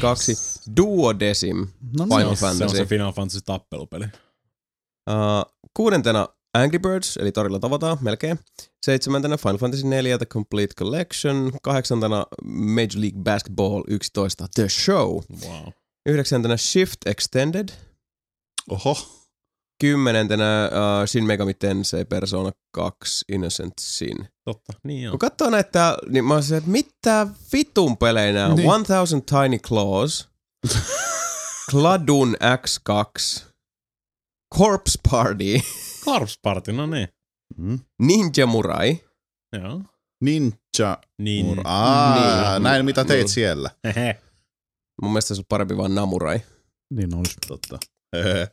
012 Duodecim. No Final se, on, se on Fantasy. se Final Fantasy tappelupeli. Uh, kuudentena Angry Birds, eli torilla tavataan, melkein. Seitsemäntenä Final Fantasy 4 The Complete Collection. Kahdeksantena Major League Basketball 11 The Show. Wow. Yhdeksäntenä Shift Extended. Oho. Kymmenentenä uh, Shin Megami Tensei Persona 2 Innocent Sin. Totta, niin joo. Kun katsoo näitä, niin mä oon se, että mitä vitun pelejä nää on? Niin. 1000 Tiny Claws, Kladun X2, Corpse Party, Corpse Party, no niin. Mm. Ninja Murai, Joo. Ninja. Niin. Mur- Aa, Niin. näin mitä teit Niin. siellä. Hehe. mun mielestä se on parempi vaan Namurai. Niin olisi. Totta. Hehe.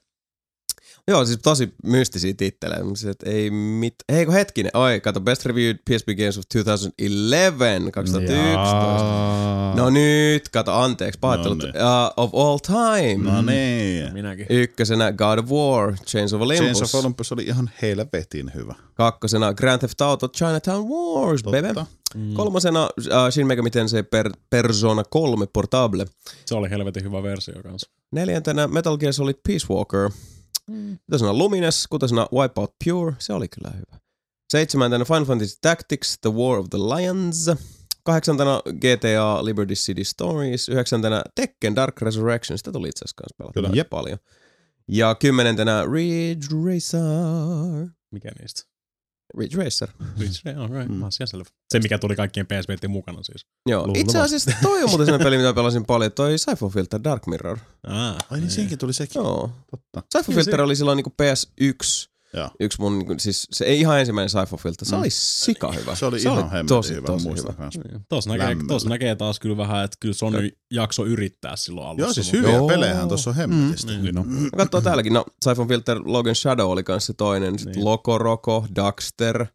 Joo, siis tosi mystisiä tittelejä. Että ei mit... Ei kun hetkinen. Oi, kato, Best Reviewed PSP Games of 2011, 2011. Jaa. No nyt, kato, anteeksi, pahoittelut. No uh, niin. of all time. No niin. Minäkin. Ykkösenä God of War, Chains of Olympus. Chains of Olympus oli ihan helvetin hyvä. Kakkosena Grand Theft Auto Chinatown Wars, baby. Totta. Mm. Kolmosena uh, Shin Megami Tensei per, Persona 3 Portable. Se oli helvetin hyvä versio kanssa. Neljäntenä Metal Gear Solid Peace Walker. Kutosena Lumines, kutosena Wipeout Pure, se oli kyllä hyvä. Seitsemäntenä Final Fantasy Tactics, The War of the Lions. kahdeksantena GTA Liberty City Stories, yhdeksäntenä Tekken Dark Resurrection, sitä tuli itse asiassa kanssa pelattua Kyllä. Jep. paljon. Ja kymmenentenä Ridge Racer. Mikä niistä? Ridge Racer. Ridge Racer, all right. Mm. Asia selvä. Se, mikä tuli kaikkien PSVT mukana siis. Joo, Luultavasti. itse asiassa toi on muuten sellainen peli, mitä pelasin paljon, toi Cypher Filter Dark Mirror. Ah, Ai niin, siinkin tuli sekin. Joo. Totta. Cypher Kyllä Filter se- oli silloin niinku PS1, Joo. yksi mun, niinku, siis se ei ihan ensimmäinen Filter, se Mm. oli sika hyvä. Se oli ihan hemmetin tosi, hyvä, tosi hyvä. kanssa. Tuossa näkee, tuossa näkee taas kyllä vähän, että kyllä Sony jakso yrittää silloin alussa. Joo, siis hyviä Joo. pelejä tuossa on hemmetisti. Mm. Niin on. Mä katsoin täälläkin, no Siphon Filter Logan Shadow oli kanssa se toinen, sitten Niin. Loco Roco, Daxter,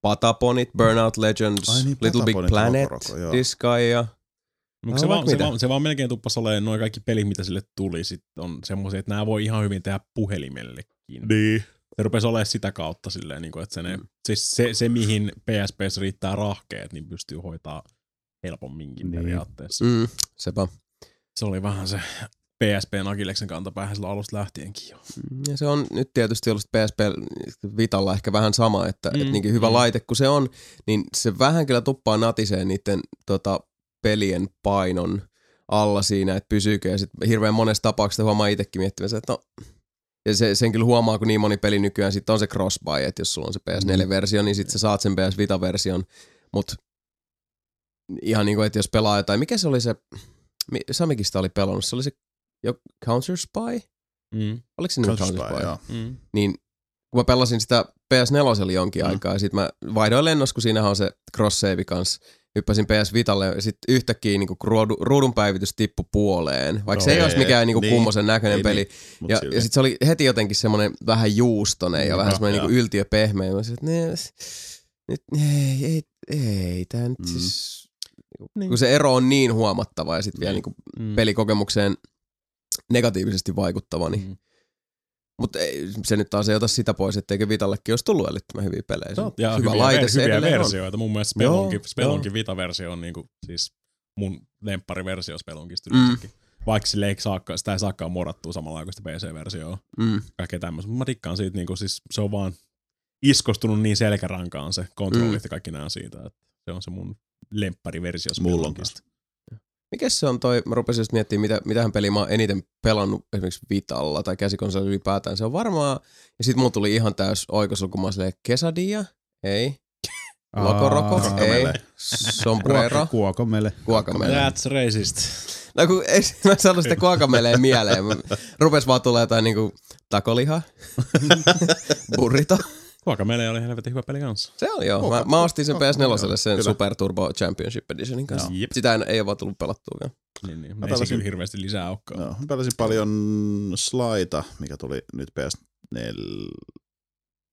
Pataponit, Burnout Legends, Ai niin, Little Big Planet. Disgaea. Mutta se, No, vaan, se, vaan, se vaan melkein tuppas olemaan noin kaikki pelit, mitä sille tuli, sit on semmoisia, että nämä voi ihan hyvin tehdä puhelimellekin. Niin. Se rupesi olemaan sitä kautta silleen, niin kuin, että se, ne, Mm. siis se, se, mihin PSPssä riittää rahkeet, niin pystyy hoitaa helpomminkin Niin. niin. periaatteessa. Mm, sepä. Se oli vähän se PSPn Akileksen kantapäähän silloin alusta lähtienkin jo. Ja se on nyt tietysti ollut PSP Vitalla ehkä vähän sama, että mm, Mm, et niinkin hyvä mm. laite kuin se on, niin se vähän kyllä tuppaa natisee niiden tota, pelien painon alla siinä, että pysyykö. Ja sitten hirveän monessa tapauksessa huomaa itsekin miettimänsä, että no, ja se, sen kyllä huomaa, kun niin moni peli nykyään sitten on se crossbuy, että jos sulla on se PS4-versio, niin sitten sä saat sen PS Vita-version, mutta ihan niin kuin, että jos pelaa jotain, mikä se oli se, mi- Samikin sitä oli pelannut, se oli se jo Counter Spy? Mm. Oliko se nimi Counter Counter Spy, Spy? joo. Mm. Niin kun mä pelasin sitä PS4 jonkin Mm. mm. aikaa, ja sit mä vaihdoin lennossa, kun siinähän on se cross save kanssa. Hyppäsin PS Vitalle, ja sitten yhtäkkiä niin ruudu, ruudun päivitys tippui puoleen. Vaikka se ei Joo. olisi mikään niin Niin. kummosen näköinen Ei peli. Mut Ja, silti. ja sitten se oli heti jotenkin semmoinen vähän juustonen ja Joo, vähän semmoinen joo. niin yltiöpehmeä. Ja Mä sanoin, että ne, nyt, ei, ei, ei, tää nyt Mm. siis... Niin. Kun se ero on niin huomattava ja sitten vielä Niin. niin kuin Mm. pelikokemukseen negatiivisesti vaikuttava, niin Mm. Mutta se nyt taas ei ota sitä pois, etteikö Vitallekin olisi tullut älyttömän hyviä pelejä. Se on, ja hyvä hyviä, laite se hyviä edelleen on. versioita. Mun mielestä Spelunkin, joo. Spelunkin Vita-versio on niinku, siis mun lemppariversio Spelunkista Mm. Vaikka sille ei saakka, sitä ei saakkaan modattua samalla aikaa sitä PC-versioa. Mm. Kaikkea tämmöistä. Mä tikkaan siitä, niinku, siis se on vaan iskostunut niin selkärankaan se kontrollit Mm. ja kaikki nämä siitä. Että se on se mun lemppariversio Mulla on Spelunkista. Mikäs se on toi, mä rupesin just miettimään, mitä, mitähän peliä mä oon eniten pelannut esimerkiksi Vitalla tai käsikonsolilla ylipäätään. Se on varmaan, ja sit mulla tuli ihan täys oikosulku, mä oon silleen, Kesadia? Ei. Aa, Ei. Sombrero? Kuokomele. Guacamele. That's racist. No kun ei, mä saanut sitä guacameleen mieleen. Mä- Rupes vaan tulee jotain niinku takoliha, burrito. Guacamele oli helvetin hyvä peli kanssa. Se on joo. Mä, mä ostin sen Oka- PS4 joo, sen kyllä. Super Turbo Championship Editionin kanssa. Jep. Sitä ei, ei ole vaan tullut pelattua. Niin, niin. Mä Ei pelasin- hirveästi lisää olekaan. Joo, mä pelasin paljon Slaita, mikä tuli nyt PS4.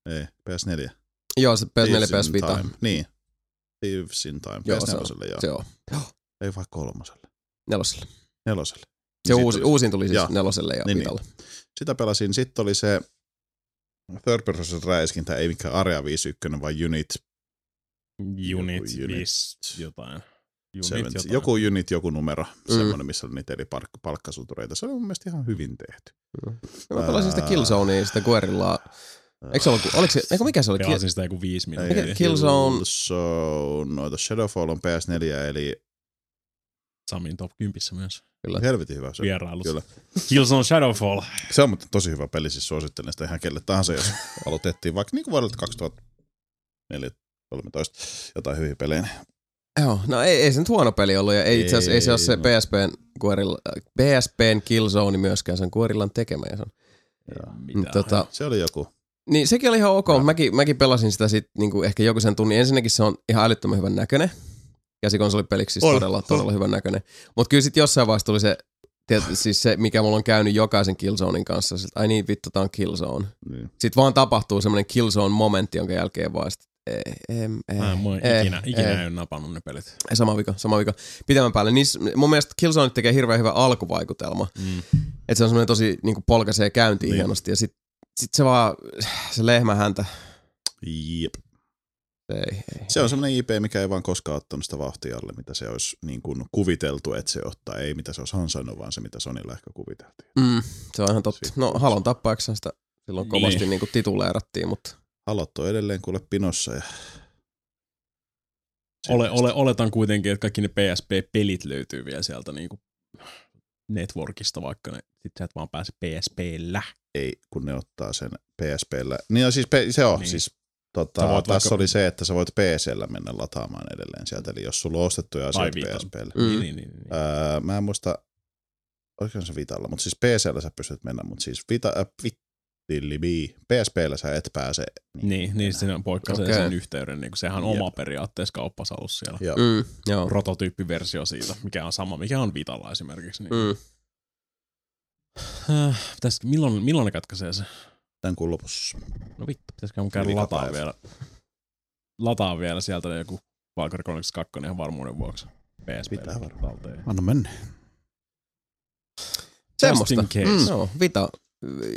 Ei, PS4. Joo, se PS4 Thieves in PS Vita. Time. Niin. Thieves in Time. Joo, se PS4, joo. Se on. Ei vai kolmoselle. Neloselle. Neloselle. Se Niin uusi, uusin tuli siis Joo. neloselle ja Niin, niin. Vitalle. Sitä pelasin. Sitten oli se third person räiskintä, ei mikään Area 51, vaan Unit. Unit, Joku unit. 5, jotain. Unit Seven, jotain. joku unit, joku numero, Mm. mm. semmoinen, missä oli niitä eri palk- palkkasutureita. Se oli mun mielestä ihan hyvin tehty. Ja mä pelasin sitä. Killzonea, sitä Guerillaa. Eikö se ollut, oliko se, eikö mikä se oli? Pelasin sitä joku viisi minuuttia. Killzone- Killzone, noita Shadowfall on PS4, eli Samin top 10 myös. Kyllä. helvetin hyvä. Se, Vierailut. kyllä. Killzone Shadowfall. se on muuten tosi hyvä peli, siis suosittelen sitä ihan kelle tahansa, jos aloitettiin vaikka niin kuin vuodelta 2013 jotain hyviä pelejä. Joo, no ei, ei se nyt huono peli ollut ja ei itse asiassa ei se ole se no. PSPn, Guerilla, PSPn Killzone myöskään, se on Guerillan tekemä. Ja se on. Mitä? Tota, Se oli joku. Niin sekin oli ihan ok, mäkin, mäkin pelasin sitä sit niinku ehkä joku sen tunnin. Ensinnäkin se on ihan älyttömän hyvän näköinen. Käsikonsolipeliksi siis On, todella, on. todella hyvän näköinen. Mutta kyllä sitten jossain vaiheessa tuli se, tiedät, siis se, mikä mulla on käynyt jokaisen Killzonein kanssa, että ai niin vittu, tää on Killzone. Niin. Sitten vaan tapahtuu semmoinen Killzone-momentti, jonka jälkeen vaan sit, ei, ei, ei, Mä en ei, ikinä, ikinä ei. ei ole napannut ne pelit. Ei, sama vika, sama vika. Pitemmän päälle. Niissä, mun mielestä Killzone tekee hirveän hyvä alkuvaikutelma. Mm. Että se on semmoinen tosi niin polkaisee käyntiin Niin. niin. hienosti. Ja sit, sit se vaan, se lehmä häntä, Jep. Se ei, ei. Se on semmoinen IP, mikä ei vaan koskaan ottanut sitä vauhtia alle, mitä se olisi niin kuin kuviteltu, että se ottaa. Ei mitä se olisi ansainnut, vaan se mitä Sonilla ehkä kuviteltiin. Mm, se on ihan totta. Siitä No. Halon tappajaksi sitä silloin Niin. kovasti niin. kuin tituleerattiin, mutta Halot on edelleen kuule pinossa ja Ole, ole, oletan kuitenkin, että kaikki ne PSP-pelit löytyy vielä sieltä niinku networkista, vaikka ne, sit sä et vaan pääse PSP-llä. Ei, kun ne ottaa sen PSPllä. Niin ja siis se on, Niin. niin. siis tota, tässä vaikka- oli se, että sä voit PCllä mennä lataamaan edelleen sieltä, eli jos sulla on ostettuja asioita. PSPllä. Mm. Niin, niin, niin, niin. Öö, mä en muista, oliko se Vitalla, mutta siis PCllä sä pystyt mennä, mutta siis Vita, äh, Vittillibi, PSPllä sä et pääse. Niin, niin siinä poikkeaa Okei. okay. sen yhteyden. Niin sehän on Jep. oma periaatteessa kauppasalus siellä. Joo. Mm, joo. Prototyyppiversio siitä, mikä on sama, mikä on Vitalla esimerkiksi. Niin. Mm. Äh, pitäis, milloin, milloin ne katkaisee se? Tämän kuun lopussa. No vittu, pitäisikö mun käydä lataa vielä, lataa vielä sieltä joku Valkari 32 ihan varmuuden vuoksi. PSP Pitää varmaan. Anna mennä. Case. Mm. Joo, Vita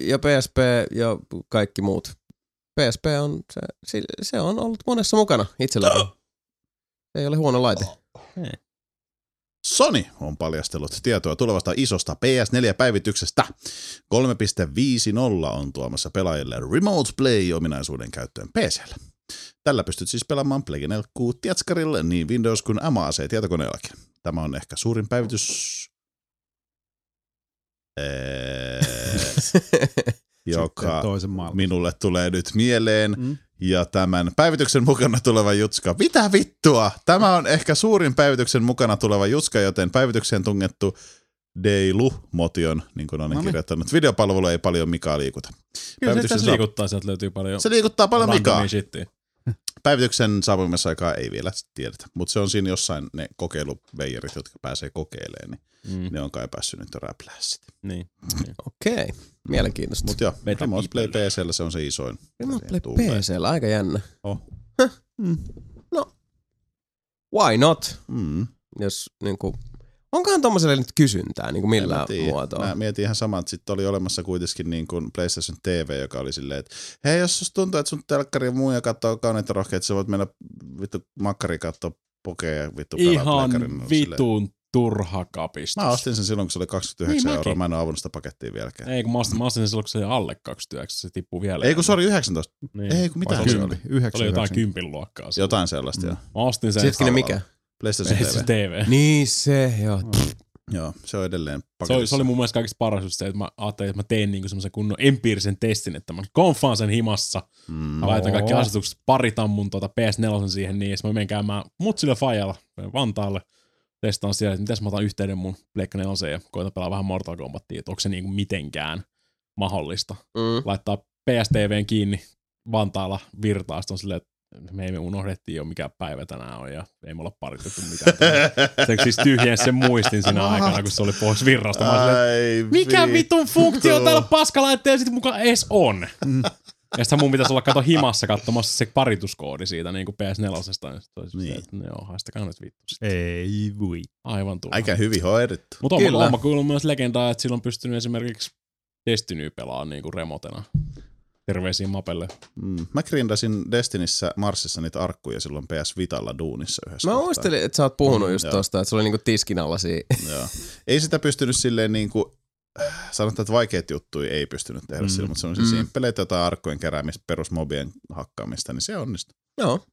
ja PSP ja kaikki muut. PSP on, se, se- on ollut monessa mukana itselläni. Se ei ole huono laite. Sony on paljastellut tietoa tulevasta isosta PS4-päivityksestä. 3.50 on tuomassa pelaajille Remote Play-ominaisuuden käyttöön PCllä. Tällä pystyt siis pelaamaan 4 tietskarille niin Windows kuin MAC-tietokoneellakin. Tämä on ehkä suurin päivitys, ee, joka Sitten toisen maailman. minulle tulee nyt mieleen. Mm. Ja tämän päivityksen mukana tuleva jutska. Mitä vittua? Tämä on ehkä suurin päivityksen mukana tuleva jutska, joten päivitykseen tungettu Deilu-motion, niin kuin olen No niin. kirjoittanut. Videopalvelu ei paljon Mikaa liikuta. Kyllä se liikuttaa, sieltä löytyy paljon Se liikuttaa paljon Mikaa. shittiä. Päivityksen saapumisaikaa ei vielä tiedetä, mutta se on siinä jossain ne kokeiluveijerit, jotka pääsee kokeilemaan, niin Mm, ne on kai päässyt nyt räplää sitten. niin. Okei, mielenkiintoista. Mutta joo, Remote Play. PCllä se on se isoin. Remote Play. PCllä, aika jännä. Oh. Häh? Mm. No, why not? Mm. Jos niinku, onkohan tommoselle nyt kysyntää niinku En mä millään tiedä. muotoa? Mä mietin ihan samaa, että sitten oli olemassa kuitenkin niin kuin PlayStation TV, joka oli silleen, että hei, jos susta tuntuu, että sun telkkari ja muu ja katsoo kauneita rohkeita, sä voit mennä vittu makkari katsoa pokea ja vittu pelaa Ihan. Silleen, vitun turha kapistus. Mä ostin sen silloin, kun se oli 29 Niin euroa. mäkin. Mä en ole avannut sitä pakettia vieläkään. Ei, kun mä ostin, mä ostin sen silloin, kun se oli alle 29, se tippuu vielä. Ei kun se oli 19. Niin. Ei kun mitä se oli oli? Se oli jotain 9, kympin luokkaa. se. Jotain sellaista, joo. Mä ostin sen. Halvalla. mikä? PlayStation Ei, se TV. TV. Niin se, joo. Joo, se on edelleen Se oli, se oli mun mielestä kaikista paras just se, että mä ajattelin, että mä teen niinku semmoisen kunnon empiirisen testin, että mä konfaan sen himassa. Mm. Mä laitan kaikki asetukset, paritan mun tuota PS4 siihen niin, ja mä menen käymään mutsilla fajalla Vantaalle. Testaan siellä, että mitäs mä otan yhteyden mun Pleikka 4 ja koitan pelaa vähän Mortal Kombatia, että onko se niinku mitenkään mahdollista. Mm. Laittaa PSTVn kiinni Vantaalla virtaa, sitten on silleen, että me emme unohdettiin jo mikä päivä tänään on ja ei me olla paritettu mitään. Se siis tyhjensi sen muistin siinä aikana, kun se oli pois virrasta. Mä silleen, mikä vi- vitun funktio täällä paskalaitteella sitten mukaan edes on? Ja sitten mun pitäisi olla kato himassa katsomassa se parituskoodi siitä niin kuin PS4. Ja sit olisi Niin. että joo, haistakaa nyt vittu. sit. Ei voi. Aivan turha. Aika hyvin hoidettu. Mutta on, on mä kuullut myös legendaa, että silloin pystynyt esimerkiksi Destiny pelaamaan niin kuin remotena. Terveisiin Mapelle. Mm. Mä grindasin Destinissä Marsissa niitä arkkuja silloin PS Vitalla duunissa yhdessä. Mä kohtaa. muistelin, että sä oot puhunut Mm, just joo. tosta, että se oli niinku tiskin alla siinä. Joo. Ei sitä pystynyt silleen niin kuin, sanotaan, että vaikeat juttuja ei pystynyt tehdä mm. sillä, mutta se on Mm. siis simppeleitä jotain arkkojen keräämistä, perusmobien hakkaamista, niin se onnistuu. Joo.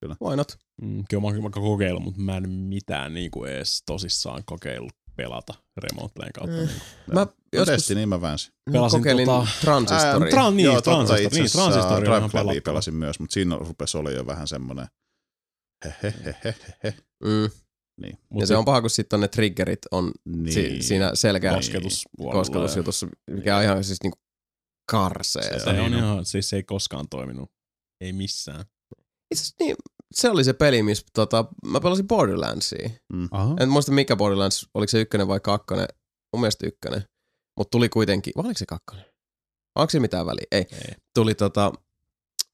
Kyllä. Why not? Mm, kyllä mä oon kokeillut, mutta mä en mitään niin kuin edes tosissaan kokeillut pelata remote playn kautta. Mm. Mm. Mä Joskus... joskus Destiny mä väänsin. Pelasin kokeilin tota- Transistoria. Tran, niin, Joo, totta, Transistor, itse niin, asiassa Transistor on Drive pelasin myös, mutta siinä rupesi olla jo vähän semmoinen hehehehehe. Mm. Niin. Ja se on paha, kun sitten on ne triggerit on Niin. si- siinä selkeä kosketus kosketusjutussa, mikä on ihan siis niinku karsee. Se Se on Niin. ihan, siis se ei koskaan toiminut. Ei missään. Itse asiassa niin, se oli se peli, missä tota, mä pelasin Borderlandsia. Aha. En muista mikä Borderlands, oliko se ykkönen vai kakkonen. Mun mielestä ykkönen. Mutta tuli kuitenkin, vai oliko se kakkonen? Onko se mitään väliä? Ei. Ei. Tuli tota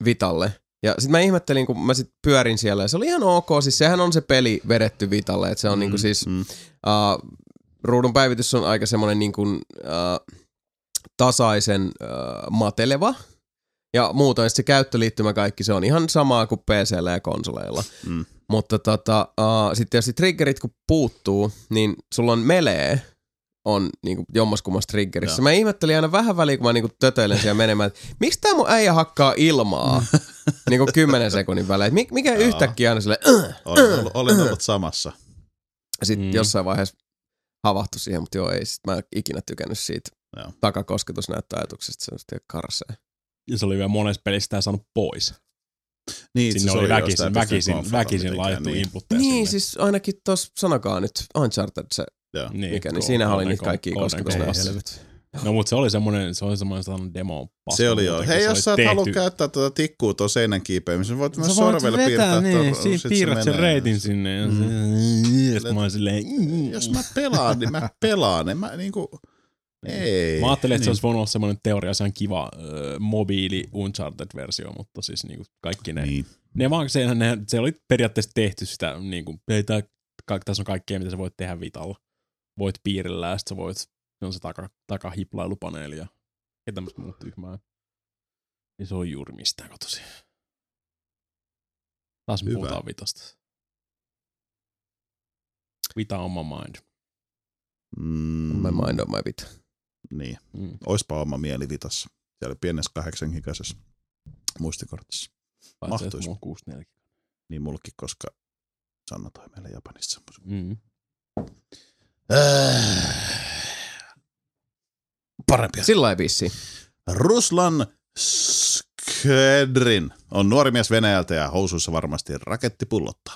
Vitalle. Ja sitten mä ihmettelin, kun mä sit pyörin siellä, ja se oli ihan ok, siis sehän on se peli vedetty Vitalle, että se on mm, niinku siis, Mm. uh, ruudun päivitys on aika semmoinen niinku, uh, tasaisen uh, mateleva, ja muutoin se käyttöliittymä kaikki, se on ihan samaa kuin PCllä ja konsoleilla. Mm. Mutta tota, uh, sitten tietysti triggerit kun puuttuu, niin sulla on melee, on niinku jommaskummassa triggerissä. Joo. Mä ihmettelin aina vähän väliin, kun mä niinku tötöilen siellä menemään, että miksi tää mun äijä hakkaa ilmaa niinku kymmenen sekunnin välein. Mik, mikä Joo. yhtäkkiä aina silleen, "Ugh!" Olen ollut, olen ollut samassa. sitten Mm. jossain vaiheessa havahtui siihen, mutta joo, ei sit mä en ikinä tykännyt siitä Joo. takakosketusnäyttöajatuksesta, se on sitten karsea. Ja se oli vielä monessa pelissä sitä saanut pois. Niin, Sinne se oli väkisin, väkisin, väkisin mitenkään, laitettu niin. inputteja Niin, sinne. siis ainakin tuossa, sanokaa nyt, Uncharted se, Joo. niin, mikä, niin siinähän oli niitä kosketusnäyttöjä. Go. No mutta se oli semmoinen, se oli semmoinen sellainen demo paska Se oli joo. Hei, se jos sä et tehty- halua käyttää tuota tikkua tuon seinän kiipeämisen, voit myös Sä voit sorvella vetää, piirtää. niin, tuon- siinä piirrät sen reitin sinne. Ja Mm. se, ja mä silleen, mm. Jos mä pelaan, niin mä pelaan. En mä niinku... Ei. Mä ajattelin, että se Niin. olisi voinut olla semmoinen teoria, se on kiva äh, mobiili Uncharted-versio, mutta siis niinku kaikki ne, Niin. ne vaan, se, ne, se oli periaatteessa tehty sitä, niinku, ei tää, ka, tässä on kaikkea, mitä sä voit tehdä vitalla. Voit piirillä ja sit sä voit, se on se taka, takahiplailupaneeli ja, ja tämmöistä muuta tyhmää. Niin se on juuri mistään kotosi. Taas me Hyvä. puhutaan vitasta. Vita on my mind. Mm, My mind on my bit. Niin. Mm. Oispa oma mieli vitassa. Siellä pienessä kahdeksan gigasessa muistikortissa. Paitsi, että Mahtuis. mulla on 64. Niin mullekin, koska Sanna toi meille Japanissa semmoisen. Mm. Parempia. Sillä ei vissi. Ruslan Skedrin on nuori mies Venäjältä ja housuissa varmasti raketti pullottaa.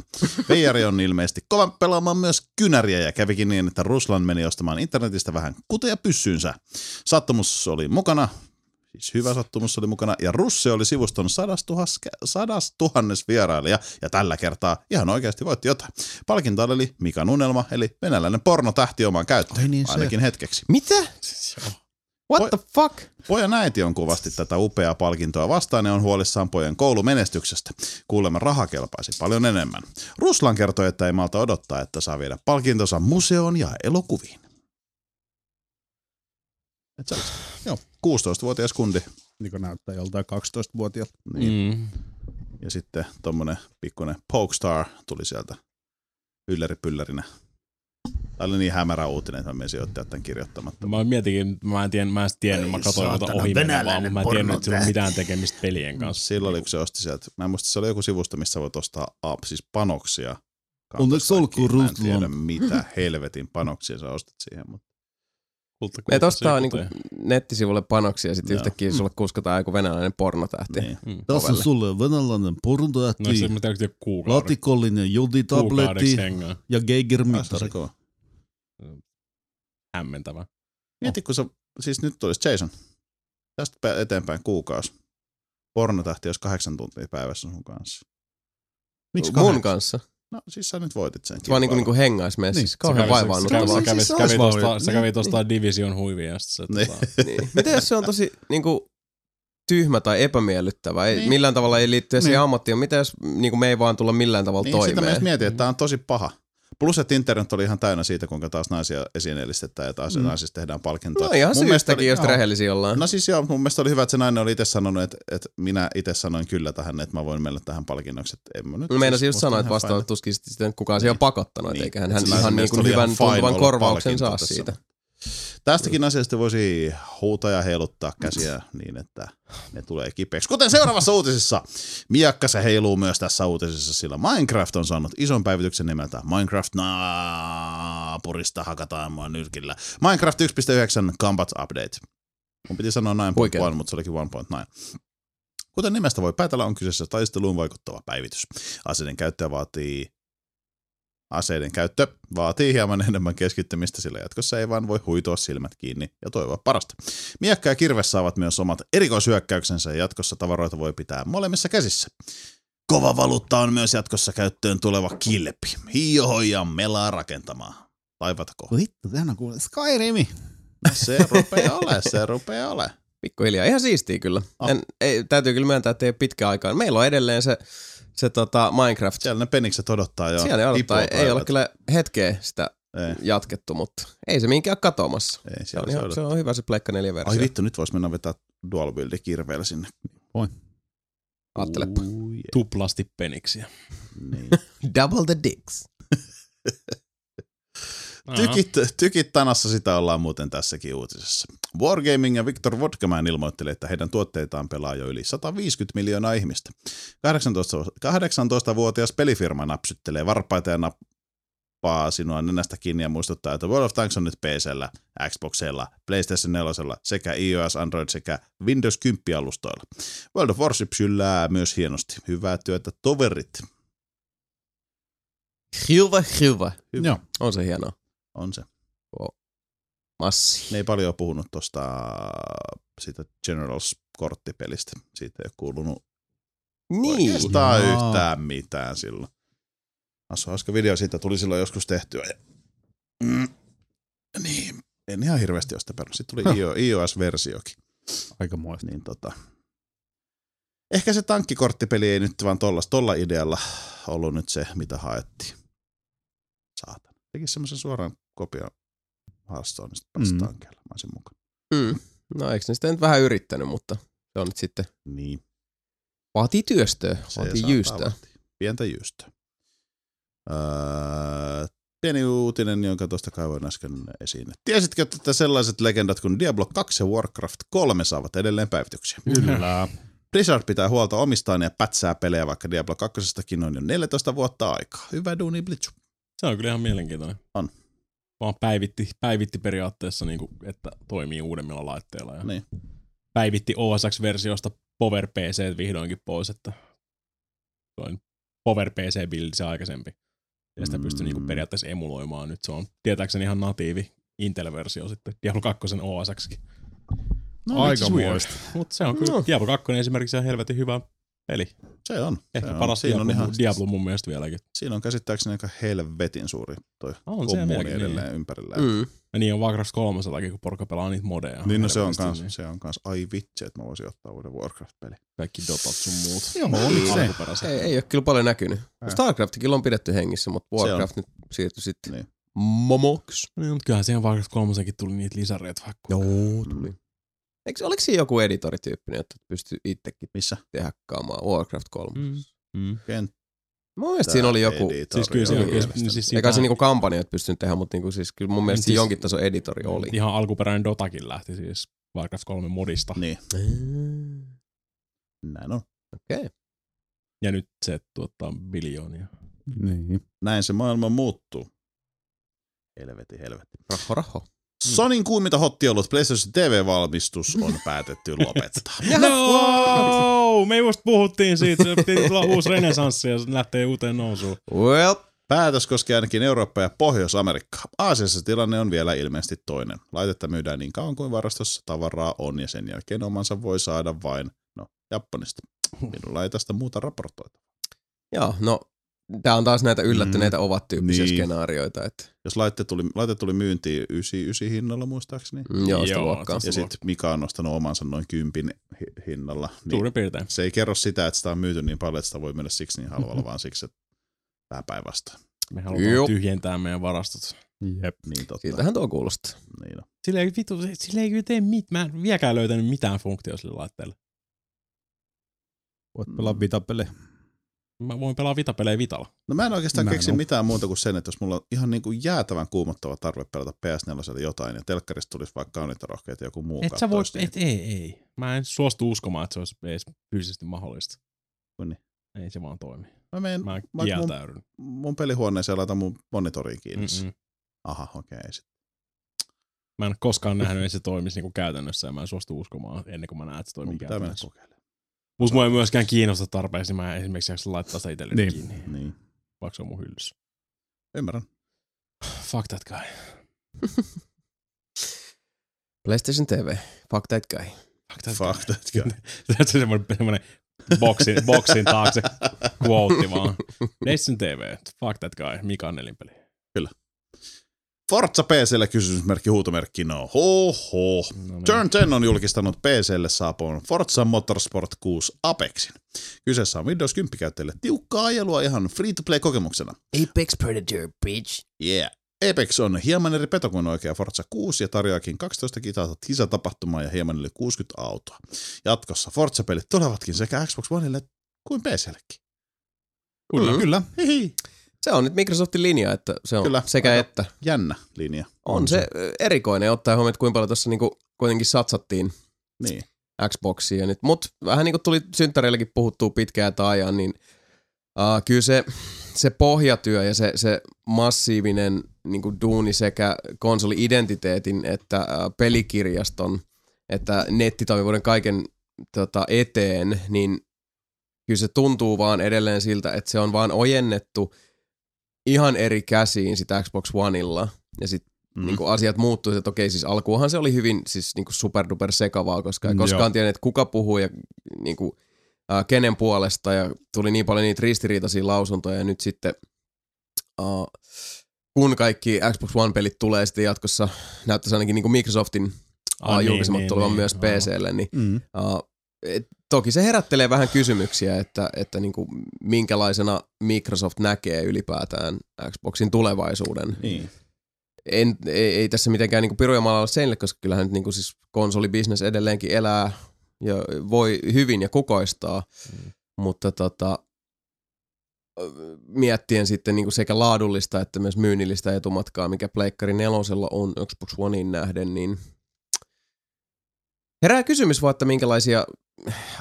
Veijari on ilmeisesti kova pelaamaan myös kynäriä ja kävikin niin, että Ruslan meni ostamaan internetistä vähän kuteja pyssyynsä. Sattumus oli mukana, siis hyvä sattumus oli mukana, ja Russe oli sivuston sadastuhas, sadastuhannes vierailija, ja tällä kertaa ihan oikeasti voitti jotain. Palkinto oli Mikan unelma, eli venäläinen pornotähti omaan käyttöön, Ai niin, se. ainakin hetkeksi. Mitä? What Voi- the fuck? Pojan äiti on kuvasti tätä upeaa palkintoa vastaan ja on huolissaan pojan koulumenestyksestä. Kuulemma raha kelpaisi paljon enemmän. Ruslan kertoi, että ei malta odottaa, että saa viedä palkintonsa museoon ja elokuviin. Et. Joo, 16-vuotias kundi. Niin kuin näyttää joltain 12-vuotiaalta. Niin. Mm. Ja sitten tommonen pikkuinen Pokestar tuli sieltä ylläri-pyllärinä. Tämä oli niin hämärä uutinen, että mä menisin ottaa tämän kirjoittamatta. Mä mietinkin, mä en tiennyt, mä en tiennyt, mä katsoin jotain ohi vaan, venäläinen mutta mä en tiennyt, että sillä on mitään tekemistä pelien kanssa. Silloin oli, kun se osti sieltä, mä en muista, se oli joku sivusto, missä voit ostaa up, siis panoksia. Onneksi olkoon Mä en tiedä, mitä helvetin panoksia sä ostat siihen, mutta Kulta, Ne kulta, ostaa niinku nettisivulle panoksia ja sitten Joo. yhtäkkiä sulle kuskataan joku venäläinen pornotähti. niin. Mm. Tässä on sulle venäläinen No se pornotähti, kuukauden, latikollinen kuukaudeksi joditabletti ja se Geiger-mittari. Hämmentävä. Mieti, kun se, siis nyt tulisi Jason. Tästä pä- eteenpäin kuukausi. Pornotähti olisi kahdeksan tuntia päivässä sun kanssa. Miksi Mun kahdeksan? kanssa. No siis sä nyt voitit sen Se vaan niinku, niinku hengais messissä. Niin. Niin. Kauhean Se kävi- vaivaannuttavaa. Se kävi, Siis se se kävi, olisi tosta, vaan- se kävi tosta Division huiviin ja sit se, Niin. tota, Niin. Mitä jos se on tosi niinku, tyhmä tai epämiellyttävä? Ei, Niin. Millään tavalla ei liittyä siihen Niin. ammattiin. Mitä jos niinku, me ei vaan tulla millään tavalla Niin, sitä mä toimeen? just mietin, että tämä on tosi paha. Plus, että internet oli ihan täynnä siitä, kuinka taas naisia esineellistetään ja taas mm. naisista tehdään palkintoa. No ihan Mun syystäkin, oli- jos rehellisiä ollaan. No siis joo, mun mielestä oli hyvä, että se nainen oli itse sanonut, että, että minä itse sanoin kyllä tähän, että mä voin mennä tähän palkinnoksi. Että en mä nyt meinasin siis- just sanoa, että vastaan tuskin sitten kukaan siihen on pakottanut, Niin. niin. eiköhän Et hän sillä ihan niin kuin hyvän tuntuvan korvauksen saa siitä. Tästäkin asiasta voisi huutaa ja heiluttaa käsiä niin, että ne tulee kipeäksi. Kuten seuraavassa uutisessa. Miakka se heiluu myös tässä uutisessa, sillä Minecraft on saanut ison päivityksen nimeltä Minecraft naapurista hakataan mua nyrkillä. Minecraft 1.9 Combat Update. Mun piti sanoa 9.1, Huikea. mutta se olikin 1.9. Kuten nimestä voi päätellä, on kyseessä taisteluun vaikuttava päivitys. Aseiden käyttö vaatii Aseiden käyttö vaatii hieman enemmän keskittymistä, sillä jatkossa ei vaan voi huitoa silmät kiinni ja toivoa parasta. Miekka ja kirves saavat myös omat erikoishyökkäyksensä ja jatkossa tavaroita voi pitää molemmissa käsissä. Kova valuutta on myös jatkossa käyttöön tuleva kilpi. Hioho ja melaa rakentamaan. Taivatako? Vittu, tähän on kuule Skyrimi. Se rupeaa ole, se rupeaa ole. Pikkuhiljaa. Ihan siistiä kyllä. Oh. En, ei, täytyy kyllä myöntää, että ei ole pitkä aikaa. Meillä on edelleen se, se tota Minecraft. Siellä ne penikset odottaa jo. Siellä ne odottaa. Ei tipuapäivät. ole kyllä hetkeä sitä Ei, jatkettu, mutta ei se minkään katoamassa. ei Se on, se ihan, se on hyvä se Pleikka 4 versio. Ai vittu, nyt vois mennä vetää dual buildi kirveellä sinne. Uu, yeah. tuplasti peniksiä. Niin. Double the dicks. Tykit, tykit tanassa sitä ollaan muuten tässäkin uutisessa. Wargaming ja Victor Vodkaman ilmoitteli, että heidän tuotteitaan pelaa jo yli 150 miljoonaa ihmistä. 18, 18-vuotias pelifirma napsyttelee varpaita ja nappaa sinua nenästä kiinni ja muistuttaa, että World of Tanks on nyt PCllä, Xboxilla, PlayStation 4 sekä iOS, Android sekä Windows 10 alustoilla. World of Warship syllää myös hienosti. Hyvää työtä toverit. Hyvä, hyvä. Hyvä. Joo. On se hienoa. On se. Massi. Ne ei paljon puhunut tuosta siitä Generals-korttipelistä. Siitä ei ole kuulunut Niin. oikeastaan Jaa. yhtään mitään silloin. Assu hauska video siitä tuli silloin joskus tehtyä. Ja... Mm. Niin, en ihan hirveästi ole sitä perannut. Sitten tuli IO, iOS-versiokin. Aika muista. Niin tota... Ehkä se tankkikorttipeli ei nyt vaan tollas, tolla idealla ollut nyt se, mitä haettiin. Saatan. Tekis semmoisen suoraan kopion Hearthstoneista päästä Mm. mm. tankeilla. Mä olisin mukaan. Mm. No eikö ne sitä nyt vähän yrittänyt, mutta se on nyt sitten, Niin. vaatii työstöä, Se vaatii jyystöä. Pientä jyystöä. Öö, pieni uutinen, jonka tuosta kaivoin äsken esiin. Tiesitkö, että sellaiset legendat kuin Diablo 2 ja Warcraft 3 saavat edelleen päivityksiä? Kyllä. Blizzard pitää huolta omistaan ja pätsää pelejä, vaikka Diablo 2 on jo 14 vuotta aikaa. Hyvä duuni, Blitzu. Se on kyllä ihan mielenkiintoinen. On. Vaan päivitti, päivitti periaatteessa, niin kuin, että toimii uudemmilla laitteilla. Ja Niin. Päivitti OSX-versiosta Power PC vihdoinkin pois, että se on Power PC-bildi se aikaisempi. Ja sitä pystyy niin Mm. kuin periaatteessa emuloimaan. Nyt se on tietääkseni ihan natiivi Intel-versio sitten Diablo 2 OSXkin. No, Aika it's weird. muista. Mutta se on kyllä, No. Diablo 2 esimerkiksi on helvetin hyvä peli. Se on. Ehkä se on. paras Siinä on, Diablo, ihan, Diablo mun mielestä vieläkin. siinä on käsittääkseni aika helvetin suuri toi On se vieläkin, edelleen niin. ympärillä. Mm. Ja niin on Warcraft 3 kun porukka pelaa niitä modeja. Niin no se on kans, niin se on kans, ai vitsi, että mä voisin ottaa uuden Warcraft-peli. Kaikki Dotat sun muut. Joo, miksei. Alkuperäiset. Ei, ei ole kyllä paljon näkynyt. Ää. Starcraftikin on pidetty hengissä, mutta Se on. Warcraft nyt siirtyi sitten Niin. momoksi. Niin, mutta kyllähän siihen Warcraft 3 tuli niitä lisäreitä vaikka. Joo, tuli. Eikö, oliko siinä joku editorityyppinen, että pystyy itsekin Missä? tehakkaamaan Warcraft 3? Mm. Mm. Mun mielestä siinä oli joku, editori Siis kyllä se oli on, kyllä, niin siis eikä se niinku kampanjat pystynyt tehdä, mutta niinku siis kyllä mun mielestä Siis- jonkin tason editori oli. Ihan alkuperäinen Dotakin lähti siis Warcraft 3 modista. Niin, Mm. näin on. Okei. Ja nyt se tuottaa biljoonia. Niin. Näin se maailma muuttuu. Helveti, helveti. Raho, raho. Sonin kuuminta hottiolut PlayStation TV-valmistus on päätetty lopettaa. No! Me just puhuttiin siitä, se piti tulla uusi renesanssi ja se lähtee uuteen nousuun. Well, Päätös koskee ainakin Eurooppaa ja Pohjois-Amerikkaa. Aasiassa tilanne on vielä ilmeisesti toinen. Laitetta myydään niin kauan kuin varastossa tavaraa on ja sen jälkeen omansa voi saada vain, no, Japanista. Minulla ei tästä muuta raportoita. joo, no tää on taas näitä yllättyneitä Mm. ovat tyyppisiä Niin. skenaarioita, että Jos laite tuli, laite tuli myyntiin 99 hinnalla muistaakseni. mm, joo, sitä Joo, luokkaa. se- Ja sitten Mika on nostanut omansa noin kympin hi- hinnalla. Niin Suurin piirtein. se ei kerro sitä, että sitä on myyty niin paljon, että sitä voi myydä siksi niin halvalla, vaan siksi, että vähän päinvastoin. Me halutaan Joo. tyhjentää meidän varastot. Jep. Niin totta. Siltähän tuo kuulostaa. Niin on. Sillä ei, vitu, sillä ei kyllä tee mit, mä en vieläkään löytänyt mitään funktiota sille laitteelle. Voit pelaa vitapelejä. Mä voin pelaa vitapelejä vitalla. No mä en oikeastaan Näin keksi on. mitään muuta kuin sen, että jos mulla on ihan niin kuin jäätävän kuumottava tarve pelata PS4 jotain ja telkkarista tulisi vaikka kauniita rohkeita joku muu Et sä voit, niin- et, ei, ei. Mä en suostu uskomaan, että se olisi edes fyysisesti mahdollista. Kuin niin. Ei se vaan toimi. Mä menen Mä vaikka mun, mun pelihuoneeseen laitan mun monitoriin kiinni. Mm-mm. Aha, okei. Okay, sit. Mä en koskaan nähnyt, että se toimisi niinku käytännössä ja mä en suostu uskomaan ennen kuin mä näen, että se toimii Mun pitää mennä Musta mua ei myöskään kiinnosta tarpeeksi, niin mä en esimerkiksi jaksa laittaa sitä itselleni Niin. kiinni, Niin. vaikka se on mun hyllyssä. Ymmärrän. Fuck that guy. PlayStation TV. Fuck that guy. Fuck that Fuck that guy. guy. se on semmoinen, semmoinen boksin, boksin taakse quote vaan. PlayStation TV. Fuck that guy. Mika nelinpeli. Forza PClle kysymysmerkki, huutomerkki, no hoho. No niin. Turn 10 on julkistanut PClle saapuun Forza Motorsport 6 Apexin. Kyseessä on Windows 10 käyttäjille tiukkaa ajelua ihan free-to-play-kokemuksena. Apex Predator, bitch. Yeah. Apex on hieman eri peto kuin oikea Forza 6 ja tarjoakin 12 kisata- kisatapahtumaa ja hieman yli 60 autoa. Jatkossa Forza-pelit tulevatkin sekä Xbox Oneille kuin PCllekin. Kyllä. Kyllä. Hihi. Se on nyt Microsoftin linja, että se on Kyllä, sekä aika että. Jännä linja. On se ö, erikoinen, ottaa huomioon, että kuinka paljon tuossa niinku kuitenkin satsattiin Niin. Xboxiin. Ja nyt, mut vähän niin kuin tuli synttäreilläkin puhuttua pitkään tai ajan, niin uh, kyllä se, se pohjatyö ja se, se massiivinen niin kuin duuni sekä konsoli-identiteetin että uh, pelikirjaston että nettitoimivuuden kaiken tota, eteen, niin kyllä se tuntuu vaan edelleen siltä, että se on vaan ojennettu ihan eri käsiin sitä Xbox Oneilla. Ja sitten Mm. niin asiat muuttuu, että okei, siis alkuunhan se oli hyvin siis niin superduper sekavaa, koska ei Mm, koskaan joo. tiennyt, että kuka puhuu ja niin kuin, äh, kenen puolesta, ja tuli niin paljon niitä ristiriitaisia lausuntoja, ja nyt sitten äh, kun kaikki Xbox One-pelit tulee sitten jatkossa, näyttäisi ainakin niin kuin Microsoftin ah, niin, julkisemat niin, tulevan niin, myös joo. PClle, niin Mm. Uh, et, toki se herättelee vähän kysymyksiä, että, että niinku, minkälaisena Microsoft näkee ylipäätään Xboxin tulevaisuuden. Niin. En, ei, ei tässä mitenkään niinku piruja maalalla seinille, koska kyllähän nyt niinku siis konsolibisnes edelleenkin elää ja voi hyvin ja kukoistaa, mm. mutta tota, miettien sitten niinku sekä laadullista että myös myynnillistä etumatkaa, mikä Pleikkari nelosella on Xbox Oneen nähden, niin herää kysymys vaan, että minkälaisia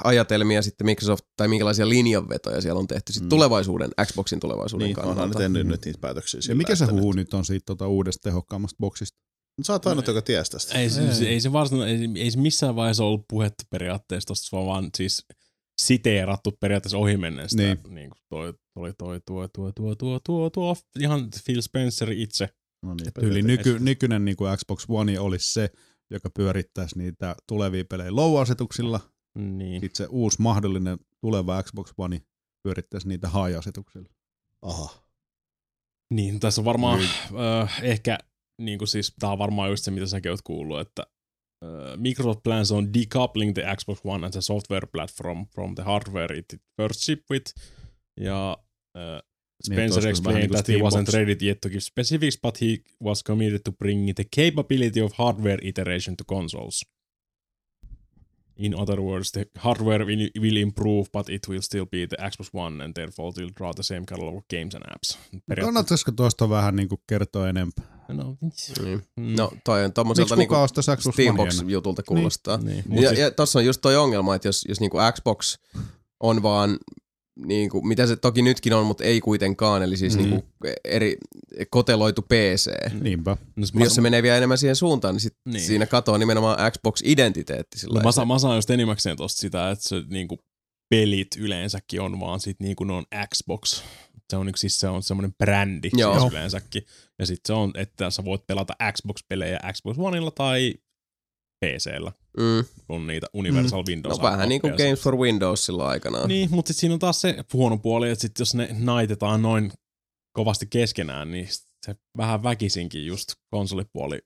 ajatelmia sitten Microsoft, tai minkälaisia linjanvetoja siellä on tehty sitten Mm. tulevaisuuden, Xboxin tulevaisuuden Niin, onhan kannalta. nyt ennen nyt niitä päätöksiä. Ja mikä se huhu nyt- on siitä tota uudesta tehokkaammasta boksista? Sä oot ainut, joka ties tästä. Ei, se, Ei. ei. ei se ei, ei se missään vaiheessa ollut puhetta periaatteessa tosta, vaan vaan siis siteerattu periaatteessa ohimennen sitä. Niin. Niin. kuin toi, toi, toi, tuo, tuo, tuo, tuo, tuo, tuo, ihan Phil Spencer itse. No niin, Yli nyky, nykyinen niin kuin Xbox One olisi se, joka pyörittäisi niitä tulevia pelejä low-asetuksilla. Niin. Sitten se uusi mahdollinen tuleva Xbox One pyörittäisi niitä high-asetuksilla. Aha. Niin, tässä on varmaan äh, ehkä, niin kuin siis, tää on varmaan just se, mitä säkin oot kuullut, että äh, Microsoft plans on decoupling the Xbox One as a software platform from the hardware it first shipped with, ja äh, Niin, että Spencer vähän explained niin that he wasn't ready yet to give specifics, but he was committed to bringing the capability of hardware iteration to consoles. In other words, the hardware will, will improve, but it will still be the Xbox One, and therefore it will draw the same catalog of games and apps. Kannattaisiko tuosta vähän niin kuin kertoa enempää? No, Niin. mm, No toi on tommoselta niinku Onea? Steambox-jutulta kuulostaa. niin. Niin. Ja, Mut ja tossa on just toi ongelma, että jos, jos niinku Xbox on vaan niinku, mitä se toki nytkin on, mutta ei kuitenkaan, eli siis Mm. mm. niinku eri koteloitu PC. Niinpä. No, Niin jos se menee vielä enemmän siihen suuntaan, niin, sit Niin. niin. siinä katoaa nimenomaan Xbox-identiteetti. Sillä no, mä, saan, mä saan just enimmäkseen tosta sitä, että se niinku pelit yleensäkin on vaan sit niinku ne on Xbox. Se on, siis se on semmoinen brändi Joo. siis yleensäkin. Ja sit se on, että sä voit pelata Xbox-pelejä Xbox Oneilla tai PCllä, mm. kun niitä Universal Windows No vähän niin kuin. Games for Windows silloin aikanaan. Niin, mutta sitten siinä on taas se huono puoli, että sit jos ne naitetaan noin kovasti keskenään, niin se vähän väkisinkin just konsolipuoli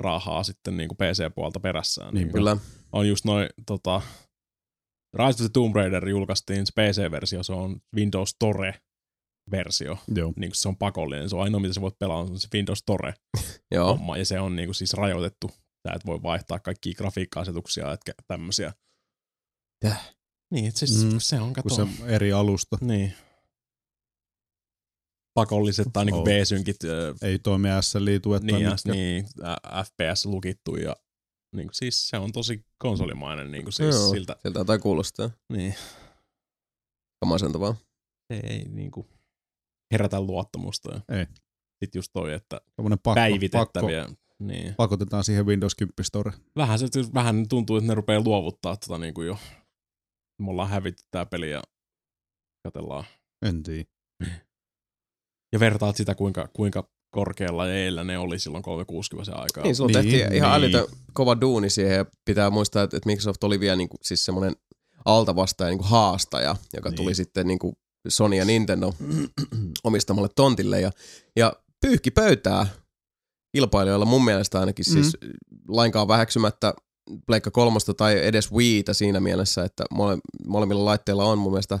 raahaa sitten niin kuin PC-puolta perässään. Niin, Niin Kyllä. on just noin tota, Rise of the Tomb Raider julkaistiin, se PC-versio, se on Windows Store-versio. Joo. Niin kuin se on pakollinen, se on ainoa, mitä sä voit pelaa, on se Windows Store Joo. homma, ja se on niin kuin siis rajoitettu. Sä et voi vaihtaa kaikkia grafiikka-asetuksia, etkä tämmöisiä. Täh. Niin, että siis Mm. se on, kato. Kun se eri alusta Niin. Pakolliset tai niinku Oh. B-synkit, ei toimi SLI-tuet tai niin, mitkä. niin, FPS lukittu ja niinku, siis se on tosi konsolimainen niinku, siis Joo. siltä. Sieltä jotain kuulostaa. Niin, Kamasentavaa. se ei niinku, herätä luottamusta. Ja Ei. Sitten just toi, että Tommonen pakko, pakko, päivitettäviä. Niin. pakotetaan siihen Windows 10 Store. Vähän, se, vähän tuntuu, että ne rupeaa luovuttaa tota niinku jo. Me ollaan hävitty tää peli ja katellaan. En tiedä. Ja vertaat sitä, kuinka, kuinka korkealla ja eellä ne oli silloin 360 aikaa. Niin, silloin Niin, niin, tehtiin ihan niin. älytön kova duuni siihen ja pitää muistaa, että, että Microsoft oli vielä niin kuin, siis semmoinen altavastaaja, niin kuin haastaja, joka Niin. tuli sitten niin kuin Sony ja Nintendo omistamalle tontille ja, ja pyyhki pöytää kilpailijoilla mun mielestä ainakin mm. siis lainkaan väheksymättä Pleikka kolmosta tai edes Wiitä siinä mielessä, että mole, molemmilla laitteilla on mun mielestä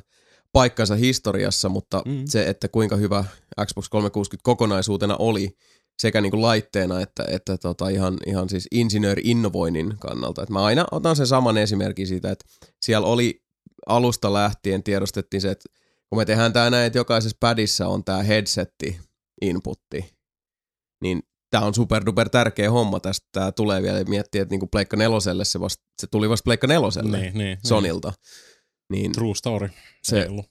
paikkansa historiassa, mutta Mm. se, että kuinka hyvä Xbox 360 kokonaisuutena oli sekä niin kuin laitteena että, että tota ihan, ihan siis insinööri-innovoinnin kannalta. Et mä aina otan sen saman esimerkin siitä, että siellä oli alusta lähtien tiedostettiin se, että kun me tehdään tää näin, että jokaisessa padissa on tää headsetti inputti, niin tää on super duper tärkeä homma tästä. Tää tulee vielä miettiä, että niinku Pleikka neloselle se, vasta, se tuli vasta Pleikka neloselle Niin, niin, Sonilta. Niin Niin. True story. se Ei ollut.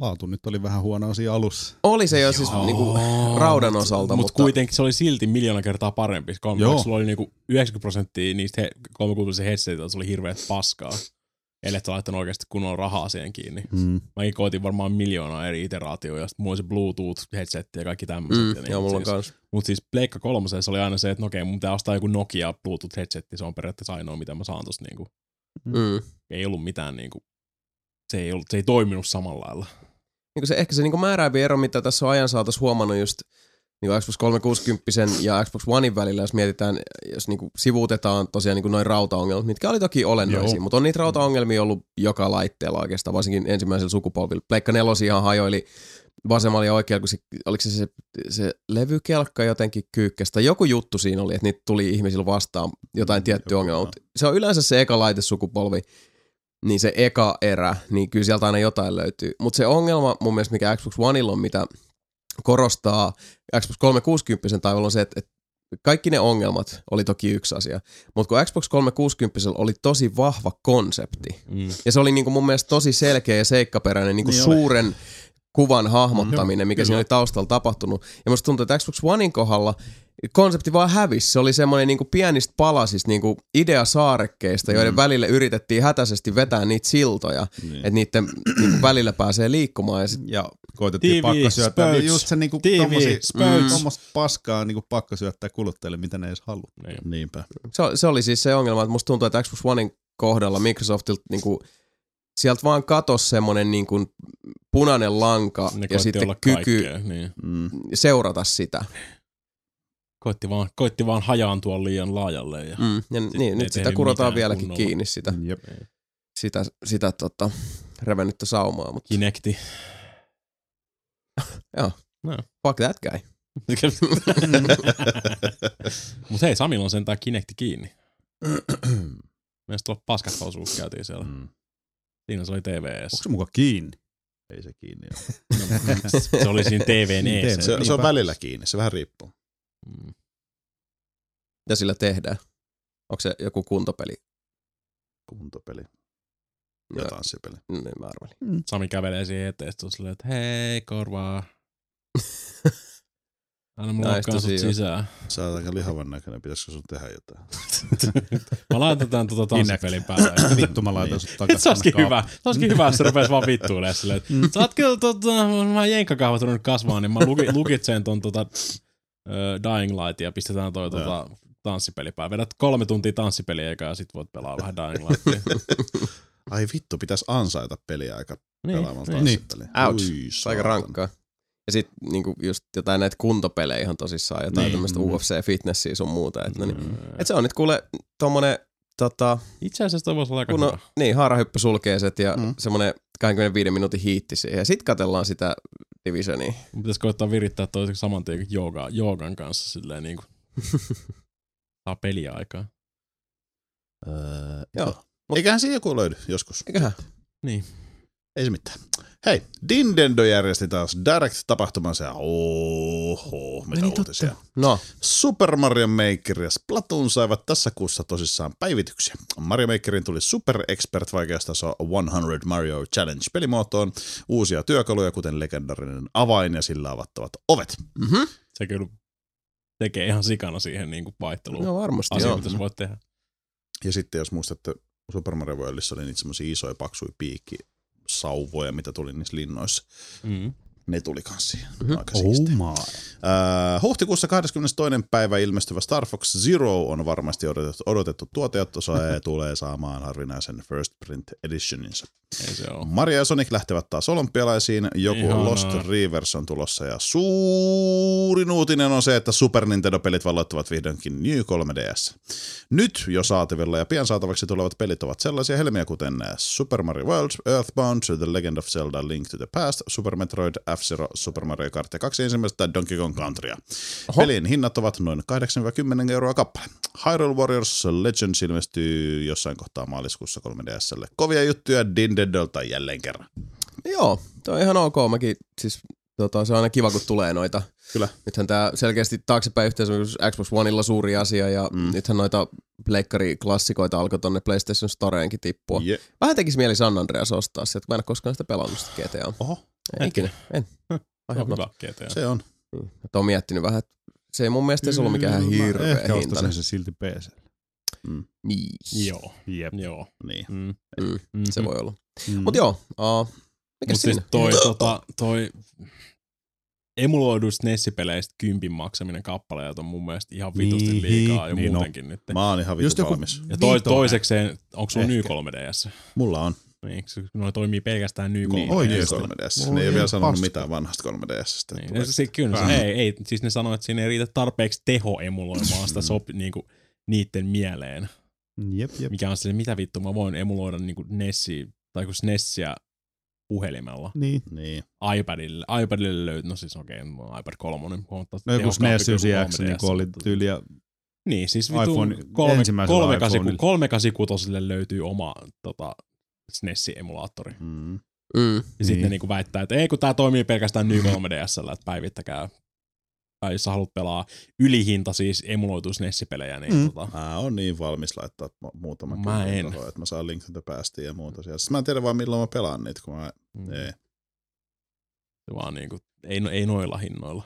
Laatu nyt oli vähän huono asia alussa. oli se jo siis niinku raudan osalta, Mut mutta kuitenkin se oli silti miljoona kertaa parempi. Kolme, Joo. sulla oli niinku 90 prosenttia niistä he, kolmekuukautisen headsetilta, se oli hirveät paskaa. Ellei sä laittanut oikeasti kunnolla rahaa siihen kiinni. Mm. Mäkin koitin varmaan miljoonaa eri iteraatioja, ja sit mulla oli se Bluetooth-headsetti ja kaikki tämmöiset. mm, ja joo, mulla on siis, kans. Mutta siis Pleikka kolmosella se oli aina se, että no okei, mun pitää ostaa joku Nokia Bluetooth-headsetti, se on periaatteessa ainoa, mitä mä saan tosta niinku. Mm. Ei ollut mitään niinku, se ei, ollut, se ei toiminut samalla lailla. Niin se, ehkä se niin määräävi ero, mitä tässä on ajan saatossa huomannut just niin Xbox 360 ja Xbox Onein välillä, jos mietitään, jos niin sivuutetaan tosiaan niin noin rautaongelmat, mitkä oli toki olennaisia, Joo. mutta on niitä rautaongelmia ollut joka laitteella oikeastaan, varsinkin ensimmäisellä sukupolvilla. Pleikka nelosi ihan hajoili vasemmalla ja oikealla, kun se, oliko se, se, se levykelkka jotenkin kyykkästä. Joku juttu siinä oli, että niitä tuli ihmisillä vastaan jotain tiettyä joku, ongelmaa. Mutta se on yleensä se eka laitesukupolvi, niin se eka erä, niin kyllä sieltä aina jotain löytyy. Mutta se ongelma mun mielestä, mikä Xbox Oneilla on, mitä korostaa Xbox 360 taivalla on se, että, että kaikki ne ongelmat oli toki yksi asia, mutta kun Xbox 360 oli tosi vahva konsepti, Mm. ja se oli niinku mun mielestä tosi selkeä ja seikkaperäinen niinku Niin suuren kuvan hahmottaminen, mikä kyllä. siinä oli taustalla tapahtunut. Ja musta tuntuu, että Xbox Onein kohdalla konsepti vaan hävisi. Se oli semmoinen niinku pienistä palasista niinku ideasaarekkeista, joiden Mm. välille yritettiin hätäisesti vetää niitä siltoja, Niin. että niiden niinku välillä pääsee liikkumaan. Ja sit, Ja koitettiin TV, pakko syöttää. Niin just se niinku TV, tommosia, tommosta paskaa niinku pakko syöttää kuluttajille, mitä ne edes halua. Niin. Niinpä. se, se oli siis se ongelma, että musta tuntuu, että Xbox Onein kohdalla Microsoftilta niinku, sieltä vaan katosi semmoinen niinku punainen lanka Ne ja sitten olla kyky kaikkea, niin. Mm. seurata sitä. Koitti vaan, koitti vaan hajaantua liian laajalle. Ja... Mm. Ja niin, ei nyt sitä kurotaan vieläkin kunnolla. kiinni sitä, Jep. sitä, sitä tota, revennyttä saumaa, mutta Kinecti. fuck that guy. Mut hei, Samilla on sentään Kinecti kiinni. Mielestäni tuolla paskat osuus käytiin siellä. Mm. Siinä se oli TVS. Onko se mukaan kiinni? Ei se kiinni ole. se oli siinä TVn Niin, eessä. TV. Se, se on välillä kiinni, se vähän riippuu. Mm. Ja sillä tehdään. Onko se joku kuntopeli? Kuntopeli Ja, ja tanssipeli. niin mä arvelin. Sami kävelee siihen eteen, sitten on silleen, että hei, korvaa. Anna mulla Näistä lokkaan sut sisään. Sä oot aika lihavan näköinen, pitäisikö sun tehdä jotain? Mä laitetaan tota tanssipelin päälle. Vittu mä laitan Niin. sut takaisin. Se olisikin hyvä. Se olisikin hyvä, jos se rupesi vaan vittuilemaan silleen, että sä oot kyllä tota, mä jenkkakahvat ruvennut kasvaa, niin mä luki, lukitsen ton tota, uh, Dying Light ja pistetään toi tota, tanssipeli päälle. Vedät kolme tuntia tanssipeliä eikä ja sit voit pelaa vähän Dying Lightia. Ai vittu, pitäisi ansaita peliä aika niin, pelaamalla niin. tanssipeliä. Ouch. Se on aika rankkaa. Ja sit niinku just jotain näitä kuntopelejä ihan tosissaan, jotain Niin. niin. tämmöistä Mm. UFC-fitnessiä sun muuta. Et, no niin. Mm. et se on nyt kuule tommonen tota, Itse asiassa toi voisi olla aika kun hyvä. on, niin, haarahyppy sulkeeset ja Mm. mm. semmonen 25 minuutin hiitti siihen. Ja sit katsellaan sitä Divisionia. Pitäisi koittaa virittää toi saman tien kuin jooga, joogan kanssa silleen niinku. Saa peliä aikaa. Öö, Joo. joo. Eiköhän siinä joku löydy joskus. Eiköhän? Niin. Ei se mitään. Hei, Nintendo järjesti taas Direct-tapahtumansa ja oho, mitä niin, uutisia. No, Super Mario Maker ja Splatoon saivat tässä kuussa tosissaan päivityksiä. Mario Makerin tuli Super Expert vaikeustaso 100 Mario Challenge pelimuotoon, uusia työkaluja kuten legendarinen avain ja sillä avattavat ovet. mm-hmm. Se kyllä tekee ihan sikana siihen niinku vaihteluun. no varmasti Asia, joo. mitä sä voit tehdä. Ja sitten jos muistatte, Super Mario Worldissa oli niitä semmoisia isoja paksuja piikkisauvoja, mitä tuli niissä linnoissa. Mm. Ne tuli kans siihen. Mhm. Aika my. Äh, huhtikuussa 22. päivä ilmestyvä Star Fox Zero on varmasti odotettu, odotettu tuote, jotta se tulee saamaan harvinaisen First Print Editioninsa. Ei se oo. Mario ja Sonic lähtevät taas olympialaisiin, joku Ihanaa. Lost Reavers on tulossa ja suurin uutinen on se, että Super Nintendo-pelit valloittavat vihdoinkin New 3DS. Nyt jo saatavilla ja pian saatavaksi tulevat pelit ovat sellaisia helmiä kuten Super Mario World, Earthbound, The Legend of Zelda, Link to the Past, Super Metroid, F-Zero, Super Mario Kart ja kaksi ensimmäistä Donkey Kong Countrya. Oho. Pelin hinnat ovat noin 8-10 euroa kappale. Hyrule Warriors Legends ilmestyy jossain kohtaa maaliskuussa 3DSlle. Kovia juttuja Nintendolta jälleen kerran. Joo, toi on ihan ok. Mäkin, siis tota, se on aina kiva, kun tulee noita. Kyllä. Nythän tää selkeästi taaksepäin yhteys Xbox Oneilla suuri asia ja Mm. nythän noita pleikkariklassikoita alkoi tonne PlayStation Storeenkin tippua. Je- Vähän tekisi mieli San Andreas ostaa sieltä, kun mä en ole koskaan sitä pelannut sitä GTA. Oho, En ikinä, en. Se Ai on hyvä GTA. se on. Niin. Että on miettinyt vähän, että se ei mun mielestä edes ollut mikään hirveä Ehkä hintainen. ostaisin se silti PC. Niin, Joo, Jep. joo. Niin. Mm. Mm, Mm-hmm. se voi olla. Mm. Mut joo, uh, mikä Mut siinä? siis toi, tota, toi emuloiduista Nessipeleistä kympin maksaminen kappaleet on mun mielestä ihan vitusti Niin, liikaa jo niin on. muutenkin nyt. Mä oon ihan Just vitun joku valmis. Ja toi, toisekseen, onko sulla Ehkä. Ny 3DS? Mulla on. Niin, se- noi toimii pelkästään Ny 3DS. Niin, Oikeesti? 3DS. Mulla Ne ei on ole vielä sanonut mitään vanhasta 3DSstä. Niin, Tulee- no se, kyllä, se, ei, ei, siis ne sanoo, että siinä ei riitä tarpeeksi teho emuloimaan sitä sop, niinku, niiden mieleen. Jep, jep. Mikä on se, mitä vittu mä voin emuloida niinku Nessi, tai kun Nessiä puhelimella. Niin. Niin. iPadille, iPadille löytyy, no siis okei, okay, iPad 3 huomattavasti No joku SNES kuin 9X niin 3DS, oli tyyliä. Niin, siis vitu iPhone- kolme, ensimmäisellä kolme, iPhoneilla. 386 löytyy oma tota, SNES-emulaattori. Mm. Mm. Ja sitten Niin. ne niinku väittää, että ei kun tää toimii pelkästään Ny 3DSllä, että päivittäkää. Tai jos sä haluat pelaa ylihinta siis emuloitu SNES-pelejä, niin Mm. tota, Mä oon niin valmis laittaa mu- muutaman Mä en. tohon, että mä saan Link to ja muuta siellä. Siis mä en tiedä vaan milloin mä pelaan niitä, kun mä... mm, Ei. se vaan niinku, ei, no- ei noilla hinnoilla.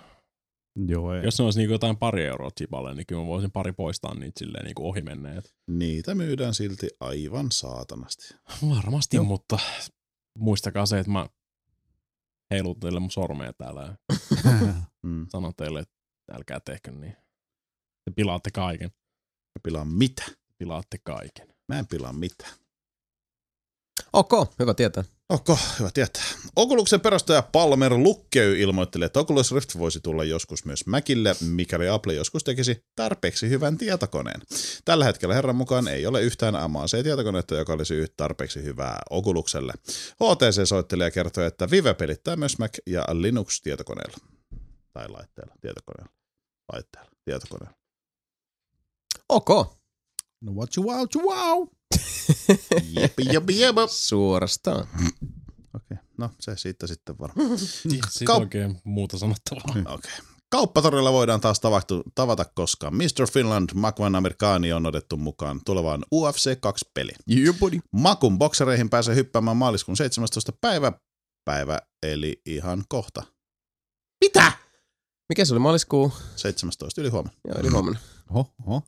Joo, ei. Jos ne olisi niinku jotain pari euroa chipalle, niin kyllä mä voisin pari poistaa niitä silleen niinku ohi menneet. Niitä myydään silti aivan saatanasti. Varmasti, Joo. mutta muistakaa se, että mä heilun teille mun sormea täällä ja Mm. sanon teille, että älkää tehkö niin. Te pilaatte kaiken. Mä pilaan mitä? Pilaatte kaiken. Mä en pilaa mitään. Ok, hyvä tietää. Onko, hyvä tietää. Oculusen perustaja Palmer Lukkey ilmoitteli, että Oculus Rift voisi tulla joskus myös Macille, mikäli Apple joskus tekisi tarpeeksi hyvän tietokoneen. Tällä hetkellä herran mukaan ei ole yhtään AMAC-tietokonetta, joka olisi yhtä tarpeeksi hyvää Oculukselle. HTC-soittelija kertoi, että Vive pelittää myös Mac- ja Linux-tietokoneella. Tai laitteella, tietokoneella. Laitteella, tietokoneella. Ok. No what you wow, you wow. Jepi, jepi, jepi. Okei, Suorastaan. no se siitä sitten varmaan. Siitä Kaup- oikein muuta sanottavaa. Okei. Okay. Kauppatorilla voidaan taas tavata, tavata koska Mr. Finland Makvan Amerikaani on otettu mukaan tulevaan UFC 2-peli. Yeah, buddy. Makun boksereihin pääsee hyppäämään maaliskuun 17. päivä, päivä eli ihan kohta. Mitä? Mikä se oli maaliskuu? 17 yli huomenna. Joo, eli huomenna. Oho, oho.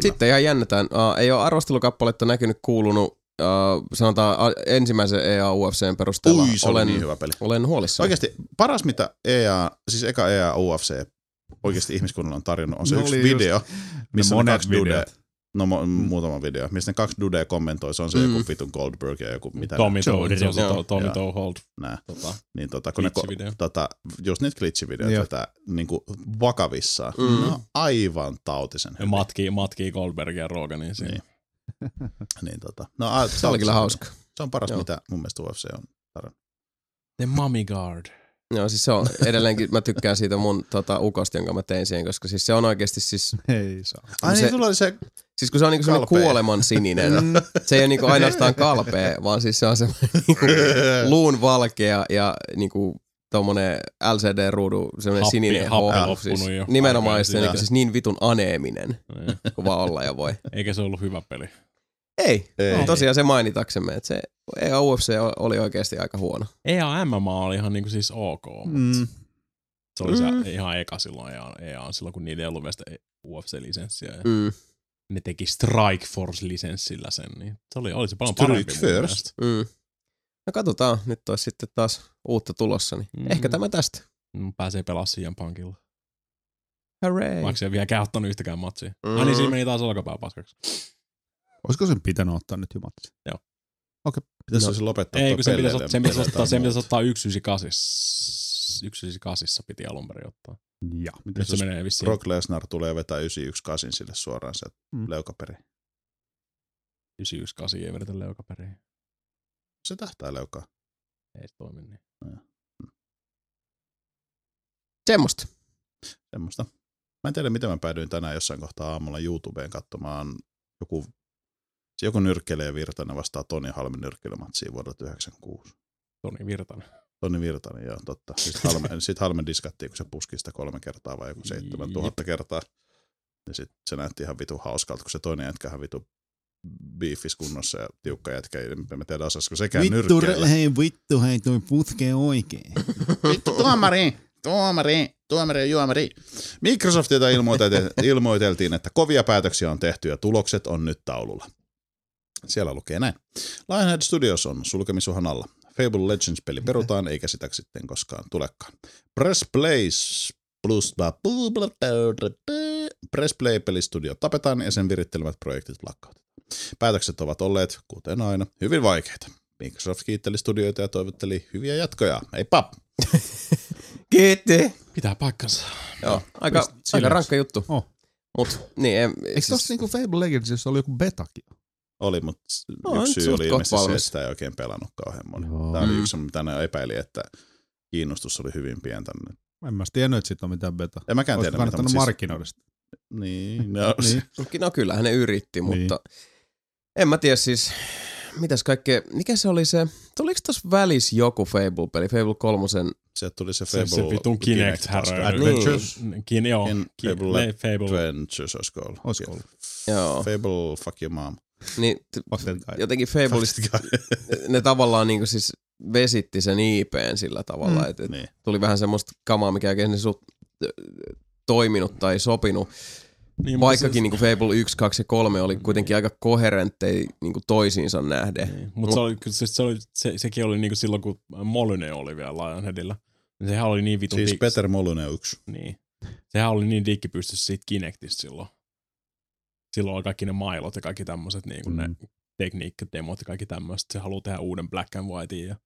Sitten ihan jännätään. Uh, ei ole arvostelukappaletta näkynyt kuulunut, uh, sanotaan uh, ensimmäisen EA UFCn perusteella. Ui, se olen, niin hyvä peli. olen huolissani. Oikeasti paras mitä EA, siis eka EA UFC oikeasti ihmiskunnalle on tarjonnut, on se No yksi oli just video, missä ne on monet kaksi dudea, videot. No mo- muutama video, missä ne kaksi dudea kommentoi, se on se Mm. joku vitun Goldberg ja joku mitä Tommy se on se joo. to- Tommy Joo. Toe Hold. nää. Tota, Niin tota, kun ne ko- tota, just niitä glitchivideoita tätä niinku vakavissaan. Mm. Mm. No aivan tautisen Ja matkii, matkii Goldbergia ja Roganin siinä. Niin. niin tota, no, a, Se oli kyllä hauska. Se on paras, Joo. mitä mun mielestä UFC on. The Mummy Guard. Joo, siis se on edelleenkin, mä tykkään siitä mun tota, ukosta, jonka mä tein siihen, koska siis se on oikeasti siis, Ei saa. Ai se- niin, sulla oli se, siis kun se on niinku semmoinen kuoleman sininen, se ei ole niinku ainoastaan kalpea, vaan siis se on semmoinen niinku luun valkea ja niinku tommonen LCD-ruudu, semmoinen Happi- sininen happi hoo. Siis jo nimenomaan se niinku siis niin vitun aneeminen, Niin. kuin vaan olla ja voi. Eikä se ollut hyvä peli. Ei, Ei. tosiaan se mainitaksemme, että se EA UFC oli oikeasti aika huono. EA MMA oli ihan niinku siis ok. Mm. Mm. Se oli Mm. se ihan eka silloin EA, EA silloin, kun niillä ei ollut vielä sitä UFC-lisenssiä. Ja Mm, ne teki Strike Force-lisenssillä sen, niin se oli, oli se paljon Strike parempi First. mm. No katsotaan, nyt olisi sitten taas uutta tulossa, niin Mm. ehkä tämä tästä. Mm, Pääsee pelaamaan CM Punkilla. Hooray. Vaikka se ei vieläkään ottanut yhtäkään matsia. Mm. Mm. Ai niin, siinä meni taas olkapää paskaksi. Olisiko sen pitänyt ottaa nyt jo matsi? pitäisi No. no, lopettaa Ei, kun sen pitäisi, sen pitäisi ottaa, sen pitäisi ottaa 198. 198 piti alun perin ottaa. Ja. Mitäs Nyt se menee vissiin. Brock Lesnar tulee vetää 918 sille suoraan se Mm. leukaperi. 998 ei vedetä leukaperiin. Se tähtää leukaa. Ei se toimi niin. Semmosta. Semmosta. Mä en tiedä, miten mä päädyin tänään jossain kohtaa aamulla YouTubeen katsomaan joku, se joku nyrkkeilijä Virtanen vastaa Toni Halmin nyrkkeilymatsiin vuodelta 96. Toni Virtanen. Toni Virtanen, joo, totta. Sitten Halme, sit Halme diskattiin, kun se puski sitä kolme kertaa vai joku 7000 kertaa. Ja sitten se näytti ihan vitu hauskalta, kun se toinen jätkä ihan vitu biifis kunnossa ja tiukka jätkä. En mä tiedä, osaisiko sekään nyrkkeillä. hei vittu, hei toi putke oikein. Vittu tuomari, tuomari, tuomari ja juomari. Microsoftilta ilmoiteltiin, että kovia päätöksiä on tehty ja tulokset on nyt taululla. Siellä lukee näin. Lionhead Studios on sulkemisuhan alla. Fable Legends-peli perutaan, eikä sitä sitten koskaan tulekaan. Press Plays plus Press Play-pelistudio tapetaan ja sen virittelemät projektit lakkautetaan. Päätökset ovat olleet, kuten aina, hyvin vaikeita. Microsoft kiitteli studioita ja toivotteli hyviä jatkoja. Ei pap! Kiitti. Pitää paikkansa. Joo, aika, aika rankka juttu. Oh. Mut, niin, en, Eikö siis, tossa niinku Fable Legendsissa oli joku betakin? Oli, mutta No, no, yksi syy oli ilmeisesti se, että sitä ei oikein pelannut kauhean moni. Joo. Tämä oli Mm. yksi, mitä ne epäili, että kiinnostus oli hyvin pientä. En mä tiennyt, että siitä on mitään beta. En mäkään Olisiko tiedä, mitä, kannattanut siis, markkinoida sitä? niin, no, Niin. no kyllähän ne yritti, Niin. mutta en mä tiedä siis, mitäs kaikkea, mikä se oli se, tuliko tossa välis joku Fable-peli, Fable 3, sieltä tuli se Se, Fable se vitun Kinect. Adventures. Niin. Kin, joo. Fable. Adventures, olisiko ollut? Olisiko ollut? joo, Fable, fuck your mom. Niin jotenkin Fableista ne tavallaan niinku siis vesitti sen IPn sillä tavalla, Mm. että et niin. tuli vähän semmoista kamaa, mikä ei sut toiminut tai sopinut. Niin, Vaikkakin niinku Fable 1, 2 ja 3 oli kuitenkin aika koherentteja niinku toisiinsa nähden. Niin. Mutta se, oli, kyllä se, se oli, se, sekin oli niinku silloin, kun Molyneux oli vielä Lionheadillä. Niin Sehän oli niin vitun Siis dik- Peter Molyneux yksi. Niin. Sehän oli niin dikkipystyssä siitä Kinectista silloin. Silloin oli kaikki ne mailot ja kaikki tämmöiset niin kuin Mm. ne tekniikkademot ja kaikki tämmöiset. Se haluaa tehdä uuden Black and Whitein ja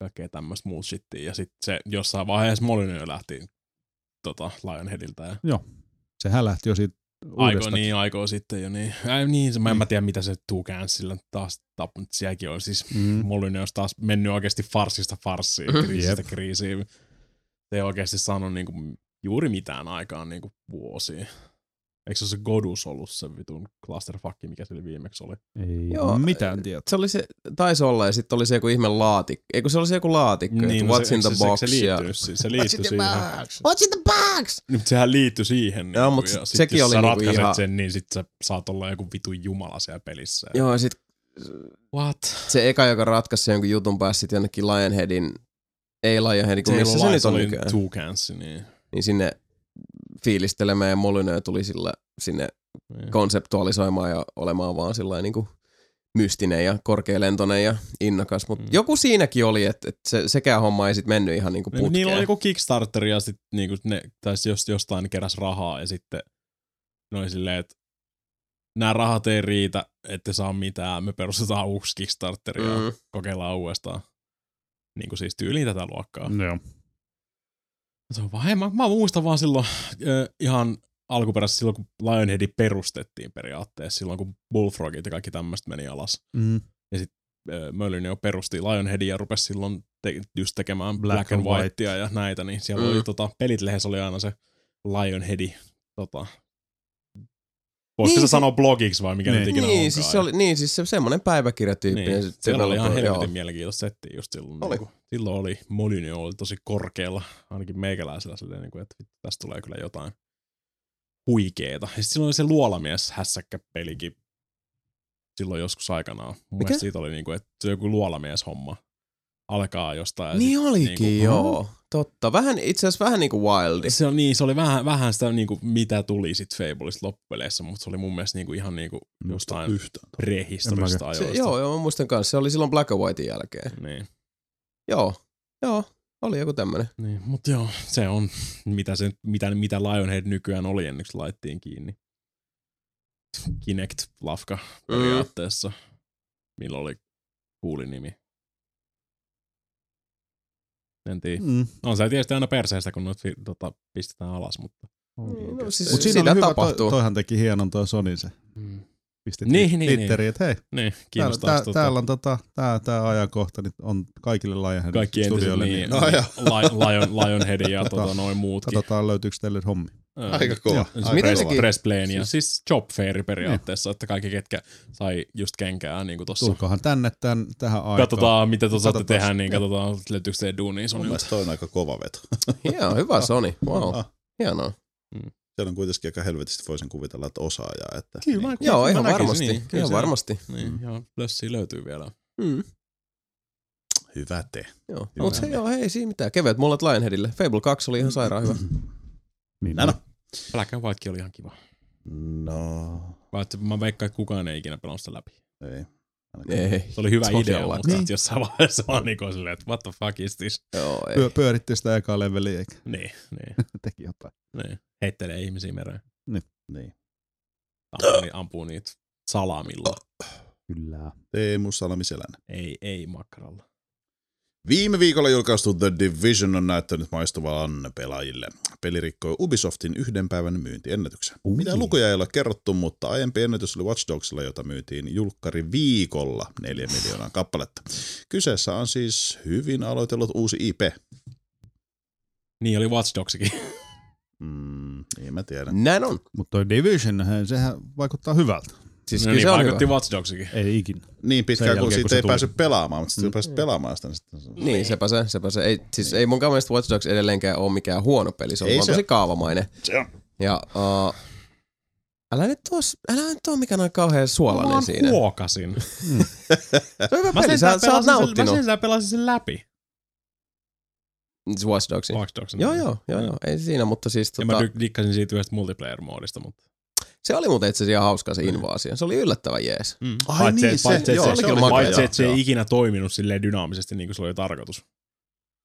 kaikkea tämmöistä muut shittia. Ja sitten se jossain vaiheessa Molyneux lähti tota, Lionheadilta. Ja Sehän lähti jo siitä aiko, niin, aikoo sitten jo niin. Äh, niin, se, mä en mä tiedä mitä se Two Cancella taas tappanut. Sielläkin on siis Mm. Molyneux olisi taas mennyt oikeasti farsista farssiin, kriisistä kriisiin. Se ei oikeasti saanut niinku juuri mitään aikaan niinku vuosiin. Eikö se ole se Godus ollut se vitun clusterfuck, mikä se oli viimeksi oli? Ei Joo, mitään tietoa. Se oli se, taisi olla ja sitten oli se joku ihme laatikko. Eikö se oli se joku laatikko, niin, no what's se, in the se, box se, se, ja... liittyy, si- se liittyy siihen. What's in the box? Niin, mutta sehän liittyi siihen. Joo, niinku, mut ja sit sekin jos oli sä niinku ratkaiset ihan- sen, niin sit sä saat olla joku vitun jumala siellä pelissä. Joo, ja sitten What? se eka, joka ratkaisi sen jonkun jutun pääsi sitten jonnekin Lionheadin, ei Lionheadin, kun missä se nyt on nykyään, Two Cans, niin. niin sinne fiilistelemään ja Molyneux tuli sillä sinne niin. konseptualisoimaan ja olemaan vaan sillä niinku mystinen ja korkealentoinen ja innokas. Mutta Mm. joku siinäkin oli, että et se, sekään homma ei sit mennyt ihan niinku Niin, putkeen. Niillä oli joku Kickstarter ja sit niinku ne, tai jos jostain keräs rahaa ja sitten noin silleen, että nämä rahat ei riitä, ette saa mitään, me perustetaan uusi Kickstarter ja Mm. kokeillaan uudestaan. Niin kuin siis tyyliin tätä luokkaa. Joo. Se on vaan, hei, mä, mä muistan vaan silloin ö, ihan alkuperäisesti silloin, kun Lionheadi perustettiin periaatteessa, silloin kun Bullfrogit ja kaikki tämmöistä meni alas. Mm. Ö, Molyneux perusti Lionheadin ja rupesi silloin te- just tekemään Black Black, and Whitea ja näitä, niin siellä Mm. oli tota, pelit lehdessä oli aina se Lionheadi, tota, voisiko Niin, se se- sanoa blogiksi vai mikä Niin. nyt ikinä Niin, onkaan. siis se oli, niin, siis se semmoinen päiväkirjatyyppinen. niin, sit siellä oli ihan helvetin mielenkiintoista settiä just silloin. Oli. Niin kuin, silloin oli, Molyneux oli tosi korkealla, ainakin meikäläisellä silleen, niin kuin, että tästä tulee kyllä jotain huikeeta. Ja silloin oli se luolamies hässäkkä pelikin silloin joskus aikanaan. Mun Mikä? mielestä siitä oli niin kuin, että se on joku luolamies homma alkaa jostain. Niin sit olikin, niinku- niinku, joo. Totta. Vähän, itse asiassa vähän niinku Wildi. Se on, niin, se oli vähän, vähän sitä, niin kuin, mitä tuli sit Fableista loppupeleissä, mutta se oli mun mielestä niin kuin, ihan niin kuin, jostain prehistorista En Se, ajoista. joo, joo, mä muistan kanssa. Se oli silloin Black and Whitein jälkeen. Niin. Joo, joo. Oli joku tämmönen. Niin, mutta joo, se on, mitä, se, mitä, mitä Lionhead nykyään oli ennen kuin laittiin kiinni. Kinect-lafka periaatteessa, millä oli kuuli nimi. En tiedä. Mm. On se tietysti aina perseestä, kun fi- tota, pistetään alas, mutta... Mm, no siis Mut siinä sitä hyvä, tapahtuu. toi, toihan teki hienon toi Sony se. Pisti Niin, niin, niin, Twitteriin, että hei, Niin, täällä, kiinnostaa tää, tota, täällä on tota, tää, tää ajankohta nyt on kaikille Lionheadin kaikki entiset studioille, niin, niin No joo. Lion, Lion, Lionhead ja Tota, tota, noin muutkin. katsotaan löytyykö teille hommi. Ää, Aika kova. joo, aika miten press, kova. sekin- press plania. Siis job fair periaatteessa, että kaikki ketkä sai just kenkää niin kuin tossa. Tulkohan tänne tämän, tähän aikaan. Katsotaan, mitä tuossa saatte tehdä, niin katsotaan, löytyykö se duunia Mun Sonilta. mielestä toi on aika kova veto. Joo, hyvä Sony. Wow, hienoa. Siellä on kuitenkin aika helvetisti voisin kuvitella, että osaajaa. Että, Kyllä, mä- Joo, mä ihan varmasti. niin. Kyllä Ihan se- varmasti. Niin, ja lössiä löytyy vielä. Mm. Hyvä te. Joo. Hyvä. Mutta se joo, ei siinä mitään. Kevyet mullet Lionheadille. Fable 2 oli ihan sairaan hyvä. Niin, No. Black and Whitekin oli ihan kiva. No, Vaikka mä veikkaan, että kukaan ei ikinä pelannut sitä läpi. ei. Ei. Se oli hyvä idea, Todellakaan. mutta niin. jossain vaiheessa vaan niin kuin silleen, että what the fuck is this? Joo, ei. Pyö, pyöritti sitä ekaa leveliä eikä Niin, niin, teki jotain. niin. Heittelee ihmisiä mereen. Niin. Ampuu, ni- ampuu niitä salamilla. Kyllä. Teemu Salmiselän. Ei, ei makkaralla. Viime viikolla julkaistu The Division on näyttänyt maistuvan pelaajille. Peli rikkoi Ubisoftin yhden päivän myyntiennätyksen. Ui. Mitä lukuja ei ole kerrottu, mutta aiempi ennätys oli Watch Dogsilla, jota myytiin julkkari viikolla 4 miljoonaa kappaletta. Kyseessä on siis hyvin aloitellut uusi IP. Niin oli Watch Dogsikin. Mm, niin mä tiedän. Näin on. Mutta toi Division, sehän vaikuttaa hyvältä. Siis no kyllä niin, se on vaikutti hyvä. Watch Dogsikin. Ei ikinä. Niin pitkään kun siitä kun se ei tuli. päässyt pelaamaan, mutta sitten Mm. pääsit pelaamaan sitä. Niin sitten Niin, sepä se, sepä se. Ei, siis ei mun mielestä Watch Dogs edelleenkään ole mikään huono peli, se on Ei vaan se- tosi kaavamainen. Se on. Ja uh, älä nyt tuos, älä nyt oo mikään noin kauhean suolainen siinä. huokasin. Se on hyvä Mä peli, sen sä, sä oot pelasin, sen, mä nauttinut. sen pelasin sen läpi. Siis Watch Dogsin. Watch Dogsin. Joo, joo, joo, joo, ei siinä, mutta siis Ja tota, mä dy- dikkasin siitä yhdestä multiplayer-moodista, mutta... se oli muuten itse asiassa ihan hauskaa se invaasio. Se oli yllättävän jees. Mm. Ai Paitsi, niin, se- joo, se, se se, oli paitsi, että se ei ikinä toiminut silleen dynaamisesti niin kuin se oli tarkoitus.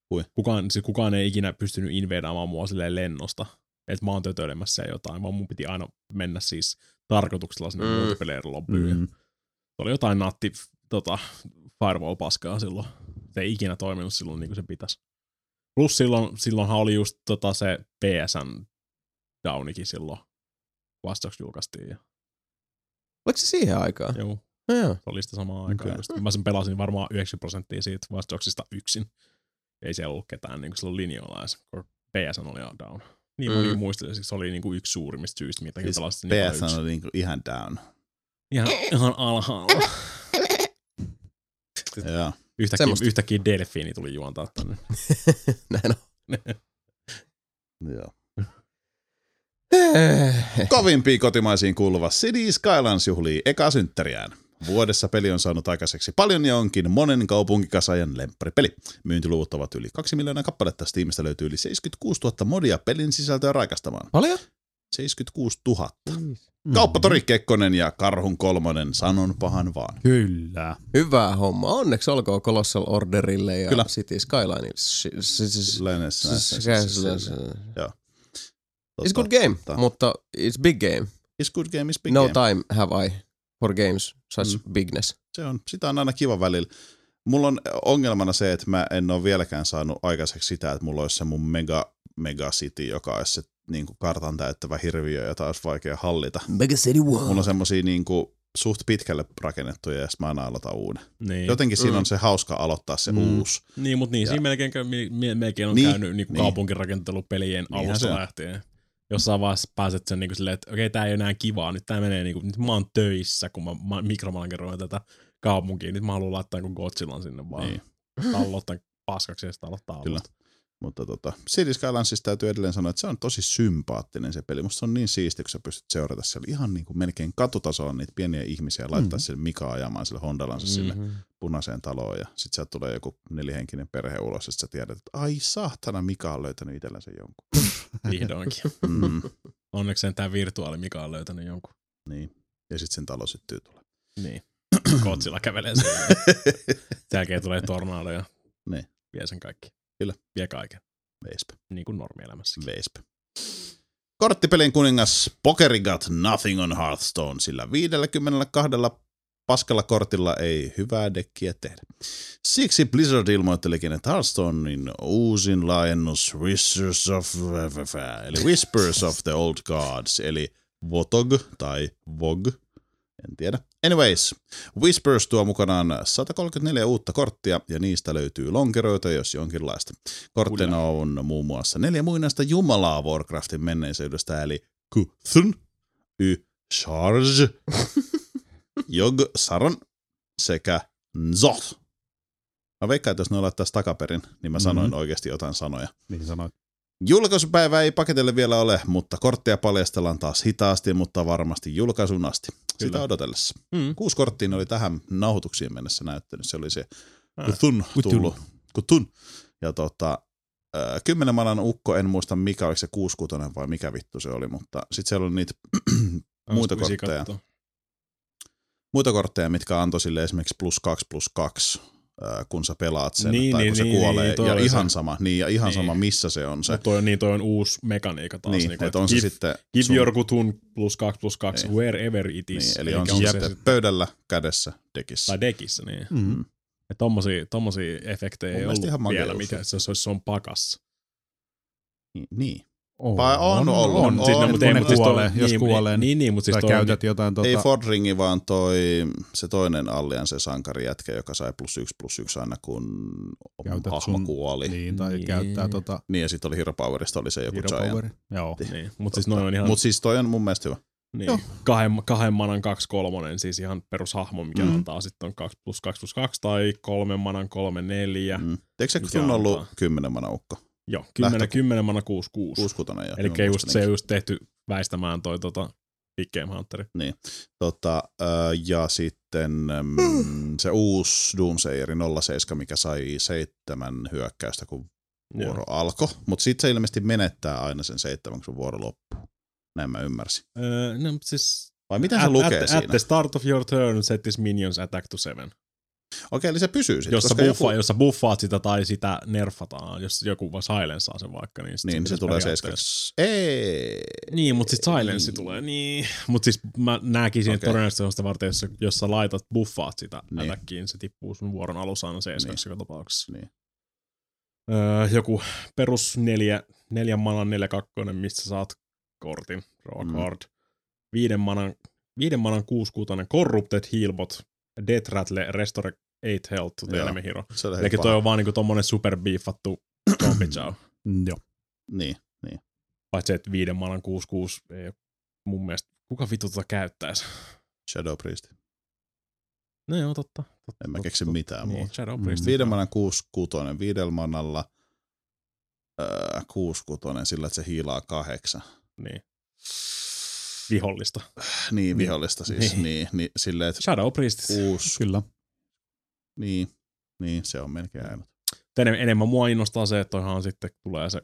Kui? Kukaan, siis kukaan ei ikinä pystynyt invadaamaan mua silleen lennosta, että mä oon tötöilemässä jotain, vaan mun piti aina mennä siis tarkoituksella sinne Mm. multiplayer lobbyyn. Mm. Mm. Se oli jotain natti tota, firewall-paskaa silloin. Se ei ikinä toiminut silloin niin kuin se pitäisi. Plus silloin, silloinhan oli just tota se PSN downikin silloin. Vastaus julkaistiin. Ja, Oliko se siihen aikaan? joo, No, joo. se oli sitä samaan aikaan. Okei. Okay. Mä sen pelasin varmaan 90 prosenttia siitä Watchdogsista yksin. Ei siellä ollut ketään niin silloin linjoilla edes, kun PSN oli down. Niin Mm. muistelin, se oli niin kuin yksi suurimmista syistä, mitä Siis pelasin niin PS yksin. on niinku ihan down. Ihan, ihan alhaalla. Joo. Yhtäkkiä, Semmosta. yhtäkkiä delfiini tuli juontaa tänne. Näin on. Joo. Eh, Kovimpiin kotimaisiin kuuluva City Skylines juhlii eka synttäriään. Vuodessa peli on saanut aikaiseksi paljon ja onkin monen kaupunkikasajan lempparipeli. Myyntiluvut ovat yli 2 miljoonaa kappaletta. Steamista löytyy yli 76 000 modia pelin sisältöä raikastamaan. Paljon? 76 000. Mm. Kauppatori Kekkonen ja Karhun kolmonen, sanon pahan vaan. Kyllä. Hyvä homma. Onneksi olkoon Colossal Orderille ja Kyllä. City Skyline. S- Joo. It's good game, Tota. mutta it's big game. It's good game, is big no game. time have I for games such Mm. bigness. Se on, sitä on aina kiva välillä. Mulla on ongelmana se, että mä en ole vieläkään saanut aikaiseksi sitä, että mulla olisi se mun mega, mega city, joka olisi se niin kuin kartan täyttävä hirviö, jota olisi vaikea hallita. Mega City One. Mulla on semmosia niin kuin suht pitkälle rakennettuja ja sitten mä aina aloitan uuden. Niin. Jotenkin siinä Mm. on se hauska aloittaa se Mm. uusi. Niin, mutta niin, Ja- siinä melkein, melkein on Niin, käynyt niin niin. kaupunkirakentelupelien Niinhän alusta lähtien. Jossain vaiheessa pääset sen niin kuin silleen, että okei, tää ei ole enää kivaa, nyt tää menee niin kuin, nyt mä oon töissä, kun mä, mä mikromanageroin tätä kaupunkia, nyt mä haluan laittaa jonkun Godzillan sinne vaan. Niin. Aloittaa paskaksi ja sitten aloittaa Kyllä. alusta. Mutta tota, City Skylinesista täytyy edelleen sanoa, että se on tosi sympaattinen se peli. Musta se on niin siisti, kun sä pystyt seurata siellä ihan niin kuin melkein katutasolla niitä pieniä ihmisiä ja laittaa Mm. sille Mika ajamaan sille Hondalansa mm. sinne Mhm. punaiseen taloon ja sit sieltä tulee joku nelihenkinen perhe ulos sit sä tiedät, että ai saatana Mika on löytänyt itsellänsä jonkun. Vihdoinkin. Mm, Onneksi tämä virtuaali Mika on löytänyt jonkun. niin. Ja sit sen talo syttyy tulee. Niin. Godzilla kävelee sen. Sen tulee tornado ja Niin. vie sen kaikki. Kyllä. Vie kaiken. Veispä, Niin kuin normielämässä. veispä. Korttipelin kuningas Pokeri got nothing on Hearthstone, sillä 52 paskalla kortilla ei hyvää dekkiä tehdä. Siksi Blizzard ilmoittelikin, että Hearthstonein uusin laajennus Whispers of, eli Whispers of the Old Gods, eli Votog tai Vog, en tiedä, Anyways, Whispers tuo mukanaan 134 uutta korttia ja niistä löytyy lonkeroita, jos jonkinlaista. Kortteina on muun muassa neljä muinaista jumalaa Warcraftin menneisyydestä, eli Kuthun, Y, Charge, Jog, Saron sekä Nzoth. Mä veikkaan, että jos ne laittaisi takaperin, niin mä sanoin Mhm. oikeasti jotain sanoja. Niin sanoit. Julkaisupäivä ei paketille vielä ole, mutta kortteja paljastellaan taas hitaasti, mutta varmasti julkaisun asti. Sitä Kyllä. odotellessa. Mm. Kuusi korttia oli tähän nauhoituksiin mennessä näyttänyt. Se oli se Ah. Kutun Kutun. tullut. Kutun. Ja tota, äh, kymmenen manan ukko, en muista mikä, oliko se kuuskutonen vai mikä vittu se oli, mutta sitten siellä oli niitä muita kortteja. katsoa? muita kortteja, mitkä antoi sille esimerkiksi plus kaksi plus kaksi, kun sä pelaat sen, Niin, tai niin, kun se niin, kuolee. niin, ja ihan se. sama, niin, ja ihan Niin. sama, missä se on se. Mut toi on, niin, toi on uusi mekaniikka taas. Niin, niinku, että on se give, sitten Give sun- your kutun plus 2 plus 2 Niin. wherever it is. Niin, eli Eikä on se onko sitten pöydällä, kädessä, dekissä. tai dekissä, niin. Mm. Ja tommosia, tommosia efektejä Mun ei ollut ihan vielä, se, se, se on pakassa. Niin, niin. On, Vai on ollut? On, On. Siis On, mutta kun ei, ne mut siis toi- kuolee, jos niin, kuolee, niin, niin, mutta siis toi on- käytät jotain Tota... Ei Fordringi, vaan toi, se toinen Allianse sankari jätkä, joka sai plus yksi plus yksi aina kun Käytät hahmo sun- kuoli. Niin. niin, tai Niin. käyttää tota niin ja sitten oli Hero Powerista oli se joku Hero Giant. Power. Joo. Niin, mutta siis noin on ihan Mutta siis toi on mun mielestä hyvä. niin, Joo. kahden, kahden manan kaksi kolmonen, siis ihan perushahmo, mikä Mm. antaa sitten on 2 plus 2 plus 2 tai kolmen manan kolme neljä. Mm. Eikö se Mikä sun ollut antaa? kymmenen manaukko? Joo, 10, Lähtö- 10 mana 6 6. Kuuskutonen jo. Eli just, se muistini. on just tehty väistämään toi tota, Big Game Hunteri. Tota, äh, ja sitten mm, se uusi Doomsayeri 07, mikä sai seitsemän hyökkäystä, kun vuoro alkoi. Mutta sitten se ilmeisesti menettää aina sen seitsemän, kun vuoro loppuu. Näin mä ymmärsin. Öö, no, siis Vai miten se at, lukee at, siinä? At the start of your turn, set this minions attack to seven. Okei, eli se pysyy sitten. Jossa, koska buffa, joku, jossa buffaat sitä tai sitä nerfataan. Jos joku vaan silensaa sen vaikka, niin, niin, se tulee periaatteessa- seiskaksi. Ei. Niin, mutta sitten silensi Niin. tulee. Niin. Mutta siis mä näkisin, että Okei. todennäköisesti on sitä varten, jos, jos sä laitat buffaat sitä Niin. niin. attackiin, se tippuu sun vuoron alussa aina seiskaksi joka tapauksessa. Niin. Öö, joku perus neljä, neljän manan neljä kakkonen, mistä saat kortin, draw Mm. card. Viiden manan, viiden manan kuusi kuutonen, corrupted healbot, death rattle, restore 8 health to the Joo. enemy hero. Eli toi on vaan niinku tommonen superbeefattu zombie chow. Mm, Joo. Niin. Paitsi että viiden manan 6-6 ei mun mielestä, kuka vittu tota käyttäisi? Shadow Priest. No joo, totta. totta En mä totta, keksi totta. mitään niin, muuta. Shadow Mm. Priest. Viiden manan kuusi kutonen viidellä manalla. Öö, kuusi kutonen sillä, että se hiilaa kahdeksan. Niin. Vihollista. Niin, vihollista siis. Niin, Niin. niin, niin silleen, että Shadow Priest. kuusi. Kyllä. Niin, niin, se on melkein ainut. Enem, enemmän mua innostaa se, että toihan sitten tulee se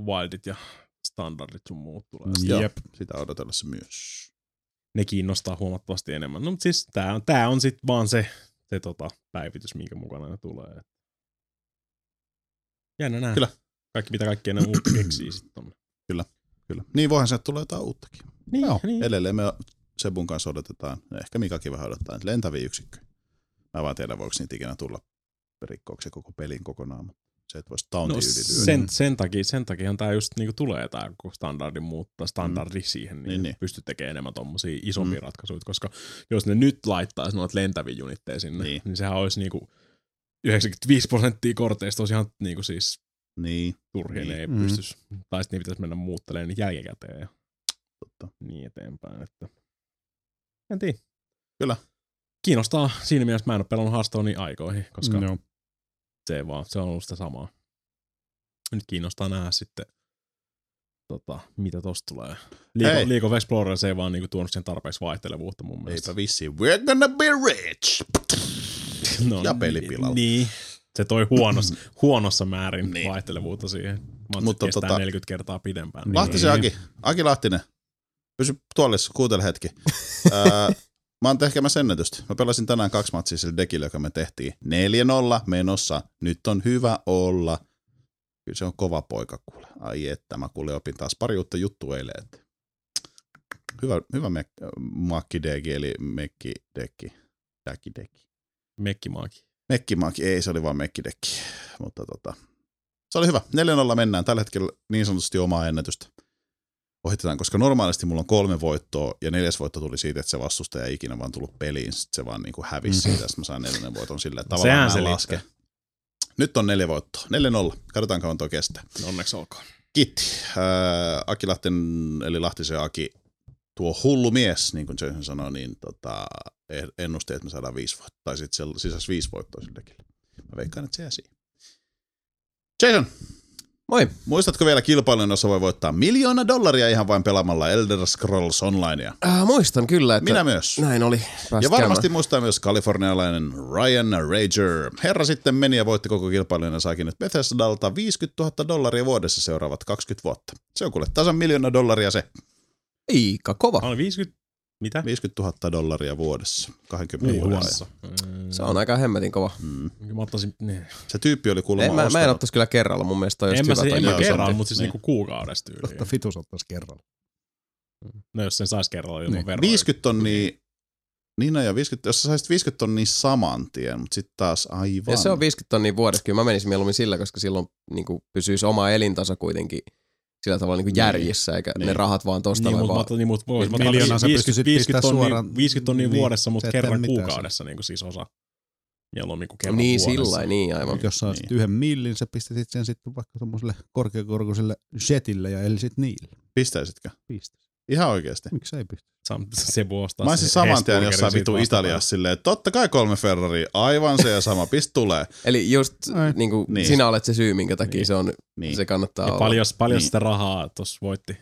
Wildit ja standardit sun muut tulee. Mm. Joo, Jep. sitä odotellessa myös. Ne kiinnostaa huomattavasti enemmän. No mutta siis tää on, tää on sitten vaan se, se tota, päivitys, minkä mukana ne tulee. Jännä nähdä. Kyllä. Kaikki, mitä kaikkea ne uutta keksii sitten tonne. Kyllä. Niin voihan sieltä tulee jotain uuttakin. Niin, Joo, niin. Edelleen me Sebun kanssa odotetaan, ehkä Mikakin vähän odottaa, että lentäviä yksikköjä. Mä vaan tiedän, voiko niitä ikinä tulla rikkoako se koko pelin kokonaan, mutta se, että voisi taunti No, yli lyödä. sen, sen, takia, sen takiahan tää just niinku tulee koko standardin muuttaa, standardi mm. siihen, niin, Niin, niin, niin. pystyt tekemään enemmän tommosia isompia Mm. ratkaisuja, koska jos ne nyt laittaisi noita lentäviä junitteja sinne, Niin. niin, niin sehän olisi niinku 95 prosenttia korteista olisi ihan niinku siis Niin, turhia, Niin. niin. ne ei Mm. mm. pystyisi, tai sitten ne pitäisi mennä muuttelemaan niitä jälkikäteen ja totta. niin eteenpäin, että en tiedä. Kyllä. Kiinnostaa siinä mielessä, mä en ole pelannut Hearthstonea aikoihin, koska Joo. se, vaan, se on ollut sitä samaa. Nyt kiinnostaa nähdä sitten, tota, mitä tosta tulee. League of Explorers ei vaan niinku tuonut sen tarpeeksi vaihtelevuutta mun mielestä. Eipä vissi. We're gonna be rich! No, Ja pelipilalla. Niin. Se toi huonossa, huonossa määrin Niin. niin. vaihtelevuutta siihen. Mä Mutta tota- tota, 40 kertaa pidempään. Niin. Lahtisen Aki. Aki Lahtinen. Pysy tuolissa, kuuntele hetki. Ää, mä oon tekemässä ennätystä. Mä pelasin tänään kaksi matsia sillä dekillä, joka me tehtiin. 4-0 menossa. Nyt on hyvä olla. Kyllä se on kova poika kuule. Ai että, mä kuule opin taas pari uutta juttua eilen. Hyvä, hyvä mek, makkideki, eli mekkidekki. Däkidekki. Mekkimaaki. Mekkimaaki, ei se oli vaan mekkidekki. Mutta tota, se oli hyvä. 4-0 mennään tällä hetkellä niin sanotusti omaa ennätystä. Ohitetaan, koska normaalisti mulla on kolme voittoa ja neljäs voitto tuli siitä, että se vastustaja ei ikinä vaan tullut peliin, sitten se vaan niinku hävisi siitä, sitten mä sain neljännen voiton silleen, että tavallaan Sehän selittää. laske. Nyt on neljä voittoa, 4-0, katsotaan kauan tuo kestää. Onneksi olkoon. Kiitti. Äh, Aki Lahten, eli Lahtisen Aki, tuo hullu mies, niin kuin Jason sanoi, niin tota, ennusti, että me saadaan viisi voittoa. Tai sitten sisässä viisi voittoa sillekin. Mä veikkaan, että se jää siihen. Jason, Moi. muistatko vielä kilpailun, jossa voi voittaa miljoona dollaria ihan vain pelaamalla Elder Scrolls Onlinea? Äh, muistan kyllä, että Minä myös. näin oli. Pääsit Ja varmasti käymään. muistaa myös kalifornialainen Ryan Rager. Herra sitten meni ja voitti koko kilpailun ja saakin nyt Bethesdalta 50 000 dollaria vuodessa seuraavat 20 vuotta. Se on kuule tasan miljoona dollaria se. Aika kova. Oli 50, mitä? 50 000 dollaria vuodessa 20 Niin, vuodessa. vuodessa. Mm. Se on aika hemmetin kova. Mm. Mä ottaisin, niin. Se tyyppi oli kuulemma En, mä, mä en ottaisi kyllä kerralla, mun mielestä on just En mä, hyvä en mä tehty. mutta siis Niin. niinku kuukaudessa tyyliin. Totta fitus ottaisi kerralla. No jos sen sais kerralla ilman Niin. veroa. 50 tonnia, niin no ja 50, jos sä saisit 50 tonnia saman tien, mutta sitten taas aivan. Ja se on 50 tonnia vuodessa. Kyllä mä menisin mieluummin sillä, koska silloin niin kuin, pysyisi oma elintaso kuitenkin sillä tavalla niin kuin Niin. järjissä, eikä Niin. ne rahat vaan tosta Niin, mutta, vaan. mutta, niin, mutta vois, mä Miljoonaa otan sä 50, pystyisit 50 pistää tonnia, suoraan- 50 tonnia niin, vuodessa, mutta sä kerran kuukaudessa niin kuin siis osa. Mieluummin kuin kerran Niin vuodessa. sillä niin aivan. Jos saisit Niin. yhden millin, sä pistäisit sen sitten vaikka tuommoiselle korkeakorkoiselle jetille ja elisit niillä. Pistäisitkö? Pistä. Ihan oikeasti. Miksi ei pistä? Sam- Se voi ostaa Mä se olisin saman tien jossain vitu. Italiassa silleen, että totta kai kolme Ferrari, aivan se ja sama, pist tulee. Eli just Ai. niin kuin, Niin. sinä olet se syy, minkä takia Niin. se on, Niin. se kannattaa Ja olla. paljon, paljon Niin. sitä rahaa tuossa voitti.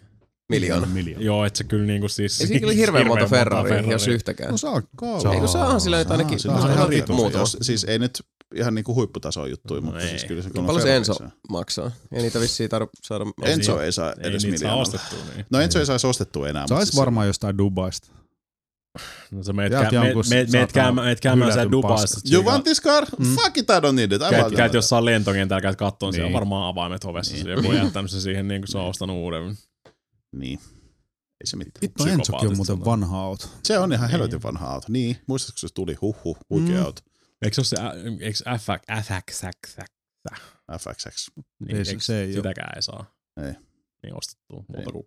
Miljoona. Miljoona. Joo, että se kyllä niinku siis... Ei siinä kyllä hirveän monta Ferraria, jos yhtään. No saa Kolme. Eikö saa onhan sillä nyt ainakin saa vitu. muutama. Jos, siis ei nyt ihan niinku huipputason juttuja, mutta ei. siis kyllä se Niin kolme paljon se Enso saa. maksaa? Ei niitä vissiin tarvitse saada. Enzo ei saa Ei edes niitä saa miljoonalla. ostettua. Niin. No Enzo ei saisi ostettua enää. mutta Sais siis- varmaan jostain Dubaista. No sä meet, kä- meet, meet, meet, käymään, meet käymään siellä Dubaissa. You want this car? Mm. Fuck it, I don't need it. I Käyt, käyt jossain lentokentällä, käyt kattoon, niin. siellä on Niin. varmaan avaimet ovessa. Niin. Niin. Joku on jättänyt se siihen, niin kuin se on ostanut uuden. Niin. Ei se mitään. Vittu Ensokin on muuten vanha auto. Se on ihan helvetin vanha auto. Niin, muistatko se tuli? Huhhuh, huikea Mm. auto. Eikö se ole se, eikö FXX. niin, Ei se- ei sitäkään ei saa. Ei. Niin ostettua. Muuta Ei. kuin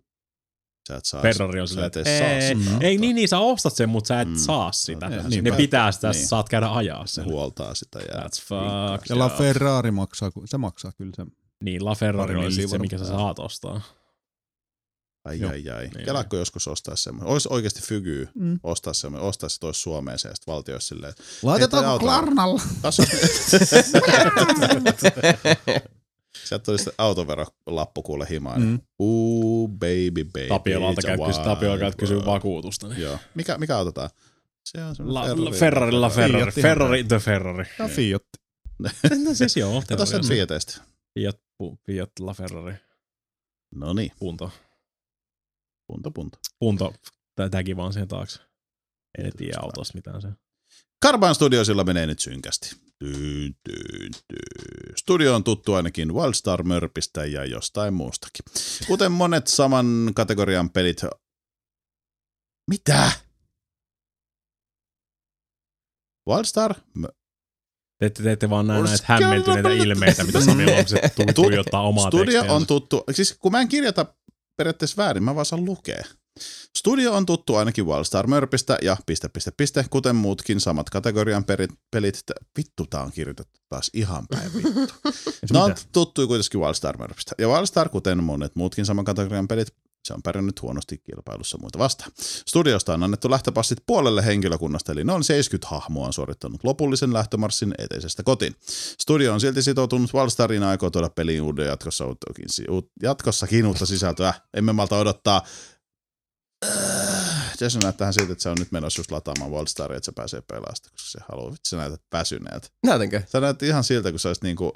Sä et saa. Ferrari on silleen, et että ei, sitä. ei niin, niin, sä ostat sen, mutta sä et Mm. saa sitä. No, ne niinpä. pitää sitä, Niin. niin. saat käydä ajaa Se sen. huoltaa sitä. Ja That's fucked Ja La. Ferrari maksaa, se maksaa kyllä sen. Niin, La Ferrari on se, mikä sä saat ostaa. Ai, Joo. ai, ai. Niin. Kelaatko joskus ostaa semmoinen? Olisi oikeasti fygyy Mm. ostaa semmoinen, ostaa se tois Suomeen se, ja sitten valtio olisi silleen, Laitetaanko auto- Klarnalla? tässä on... Sieltä tuli sitten autoverolappu kuule himaan. Mm. Mm. Uu, baby, baby. Tapiolalta wild kysyä world. vakuutusta. Niin. Joo. Mikä, mikä autotaan? Se on semmoinen La, la, Ferrari, La Ferrari, Fiat Ferrari, The Ferrari. Ja Fiat. No siis joo, Kato sen. Fiateista. Fiat, Fiat, La Ferrari, No niin, punto. Punto, punto. Punto, tätäkin vaan siihen taakse. Kiitos, tiedä Clark. autosta mitään se. Carbon Studiosilla menee nyt synkästi. Tyyn, tyyn, tyyn. Studio on tuttu ainakin Wildstar Mörpistä ja jostain muustakin. Kuten monet saman kategorian pelit... Mitä? Wildstar? Te ette, te ette vaan näe näitä hämmentyneitä ilmeitä, mitä Sami Tu- tuijottaa omaa Studio tekstiänsä. on tuttu, siis kun mä en kirjoita periaatteessa väärin, mä vaan saan lukea. Studio on tuttu ainakin Wildstar Mörpistä ja piste, piste, piste, kuten muutkin samat kategorian perit, pelit. Vittu, tää on kirjoitettu taas ihan päin vittu. No on tuttu kuitenkin Wildstar Mörpistä. Ja Wildstar, kuten monet muutkin saman kategorian pelit, se on pärjännyt huonosti kilpailussa muita vastaan. Studiosta on annettu lähtöpassit puolelle henkilökunnasta, eli noin 70 hahmoa on suorittanut lopullisen lähtömarssin eteisestä kotiin. Studio on silti sitoutunut Wallstariin ja aikoo tuoda peliin uuden jatkossa, jatkossakin uutta sisältöä. Emme malta odottaa. Äh, Jason näyttää siltä, että se on nyt menossa just lataamaan Wallstaria, että se pääsee pelaamaan koska se haluaa. Vitsi, sä näytät väsyneeltä. Näytänkö? Sä näytät ihan siltä, kun sä olisit niinku...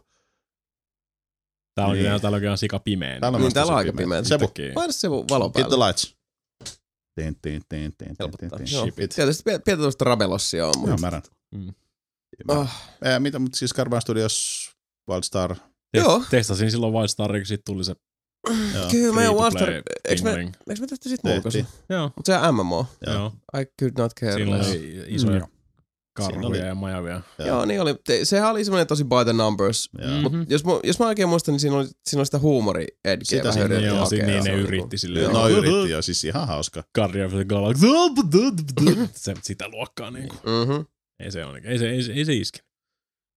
Täällä on, Niin. täällä on sika pimeä. Täällä on Niin, täällä on aika pimeä. Sebu. Paina se valo hit the päälle. lights. Tin, tin, tin, tin, tin, tin, tin. Joo. Ship it. Tietysti pientä tuosta rabelossia on, mutta... märän. Mm. Oh, Eh, mitä, mutta siis Carbon Studios, Wildstar. Joo. Testasin silloin Wildstar, kun siitä tuli se Joo. Kyllä free-to-play Wildstar... Eiks me, eiks me tästä sit mulkaisu? Joo, Mut se on MMO. Joo. joo. I could not care Siinä less. oli isoja Joo. Karhuja oli- ja majavia. Joo. Joo, niin oli. Te- Sehän oli semmoinen tosi by the numbers. Joo. Mut jos, mä, jos mä oikein muistan, niin siinä oli, siinä oli sitä huumori edgeä Sitä siinä yritetty Joo, hakea, niin ne yritti silleen. No yritti jo, siis ihan hauska. Guardian of the Galaxy. Se, sitä luokkaa niinku. Mhm. Ei se on, ei se, ei se, ei se iske.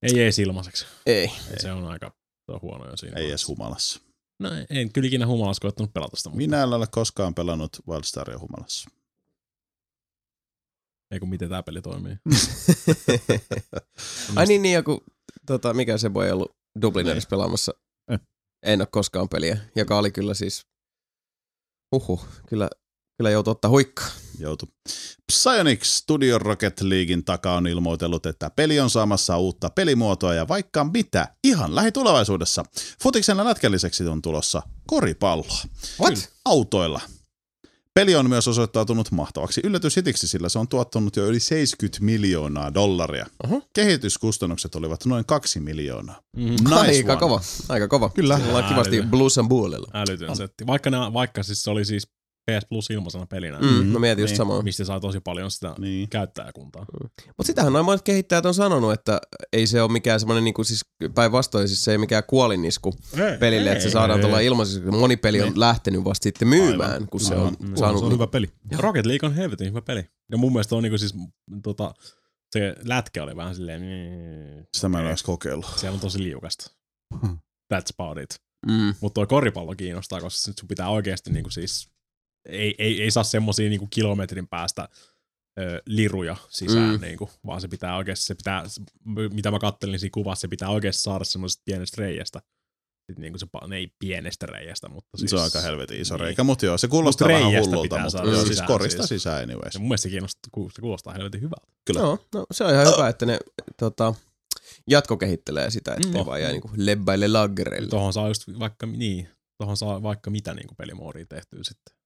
Ei ees ilmaiseksi. Ei. Se on aika se on huono jo siinä. Ei edes humalassa. No en kyllä ikinä humalassa koettanut pelata sitä. Minä en ole koskaan pelannut Wildstaria humalassa. Ei kun miten tää peli toimii. Ai niin, niin joku, tota, mikä se voi ollut Dublinerissa pelaamassa. Eh. En ole koskaan peliä, joka oli kyllä siis, uhu, kyllä, kyllä joutuu ottaa huikkaa. Joutu. Psyonix Studio Rocket Leaguein takaa on ilmoitellut, että peli on saamassa uutta pelimuotoa ja vaikka mitä, ihan lähitulevaisuudessa. Futiksen lätkän lisäksi on tulossa koripalloa. What? Autoilla. Peli on myös osoittautunut mahtavaksi yllätyshitiksi, sillä se on tuottanut jo yli 70 miljoonaa dollaria. Oho. Kehityskustannukset olivat noin 2 miljoonaa. Mm. Nice aika one. kova, aika kova. Kyllä. Ollaan kivasti Älytön. bluesan puolella. Älytön setti. Vaikka, ne, vaikka siis se oli siis PS Plus ilmaisena pelinä, Mm, mä mietin just Niin. samaa. mistä saa tosi paljon sitä Niin. käyttäjäkuntaa. Mutta sitähän noin monet kehittäjät on sanonut, että ei se ole mikään semmoinen niinku siis päinvastoin, siis se ei mikään kuolinisku pelille, että se saadaan tuolla ilmaiseksi. kun Moni peli on Niin. lähtenyt vasta sitten myymään, Aivan. kun se Aivan. on Mm. saanut... Se on hyvä peli. Rocket League on helvetin hyvä peli. Ja mun mielestä on niinku siis tota, se lätkä oli vähän silleen, mm, Sitä mä en ole edes kokeillut. siellä on tosi liukasta. That's about it. Mm. Mutta toi koripallo kiinnostaa, koska sun pitää oikeasti niinku siis, ei, ei, ei saa semmosia niinku kilometrin päästä ö, liruja sisään, Mm. mm. niinku, vaan se pitää oikeasti, se pitää, mitä mä kattelin siinä kuvassa, se pitää oikeasti saada semmoisesta pienestä reiästä. Sitten niinku se, ei pienestä reiästä, mutta siis... Se on aika helvetin iso niin. reikä, mutta joo, se kuulostaa Mut vähän hullulta, mutta joo, siis korista siis. sisään anyways. Ja mun mielestä se, kiinnostaa, se kuulostaa helvetin hyvältä. Kyllä. Joo, no, se on ihan hyvä, että ne tota, jatkokehittelee sitä, ettei Mm. mm. vaan jää niinku lebbaille laggereille. Tuohon saa just vaikka, niin, tuohon saa vaikka mitä niinku pelimoodia tehtyä sitten.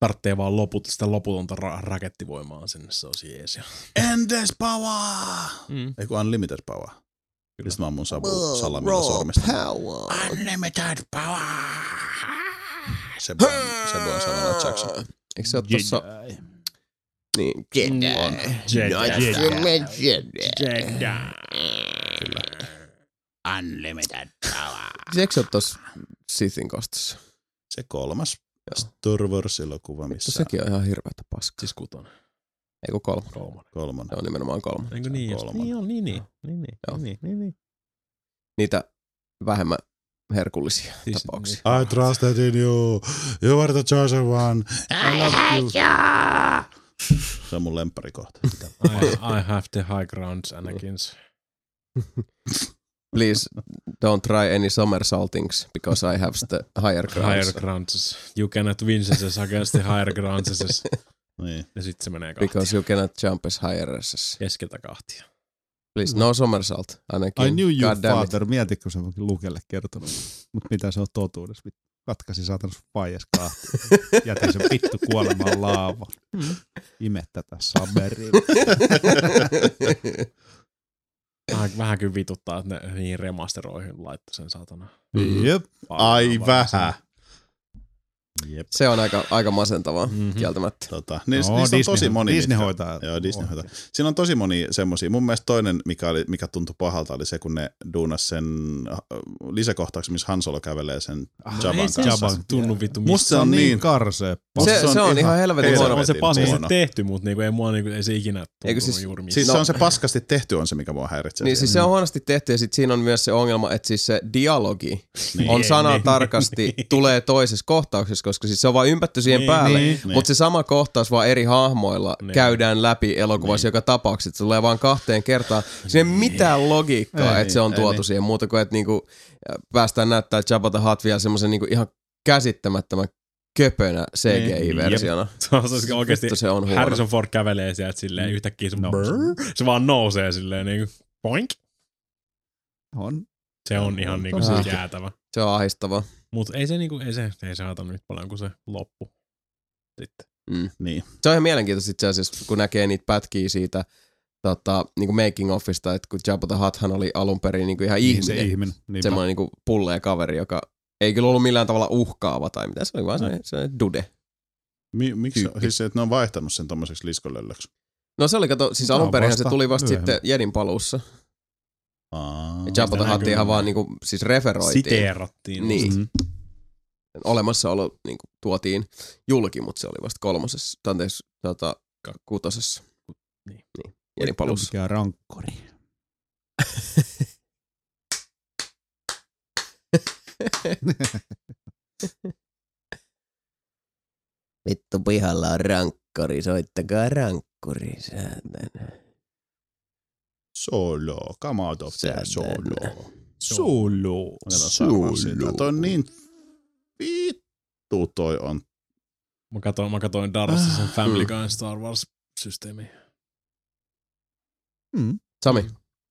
Tarttee vaan loput, sitä loputonta ra- rakettivoimaa sinne, se on jees. Endless power! Mm. Ei kun unlimited power. Kyllä. Sitten mä ammun savu salamilla sormista. power. Unlimited power! Se voi, se voi sanoa Jackson. Eikö se ole tossa... Niin, Jedi. On. Jedi. Jedi. Unlimited power. Eikö se ole tossa Sithin kostossa? Se kolmas Joo. Star Wars-elokuva, Vittu, missä sekin on ihan hirveätä paskaa. Siis kutonen. Ei kun kolme. Kolmonen. kolmonen. Se on nimenomaan kolme. Eikö niin? kolmonen. Niin on, niin, niin. Niin, niin, Joo. niin, niin, niin. Niitä vähemmän herkullisia Siis- tapauksia. I trusted in you. You are the chosen one. I love you. Se on mun lempparikohta. I, I have the high grounds, Anakins. Please don't try any somersaultings because I have the higher grounds. Higher grounds. You cannot win this against the higher grounds. Niin. Ja sitten se menee kahtia. Because you cannot jump as higher as. Keskeltä kahtia. Please, no somersault. Ainakin. I knew you God father. Mietitkö se onkin Lukelle kertonut. Mutta mitä se on totuudessa? Katkasi saatan sun faijas kahti. Jätin sen vittu kuolemaan laava. Ime tätä saberiin. Vähän, vähän kyllä vituttaa, että ne niin remasteroihin laittoi sen saatana. Jep. Ai vähän. Jep. Se on aika, aika masentavaa, Mhm. mm-hmm. kieltämättä. Tota, niissä, No, niissä on Disney- tosi moni. Disney mitkä- hoitaa. Joo, Disney hoitaa. Siinä on tosi moni semmosia. Mun mielestä toinen, mikä, oli, mikä tuntui pahalta, oli se, kun ne duunas sen äh, lisäkohtauksen, missä Han Solo kävelee sen ei se kanssa. Jabban tunnu vittu Musta se on niin, karsee. Musta Se, se on ihan helvetin huono. on se paskasti huono. tehty, mutta niinku, ei, mua, niinku, ei se ikinä tuntunut Eikö siis- juuri missään. Siis No. se on se paskasti tehty on se, mikä mua häiritsee. Niin siis se on huonosti tehty ja sit siinä on myös se ongelma, että siis se dialogi Niin. on Niin, sana niin, tarkasti niin. tulee toisessa kohtauksessa, koska siis se on vaan ympätty siihen Niin, päälle. niin, niin. Mutta se sama kohtaus vaan eri hahmoilla Niin. käydään läpi elokuvassa joka tapauksessa. Se tulee vaan kahteen kertaan. Siinä ei mitään logiikkaa, Ei, että se on ei tuotu niin. siihen muuta kuin, että niinku, päästään näyttää Jabba the Hutt vielä semmoisen niinku ihan käsittämättömän köpönä CGI-versiona. Se on se oikeesti, Vittu, se on huono. Harrison Ford kävelee sieltä silleen yhtäkkiä se, No. brrr, se vaan nousee silleen niinku poink. On. Se on ihan niinku Tosi. siis jäätävä. Se on ahdistavaa. Mutta ei se niinku, ei se, ei se haeta nyt paljon kuin se loppu. Sitten. Niin. Se on ihan mielenkiintoista itse asiassa, kun näkee niitä pätkiä siitä tota, niin making offista, että kun Jabba the Hutthan oli alun perin niin ihan Niin, ihminen. se ihminen. Niinpä. semmoinen niin pullee kaveri, joka ei kyllä ollut millään tavalla uhkaava tai mitä, se oli vaan se, se dude. Mi- miksi? Tyyppi. Siis se, että ne on vaihtanut sen tommoseksi liskolöllöksi. No se oli, kato, siis alun perin se tuli vasta myöhemmin. sitten Jedin paluussa. Aa, Ja Jabba the näin Hutt kyllä ihan vaan niinku, siis referoitiin. Siteerattiin. Niin. Mm. Olemassaolo niinku, tuotiin julki, mutta se oli vasta kolmosessa, tai anteeksi, tota, kutosessa. Niin. niin. Jedin palussa. Mikä rankkori. Vittu pihalla on rankkori, soittakaa rankkuri, säätänä. Solo, come out of there, solo. Solo. Siitä. Toi on niin vittu toi on. Mä katoin, mä katoin Darrassa Ah. sen Family Guy Star Wars-systeemi. Mm. Sami,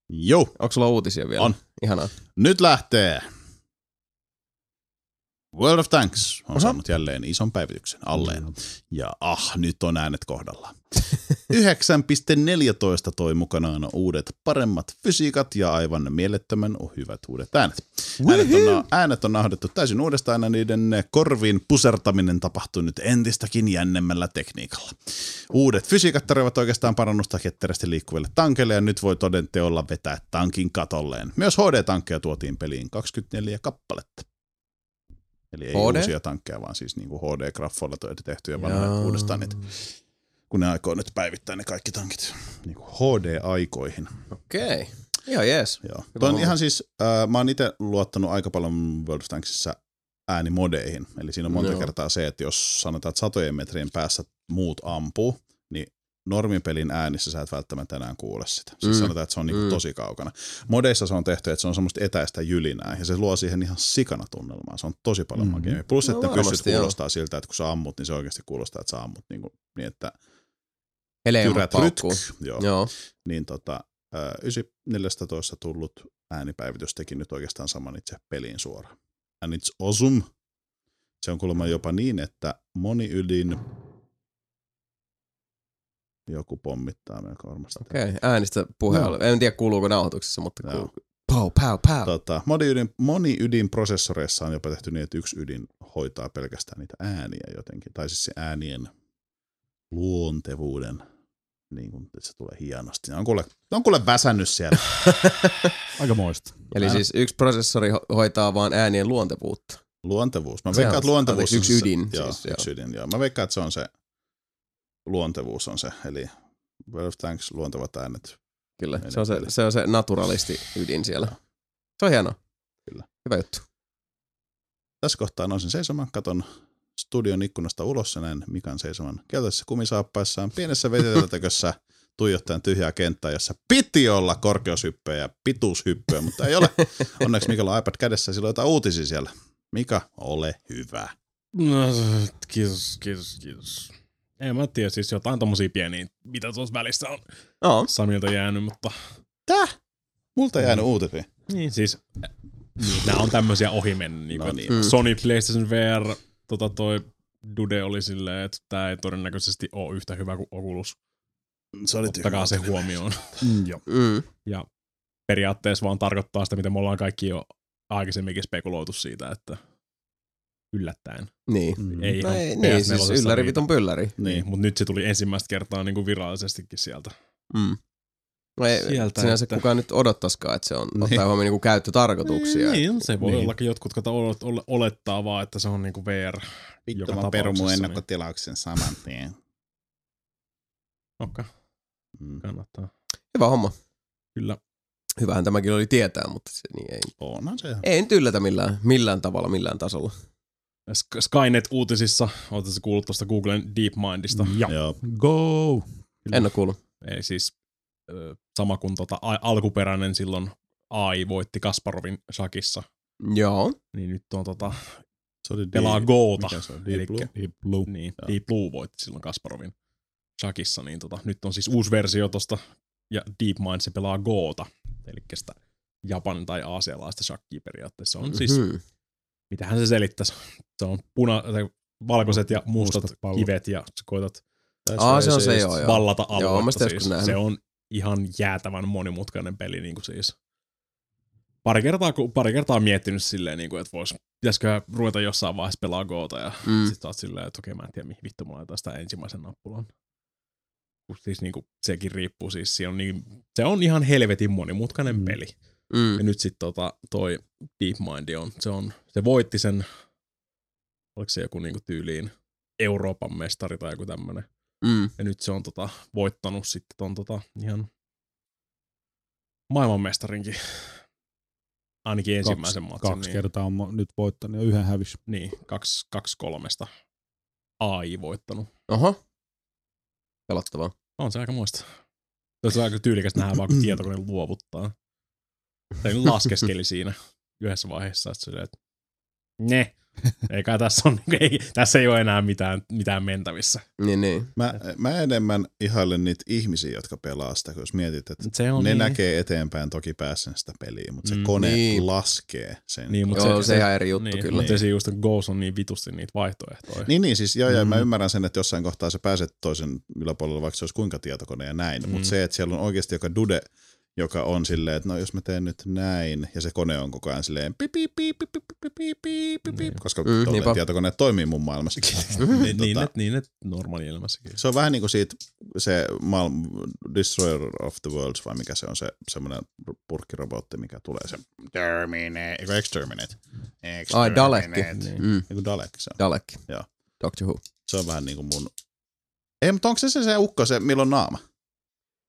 Joo, onko sulla uutisia vielä? On. Ihanaa. nyt lähtee. World of Tanks on Aha. saanut jälleen ison päivityksen alleen. Ja ah, nyt on äänet kohdalla. 9.14 toi mukanaan uudet paremmat fysiikat ja aivan mielettömän hyvät uudet äänet. Äänet on, äänet on nahdettu täysin uudestaan ja niiden korviin pusertaminen tapahtuu nyt entistäkin jännemmällä tekniikalla. Uudet fysiikat tarjoavat oikeastaan parannusta ketterästi liikkuville tankeille ja nyt voi todenteolla vetää tankin katolleen. Myös HD-tankkeja tuotiin peliin 24 kappaletta. Eli ei HD? uusia tankkeja, vaan siis niinku HD-graffoilla tehtyjä vanhoja uudestaan niitä kun ne aikoo nyt päivittää ne kaikki tankit niin kuin HD-aikoihin. Okei. Ihan jees. Joo. Toi on ihan siis, äh, mä oon itse luottanut aika paljon World of Tanksissa äänimodeihin. Eli siinä on monta Joo. kertaa se, että jos sanotaan, että satojen metrien päässä muut ampuu, niin normipelin äänissä sä et välttämättä enää kuule sitä. Siis Mm. sanotaan, että se on niinku Mm. tosi kaukana. Modeissa se on tehty, että se on semmoista etäistä jylinää ja se luo siihen ihan sikana tunnelmaa. Se on tosi paljon mm. Plus, No että no, joo. kuulostaa siltä, että kun sä ammut, niin se oikeasti kuulostaa, että sä ammut niin, kuin, niin että Jyrät paukkuu. Joo Joo. niin tota, ää, 9.14 tullut äänipäivitys teki nyt oikeastaan saman itse peliin suoraan. And it's awesome. Se on kuulemma jopa niin, että moni ydin joku pommittaa melko varmasti. Okei, äänistä puheen Joo. ollen. En tiedä kuuluuko nauhoituksessa, mutta Joo. kuuluu. Pau, pau, pau. Tota, moni, ydin, moni ydinprosessoreissa on jopa tehty niin, että yksi ydin hoitaa pelkästään niitä ääniä jotenkin. Tai siis se äänien luontevuuden, niin kuin että se tulee hienosti. Ne on kuule, ne on kuule väsännyt siellä. Aika moista. Eli Ää. siis yksi prosessori ho- hoitaa vaan äänien luontevuutta. Luontevuus. Mä Se veikkaan, että luontevuus on yksi se- ydin Joo, siis, joo. yksi ydin, joo. Mä veikkaan, että se on se luontevuus on se, eli World of Tanks luontevat äänet. Kyllä, Meidän se on se, se on se naturalisti ydin siellä. Se on hienoa. Kyllä. Hyvä juttu. Tässä kohtaa nousin seisomaan, katon studion ikkunasta ulos ja näen Mikan seisoman keltaisessa kumisaappaissaan pienessä veteltäkössä tuijottajan tyhjää kenttää, jossa piti olla korkeushyppyä ja pituushyppyä, mutta ei ole. Onneksi Mikalla on iPad kädessä sillä on jotain uutisia siellä. Mika, ole hyvä. No, kiitos, kiitos, kiitos. En mä tiedä, siis jotain tommosia pieniä, mitä tuossa välissä on No, Samilta jäänyt, mutta Täh? Multa jäänyt uutisia. niin siis, niin, nämä on tämmöisiä ohimennyt. Niin No niin. Mm. Sony PlayStation VR, tota toi Dude oli silleen, että tämä ei todennäköisesti ole yhtä hyvä kuin Oculus. Se oli Ottakaa se huomioon. Mm, joo. mm. Ja periaatteessa vaan tarkoittaa sitä, mitä me ollaan kaikki jo aikaisemminkin spekuloitu siitä, että yllättäen. niin. Mm. Ei No ihan ei, niin, siis PS4:ssä ylläri vitun pylläri. Niin, Niin. mutta nyt se tuli ensimmäistä kertaa niin kuin virallisestikin sieltä. Mm. No ei, Sieltä, sinänsä että- kukaan nyt odottaisikaan, että se on Niin. ottaa huomioon niinku käyttötarkoituksia. Niin, se voi Niin. ollakin jotkut, jotka olet- ole- olettaa vaan, että se on niinku VR. Vittu joka mä perun mun ennakkotilauksen saman tien. Okei, Mm. kannattaa. Hyvä homma. Kyllä. Hyvähän tämäkin oli tietää, mutta se niin ei, Onhan se. ei nyt yllätä millään, millään tavalla, millään tasolla. Sk- Skynet-uutisissa, oletko kuullut tuosta Googlen DeepMindista? Ja. Joo. Go! En ole kuullut. Ei siis sama kuin tota, a- alkuperäinen silloin AI voitti Kasparovin shakissa. Joo. Niin nyt on tota, Se oli pelaa Deep- Goota. Mikä se on? Deep Elikkä- Blue? Deep Blue. Niin, Joo. Deep Blue voitti silloin Kasparovin shakissa, niin tota, nyt on siis uusi versio tosta, ja DeepMind se pelaa Goota, eli sitä Japanin tai aasialaista shakkia periaatteessa. On siis, Mhm. mitähän se selittäisi, se on puna, tai valkoiset ja mustat, Mustat pallot. kivet, ja sä koetat Aa, se on se joo, joo. vallata Joo, mä aluetta. joskus siis. Se on ihan jäätävän monimutkainen peli niin kuin siis. Pari kertaa, kun- pari kertaa miettinyt silleen, niin kuin, että vois, pitäisikö ruveta jossain vaiheessa pelaa Goota ja Mm. sitten oot silleen, että okei mä en tiedä mihin vittu mä laitan sitä ensimmäisen nappulan. siis niinku, sekin riippuu siis, se on, niin, se on ihan helvetin monimutkainen Mm. peli. Mm. Ja nyt sitten tota, toi DeepMind on, se on, se voitti sen, oliko se joku niinku tyyliin Euroopan mestari tai joku tämmönen. Mm. Ja nyt se on tota, voittanut sitten ton tota, ihan maailmanmestarinkin. Ainakin ensimmäisen kaksi, matsin. kaksi niin, kertaa on nyt voittanut ja yhden hävis. niin, kaksi, kaksi kolmesta AI voittanut. Oho. Pelottavaa. On se aika muista. Se on aika tyylikästä nähdä vaan, kun tietokone luovuttaa. Tai laskeskeli siinä yhdessä vaiheessa, että, silleen, että ne, ei kai tässä, on, ei, tässä ei ole enää mitään, mitään mentävissä. Niin, niin. Mä, mä enemmän ihailen niitä ihmisiä, jotka pelaa sitä, kun jos mietit, että Se on ne niin, näkee eteenpäin toki pääsen sitä peliä, mutta se Mm, kone niin. laskee sen. Niin, mut Joo, se- se, se ihan eri juttu niin, kyllä. Mutta se just, että Ghost on niin vitusti niitä vaihtoehtoja. Niin, niin siis joo, ja mä Mm. ymmärrän sen, että jossain kohtaa sä pääset toisen yläpuolelle, vaikka se olisi kuinka tietokone ja näin, Mm. mutta se, että siellä on oikeasti joka dude, joka on silleen, että no jos mä teen nyt näin, ja se kone on koko ajan silleen pip, pip, pip, pip, pip, pip, pip, pip, koska Mm, tietokoneet toimii mun maailmassa. niin, niin, tota- niin, että normaali elämässäkin. Se on vähän niin kuin siitä se maailm, Destroyer of the Worlds, vai mikä se on se semmoinen purkkirobotti, mikä tulee se Terminate, eikö Exterminate? Ai, Dalekki. Exterminate. Mm. Eiku Dalek se on. Dalekki. Joo. Doctor Who. Se on vähän niin kuin mun... Ei, mutta onko se se, se ukko, se milloin naama?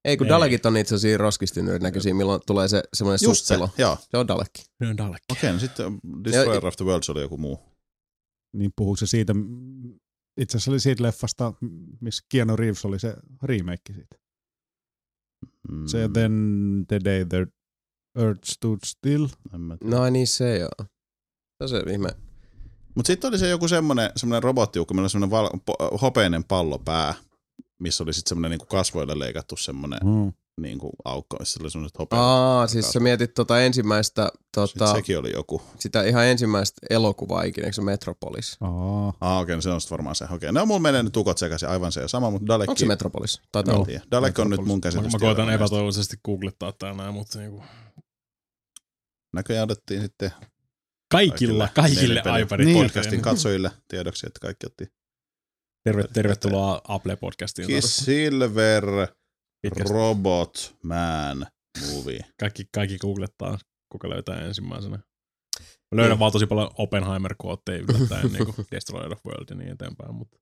Ei, kun Ei. Dalekit on itse asiassa roskistyneen näköisiä, milloin tulee se semmoinen Just se, joo. Se on Dalekki. Ne on Dalek. Okei, no sitten Destroyer of the Worlds oli joku muu. Niin puhuuko se siitä, itse asiassa oli siitä leffasta, missä Keanu Reeves oli se remake siitä. Mm, Se Then the Day the Earth Stood Still. No niin se joo. Se on se ihme. Mut sitten oli se joku semmonen, semmonen robottiukko, millä oli semmonen val- po- hopeinen pallopää, missä oli sitten semmonen niinku kasvoille leikattu semmonen Mm. niinku aukko, missä oli semmoset hopeat. Aa, siis sä mietit tota ensimmäistä, Sitten tota, sekin oli joku. sitä ihan ensimmäistä elokuvaa ikinä, eikö se Metropolis? Aa. Ah, okei, no se on sitten varmaan se. Okei, ne on mulla menee nyt tukot sekaisin, aivan se sama, mutta Dalekki. Onko se Metropolis? Olla. tiedä. Dalek on nyt mun Mä, käsitys. mä koitan tietokoneesta. epätoivoisesti googlettaa tää näin, mutta niinku, Näköjään otettiin sitten kaikilla, kaikille nelipeli- iPadit niin, podcastin katsojille tiedoksi, että kaikki otti. Terve, tervetuloa Apple-podcastiin. Kiss Silver Pitkästä. Robot Man Movie. Kaikki, kaikki googlettaa, kuka löytää ensimmäisenä. Mä löydän Niin. vaan tosi paljon Oppenheimer-kootteja yllättäen, niin kuin Destroyer of World ja niin eteenpäin. Mutta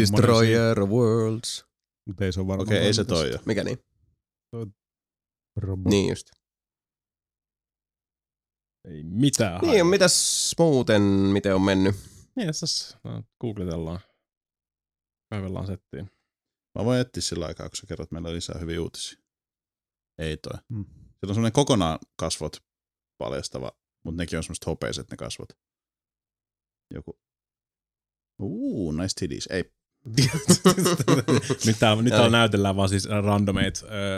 Destroyer of Worlds. Mutta ei se ole varmaan. Okei, ei se toi ole. Mikä niin? Robot. Niin just. ei mitään. Niin, mitäs muuten, miten on mennyt? Niin, tässä googletellaan. Kaivellaan settiin. Mä voin etsiä sillä aikaa, kun sä kerrot meillä lisää hyviä uutisia. Ei toi. Mm. Siellä on semmoinen kokonaan kasvot paljastava, mutta nekin on semmoiset hopeiset ne kasvot. Joku. Uu, nice titties. Ei. nyt täällä, nyt täällä näytellään vaan siis randomate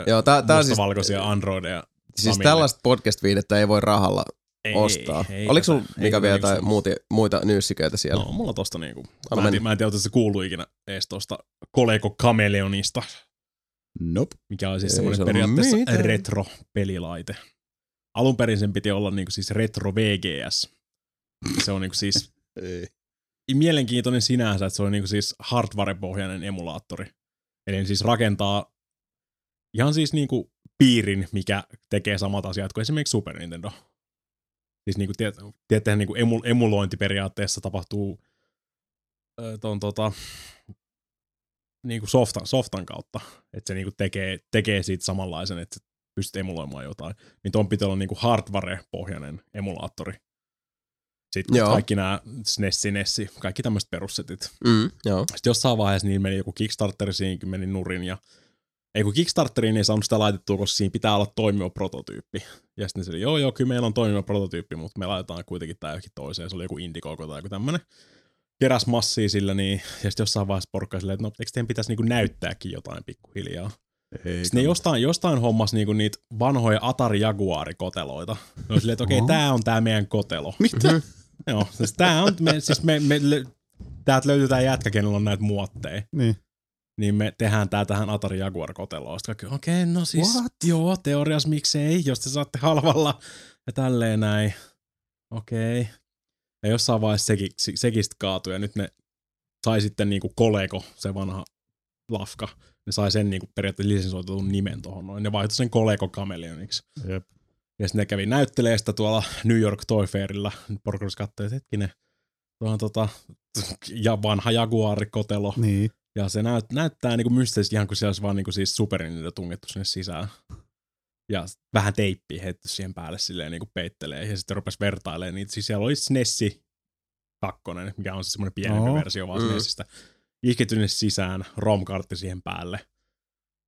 Joo, tää, tää on siis, mustavalkoisia androideja. siis Samille. tällaista podcast-viidettä ei voi rahalla Ei, ostaa. ei Oliko sulla ei mikä vielä niinku jotain sun- muuta, muita nyyssiköitä siellä? No, mulla tosta niinku, Anna mä en, mä en tiedä, se kuuluu ikinä ees tosta Coleco Chameleonista, Nope. mikä on siis Ei semmoinen se periaatteessa mitään. retro-pelilaite. Alun perin sen piti olla niinku siis retro VGS. Se on niinku siis Ei. mielenkiintoinen sinänsä, että se on niinku siis hardware-pohjainen emulaattori. Eli siis rakentaa ihan siis niinku piirin, mikä tekee samat asiat kuin esimerkiksi Super Nintendo. Siis niinku, tiet, tiedättehän niinku emu, emulointi periaatteessa tapahtuu ö, ton, tota, niinku softan, softan kautta. Että se niinku tekee, tekee siitä samanlaisen, että pystyt emuloimaan jotain. Niin ton pitää olla niinku hardware-pohjainen emulaattori. Sitten Joo. kaikki nämä SNESi, NESi, kaikki tämmöiset perussetit. Mm, joo. Sitten jossain vaiheessa niin meni joku Kickstarter, siinäkin meni nurin ja ei kun Kickstarteriin ei saanut sitä laitettua, koska siinä pitää olla toimiva prototyyppi. Ja sitten se oli, joo joo, kyllä meillä on toimiva prototyyppi, mutta me laitetaan kuitenkin tää johonkin toiseen. Se oli joku Indiegogo tai joku tämmönen. Keräs massia sillä niin, ja sitten jossain vaiheessa porukka silleen, että no eikö teidän pitäisi niinku näyttääkin jotain pikkuhiljaa. Ei Sitten ne jostain, jostain hommas niinku niitä vanhoja Atari Jaguar-koteloita. Ne oli silleen, että okei, okay, tää on tää meidän kotelo. Mitä? Joo, siis tää on, me, siis me, me, täältä löytyy tää jätkä, kenellä on näitä muotteja Niin. Niin me tehdään tää tähän Atari Jaguar koteloon. Sitten okei, okay, no siis, What? joo, teoriassa miksei, jos te saatte halvalla ja tälleen näin. Okei. Okay. Ja jossain vaiheessa sekin, se- sekin sit kaatui ja nyt ne sai sitten niinku Koleko, se vanha lafka. Ne sai sen niinku periaatteessa lisensoitetun nimen tuohon noin. Ne vaihtoi sen Coleco Chameleoniksi. Jep. Ja sitten ne kävi näyttelee sitä tuolla New York Toy Fairilla. Porkos katsoi, että hetkinen, tuo on tota, ja vanha Jaguar-kotelo. Niin. Ja se näyt, näyttää niinku mystisesti ihan kuin siellä olisi vaan niinku siis Super Nintendo tungettu sinne sisään. Ja vähän teippiä heitetty siihen päälle silleen niinku peittelee. Ja sitten rupesi vertailemaan niitä. Siis siellä oli SNESi kakkonen, mikä on siis semmoinen pienempi Oo. versio vaan Mm. SNESistä. Isketty sisään, ROM-kartti siihen päälle.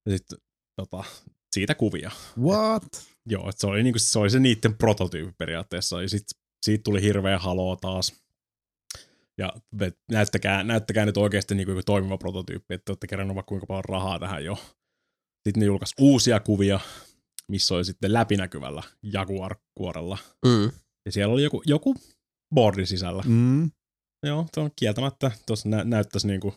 Ja sitten tota, siitä kuvia. What? Joo, että se oli, niinku, se oli se niiden prototyyppi periaatteessa. Ja sit siitä tuli hirveä haloo taas. Ja näyttäkää, näyttäkää nyt oikeasti niinku joku toimiva prototyyppi, että olette keränneet vaikka kuinka paljon rahaa tähän jo. Sitten ne julkaisi uusia kuvia, missä oli sitten läpinäkyvällä Jaguar-kuorella. Mm. Ja siellä oli joku, joku boardi sisällä. Mm. Joo, se on kieltämättä. Tuossa nä- näyttäisi niinku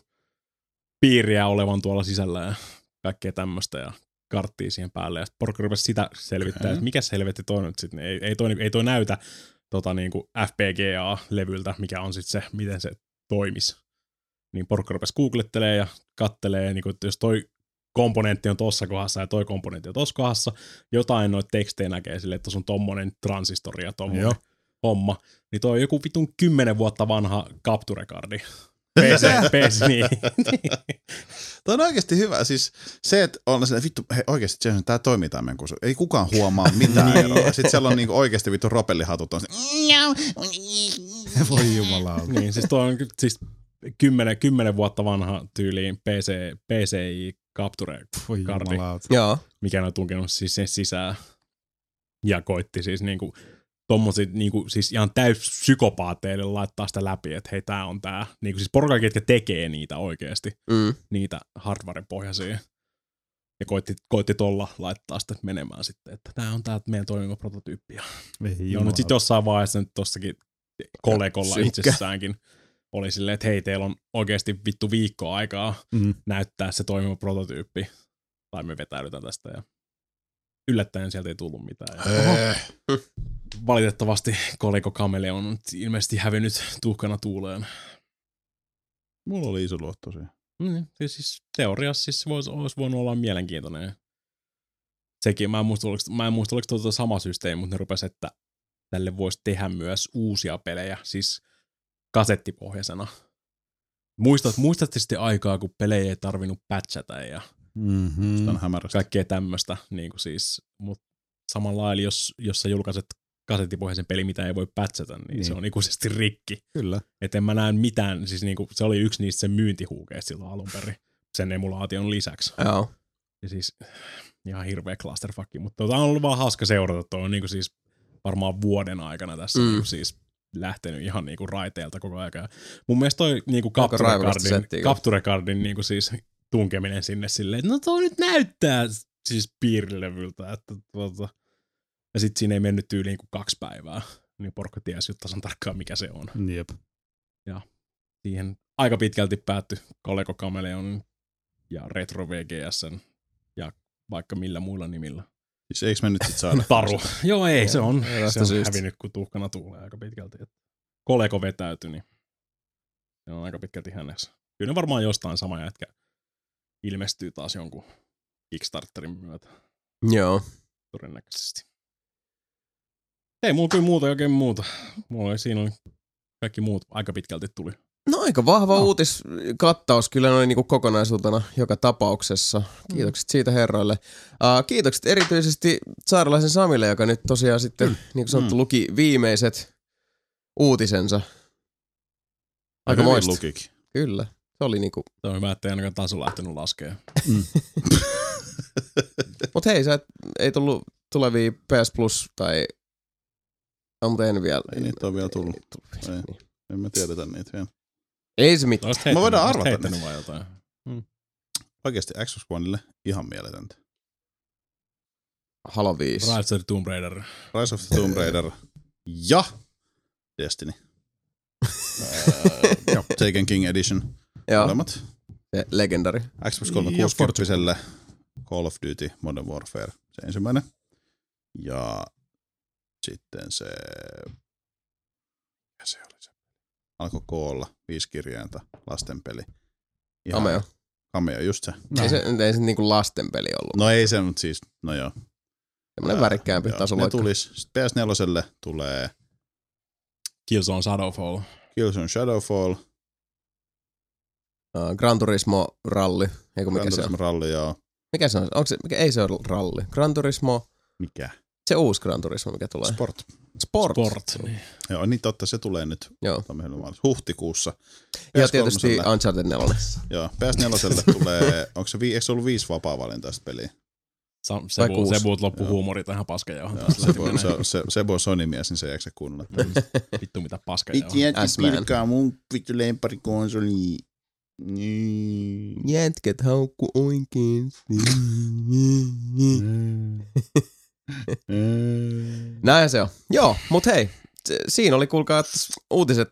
piiriä olevan tuolla sisällä ja kaikkea tämmöistä ja karttia siihen päälle. Ja sitten porukka rupesi sitä selvittää, Okei. että mikä se helvetti toi nyt sitten. Ei, ei, toi, ei toi näytä tota niinku FPGA-levyltä, mikä on sitten se, miten se toimisi. Niin porukka rupesi googlettelee ja kattelee, niinku, että jos toi komponentti on tossa kohdassa ja toi komponentti on tossa kohdassa, jotain noita tekstejä näkee silleen, että tuossa on tommonen transistori ja tommonen Joo. homma, niin toi on joku vitun kymmenen vuotta vanha Capture-kardi. PC, PC, niin. Toi on oikeasti hyvä. Siis se, että on se, että vittu, hei oikeasti Jason, tää toimii tämä meidän kursu. Ei kukaan huomaa mitään eroa. Sitten siellä on niinku oikeasti vittu ropellihatut on Voi jumalauta. niin, siis toi on siis kymmenen, kymmenen vuotta vanha tyyliin PC, PCI Capture. Joo. mikä on tunkenut siis sen sisään. Ja koitti siis niinku tommosit niinku siis ihan täys psykopaateille laittaa sitä läpi, että hei tää on tää. Niinku siis porukka, ketkä tekee niitä oikeesti. Mm. niitä hardware-pohjaisia. Ja koitti, koitti tolla laittaa sitä menemään sitten, että tämä on tämä meidän toimiva prototyyppi. Ja no, nyt sitten jossain vaiheessa nyt tossakin kollegolla Synkkä. itsessäänkin oli silleen, että hei, teillä on oikeasti vittu viikko aikaa Mm. näyttää se toimiva prototyyppi. Tai me vetäydytään tästä ja yllättäen sieltä ei tullut mitään. Ja "Eh." valitettavasti Coleco Chameleon on nyt ilmeisesti hävinnyt tuhkana tuuleen. Mulla oli iso luotto siihen. Mm, siis, siis teoriassa siis se vois, olisi voinut olla mielenkiintoinen. Sekin, mä en muista, oliko, mä en muista, oliko tuota sama systeemi, mutta ne rupesi, että tälle voisi tehdä myös uusia pelejä, siis kasettipohjaisena. Muistat, muistatte sitten aikaa, kun pelejä ei tarvinnut patchata ja Mm-hmm. Hämärästi. kaikkea tämmöistä. Niin kuin siis, mutta samalla lailla, jos, jos sä julkaiset kasettipohjaisen peli, mitä ei voi patchata, niin, niin. se Niin. on ikuisesti rikki. Kyllä. Et en mä näe mitään, siis niinku, se oli yksi niistä sen myyntihuukeista silloin alun perin, sen emulaation lisäksi. Joo. Ja siis ihan hirveä clusterfuck, mutta tota on ollut vaan hauska seurata, tuo on niinku siis varmaan vuoden aikana tässä Mm. niinku siis lähtenyt ihan niinku raiteelta koko ajan. Ja Mun mielestä toi niinku Aika Capture Cardin. Capture Cardin niinku siis tunkeminen sinne silleen, että no toi nyt näyttää siis piirilevyltä, että tuota. Ja sit siinä ei mennyt tyyliin kuin kaksi päivää, niin porukka tiesi jo tasan tarkkaan mikä se on Jep. siihen aika pitkälti päättyi Coleco Chameleon ja Retro VGSn ja vaikka millä muilla nimillä. Siis eikö me nyt sit saada? Taru. Joo, ei, se on, Tästä se on syystä. hävinnyt, kun tuhkana tuulee aika pitkälti. Et Coleco vetäytyi, niin se on aika pitkälti hänessä. Kyllä ne varmaan jostain sama jätkä ilmestyy taas jonkun Kickstarterin myötä Joo. todennäköisesti. Ei mulla kyllä muuta oikein muuta. Mulla oli, siinä oli kaikki muut aika pitkälti tuli. No aika vahva No. uutiskattaus kyllä noin niin kokonaisuutena joka tapauksessa. Kiitokset siitä herroille. Uh, kiitokset erityisesti saarelaisen Samille, joka nyt tosiaan sitten, mm. niin kuin sanottu, Mm. luki viimeiset uutisensa. Aika moista. lukikin. Kyllä. Se oli niinku, Se on hyvä, että ei ainakaan taso lähtenyt laskemaan. mut hei, sä et, ei tullut tulevia PS Plus tai on mutta en vielä. Ei niitä ole vielä tullut. Ei, tullut. Ei. Niin. En mä tiedetä niitä vielä. ei se mitään. Oisit Me voidaan arvata heittänyt ne. vai jotain. Oikeasti Xbox Oneille ihan mieletöntä. Halo 5. Rise of the Tomb Raider. Rise of the Tomb Raider ja Destiny. Joo, Taken King Edition. Joo, Molemmat. se legendari. Xbox Ja 360 Call of Duty Modern Warfare, se ensimmäinen. Ja sitten se, mikä se oli se? Alkoi koolla, viisi kirjainta, lastenpeli. Ihan Ameo. Cameo, just se. Ei se, ei se niinku lasten peli ollut. No ei se, mutta siis, no joo. Semmoinen Ää, värikkäämpi joo, taso Ne tulis. Sitten PS4 tulee Killzone Shadowfall. Killzone Shadowfall, Uh, Gran Turismo ralli. Eikö mikä Gran se on? Turismo Rally, joo. Mikä se on? Onko se, mikä, ei se ole ralli. Gran Turismo, Mikä? se uusi Gran Turismo, mikä tulee. Sport. Sport. Sport. Niin. Joo, niin totta, se tulee nyt Joo. huhtikuussa. Ja PS3:lle tietysti Uncharted 4. Joo, PS4 tulee, onko se, vi- eikö se ollut viisi vapaa-valintaista peliä? Se, kuusi. se buut loppu huumori tähän paskajauhan. Joo, se, voi, se, se, se voi Sony-mies, niin se ei jaksa kuunnella. Vittu mitä paskajauhan. jätki S-Man. pilkkaa mun vittu lempparikonsoli. Niin. Jätkät haukku oikeesti. Näin se on. Joo, mut hei, siinä oli kuulkaa uutiset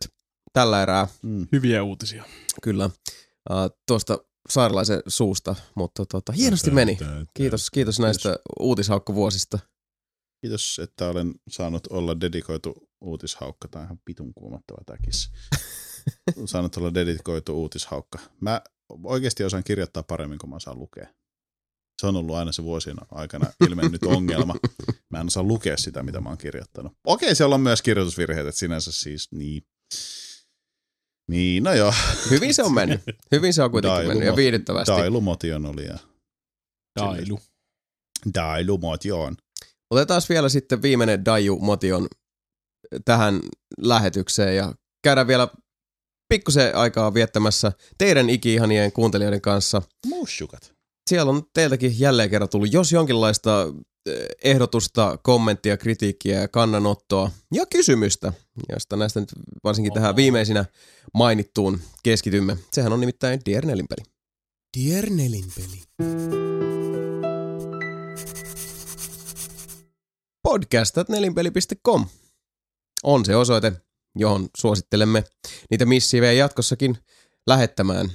tällä erää. Mm. Hyviä uutisia. Kyllä. Uh, tuosta sairalaisen suusta, mutta tota, hienosti meni. Kiitos, kiitos näistä uutishaukkuvuosista. Kiitos, että olen saanut olla dedikoitu uutishaukka. Tämä on ihan pitun kuumattava tämä. saanut olla dedikoitu uutishaukka. Mä oikeasti osaan kirjoittaa paremmin kuin mä osaan lukea. Se on ollut aina se vuosien aikana ilmennyt ongelma. Mä en osaa lukea sitä, mitä mä oon kirjoittanut. Okei, siellä on myös kirjoitusvirheet, että sinänsä siis niin. Niin, no joo. Hyvin se on mennyt. Hyvin se on kuitenkin Dailu mennyt ja viihdyttävästi. Dailu Motion oli ja Dailu. Dailu Motion. Otetaan vielä sitten viimeinen Daju Motion tähän lähetykseen ja käydään vielä pikkusen aikaa viettämässä teidän iki-ihanien kuuntelijoiden kanssa. Mussukat. Siellä on teiltäkin jälleen kerran tullut, jos jonkinlaista eh, ehdotusta, kommenttia, kritiikkiä ja kannanottoa ja kysymystä, josta näistä nyt varsinkin tähän viimeisinä mainittuun keskitymme. Sehän on nimittäin Dear Nelinpeli. Dear Nelinpeli. podcast.nelinpeli.com on se osoite, johon suosittelemme niitä missiivejä jatkossakin lähettämään.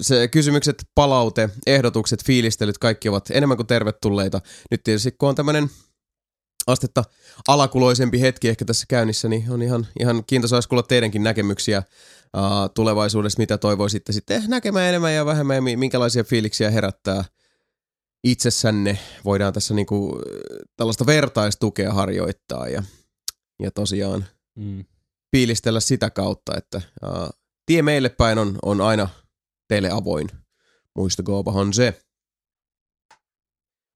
Se kysymykset, palaute, ehdotukset, fiilistelyt, kaikki ovat enemmän kuin tervetulleita. Nyt tietysti kun on tämmöinen astetta alakuloisempi hetki ehkä tässä käynnissä, niin on ihan, ihan kiintoisa kuulla teidänkin näkemyksiä tulevaisuudesta, mitä toivoisitte sitten näkemään enemmän ja vähemmän ja mi- minkälaisia fiiliksiä herättää itsessänne. Voidaan tässä niinku tällaista vertaistukea harjoittaa ja, ja tosiaan Mm. Fiilistellä sitä kautta, että uh, tie meille päin on, on aina teille avoin. Muistakoopahan se.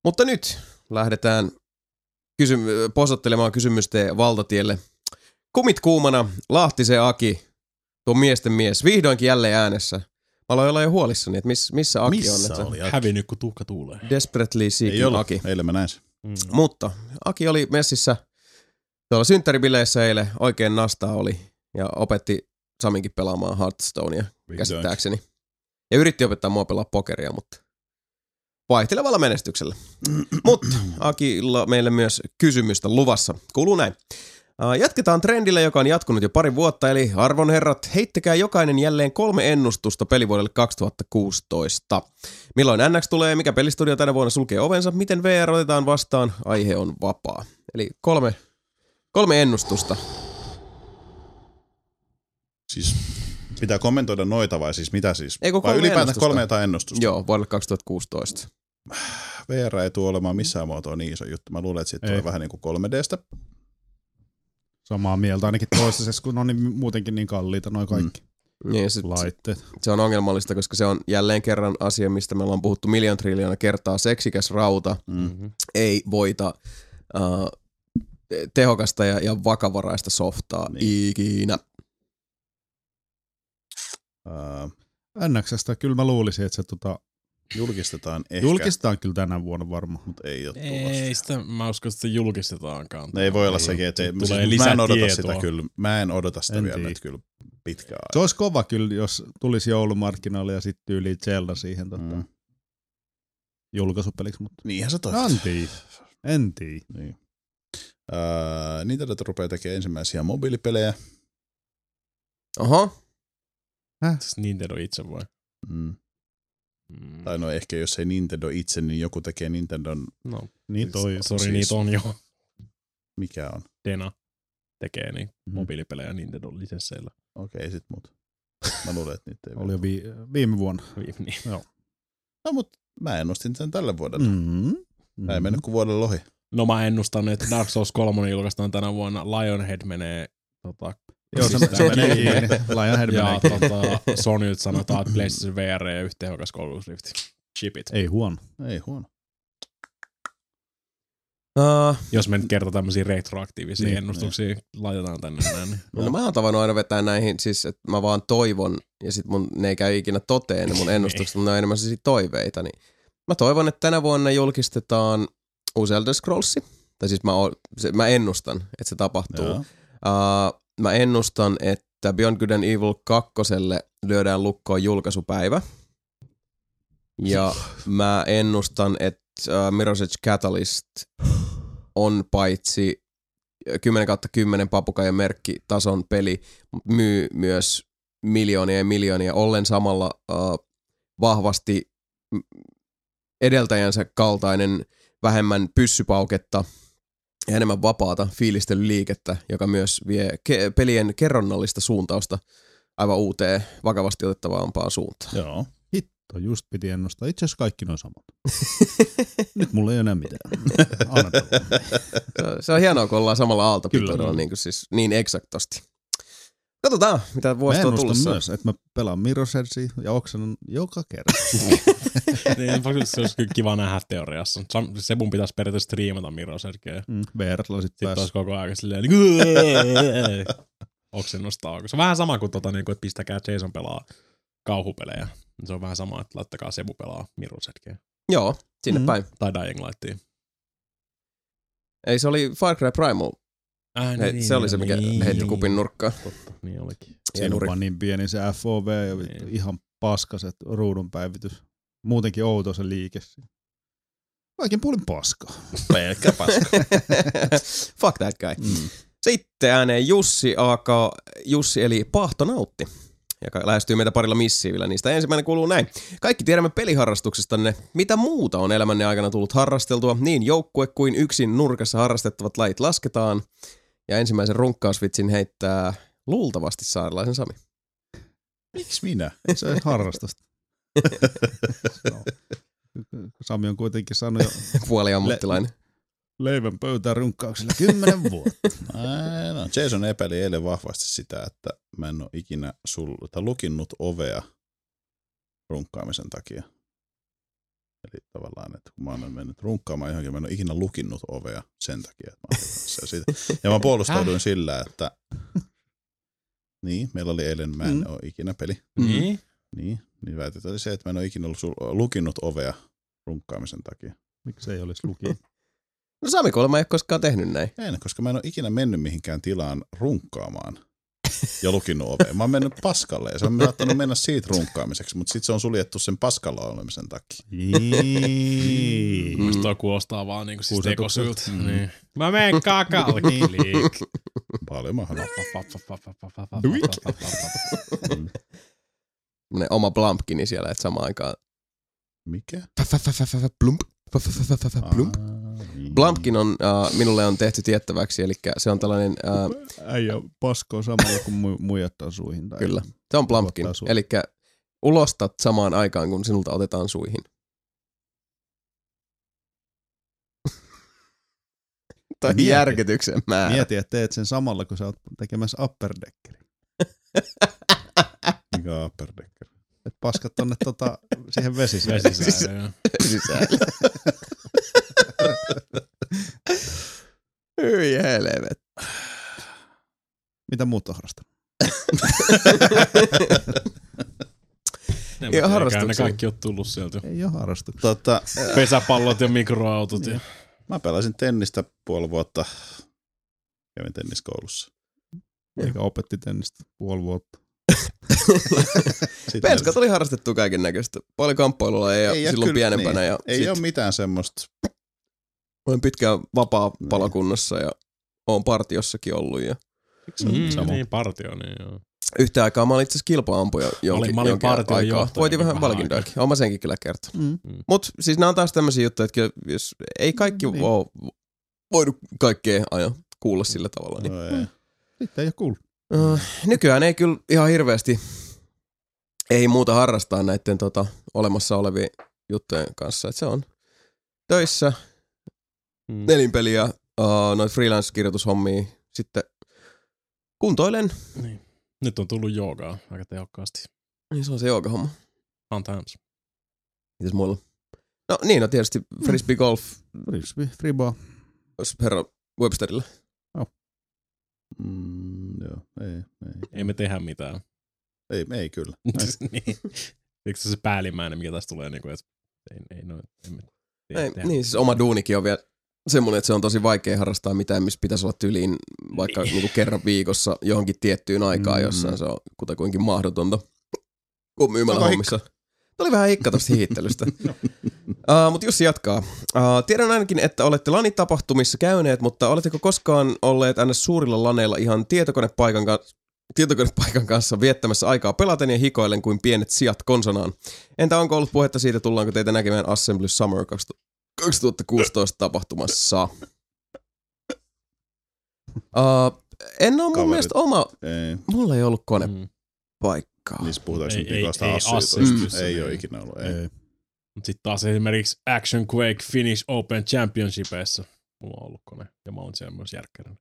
Mutta nyt lähdetään kysym- posottelemaan kysymysten valtatielle. Kumit kuumana, Lahtisen Aki, tuo miesten mies, vihdoinkin jälleen äänessä. Mä aloin olla jo huolissani, että miss, missä Aki on. Missä Että oli Aki? Hävinnyt kun tuhka tuulee. Desperately Ei seeking. Aki. Eilen mä näin. Mm. Mutta Aki oli messissä tuolla synttäribileissä eilen, oikein nastaa oli ja opetti Saminkin pelaamaan Hearthstonea käsittääkseni. Ja yritti opettaa mua pelaa pokeria, mutta vaihtelevalla menestyksellä. mutta Akilla meille myös kysymystä luvassa. Kuuluu näin. Jatketaan trendillä, joka on jatkunut jo pari vuotta, eli arvon herrat, heittäkää jokainen jälleen kolme ennustusta pelivuodelle 2016. Milloin NX tulee, mikä pelistudio tänä vuonna sulkee ovensa, miten VR otetaan vastaan, aihe on vapaa. Eli kolme, kolme ennustusta. Siis pitää kommentoida noita vai siis mitä siis? Ei, kun vai kolme ylipäätään ennustusta. kolme jotain ennustusta? Joo, vuodelle 2016. VR ei tule olemaan missään muotoa niin iso juttu. Mä luulen, että siitä Ei. tulee vähän niin kuin 3Dstä. Samaa mieltä ainakin toistaiseksi, kun on niin muutenkin niin kalliita noin kaikki Niin, se, laitteet. se on ongelmallista, koska se on jälleen kerran asia, mistä me ollaan puhuttu miljoon triljoona kertaa. Seksikäs rauta Mm. Mm-hmm. ei voita uh, tehokasta ja, ja vakavaraista softaa Niin. ikinä. Uh, NXstä kyllä mä luulisin, että se tota, julkistetaan ehkä, julkistetaan kyllä tänä vuonna varmaan. mutta ei ole Ei tulossa. sitä, mä uskon, että se julkistetaankaan. No ei voi olla sekin, että ei, Tulee siis, mä en odota tietoa. sitä kyllä. Mä en odota sitä En vielä tiedä. nyt kyllä pitkään Se olisi kova kyllä, jos tulisi joulumarkkinoille ja sitten tyyliin Zelda siihen tota, Mm. julkaisupeliksi, mutta Niinhän se toivoo. en tiedä. En tiedä. Niin. Öö, Nintendo rupeaa tekemään ensimmäisiä mobiilipelejä. Oho, Siis Nintendo itse vai? Mm. Mm. Tai no ehkä jos ei Nintendo itse, niin joku tekee Nintendon, No, Niin toi. sori, siis- niitä on jo. mikä on. Dena tekee niin Mhm. mobiilipelejä Nintendo lisensseillä. Okei, sit mut. Mä luulen, että niitä ei Oli jo vi- viime vuonna. Niin. Joo. No, mutta mä ennustin sen tälle vuodelle. Mm. Mm. Näin mennyt kuin vuoden lohi. No mä ennustan, että Dark Souls 3 julkaistaan tänä vuonna. Lionhead menee tota, Joo, se, se menee kiinni. kiinni. Lionhead ja menee kiinni. tota, Sony sanotaan, että PlayStation VR ja yhtä tehokas Oculus Rift. Chip it. Ei huono. Ei huono. Uh, Jos me nyt kerta tämmöisiä retroaktiivisia Niin, ennustuksia laitetaan tänne näin. Niin. no mä oon tavannut aina vetää näihin, siis että mä vaan toivon, ja sit mun, ne ei käy ikinä toteen ne mun ennustukset, mutta ne on enemmän siis toiveita. Niin mä toivon, että tänä vuonna julkistetaan uusi Elder Scrolls. Tai siis mä, oon, se, mä ennustan, että se tapahtuu. Joo. Uh, mä ennustan, että Beyond Good and Evil 2 lyödään lukkoon julkaisupäivä. Ja mä ennustan, että uh, Mirror's Edge Catalyst on paitsi 10 kautta 10 papukajan merkki tason peli, mutta myy myös miljoonia ja miljoonia ollen samalla uh, vahvasti edeltäjänsä kaltainen vähemmän pyssypauketta ja enemmän vapaata fiilistelyliikettä, joka myös vie ke- pelien kerronnallista suuntausta aivan uuteen, vakavasti otettavampaan suuntaan. Joo. Hitto, just piti ennustaa. Itse asiassa kaikki noin samat. Nyt mulla ei ole enää mitään. Se- on hienoa, kun ollaan samalla aaltopituudella niin, kuin siis, niin eksaktosti. Katsotaan, mitä vuosi tuo tullessa. myös, että mä pelaan Mirror's Edgea ja oksennan joka kerta. niin, fakti, se olisi kyllä kiva nähdä teoriassa. Se mun pitäisi periaatteessa striimata Mirror's Edgeä. Mm, VR-lasit Sitten päässä. olisi koko ajan silleen niin oksennusta. Se on vähän sama kuin, tota, niin kuin että pistäkää Jason pelaa kauhupelejä. Se on vähän sama, että laittakaa Sebu pelaa Mirror's Edgeä. Joo, sinne Mhm. päin. Tai Dying Lightia. Ei, se oli Far Cry Primal. Äh, He, se oli se, mikä heitti kupin nurkkaan. Totta, niin olikin. Siinä on nuri. vaan niin pieni se FOV ja Niin. ihan paskaset ruudun päivitys. Muutenkin outo se liike. siinä. Kaikin puolin paskaa. Pelkkä paska. Fuck that guy. Mm. Sitten ääneen Jussi aka Jussi eli Pahtonautti, joka lähestyy meitä parilla missiivillä. Niistä ensimmäinen kuuluu näin. Kaikki tiedämme peliharrastuksestanne. Mitä muuta on elämänne aikana tullut harrasteltua? Niin joukkue kuin yksin nurkassa harrastettavat lajit lasketaan. Ja ensimmäisen runkkausvitsin heittää luultavasti saarilaisen Sami. Miksi minä? Ei se ole harrastusta. no. Sami on kuitenkin saanut jo Puoliammattilainen. leivän pöytään runkkauksella kymmenen vuotta. No. Jason epäili eilen vahvasti sitä, että mä en ole ikinä sul, lukinnut ovea runkkaamisen takia. Eli tavallaan, että kun mä oon mennyt runkkaamaan johonkin, mä en ole ikinä lukinnut ovea sen takia, että mä ja siitä. Ja mä puolustauduin sillä, että niin, meillä oli eilen Mä en Mm. ole ikinä peli. Niin? Niin, niin väitetään oli se, että mä en ole ikinä ollut lukinnut ovea runkkaamisen takia. Miksi ei olisi luki? No Sami kuulemma ei ole koskaan tehnyt näin. En, koska mä en ole ikinä mennyt mihinkään tilaan runkkaamaan ja lukinnut ovea. Mä oon mennyt paskalle ja se on saattanut mennä siitä runkkaamiseksi, mutta sitten se on suljettu sen paskalla olemisen takia. Musta toi kuulostaa vaan niinku siis tekosyltä. Mm. Niin. Mä menen kakalle. Klik. Paljon mahdollista. Oma blampkini siellä, että samaan aikaan Mikä? plump, plump. Blumpkin on, uh, minulle on tehty tiettäväksi, eli se on tällainen, uh, Äijä paskoo samalla kun mu- muijattaa suihin. Tai kyllä, se on Blumpkin, eli ulostat samaan aikaan, kun sinulta otetaan suihin. Toi Mieti. järkytyksen määrä. Mieti, että teet sen samalla, kun sä oot tekemässä upperdeckeri. Mikä on upper decker? Et paskat tonne tota, siihen vesiseen. Vesisäädö, joo. Sisään. Hyi helvet. Mitä muut on harrastanut? Ne, Ja ne harrastuksia. kaikki on tullut sieltä. Ei ole harrastuksia. Tota, Pesäpallot ja mikroautot. Ja. mä pelasin tennistä puoli vuotta. Kävin tenniskoulussa. Eikä opetti tennistä puoli vuotta. Penskat oli harrastettu kaiken näköistä. Paljon kamppailulla ja Ei, ja silloin kyllä- pienempänä. niin. Ja ei sit ole mitään semmoista. Olen pitkään vapaa palokunnassa ja oon partiossakin ollut. Ja Mm, Sama. niin, partio, niin joo. yhtä aikaa mä olin itse asiassa kilpa-ampuja jonkin, mä olin jonkin partion aikaa. johtaja Voitiin vähän vähän valkintoakin. Oon mä senkin kyllä kertonut. Mm. Mut siis nämä on taas tämmöisiä juttuja, että kyllä, jos ei kaikki Niin. niin. ole voinut kaikkea ajan kuulla sillä tavalla. Niin. No, ei. Sitten ei ole kuullut. Uh, nykyään ei kyllä ihan hirveästi ei muuta harrastaa näiden tota, olemassa olevien juttujen kanssa. Et se on töissä, Mm. nelinpeliä, uh, noit freelance-kirjoitushommia, sitten kuntoilen. Niin. Nyt on tullut joogaa aika tehokkaasti. Niin se on se joogahomma. Fun times. Mitäs muilla? No niin, no tietysti frisbee golf Frisbee, olisi herra Websterillä. Mm, joo, ei, ei. Ei me tehdä mitään. Ei, ei kyllä. niin. Eikö se se päällimmäinen, mikä tästä tulee, niin kuin, että ei, ei, no, ei Ei, niin, siis oma duunikin on vielä semmoinen, että se on tosi vaikea harrastaa mitään, missä pitäisi olla tyliin vaikka niin. Niin kerran viikossa johonkin tiettyyn aikaan, Mm. jossain se on kutakuinkin mahdotonta. Kun myymällä Onko hommissa. Tämä oli vähän hikka tosta hihittelystä. uh, mutta Jussi jatkaa. Uh, tiedän ainakin, että olette lanitapahtumissa käyneet, mutta oletteko koskaan olleet aina suurilla laneilla ihan tietokonepaikan kanssa tietokonepaikan kanssa viettämässä aikaa pelaten ja hikoillen kuin pienet sijat konsonaan. Entä onko ollut puhetta siitä, tullaanko teitä näkemään Assembly Summer 2016 tapahtumassa? Uh, en ole mun Kaverit. mielestä oma, Ei. mulla ei ollut konepaikkaa. Mm. Niissä puhutaanko Ei- ei- ei? Assista. Ei Mm. ole ikinä ollut. Ei. Ei. Mutta sitten taas esimerkiksi Action Quake Finnish Open Championshipeissa mulla on ollut kone. Ja mä oon siellä myös järkkäränä.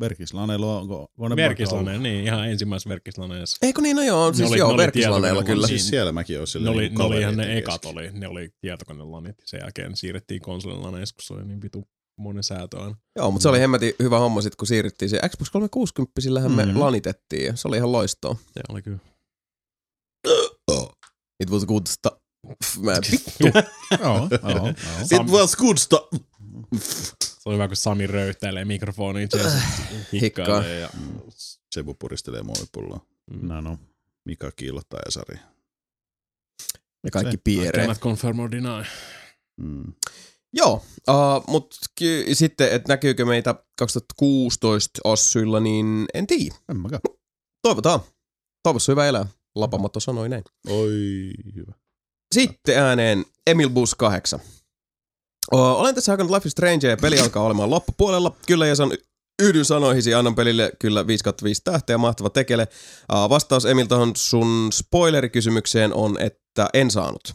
Verkislaneilu onko kone Verkislaneen, niin ihan ensimmäisessä verkislaneessa. Eikö niin, no joo, siis oli- joo, ne verkislaneilla kyllä. Siis siellä mäkin olen Ne silleen oli, niin ne oli ihan ne ekat oli, ne oli tietokonelanit. Sen jälkeen siirrettiin konsolilaneissa, kun se oli niin vitu monen säätö aina. Joo, mutta se oli hemmetin hyvä homma sit, kun siirryttiin siihen Xbox 360, sillähän me Mhm. lanitettiin ja se oli ihan loistoa. Se oli kyllä. It was good stuff. Mä vittu. Joo, joo, joo. It was good stuff. Se oli hyvä, kun Sami röyhtäilee mikrofoniin. Se Hikkaa. Ja, Sebu puristelee muovipulloa. No, no. Mika kiillottaa Esari. Ja kaikki Se. piireet. cannot confirm or deny. Mm. Joo, uh, mutta ky- sitten, että näkyykö meitä 2016 Assyilla, niin en tiedä. En mäkään. Toivotaan. Toivossa hyvä elää. Lapamatto sanoi näin. Oi, hyvä. Sitten ääneen Emil Bus 8. Olen tässä hakenut Life is Strange ja peli alkaa olemaan loppupuolella. Kyllä ja sanon, yhdyn sanoihisi, annan pelille kyllä 5 5 tähteä, mahtava tekele. Vastaus Emil tuohon sun spoilerikysymykseen on, että en saanut.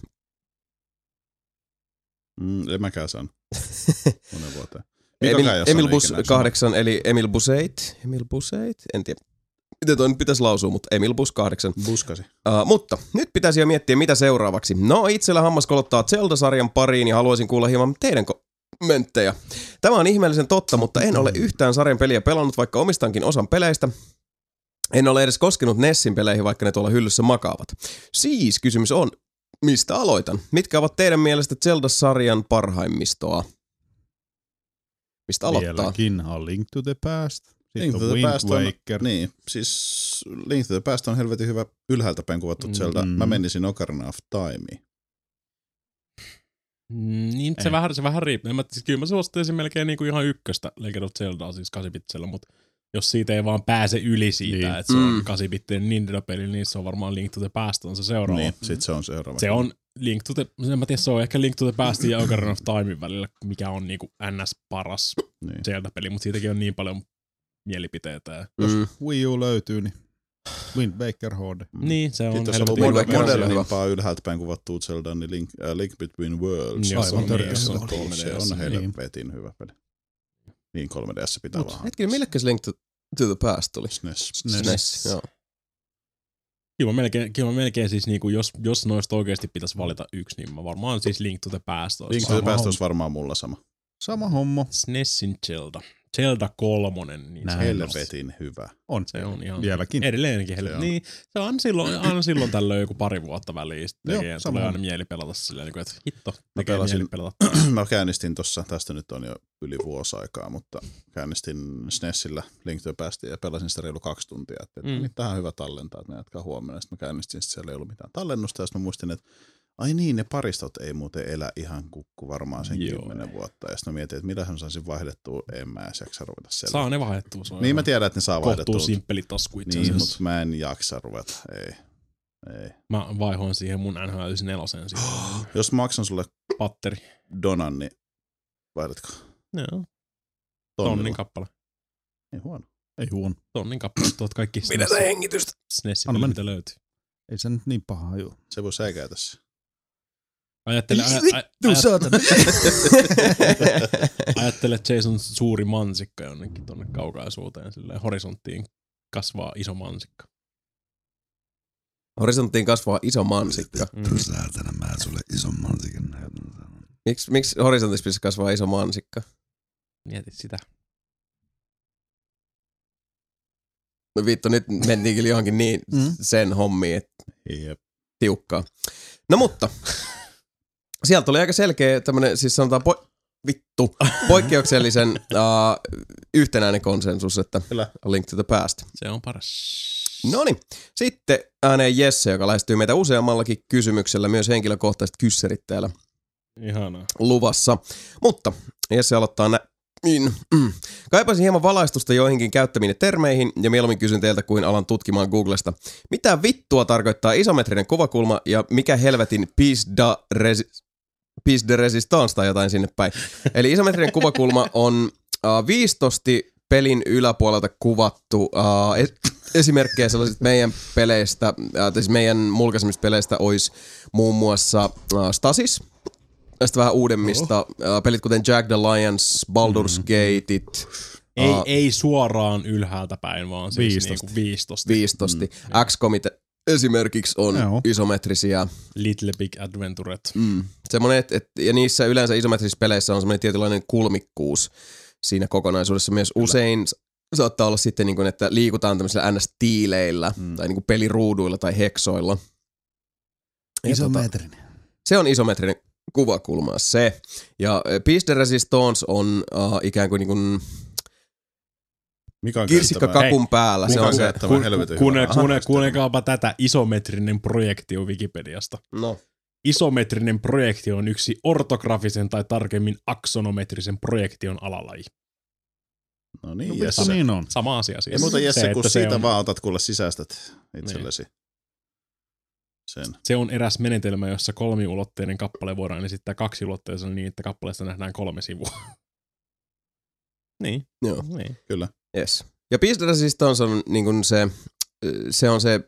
Mm, en mäkään saanut. Monen vuoteen. Emil, Emil Bus ikinä 8, eli Emil Buseit. Emil Buseit? En tiedä. Miten toi nyt pitäisi lausua, mutta Emil Bus 8. sanonut. Buskasi. Uh, mutta nyt pitäisi jo miettiä, mitä seuraavaksi. No, itsellä hammas kolottaa Zelda-sarjan pariin ja haluaisin kuulla hieman teidän kommentteja. Tämä on ihmeellisen totta, mutta en ole yhtään sarjan peliä pelannut, vaikka omistankin osan peleistä. En ole edes koskenut Nessin peleihin, vaikka ne tuolla hyllyssä makaavat. Siis kysymys on, mistä aloitan? Mitkä ovat teidän mielestä Zelda-sarjan parhaimmistoa? Mistä aloittaa? Vieläkin on Link to the Past. Sitten Link to the Wind Past on, Waker. niin, siis Link to the Past on helvetin hyvä ylhäältä päin kuvattu Mm. Zelda. Mä menisin Ocarina of Timeen. Mm, niin, se Ei. vähän, se vähän riippuu. Mä, siis kyllä mä suosittelisin melkein niinku ihan ykköstä Legend of Zeldaa, siis 8 mutta jos siitä ei vaan pääse yli siitä, Niin. että se on Mm. 8-bittinen Nintendo-peli, niin se on varmaan Link to the Past on se seuraava. Niin, sit se on seuraava. Se on Link to the, en mä tiedä, se on ehkä Link to the Pastin ja Ocarina of Timein välillä, mikä on niinku NS paras Niin. Zelda-peli, mutta siitäkin on niin paljon mielipiteitä. Ja... Mm. Wii U löytyy, niin Wind Waker HD. Niin, se on Sitten jos. Waker on modernimpaa ylhäältä päin kuvattua Zelda, niin Link, äh, Link Between Worlds. Niin, jos on törkeä se, on, se 3DS. on Niin. helvetin hyvä peli. Niin 3DS pitää Mut olla. hetkinen, millekäs Link to, to the Past tuli? SNES. SNES. SNES, joo. Kyllä mä melkein, kyllä mä melkein siis niinku, jos, jos noista oikeasti pitäisi valita yksi, niin mä varmaan siis Link to the Past olisi Link to the Sama Past homma. olisi varmaan mulla sama. Sama homma. SNESin Zelda. Zelda kolmonen, niin Näin se, Helvetin hyvä. On. se on ihan Vieläkin. edelleenkin Se helvetin. on. Niin, se on silloin, aina silloin tällöin joku pari vuotta väliin. Sitten Joo, tekee, tulee on. aina mieli pelata silleen, niin kuin, että hitto, tekee pelasin- mieli pelata. mä käynnistin tossa, tästä nyt on jo yli vuosi aikaa, mutta käynnistin SNESillä Link to the Pastia ja pelasin sitä reilu kaksi tuntia. Että Mm. mm. tähän on hyvä tallentaa, että ne jatkaa huomenna. Sitten mä käynnistin, sitten siellä ei ollut mitään tallennusta ja sitten mä muistin, että ai niin, ne paristot ei muuten elä ihan kukku varmaan sen Joo. kymmenen vuotta. Ja sitten mietin, että mitä mä saisin vaihdettua, en mä edes jaksa ruveta siellä. Saa ne vaihdettua. Se on niin mä tiedän, että ne saa kohtuu vaihdettua. simppeli tasku itse Niin, mutta mä en jaksa ruveta, ei. ei. Mä vaihoin siihen mun NHL 94 siihen Jos mä maksan sulle patteri. donan, niin vaihdatko? Joo, Tonnilla? tonnin kappale. Ei huono. Ei huono. Tonnin kappale, tuot kaikki Pidätä hengitystä. SNESin, Anna mennä. mitä löytyy. Ei se nyt niin paha juu. Se voi säikäytä se. Ajattele, a, a, Vittu, ajat, saatana. ajattele Jason suuri mansikka jonnekin tonne kaukaisuuteen, silleen horisonttiin kasvaa iso mansikka. Horisonttiin kasvaa iso mansikka. Mm. Saatana, mä sulle ison mansikan näytän. Miksi miks horisontissa pitäisi kasvaa iso mansikka? Mietit sitä. No vittu, nyt mentiin kyllä johonkin niin Mm. sen hommiin, että tiukkaa. No mutta, sieltä tuli aika selkeä tämmönen, siis sanotaan po- vittu, poikkeuksellisen uh, yhtenäinen konsensus, että Kyllä. A Link to the Past. Se on paras. No niin, sitten ääneen Jesse, joka lähestyy meitä useammallakin kysymyksellä, myös henkilökohtaiset kyssärit täällä Ihanaa. luvassa. Mutta Jesse aloittaa nä- niin. mm. Kaipaisin hieman valaistusta joihinkin käyttämiin termeihin ja mieluummin kysyn teiltä kuin alan tutkimaan Googlesta. Mitä vittua tarkoittaa isometrinen kuvakulma ja mikä helvetin piece de, resi- piece de resistance tai jotain sinne päin. Eli isometrinen kuvakulma on uh, viistosti pelin yläpuolelta kuvattu uh, es- esimerkkejä sellaisista meidän peleistä, uh, tai siis meidän mulkaisemista peleistä olisi muun muassa uh, Stasis, Näistä vähän uudemmista uh, pelit, kuten Jagged Alliance, Baldur's Gateit, Ei, Aa. ei suoraan ylhäältä päin, vaan siis Viistosti. niinku viistosti. viistosti. XCOMit esimerkiksi on Joo. isometrisiä. Little Big Adventuret. Mm. Semmoinen, et, et, ja niissä yleensä isometrisissä peleissä on semmoinen tietynlainen kulmikkuus siinä kokonaisuudessa. Myös usein s- saattaa olla sitten, niin kuin, että liikutaan tämmöisillä NS-tiileillä mm. tai niin kuin peliruuduilla tai heksoilla. Ja tota, Isometrinen. se on isometrinen kuvakulma se. Ja Piece de Resistance on uh, ikään kuin, niin kuin Mikä on kirsikka käyttävä? kakun päällä. Se on se, kuune, hyvä? kuune, kuunnelkaapa tätä isometrinen projekti on Wikipediasta. no, Isometrinen projekti on yksi ortografisen tai tarkemmin aksonometrisen projektion alalaji. No niin, No, Jesse. niin on. Sama asia siis. Ei muuta Jesse, Se, kun siitä on, vaan otat kuule sisäistät itsellesi sen. Se on eräs menetelmä, jossa kolmiulotteinen kappale voidaan esittää kaksiulotteisena niin, että kappaleesta nähdään kolme sivua. niin. joo. niin. Kyllä. Yes. Ja Piece de Resistance on niin kuin se, se on se,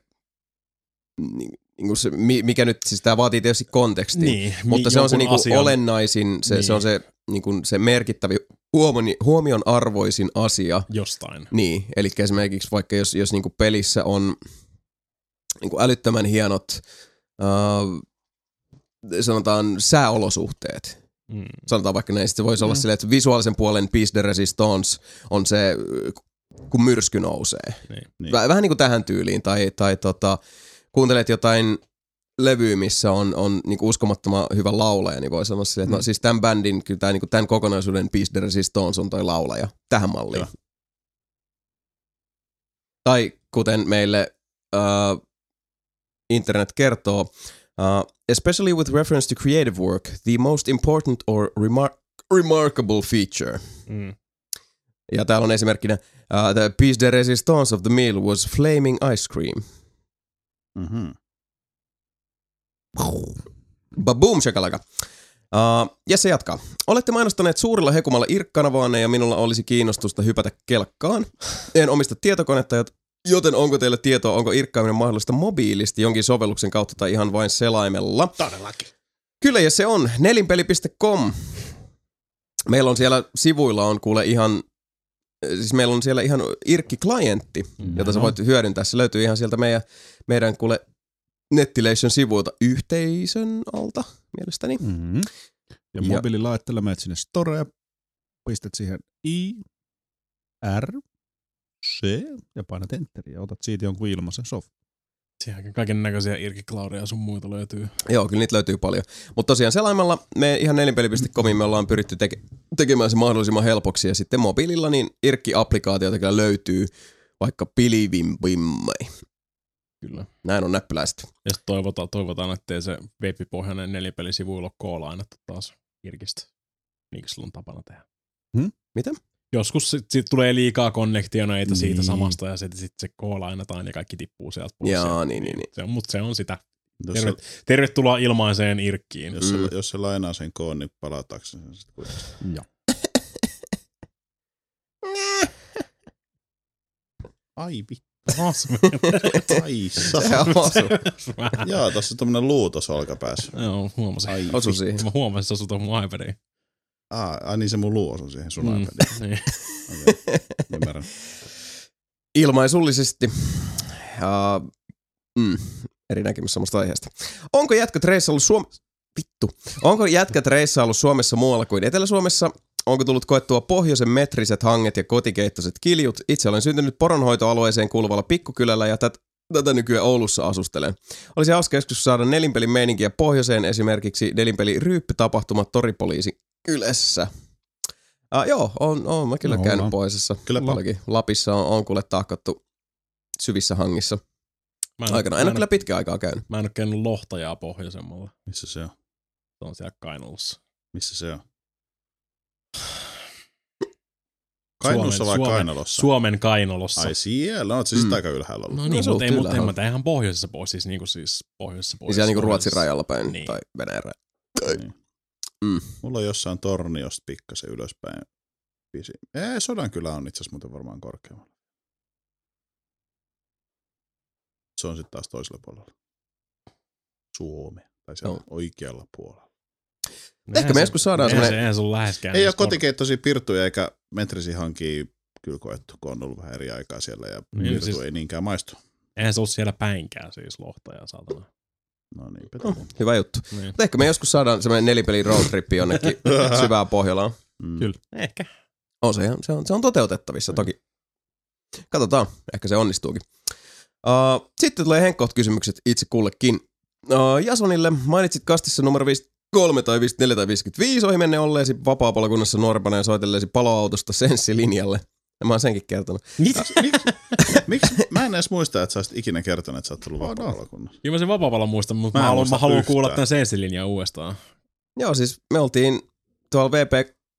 niin niin kuin se, mi- mikä nyt, siis tämä vaatii tietysti kontekstin, niin. mutta se on se niin kuin asian- olennaisin, se, niin. se on se, niin kuin se merkittävä huomoni, huomion arvoisin asia. Jostain. Niin, eli esimerkiksi vaikka jos, jos niin kuin pelissä on niin kuin älyttömän hienot, uh, sanotaan sääolosuhteet, Mm. sanotaan vaikka näin, sitten se voisi olla Mm. silleen, että visuaalisen puolen piece de resistance on se, kun myrsky nousee. Niin. Niin. Väh- Vähän niin kuin tähän tyyliin, tai, tai tota, kuuntelet jotain levyä, missä on, on niin uskomattoman hyvä laulaja, niin voi sanoa silleen, että no Mm. siis tämän bändin, kyllä tämä, niin kuin tämän kokonaisuuden Piece de Resistance on toi laulaja, tähän malliin. Joo. Tai kuten meille uh, internet kertoo, uh, especially with reference to creative work, the most important or remar- remarkable feature. Mm. Ja täällä on esimerkkinä, uh, the piece de resistance of the meal was flaming ice cream. Mm-hmm. Baboom shakalaka. Uh, ja se jatkaa. Olette mainostaneet suurilla hekumalla irkkanavaanne ja minulla olisi kiinnostusta hypätä kelkkaan. En omista tietokonetta, joten onko teille tietoa, onko irkkaaminen mahdollista mobiilisti jonkin sovelluksen kautta tai ihan vain selaimella? Todellakin. Kyllä, ja se on nelinpeli.com. Meillä on siellä sivuilla on kuule ihan, siis meillä on siellä ihan irkki-klientti, jota sä voit hyödyntää. Se löytyy ihan sieltä meidän, meidän kuule Nettilation sivuilta yhteisön alta mielestäni. Mm-hmm. Ja, Ja- mobiililaitteella menet sinne storeen, pistät siihen I, R, C ja painat enteriä ja otat siitä jonkun ilmaisen soft. Siellä kaiken näköisiä irkiklaudeja sun muita löytyy. Joo, kyllä niitä löytyy paljon. Mutta tosiaan selaimella me ihan nelinpeli.comiin me ollaan pyritty teke- tekemään se mahdollisimman helpoksi. Ja sitten mobiililla niin Irkki-applikaatiota kyllä löytyy vaikka pilivimpimmai. Kyllä. Näin on näppiläiset. Ja sitten toivotaan, toivotaan, ettei se web-pohjainen nelipelisivu ole koolainetta taas Irkistä. Niin kuin sulla on tapana tehdä. Hmm? Mitä? Joskus sit, sit tulee liikaa konnektioneita siitä Niin. samasta ja sitten sit se koolainetaan ja kaikki tippuu sieltä pois. Jaa, Ja- niin, niin, niin. Se on, mutta se on sitä. Jos, Terve, se, tervetuloa ilmaiseen Irkkiin. jos, se, Mm. jos se lainaa sen koon, niin palataanko se sitten kuitenkin? Joo. Ai vittu. Ai Se sa- osu, Joo, tossa on tämmönen luu tossa olkapäässä. Joo, huomasin. Ai, osu siihen. Mä huomasin, että se osui tuohon mun iPadiin. Aa, ai niin se mun luu osui siihen sun Mm, iPadiin. niin. Okay. Ymmärrän. Ilmaisullisesti. Uh, mm, eri näkemys samasta aiheesta. Onko jätkät reissaillut Suomessa? Vittu. Onko jätkät reissaillut Suomessa muualla kuin Etelä-Suomessa? Onko tullut koettua pohjoisen metriset hanget ja kotikeittoiset kiljut? Itse olen syntynyt poronhoitoalueeseen kuuluvalla pikkukylällä ja tät, tätä nykyään Oulussa asustelen. Olisi hauska joskus saada nelinpelin meininkiä pohjoiseen, esimerkiksi nelinpeli ryyppytapahtumat Toripoliisi Ylessä. Uh, joo, on, on mä kyllä No, käynyt ollaan. pohjoisessa. Kyllä Paljonkin. Lapissa on, on kuule taakattu syvissä hangissa. Mä en, Aikana. mä En en, ole kyllä pitkään aikaa käynyt. mä en ole käynyt lohtajaa pohjoisemmalla. Missä se on? Se on siellä Kainuussa. Missä se on? Kainuussa vai Suomen, Kainalossa? Suomen Kainolossa. Ai siellä, oot siis Mm. aika ylhäällä ollut. No No niin, se mutta ei, on mutta mutta ihan pohjoisessa pois, siis niinku siis pohjoisessa pois. Niin siellä niinku Ruotsin pohjoisessa. rajalla päin Niin. tai Venäjän rajalla. Niin. Mm. Mulla on jossain torniosta pikkasen ylöspäin. Pisi. Ei, Sodankylä on itse asiassa muuten varmaan korkeammalla. Se on sitten taas toisella puolella. Suomi. Tai siellä Joo. oikealla puolella. Ehkä me joskus saadaan se, semmoinen... eihän se ole läheskään. Ei edes ole kotikeittoisia pirtuja eikä metrisi hankia kyllä koettu, kun on ollut vähän eri aikaa siellä ja Niin, pirtu siis- ei niinkään maistu. Eihän se ole siellä päinkään siis lohtajaa, saatana. No niin, Oh, petä. hyvä juttu. Niin. Mutta ehkä me joskus saadaan semmoinen nelipeli roadtrippi jonnekin syvään Pohjolaan. Mm. Kyllä. Ehkä. On se, ihan- se, on, se on toteutettavissa toki. Katsotaan, ehkä se onnistuukin. Uh, sitten tulee henkkoht-kysymykset itse kullekin. Uh, Jasonille mainitsit kastissa numero 53 tai 54 tai 55 ohi menne olleesi vapaa-palokunnassa nuorempana ja soitellesi paloautosta senssilinjalle. Ja Mä oon senkin kertonut. Miksi? Miksi? Mä en edes muista, että sä olisit ikinä kertonut, että sä oot ollut vapaa-palokunnassa. Kyllä mä sen vapaa muistan, mutta Mä mä, haluan, muista mä haluan yhtään. kuulla tämän senssilinjan uudestaan. Joo, siis me oltiin tuolla VP,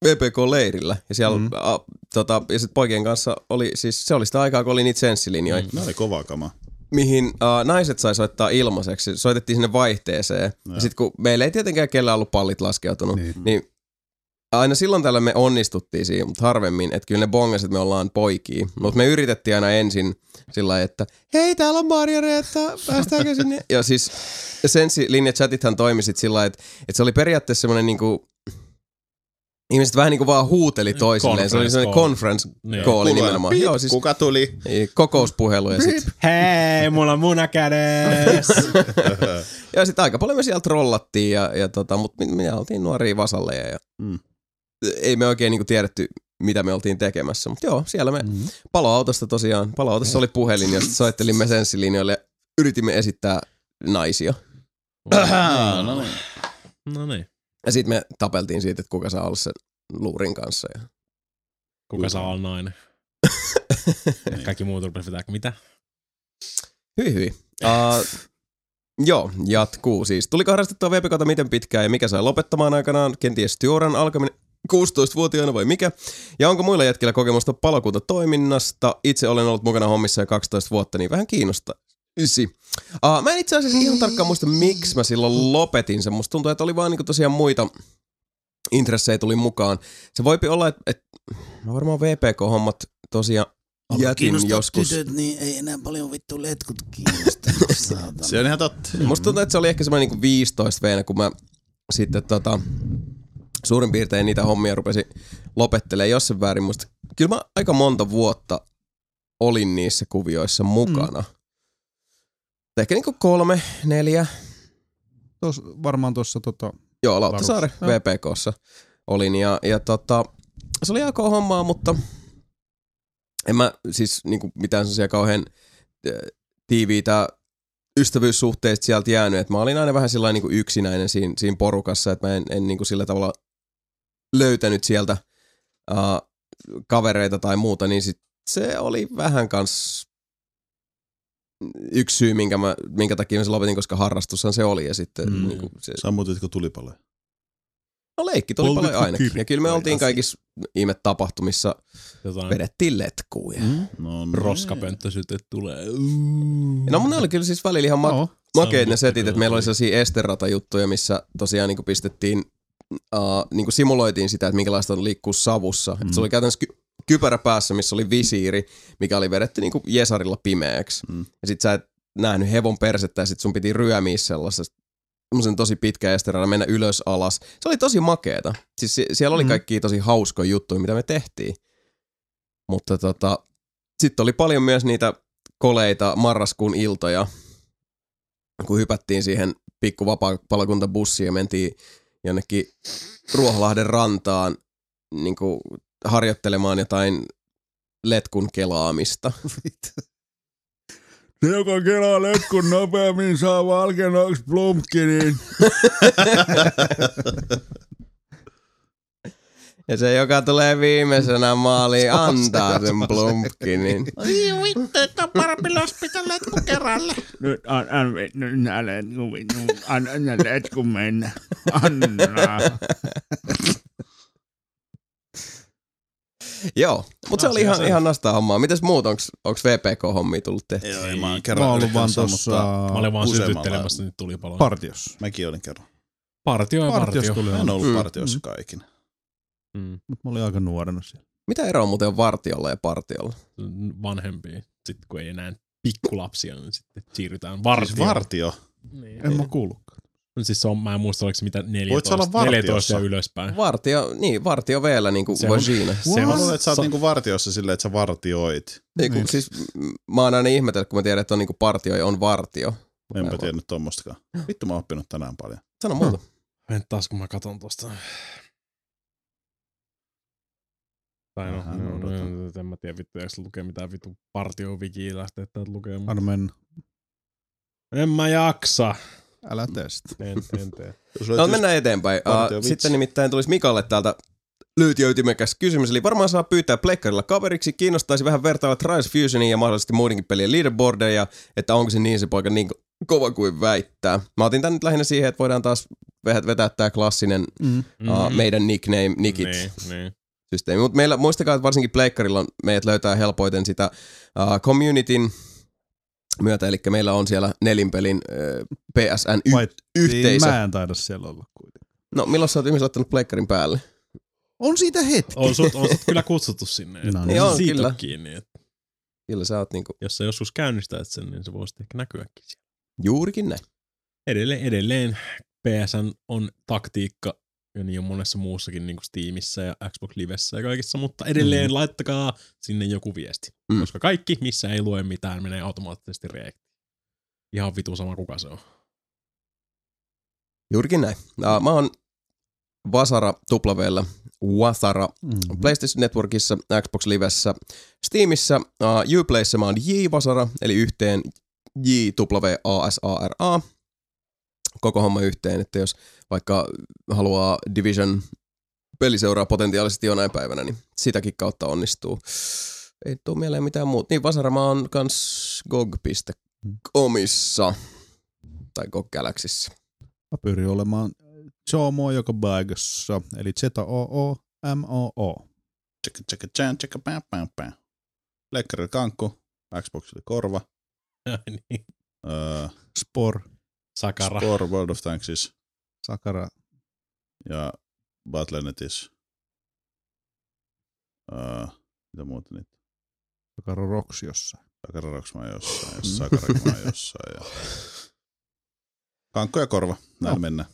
VPK-leirillä ja siellä mm. A, tota, ja sit poikien kanssa oli, siis se oli sitä aikaa, kun oli niitä senssilinjoja, mm. Ne oli kovaa kamaa. mihin uh, naiset sai soittaa ilmaiseksi. Soitettiin sinne vaihteeseen. Joo. Ja sitten kun meillä ei tietenkään kellään ollut pallit laskeutunut, niin, Niin. Niin aina silloin tällä me onnistuttiin siinä, mutta harvemmin, että kyllä ne bongasit, että me ollaan poikia. Mutta me yritettiin aina ensin sillä lailla, että hei, täällä on Marja Reetta, päästäänkö sinne? Ja siis senssilinja chatithan toimi sit sillä lailla, että, että se oli periaatteessa semmoinen niinku, ihmiset vähän niinku vaan huuteli toisilleen. Se oli Conference semmoinen call. conference Niin. call Kuuluu nimenomaan. aina, Joo, siis Kuka tuli? ei, kokouspuhelu ja sitten Hei, mulla on muna kädessä. Ja sitten aika paljon me siellä trollattiin, ja, ja tota, mutta me, me oltiin nuoria vasalleja ja Mm. Ei me oikein niinku tiedetty, mitä me oltiin tekemässä. Mutta joo, siellä me Mm. paloautosta tosiaan, paloautossa oli puhelin ja sitten soittelimme senssilinjoille ja yritimme esittää naisia. no niin. no niin. Ja sitten me tapeltiin siitä, että kuka saa olla sen luurin kanssa. Ja... Kuka saa olla nainen? Niin. Kaikki muut rupesivat vetää, mitä? Hyi hyi. Uh, joo, jatkuu siis. Tuliko harrastettua VPKta miten pitkään ja mikä sai lopettamaan aikanaan? Kenties työuran alkaminen 16-vuotiaana vai mikä? Ja onko muilla jätkillä kokemusta palokuntatoiminnasta? Itse olen ollut mukana hommissa jo 12 vuotta, niin vähän kiinnostaa. Ysi. Uh, mä en itse asiassa ihan tarkkaan muista, miksi mä silloin lopetin sen. Musta tuntuu, että oli vaan niinku tosiaan muita intressejä tuli mukaan. Se voipi olla, että, että mä varmaan VPK-hommat tosiaan jätin joskus. tytöt, niin ei enää paljon vittu letkut kiinnosta. Se on ihan totta. Musta tuntuu, että se oli ehkä semmoinen niinku 15 veenä, kun mä sitten tota, suurin piirtein niitä hommia rupesin lopettelemaan jossain väärin. Musta, kyllä mä aika monta vuotta olin niissä kuvioissa mukana. Mm. Ehkä niinku kolme, neljä. Tos, varmaan tuossa tota, Joo, Lauttasaari. VPKssa olin. Ja, ja tota, se oli aika hommaa, mutta en mä siis niinku mitään sellaisia kauhean tiiviitä ystävyyssuhteista sieltä jäänyt. Et mä olin aina vähän sillä niinku yksinäinen siinä, siinä porukassa, että mä en, en niinku sillä tavalla löytänyt sieltä uh, kavereita tai muuta, niin sit se oli vähän kans yksi syy, minkä, mä, minkä takia mä sen lopetin, koska harrastushan se oli. Ja sitten Mm. mm. niinku se, Sammutitko tulipaloja? No leikki tuli Poltitko paljon ainakin. Ja kyllä me oltiin kaikissa ihme-tapahtumissa, Jotain vedettiin letkuja. Mm. No, no. roskapönttösytet tulee. No mun ne oli kyllä siis välillä ihan ma- no, makeet ne mutta setit, että meillä oli sellaisia esterata-juttuja, missä tosiaan niinku pistettiin, uh, niinku simuloitiin sitä, että minkälaista on liikkua savussa. Mm. Et se oli käytännössä ky- kypärä päässä, missä oli visiiri, mikä oli vedetty niinku Jesarilla pimeäksi. Mm. Ja sit sä et nähnyt hevon persettä ja sit sun piti ryömiä sellaisesta semmoisen tosi pitkä esterana, mennä ylös alas. Se oli tosi makeeta. Siis sie- siellä oli Mhm. kaikki tosi hauskoja juttuja, mitä me tehtiin. Mutta tota, sitten oli paljon myös niitä koleita marraskuun iltoja, kun hypättiin siihen pikku vapaa-palokuntabussiin ja mentiin jonnekin Ruoholahden rantaan niin kuin harjoittelemaan jotain letkun kelaamista. Se, joka kelaa letkun nopeammin, saa valkennoksi plumpkinin. Ja se, joka tulee viimeisenä maaliin, antaa sen plumpkinin. Oi vittu, että on parempi lospita letku kerralle. Nyt an, an, nyt nää letkun, vittu. Anna nää letkun mennä. Anna. Joo, mutta se oli ihan, ihan nastaa hommaa. Mites muut, onks, onks VPK-hommia tullut tehty? Joo, ei, mä oon Mä kerran ollut yrittänyt vaan tossa Mä olin vaan useammalla- sytyttelemässä nyt tulipaloja. partiossa. Mäkin olin kerran. Partio ja partio. tuli Mä en ollut Mm. partiossa Mm. kaikin. Mm. Mut mä olin aika nuorena siellä. Mitä eroa muuten on vartiolla ja partiolla? Vanhempia. Sitten kun ei enää pikkulapsia, niin sitten siirrytään Siis vartioon. vartio. niin. En mä kuullutkaan. Siis se on, mä en muista, oliko se mitä 14, Voit sä olla vartiossa? 14 ja ylöspäin. Vartio, niin, vartio vielä niin kuin Se on- vagina. Se Mä on, luulen, että sä oot se- niinku vartiossa silleen, että sä vartioit. Niin, kun, Niin. siis mä oon aina ihmetellyt, kun mä tiedän, että on niinku partio ja on vartio. Enpä tiennyt tommostakaan. Vittu mä oon oppinut tänään paljon. Sano muuta. Vent taas, kun mä katon tosta. Tai no, no, no, en mä tiedä vittu, eikö se lukee mitään vittu partio wikiä lähteä täältä lukemaan. Anna mennä. En mä jaksa. Älä tee sitä. En, en tee. No mennään eteenpäin. Uh, sitten nimittäin tulisi Mikalle täältä lyhyt ja ytimekäs kysymys. Eli varmaan saa pyytää plekkarilla kaveriksi. Kiinnostaisi vähän vertailla Trials Fusionin ja mahdollisesti muidenkin pelien leaderboardeja, että onko se niin se poika niin ko- kova kuin väittää. Mä otin tän nyt lähinnä siihen, että voidaan taas ve- vetää tää klassinen Mm. uh, meidän nickname, nickit Niin, niin. Systeemi. Mutta meillä, muistakaa, että varsinkin pleikkarilla on, meidät löytää helpoiten sitä uh, communityn myötä, eli meillä on siellä nelinpelin uh, PSN y- yhteisö. Mä en taida siellä olla kuitenkaan. No milloin sä oot ihmiset laittanut pleikkarin päälle? On siitä hetki. On sut, on sut kyllä kutsuttu sinne. että No niin. On, siitä kyllä. kiinni. Että Kyllä sä oot niinku jos sä joskus käynnistät sen, niin se voisi ehkä näkyäkin siellä. juurikin näin. Edelleen, edelleen PSN on taktiikka ja niin on monessa muussakin niin kuin Steamissa ja Xbox Livessä ja kaikissa, mutta edelleen mm. laittakaa sinne joku viesti. Mm. Koska kaikki, missä ei lue mitään, menee automaattisesti reakti. Ihan vitu sama kuka se on. Juurikin näin. Uh, mä oon Vasara tuplavella, Wasara Mm-hmm. PlayStation Networkissa, Xbox Livessä, Steamissa, uh, Uplayssä mä oon J Vasara, eli yhteen J W A S A R A. Koko homma yhteen, että jos vaikka haluaa Division peliseuraa potentiaalisesti jonain päivänä, niin sitäkin kautta onnistuu. Ei tuu mieleen mitään muuta. Niin Vasara mä oon kans gog.comissa tai GOG Galaxyssä. Mä pyrin olemaan Jomo joka paikassa, eli Z-O-O-M-O-O. Tsekka, tsekka, tjän, tsekka, pää, pää, pää. Lekkarilla kankku, Xboxilla korva, niin. öö, Spor, Sakara. Score World of Tanksissa Sakara, ja Battle.netissä. Öö, mitä muuta niitä? Sakara Rocks jossain. Sakararoks mä jossain, Mm. ja Sakarak mä jossain. Ja... Kankku ja korva, näin No. mennään.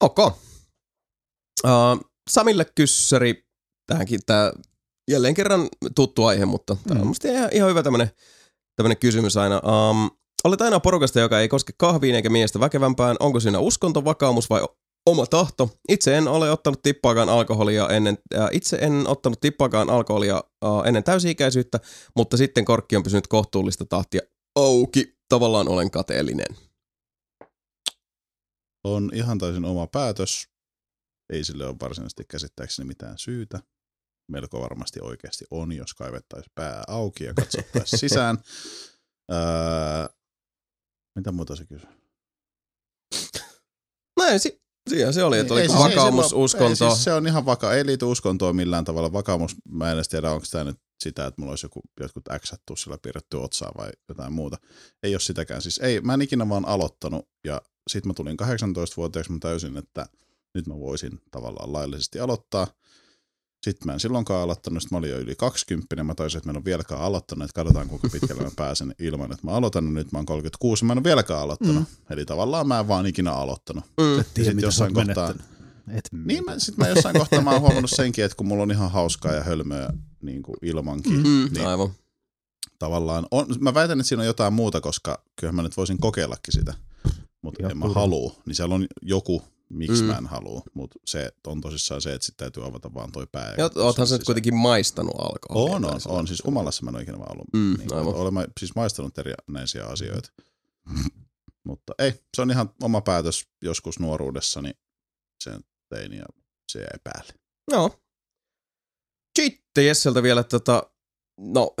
Ok. Uh, Samille kyssäri. Tähänkin tää jälleen kerran tuttu aihe, mutta tää on Mm. musta ihan, ihan hyvä tämmönen, tämmönen kysymys aina. Um, olet aina porukasta, joka ei koske kahviin eikä miestä väkevämpään. Onko siinä uskonto, vakaumus vai oma tahto? Itse en ole ottanut tippaakaan alkoholia ennen, äh, itse en ottanut tippaakaan alkoholia äh, ennen täysi-ikäisyyttä, mutta sitten korkki on pysynyt kohtuullista tahtia auki. Tavallaan olen kateellinen. On ihan täysin oma päätös. Ei sille ole varsinaisesti käsittääkseni mitään syytä. Melko varmasti oikeasti on, jos kaivettaisiin pää auki ja katsottaisiin sisään. Öö, mitä muuta se kysyy? Näin, si- siinä se oli, että Ei oliko siis- ei vakaumus, silloin- uskonto. Ei, siis se on ihan vaka, ei liity uskontoon millään tavalla. Vakaumus, mä en edes tiedä, onko tämä nyt sitä, että mulla olisi joku, jotkut X tussilla piirretty otsaa vai jotain muuta. Ei ole sitäkään. Siis ei, mä en ikinä vaan aloittanut ja sit mä tulin 18-vuotiaaksi, mä täysin, että nyt mä voisin tavallaan laillisesti aloittaa. Sitten mä en silloinkaan aloittanut, sitten mä olin jo yli 20, mä taisin, että mä en ole vieläkään aloittanut, että katsotaan kuinka pitkälle mä pääsen ilman, että mä aloitan, nyt mä oon 36, mä en ole vieläkään aloittanut. Mm. Eli tavallaan mä en vaan ikinä aloittanut. Mm. Ja Tiedä, sitten mitä jossain kohtaa. Et niin mä, sit mä jossain kohtaa mä oon huomannut senkin, että kun mulla on ihan hauskaa ja hölmöä niin kuin ilmankin, mm. Mm, niin aivan. tavallaan on, mä väitän, että siinä on jotain muuta, koska kyllähän mä nyt voisin kokeillakin sitä, mutta Ja en mä halua, niin siellä on joku, miksi Mm. mä en halua, mutta se on tosissaan se, että sit täytyy avata vaan toi pää. Ja oothan sä kuitenkin maistanut alkoholia. On, on, on. Siis humalassa mä en ikinä vaan ollut. Mm, niin, olen mä siis maistanut erinäisiä asioita. Mutta ei, se on ihan oma päätös joskus nuoruudessani sen tein ja se jäi päälle. Joo. Sitten Jesseltä vielä, tota, no,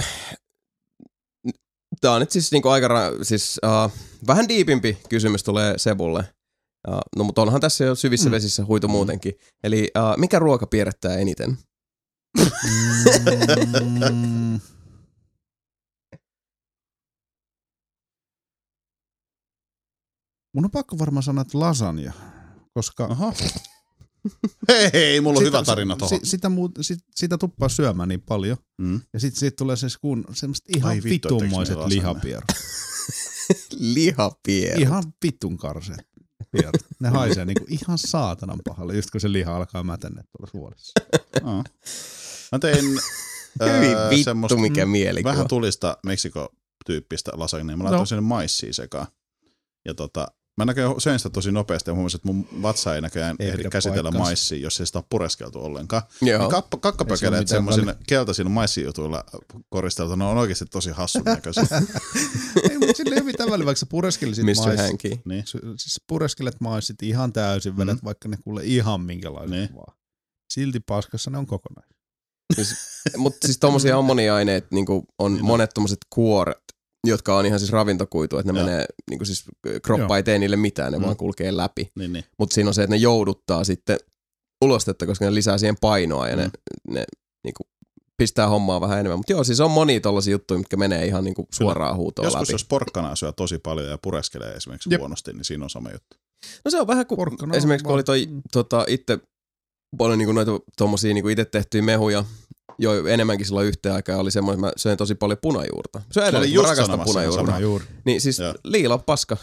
tää on nyt siis niinku aika, ra- siis uh, vähän diipimpi kysymys tulee Sebulle. Uh, no mutta onhan tässä jo syvissä Mm. mm. vesissä huitu muutenkin. Eli uh, mikä ruoka pierrettää eniten? Mm. Mun on pakko varmaan sanoa, että lasagna, koska Aha. hei, hei, mulla on sitä- hyvä tarina tuohon. Si, sitä, muut, sit, sitä tuppaa syömään niin paljon. Mm. Ja sitten siitä tulee se kun, semmoset ihan Ai vittu, lihapierut. Lihapierre. Ihan vitun karseet pierut. Ne haisee niinku ihan saatanan pahalle, just kun se liha alkaa mätänne tuolla suolissa. Aa. Mä tein Hyvin öö, vittu, semmoista mikä mielikuva. vähän tulista Meksiko-tyyppistä lasagnea. Mä No. laitoin sinne maissia sekaan. Ja tota, mä näköjään söin sitä tosi nopeasti ja huomasin, että mun vatsa ei näköjään Ei ehdi käsitellä maissia, jos ei sitä ole pureskeltu ollenkaan. Joo. Niin kappa, kakkapökeleet mitään semmoisilla keltaisilla maissijutuilla koristeltu, ne on oikeasti tosi hassun näköisiä. ei, mutta sillä ei ole mitään väliä, vaikka sä pureskelisit Mr. mais. Hanky. niin. Siis pureskelet maissit ihan täysin, vedät Mm. vaikka ne kuule ihan minkälaiset Niin. vaan. Silti paskassa ne on kokonaan. Mutta siis tommosia ammoniaineet niinku on Niin on. monet tommoset kuoret, jotka on ihan siis ravintokuitu, että ne Joo. menee, niinku siis kroppa ei tee niille mitään, ne Mm. vaan kulkee läpi. niin, niin. Mutta siinä on se, että ne jouduttaa sitten ulostetta, koska ne lisää siihen painoa ja ne, Mm. ne niinku pistää hommaa vähän enemmän. Mutta joo, siis on monia tollasia juttuja, mitkä menee ihan niinku suoraan huutoon Joskus läpi. jos porkkanaa syö tosi paljon ja pureskelee esimerkiksi Jep. huonosti, niin siinä on sama juttu. No se on vähän kuin Porkkana esimerkiksi kun oli toi mm. tota, itse paljon niinku noita tommosia niinku itse tehtyjä mehuja, jo enemmänkin silloin yhteen aikaan oli semmoinen, että mä söin tosi paljon punajuurta. Se edelleen, just mä rakastan sanomassa punajuurta. Niin siis Joo. liila on paska.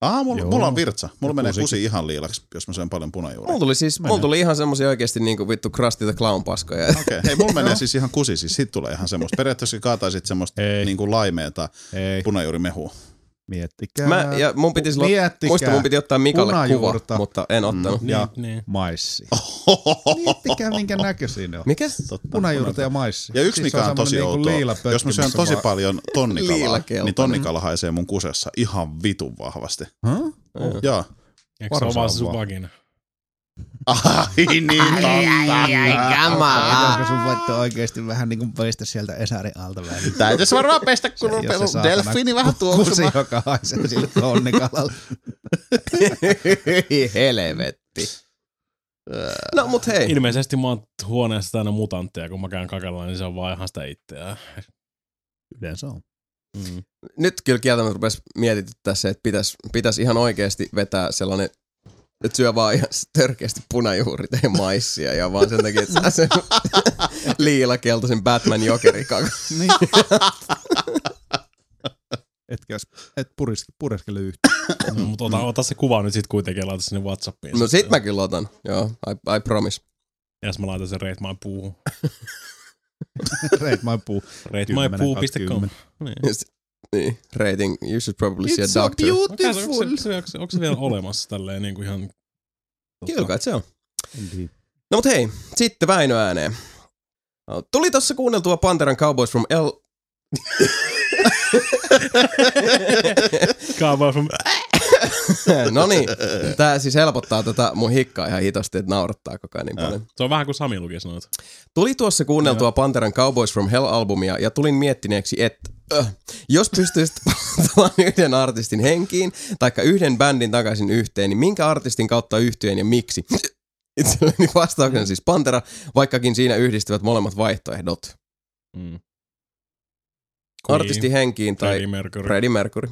Ah, mulla, Joo. mulla on virtsa. Mulla Ja menee kusikin. kusi ihan liilaksi, jos mä syön paljon punajuuria. Mulla tuli siis, Menee. mulla tuli ihan semmosia oikeesti niinku vittu Krusty the Clown paskoja. Okei, okay. hei, mulla menee siis ihan kusi, siis sit tulee ihan semmoista. Periaatteessa kaataisit semmoista Ei. niinku laimeeta punajuurimehua. Miettikää. Mä, ja mun piti silloin, Miettikää. muista mun piti ottaa Mikalle Punajuurta. kuva, mutta en ottanut. Niin, Ja- niin. maissi. Miettikää minkä näköisiä ne on. Mikä? Totta. Punajuurta ja maissi. Ja yksi Siis mikä se on tosi niinku outoa, jos mä syön tosi missä paljon tonnikalaa, niin tonnikala haisee mun kusessa ihan vitun vahvasti. vaan- Huh? Joo. Joo. Eikö se ole vaan se sun vagina? Ai niin, totta. Koska sun voitte oikeesti vähän niinku peistä sieltä Esarin alta vähän. Täytyisi varmaan pestä, kun Se- on jos se pelu- delfiini vähän Kusi, tuoksumaan. joka haisee sille tonnikalalle. Helvetti. No mut hei. Ilmeisesti mä oon huoneessa täynnä mutantteja, kun mä käyn kakella, niin se on vaan ihan sitä itseään. Yleensä on. Mm. Nyt kyllä kieltämättä rupes mietityttää se, että pitäis, pitäis ihan oikeesti vetää sellainen että syö vaan ihan törkeästi punajuurit ja maissia ja vaan sen takia, että sen liilakeltaisen Batman jokerikakan. Niin. Etkä et puris, pureskele yhtään. No, mutta ota, ota se kuva nyt sit kuitenkin ja laita sinne Whatsappiin. No sit mä kyllä otan, joo, I, I promise. Ja sit mä laitan sen Rate My Puu. Rate my puu. RateMyPoo.com. Niin. Just- Niin, rating, you should probably see a It's so doctor. Beautiful. onko, se, onko, se, onko se vielä olemassa tälleen niin kuin ihan... Kyllä kai se on. Indeed. No mut hei, sitten Väinö ääneen. Tuli tossa kuunneltua Panteran Cowboys from L... Cowboy from... no niin, tää siis helpottaa tätä mun hikkaa ihan hitosti, että naurattaa koko ajan niin paljon. Se on vähän kuin Sami luki sanot. Tuli tuossa kuunneltua Panteran Cowboys from Hell-albumia ja tulin miettineeksi, että jos pystyisit palauttamaan yhden artistin henkiin, taikka yhden bändin takaisin yhteen, niin minkä artistin kautta yhtyeen ja miksi? Itselleni vastauksena siis Pantera, vaikkakin siinä yhdistyvät molemmat vaihtoehdot. Mm. Artisti henkiin tai Freddie Mercury. Freddie Mercury.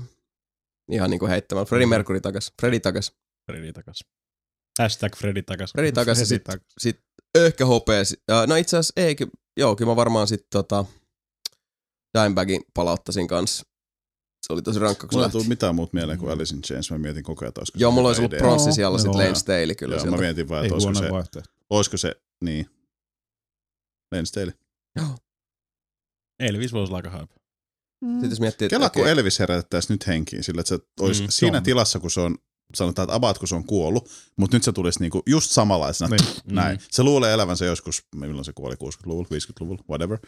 Ihan niinku heittämällä. Freddie Mercury takas. Freddie takas. Freddy takas. Hashtag Freddy takas. Freddie takas Freddy sit, takas. sit Ehkä hopees. Ja, No itse asiassa ei, joo, kyllä mä varmaan sitten tota, Dimebagin palauttaisin kanssa. Se oli tosi rankka, kun Mulla se ei tule lähti. mitään muuta mieleen kuin Alice in Chains. Mä mietin koko ajan, että olisiko Joo, mulla olisi ollut pronssi siellä sitten Joo. Lane Staley kyllä Joo, sieltä. mä mietin vaan, että olisiko se, vaihtoehto. olisiko se, niin. Lane Staley. Elvis voisi olla aika hype. Sitten jos miettii, että Kela, kun Elvis herätettäisiin nyt henkiin sillä, että se olisi Mm, siinä on. tilassa, kun se on, sanotaan, että about kun se on kuollut, mutta nyt se tulisi niinku just samanlaisena, Niin. näin. Se luulee elävänsä joskus, milloin se kuoli, 60-luvulla, 50-luvulla, whatever.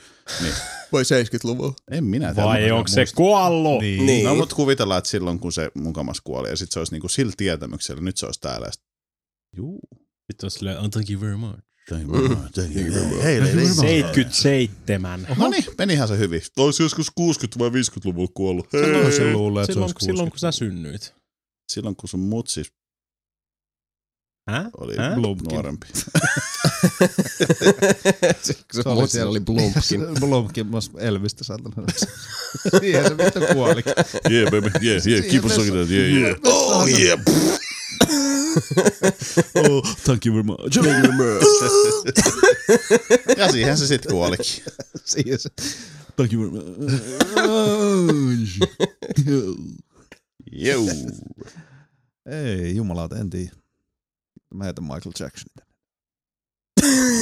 Niin. vai 70-luvulla. En minä tiedä. Vai onko se muista. kuollut? Niin. Niin. No, mutta kuvitellaan, että silloin kun se mukamas kuoli, ja sitten se olisi niinku sillä tietämyksellä, nyt se olisi täällä. sit- Juu. Sitten on silleen, oh, thank you very much. Thank you very much, thank you very much. Hei, hei, hei. 77. No niin, menihän se hyvin. Olisi joskus 60- vai 50-luvulla kuollut. Hei. Silloin se luulee, että se Silloin, olisi silloin kun 60. sä synnyit. Silloin kun sun mutsi Hä? oli Hä? Blumkin. nuorempi. se, oli oli, siellä- oli Blumpkin. Blumkin mas Elvistä saatana. Siihen se vittu kuolikin. Yeah, baby. Yeah, yeah. Keep on sucking that. Yeah, yeah. Oh, yeah. oh, thank you very much. Thank you very much. ja siihen se sitten kuolikin. Siihen se. Thank you very much. Jou. Ei, jumalauta, en tiedä. Mä heitän Michael Jacksonin.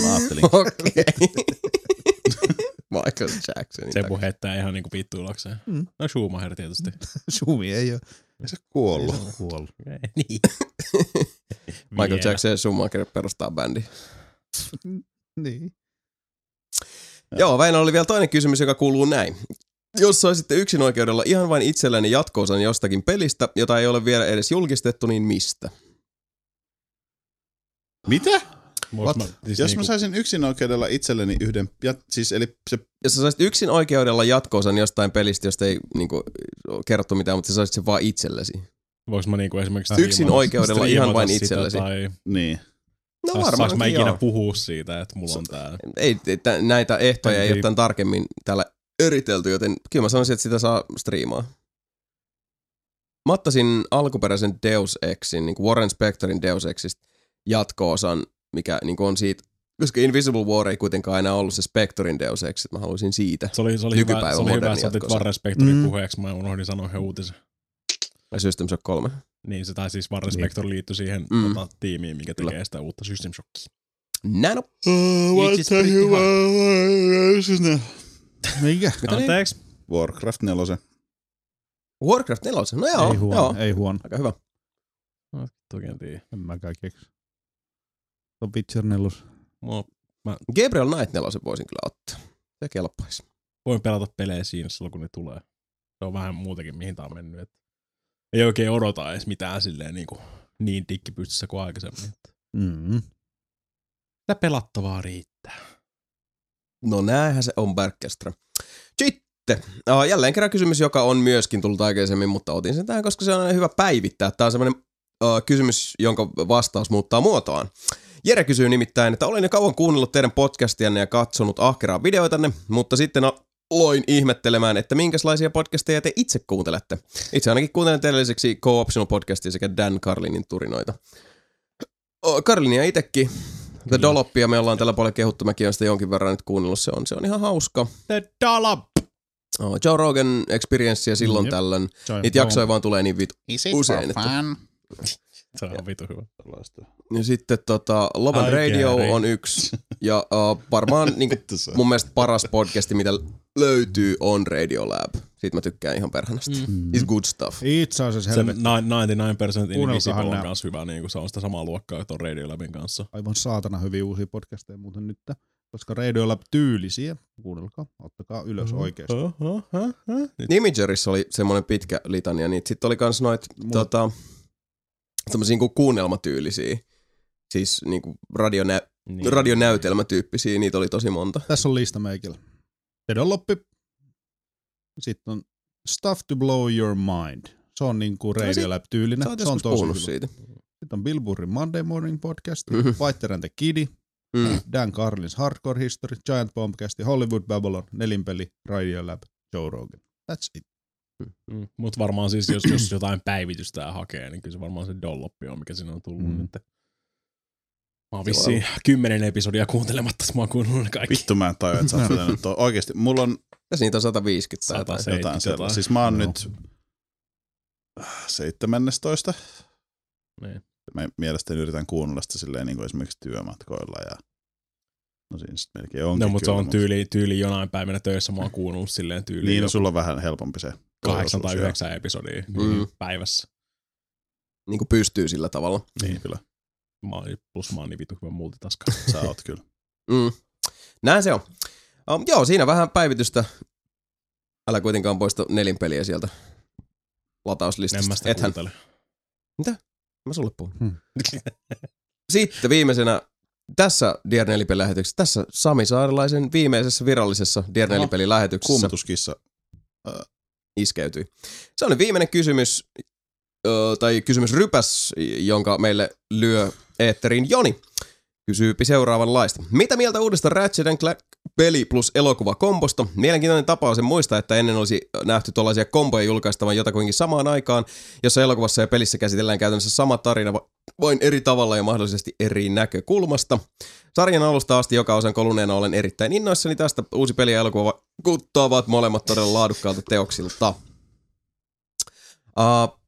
Mä ajattelin. Okei. Michael Jackson. Se puhettää ihan niinku vittuilakseen. Mm. No Schumacher tietysti. Sumi ei ole Ei se kuollut. kuollut. niin. Michael Vielä. Jackson ja Schumacher perustaa bändi. Niin. Joo, Väinö oli vielä toinen kysymys, joka kuuluu näin. Jos saisitte yksin oikeudella ihan vain itsellenne jatkoosan jostakin pelistä, jota ei ole vielä edes julkistettu, niin mistä? Mitä? What? mä, siis Jos niinku, mä saisin yksin oikeudella itselleni yhden, ja, siis eli se, Jos sä saisit yksin oikeudella jatkoosan jostain pelistä, josta ei niinku, kerrottu mitään, mutta sä saisit sen vaan itsellesi. Voinko mä niinku esimerkiksi Yksin striimata- oikeudella ihan vain itsellesi. Tai niin. No saaks, saaks mä ikinä joo. puhua siitä, että mulla on tää. Ei, näitä ehtoja ei Ei. ole tämän tarkemmin täällä eritelty, joten kyllä mä sanoisin, että sitä saa striimaa. Mä ottaisin alkuperäisen Deus Exin, niin kuin Warren Spectorin Deus Exista jatko-osan, mikä niin kuin on siitä, koska Invisible War ei kuitenkaan enää ollut se Spectorin Deus Ex, että mä haluaisin siitä. Se oli, se oli hyvä, se oli hyvä, että sä otit. Warren Spectorin Mm. puheeksi. Mä unohdin sanoa he uutisen. Ja System Shock 3. Niin, se tai siis Warren Niin. Spector liittyi siihen Mm. tota, tiimiin, mikä Kyllä. tekee sitä uutta System Shockia. Näin on. Pretty Mikä? Mitä niin? Anteeksi? Warcraft 4. Warcraft 4. No joo, ei huono, joo. ei huono. Aika hyvä. No, Toki en tiedä. En mäkään keksi. On Witcher 4. Mua, Gabriel Knight 4 voisin kyllä ottaa. Se kelpaisi. voin pelata pelejä siinä silloin, kun ne tulee. Se on vähän muutenkin, mihin tää on mennyt. Et ei oikein odota edes mitään silleen niin, kuin, niin dikkipystyssä kuin aikaisemmin. Mm. Sitä pelattavaa riittää. No näinhän se on Berkestra. Sitten, jälleen kerran kysymys, joka on myöskin tullut aikaisemmin, mutta otin sen tähän, koska se on hyvä päivittää. Tämä on semmoinen kysymys, jonka vastaus muuttaa muotoaan. Jere kysyy nimittäin, että olen jo kauan kuunnellut teidän podcastianne ja katsonut ahkeraa videoitanne, mutta sitten aloin ihmettelemään, että minkälaisia podcasteja te itse kuuntelette. Itse ainakin kuuntelen teille lisäksi Co-Optional podcastia sekä Dan Carlinin turinoita. Carlinia itsekin The Dollopia me ollaan tällä paljon kehuttu, mäkin olen sitä jonkin verran nyt kuunnellut, se on, se on ihan hauska. The dollop! Oh, Joe Rogan Experiencea silloin Jep. tällöin. Niitä jaksoja vaan tulee niin vitu Usein, että-? Se on vitu hyvä. Ja sitten tota, Love and Radio on yksi. Ja uh, varmaan niin on. mun mielestä paras podcasti, mitä löytyy, on Radio Lab. Siitä mä tykkään ihan perhanasti. Mm. It's good stuff. Itse asiassa Se helvetti. 99% Invisible on kanssa hyvä, niin kuin se on sitä samaa luokkaa tuon Radiolabin kanssa. Aivan saatana hyviä uusia podcasteja muuten nyt. Koska Radio Lab tyylisiä. Kuunnelkaa, ottakaa ylös oikeesti. Nyt Imagerissa oli semmoinen pitkä litania, niin sitten oli kans noit Mulla- tota, semmosia niinku kuunnelmatyylisiä. Siis niinku radionä, niin. radionäytelmätyyppisiä, niitä oli tosi monta. Tässä on lista meikillä. Tedoloppi. Sitten on Stuff to Blow Your Mind. Se on niinku Sä Radio Lab tyylinen. Sä oot Se on tosi hyvä. siitä. Sitten on Bill Burrin Monday Morning Podcast. Fighter and the Kiddy, Mm. Dan Carlins Hardcore History, Giant Bombcast, Hollywood Babylon, Nelinpeli, Radio Lab, Joe Rogan. That's it. Mm. Mutta varmaan siis, jos, jos jotain päivitystä hakee, niin kyllä se varmaan se dolloppi on, mikä siinä on tullut Mm. mm. nyt. Mä oon vissiin kymmenen episodia kuuntelematta, mä oon kuunnellut ne kaikki. Vittu mä en tajua, että sä oot vetänyt tuo. Oikeesti, mulla on Tässä niitä on 150 tai jotain. Jotain 70 sellaista. jotain. Siis mä oon Joo. nyt äh, 17. Niin. Mä mielestäni yritän kuunnella sitä silleen niin kuin esimerkiksi työmatkoilla ja no siinä sitten melkein onkin No, mutta se on tyyli, tyyli jonain päivänä töissä, mä oon kuunnellut silleen tyyliin Niin, no, joku sulla on vähän helpompi se. kahdeksan tai todellisuus, yhdeksän episodia Mm. mm. päivässä. Niin kuin pystyy sillä tavalla. Niin, kyllä. Mä oon, plus mä oon niin vitu hyvä multitaska. Sä oot kyllä. Mm. Näin se on. Um, joo, siinä vähän päivitystä. Älä kuitenkaan poista nelinpeliä sieltä En latauslistasta. mä sitä Ethän. kuuntele. Mä sulle puhun. Hmm. Sitten viimeisenä tässä Dear Nelipeli-lähetyksessä, tässä Sami Saarilaisen viimeisessä virallisessa Dear Aha. Nelipeli-lähetyksessä Kuumutuskissa. iskeytyi. Se oli viimeinen kysymys, tai kysymysrypäs, jonka meille lyö eetteriin Joni. Kysyypi seuraavanlaista. Mitä mieltä uudesta Ratchet Clank peli plus elokuva kombosta? Mielenkiintoinen tapaus en muista, että ennen olisi nähty tuollaisia komboja julkaistavan jotakuinkin samaan aikaan, jossa elokuvassa ja pelissä käsitellään käytännössä sama tarina, va- vain eri tavalla ja mahdollisesti eri näkökulmasta. Sarjan alusta asti joka osan koluneena olen erittäin innoissani tästä. Uusi peli ja elokuva kuttaavat molemmat todella laadukkaalta teoksilta. Uh,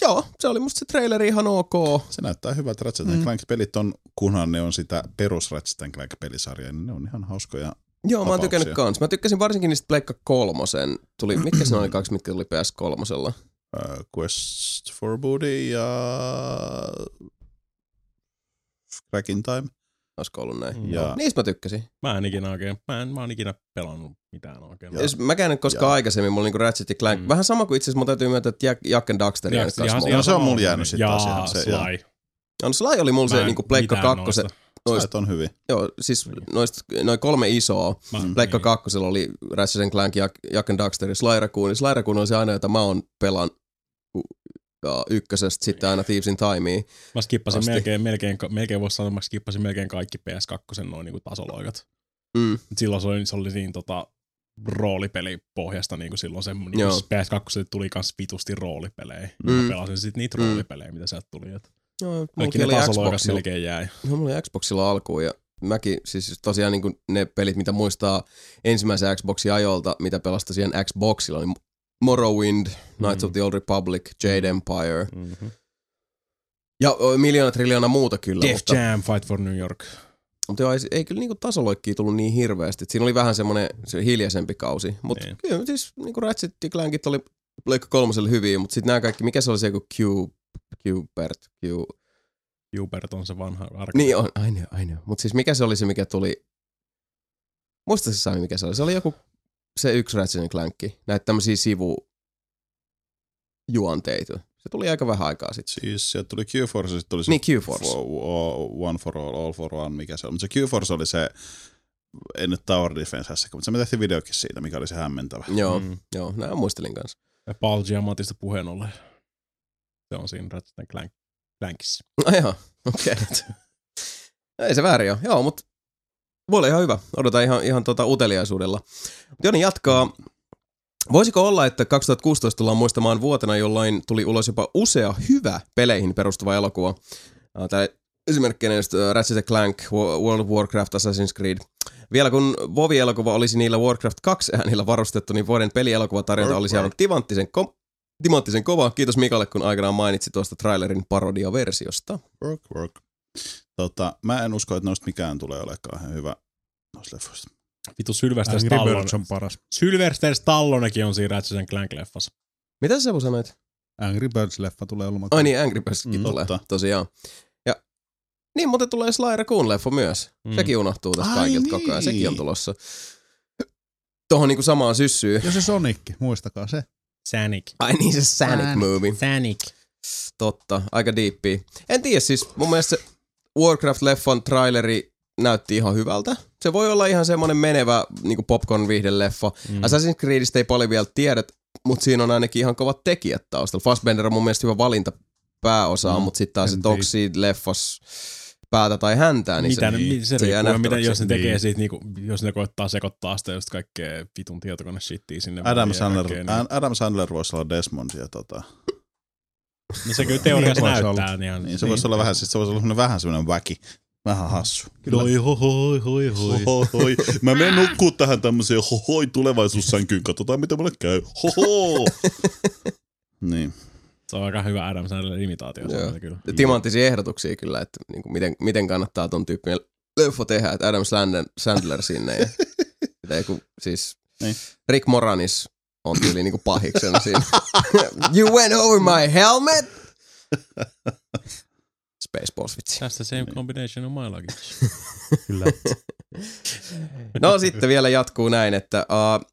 joo, se oli musta se traileri ihan ok. Se näyttää hyvältä. Ratchet Mm. Clank-pelit on, kunhan ne on sitä perus Ratchet Clank-pelisarjaa, niin ne on ihan hauskoja. Joo, mä oon Tapauksia. tykännyt kans. Mä tykkäsin varsinkin niistä Pleikka kolmosen. Tuli, mitkä se oli kaksi, mitkä tuli ps kolmosella? Uh, Quest for Booty ja Cracking Time. Olisiko ollut näin? Mm. Ja Niistä mä tykkäsin. Mä en ikinä oikein, mä en, mä en ikinä pelannut mitään oikein. Jos mäkään en koskaan Joo. aikaisemmin, mulla oli niinku Ratchet Clank. Mm. Vähän sama kuin itse asiassa mun täytyy myöntää, että Jack, Jack and Daxter ja, kanssa ihan- mulla. No se on mulla jäänyt sitten taas Jaa, ihan se- Sly. No Sly oli mulla Mä se niinku Pleikka mitään kakkosen. noista. Noista, Sait on hyvin. joo, siis Niin. noista, noin kolme isoa. Mä, Pleikka niin. kakkosella oli Ratchet Clank, Jack, Jack and Daxter ja Sly Raccoon. Sly Raccoon on se aina, jota mä oon pelan ykkösestä sitten aina Thieves in Timea. Mä skippasin Asti. melkein, melkein, melkein voisi sanoa, että mä skippasin melkein kaikki PS2 noin niinku tasoloikat. Mm. Silloin se oli, se oli niin tota, roolipeli pohjasta niin kuin silloin se niin Joo. PS2 tuli kans vitusti roolipelejä. Mm. Mä pelasin sitten niitä Mm. roolipelejä, mitä sieltä tuli. Et Joo, kaikki ne tasoloikat melkein jäi. No, mulla oli Xboxilla alkuun ja mäkin, siis tosiaan niin ne pelit, mitä muistaa ensimmäisen Xboxin ajolta, mitä pelasi tosiaan Xboxilla, niin Morrowind, Knights Mm. of the Old Republic, Jade Empire Mm-hmm. ja miljoona triljoona muuta kyllä, Def mutta, Jam, Fight for New York. mutta joo, ei, ei kyllä niinku tasoloikkia tullut niin hirveästi. Et siinä oli vähän semmoinen se hiljaisempi kausi, mutta Niin. kyllä siis niinku Ratchet ja Clankit oli Pleikka kolmoselle hyviä, mutta sitten nämä kaikki, mikä se oli se joku Q, Qbert, Q, Hubert on se vanha arka. Niin on, aina, aina. Mutta siis mikä se oli se, mikä tuli... Muista se Sami, mikä se oli? Se oli joku, se yksi Ratchet Clankki. Näitä tämmöisiä sivujuonteita. Se tuli aika vähän aikaa sitten. Siis sieltä tuli Q-Force, sitten tuli se Niin, Q-Force. Fo- o- One for all, all for one, mikä se on. Mutta se Q-Force oli se, en nyt Tower Defense mutta se me tehtiin videokin siitä, mikä oli se hämmentävä. Joo, Mm. joo, näin muistelin kanssa. Ja Paul Giamatista puheen ollen. Se on siinä Ratchet Clank, Clankissa. No joo, okei. Okay. Ei se väärin ole. Joo, mutta voi olla ihan hyvä. Odotan ihan, ihan tota uteliaisuudella. Joni jatkaa. Voisiko olla, että 2016 tullaan muistamaan vuotena, jolloin tuli ulos jopa usea hyvä peleihin perustuva elokuva? Tää esimerkkinä just Ratchet Clank, Wo- World of Warcraft, Assassin's Creed. Vielä kun WoW-elokuva olisi niillä Warcraft 2 äänillä varustettu, niin vuoden pelielokuvatarjonta olisi aivan timanttisen, ko- timanttisen kova. Kiitos Mikalle, kun aikanaan mainitsi tuosta trailerin parodiaversiosta. Work, work. Tota, mä en usko, että noista mikään tulee olemaan kauhean hyvä noista leffoista. Vitu Sylvester Stallone. On paras. Sylvester Stallonekin on siinä Ratchet Clank-leffassa. Mitä sä sanoit? Angry Birds-leffa tulee olemaan. Ai niin, Angry Birdskin Mm, tulee, totta. tosiaan. Ja niin muuten tulee Sly Raccoon leffa myös. Mm. Sekin unohtuu tästä Ai kaikilta niin. koko ajan. Sekin on tulossa. Tuohon niinku samaan syssyyn. Ja se Sonicki, muistakaa se. Sanic. Ai niin, se Sanic Sanic. movie. Sanic. Totta, aika diippiä. En tiedä siis, mun mielestä se Warcraft-leffan traileri näytti ihan hyvältä. Se voi olla ihan semmonen menevä niinku popcorn-viihdeleffa. Mm. Assassin's Creedistä ei paljon vielä tiedä, mutta siinä on ainakin ihan kovat tekijät taustalla. Fassbender on mun mielestä hyvä valinta pääosaa, mm, mutta sitten taas, että onko siinä leffas päätä tai häntää, niin mitä, se, ne, se, se jää riippuu, mitä, jos ne tekee Niin. siitä, niinku, jos ne koittaa sekoittaa sitä just kaikkea vitun tietokone shittiä sinne. Adam Sandler, kaikkea, niin. Adam Sandler voisi olla Desmond ja tota, niin, niin se kyllä teoriassa Niin näyttää. Niin, ihan, niin se voisi olla vähän, siis se voisi olla vähän semmoinen väki. Vähän hassu. Hoi, hoi, hoi, hoi, hoi. Hoi, hoi. Mä menen nukkuu tähän tämmöiseen hohoi tulevaisuussänkyyn. Katsotaan, miten mulle käy. Hoho. niin. Se on aika hyvä Adam Sandler imitaatio. kyllä. Timanttisia ehdotuksia kyllä, että niin kuin miten, miten kannattaa ton tyyppinen leffo tehdä, että Adam Sandler, Sandler sinne ja mitä joku, siis Niin. Rick Moranis on tyyli niinku pahiksena siinä. you went over my helmet! Spaceballs vitsi. That's the same combination of my luggage. Kyllä. No sitten vielä jatkuu näin, että uh,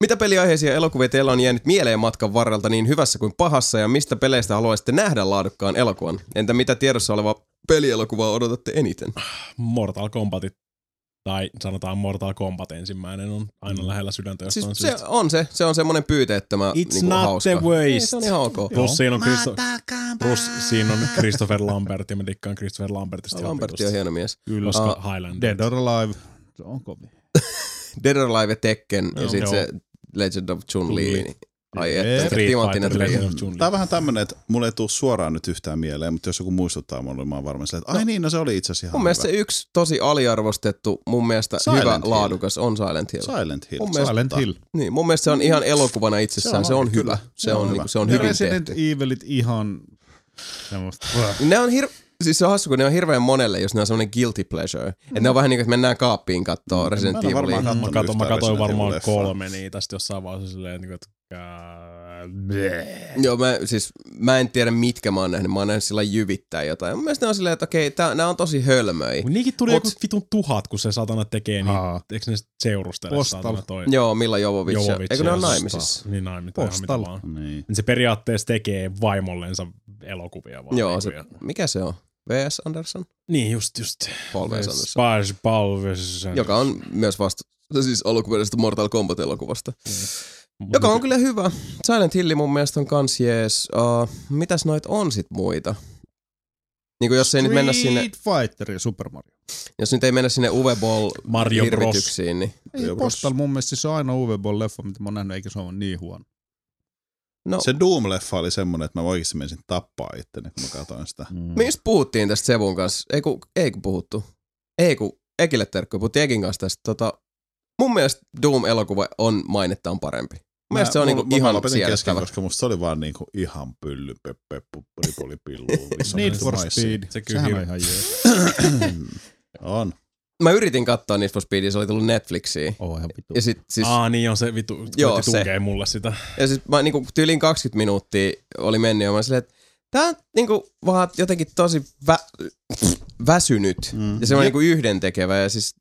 mitä peliaiheisia elokuvia teillä on jäänyt mieleen matkan varrelta niin hyvässä kuin pahassa ja mistä peleistä haluaisitte nähdä laadukkaan elokuvan? Entä mitä tiedossa oleva pelielokuvaa odotatte eniten? Mortal Kombatit, tai sanotaan Mortal Kombat ensimmäinen, on aina lähellä sydäntä Siis jostain se syystä. on se, se on semmonen pyyteettömä It's niinku not hauska. the Ei, waste. se on ihan ok. Plus siinä on, Christo- plus siinä on Christopher Lambert, ja mä dikkaan Christopher Lambertista. vitusti. on hieno mies. Kyllä. Koska Ah, Highlander. Dead or Alive. Se on kovin. Dead or Alive ja Tekken ja Joo. sitten se Legend of Chun-Li. Chun-Li. Niin. Ai Jep. että, Street timanttinen. Tää on vähän tämmönen, että mulle ei tule suoraan nyt yhtään mieleen, mutta jos joku muistuttaa mulle, mä oon varmaan silleen, että ai niin, no se oli itse asiassa ihan Mun mielestä hyvä. se yksi tosi aliarvostettu, mun mielestä Silent hyvä, Hill. laadukas on Silent Hill. Silent Hill. Mun mielestä- Silent Hill. Niin, mun mielestä se on ihan elokuvana itsessään, se on, oikein, hyvä. kyllä. Se Se on on, hyvä. niinku, se on Ja hyvin Resident tehty. Evilit ihan semmoista. Ne on hir- siis se on hassu, kun ne on hirveän monelle, jos ne on semmoinen guilty pleasure. Että ne on vähän niin kuin, että mennään kaappiin kattoo Resident Mä ole varmaan Evilia. Mä, katon, mä Resident varmaan kolme niitä, sitten jossain vaiheessa silleen, niin että bleh. Joo, mä, siis, mä en tiedä mitkä mä oon nähnyt. Mä oon nähnyt sillä jyvittää jotain. Mun mielestä ne on silleen, että okei, tää, nää on tosi hölmöi. Mut niinkin tuli Mut- joku vitun tuhat, kun se satana tekee, niin Aa. eikö ne seurustele Postal. satana toi Joo, Milla Jovovich. ja- Jovovich Eikö ne ole Postal. naimisissa? Niin naimisissa, ihan mitä vaan. Niin. Niin se periaatteessa tekee vaimollensa elokuvia vaan. Joo, niinku, se, mikä se on? V.S. Anderson? Niin, just, just. Paul V.S. Anderson. Spars Palves. Joka on myös vasta siis alkuperäisestä Mortal Kombat-elokuvasta. Mut Joka on kyllä hyvä. Silent Hill mun mielestä on kans jees. Uh, mitäs noit on sit muita? Niinku jos ei nyt mennä sinne, Street Fighter ja Super Mario. jos nyt ei mennä sinne Uwe Ball Mario Bros. niin Ei, Bros. Postal mun mielestä se on ainoa Uwe Boll leffa, mitä mä oon nähnyt, eikä se ole niin huono. no, Se Doom-leffa oli semmonen, että mä oikeasti menisin tappaa itteni, kun mä katsoin sitä. Mm. me just puhuttiin tästä Sevun kanssa. Ei kun, ei kun puhuttu. Ei kun, Ekille terkkuja, puhuttiin Ekin kanssa tästä. Tota, mun mielestä Doom-elokuva on mainettaan parempi. Mun mielestä se on niinku mä, ihan mä lopetin kesken, koska musta se oli vaan niinku ihan pylly, peppe, ripuli, pillu. Need for Speed. Se kyllä Sehän on ihan jees. On. Mä yritin katsoa Need for Speedia, se oli tullut Netflixiin. Oo ihan vitu. Ja sit siis, Aa, niin on se vittu, Joo, se. mulle sitä. ja siis mä niinku tyyliin 20 minuuttia oli mennyt ja mä olin silleen, että tää on niinku vaan jotenkin tosi vä- väsynyt. Mm. Ja se on niinku yhdentekevä ja siis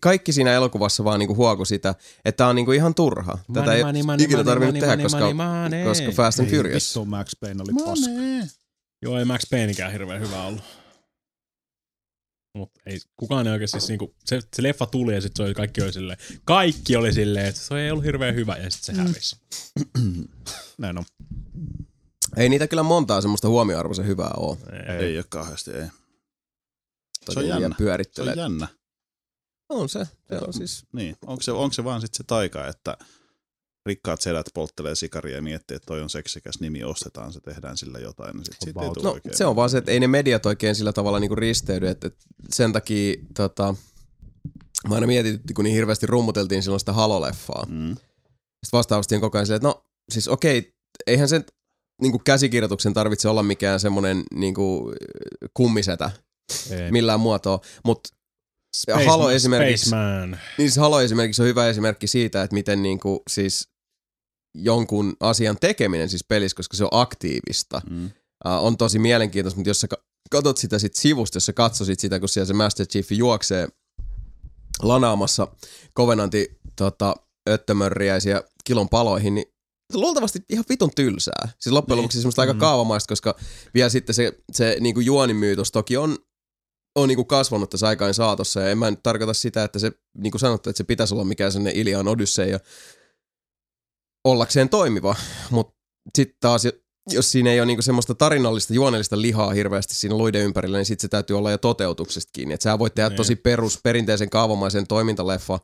kaikki siinä elokuvassa vaan niinku huoku sitä, että tää on niinku ihan turha. Tätä ei Money, money, ikinä tarvinnut money, tehdä, money, koska, money, money. koska Fast and Ei Furious. Vittu Max Payne oli paska. Joo, ei Max Payneikään hirveän hyvä ollut. Mut ei, kukaan ei oikein siis niinku, se, se leffa tuli ja sit se oli, kaikki oli silleen, kaikki oli silleen, että se ei ollut hirveän hyvä ja sit se hävisi. Näin on. Ei niitä kyllä montaa semmoista huomioarvoisen hyvää oo. Ei. Ei ole kauheasti, ei. Se on jännä. Se on jännä. On se. Se on siis. Niin. Onko se, onko se vaan sitten se taika, että rikkaat sedät polttelee sikaria ja miettii, että toi on seksikäs nimi, ostetaan se, tehdään sillä jotain. Niin sit, sit ei No oikein. se on vaan se, että ei ne mediat oikein sillä tavalla niinku risteydy, että, että sen takia tota, mä aina mietin, kun niin hirveästi rummuteltiin silloin sitä Halo-leffaa. Mm. Sitten vastaavasti on koko ajan silleen, että no siis okei, eihän sen niinku käsikirjoituksen tarvitse olla mikään semmoinen niinku kummisetä Ei. millään muotoa, mutta Space, Halo esimerkiksi- Spaceman. niin se Halo esimerkiksi on hyvä esimerkki siitä, että miten niinku siis jonkun asian tekeminen siis pelissä, koska se on aktiivista, Mm. uh, on tosi mielenkiintoista, mutta jos sä ka- katot sitä sit sivusta, jos sä katsosit sitä, kun siellä se Master Chief juoksee lanaamassa Covenantin tota, öttömörriäisiä kilon paloihin, niin luultavasti ihan vitun tylsää. Siis loppujen Niin. lopuksi semmoista aika kaavamaista, koska vielä sitten se, se niinku juonimyytos toki on, on niinku kasvanut tässä aikaan saatossa, ja en mä nyt tarkoita sitä, että se, niin kuin sanottu, että se pitäisi olla mikään sellainen Ilian Odyssey ja ollakseen toimiva, mutta sitten taas, jos siinä ei ole niinku semmoista tarinallista, juonellista lihaa hirveästi siinä luiden ympärillä, niin sitten se täytyy olla jo toteutuksesta kiinni. Että sä voit tehdä Niin. tosi perus, perinteisen kaavamaisen toimintaleffa,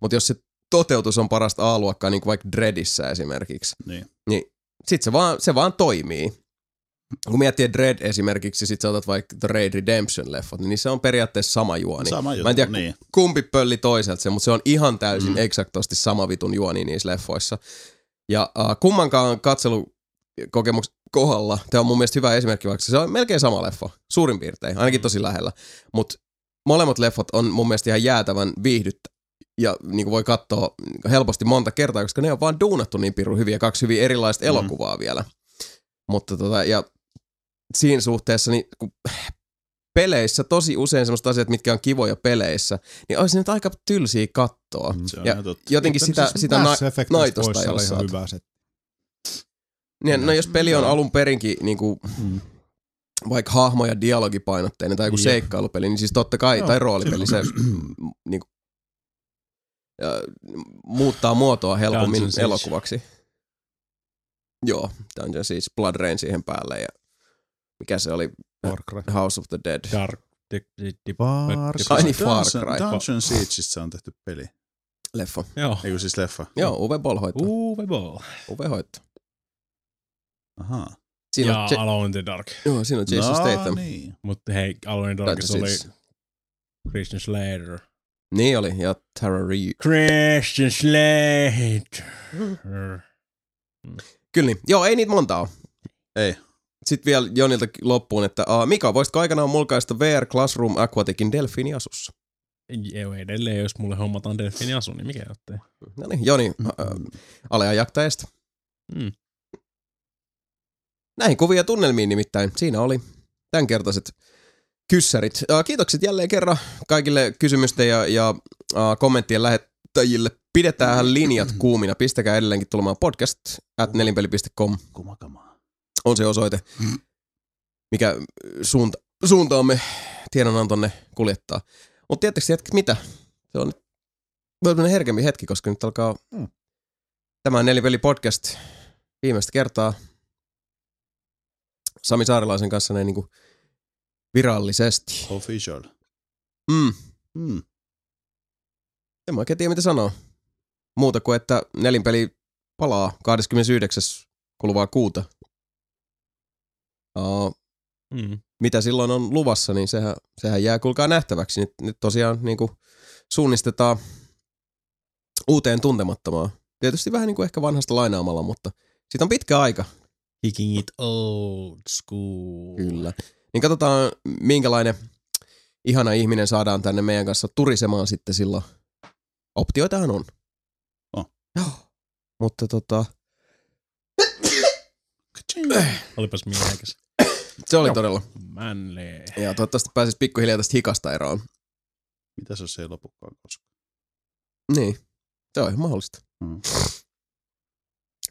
mutta jos se toteutus on parasta A-luokkaa, niin kuin vaikka Dreadissä esimerkiksi, Niin. niin sitten se vaan, se vaan toimii. kun miettii Dread esimerkiksi, sit sä otat vaikka The Raid Redemption-leffot, niin se on periaatteessa sama juoni. Sama juttu, Mä en tiedä, niin. kumpi pölli toiselta se, mutta se on ihan täysin mm. eksaktosti sama vitun juoni niissä leffoissa. Ja uh, kummankaan katselukokemuksen kohdalla, tämä on mun mielestä hyvä esimerkki, vaikka se on melkein sama leffa, suurin piirtein, ainakin tosi lähellä. Mutta molemmat leffot on mun mielestä ihan jäätävän viihdyttä. Ja niin kuin voi katsoa helposti monta kertaa, koska ne on vaan duunattu niin pirun hyviä, kaksi hyvin erilaista elokuvaa vielä. Mutta tota, ja siinä suhteessa, niin kun peleissä tosi usein semmoiset asiat, mitkä on kivoja peleissä, niin olisi nyt aika tylsiä kattoa. Se on Ja jotenkin sitä, Siis sitä na- naitosta ei ole ihan hyvä se. Niin, no jos peli on alun perinkin niinku, Mm. vaikka hahmo- ja dialogipainotteinen tai joku Jep. seikkailupeli, niin siis totta kai, Joo, tai roolipeli, se niinku, ja, muuttaa muotoa helpommin Dungeon Siege. elokuvaksi. Joo, Dungeon siis Blood Rain siihen päälle ja mikä se oli, Warcraft. House of the Dead. Dark. Di, di, di, Far niin, Far Cry. Dungeon Siegeistä on tehty peli. Leffa. Joo. Eikö siis leffa? Joo, Uwe Boll hoitaa. Uwe Boll. Uwe hoitaa. Ahaa. Siinä Ja on, Ja- Alone in the Dark. joo, siinä on Jason Statham. niin. Mutta hei, Alone in the Tai oli Christian Slater. Niin oli, ja Tara Reid. Christian Slater. Kyllä niin. Joo, ei niitä montaa ole. Ei. Sitten vielä Jonilta loppuun, että uh, Mika, voisitko aikanaan mulkaista VR Classroom Aquaticin Delfini asussa? Joo, edelleen, jos mulle hommataan Delfini asu, niin mikä jottei. No niin, Joni, uh, ale. Mm. Näihin kuvia tunnelmiin nimittäin. Siinä oli tämänkertaiset kyssärit. Kiitokset jälleen kerran kaikille kysymysten ja, ja kommenttien lähettäjille. Pidetään linjat kuumina. Pistäkää edelleenkin tulemaan podcast at nelinpeli.com Kumakamaa. on se osoite, mikä suunta, suuntaamme tiedonantonne kuljettaa. Mutta tietysti hetki mitä? Se on nyt vähän herkemmin hetki, koska nyt alkaa Mm. tämä Nelipeli podcast viimeistä kertaa Sami Saarilaisen kanssa näin niinku virallisesti. Official. Mm. Hmm. En mä oikein tiedä mitä sanoa. Muuta kuin, että nelinpeli palaa 29. kuluvaa kuuta. Uh, Mm. mitä silloin on luvassa, niin sehän, sehän jää kuulkaa nähtäväksi. Nyt, nyt tosiaan niin kuin suunnistetaan uuteen tuntemattomaan. Tietysti vähän niin kuin ehkä vanhasta lainaamalla, mutta siitä on pitkä aika. Kicking it old school. Kyllä. Niin katsotaan, minkälainen ihana ihminen saadaan tänne meidän kanssa turisemaan sitten silloin. Optioitahan on. On. Joo. Mutta tota, Olipas miehekäs. se oli Joo. todella. Manly. Ja toivottavasti pääsis pikkuhiljaa tästä hikasta eroon. Mitä se ei lopukaan koskaan? Niin, se on ihan mahdollista. Mm.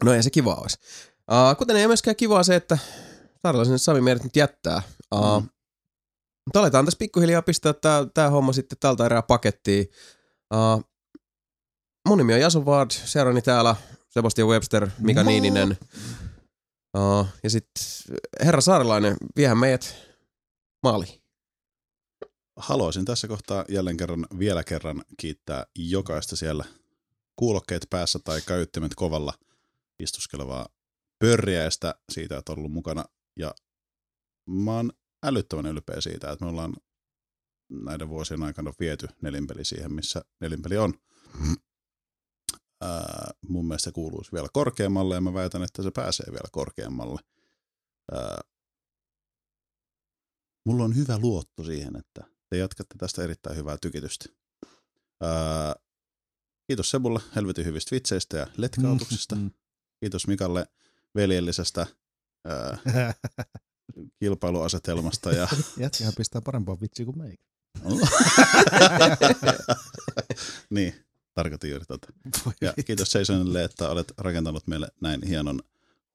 No ei se kiva olisi. Uh, kuten ei myöskään kivaa se, että Saarilaisen Sami meidät nyt jättää. Uh, Mm. Mutta aletaan tässä pikkuhiljaa pistää tää, tää homma sitten tältä erää pakettiin. Uh, mun nimi on Jason Ward, seurani täällä Sebastian Webster, Mika Moi. Niininen. Uh, ja sitten herra Saarilainen, viehän meidät maaliin. Haluaisin tässä kohtaa jälleen kerran, vielä kerran kiittää jokaista siellä kuulokkeet päässä tai kaiuttimet kovalla istuskelevaa pörriäistä siitä, että on ollut mukana. Ja mä oon älyttömän ylpeä siitä, että me ollaan näiden vuosien aikana viety nelinpeli siihen, missä nelinpeli on. Ää, mun mielestä se kuuluisi vielä korkeammalle ja mä väitän, että se pääsee vielä korkeammalle. Ää, mulla on hyvä luotto siihen, että te jatkatte tästä erittäin hyvää tykitystä. Ää, kiitos Sebulle helvetin hyvistä vitseistä ja letkautuksista. Mm. Kiitos Mikalle veljellisestä ää, kilpailuasetelmasta ja Jätkähän pistää parempaa vitsiä kuin meikä. niin, tarkoitin juuri tota. Ja kiitos Jasonille, että olet rakentanut meille näin hienon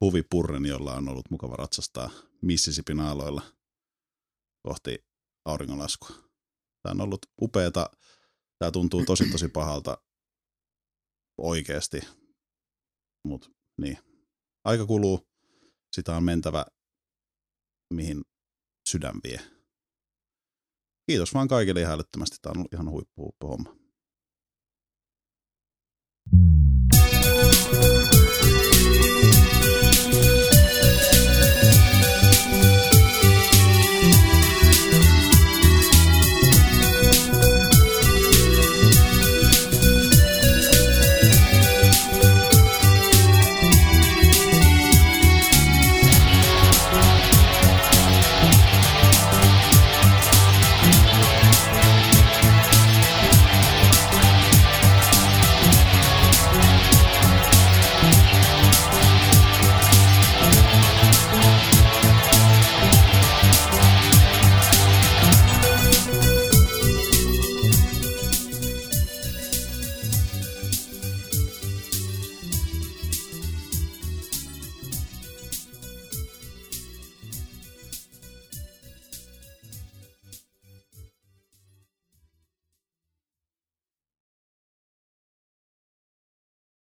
huvipurren, jolla on ollut mukava ratsastaa Mississippin aaloilla kohti auringonlaskua. Tämä on ollut upeeta. Tämä tuntuu tosi tosi pahalta oikeasti. Mutta niin. Aika kuluu. Sitä on mentävä mihin sydän vie. Kiitos vaan kaikille ihan älyttömästi. Tämä on ollut ihan huippu homma. thank you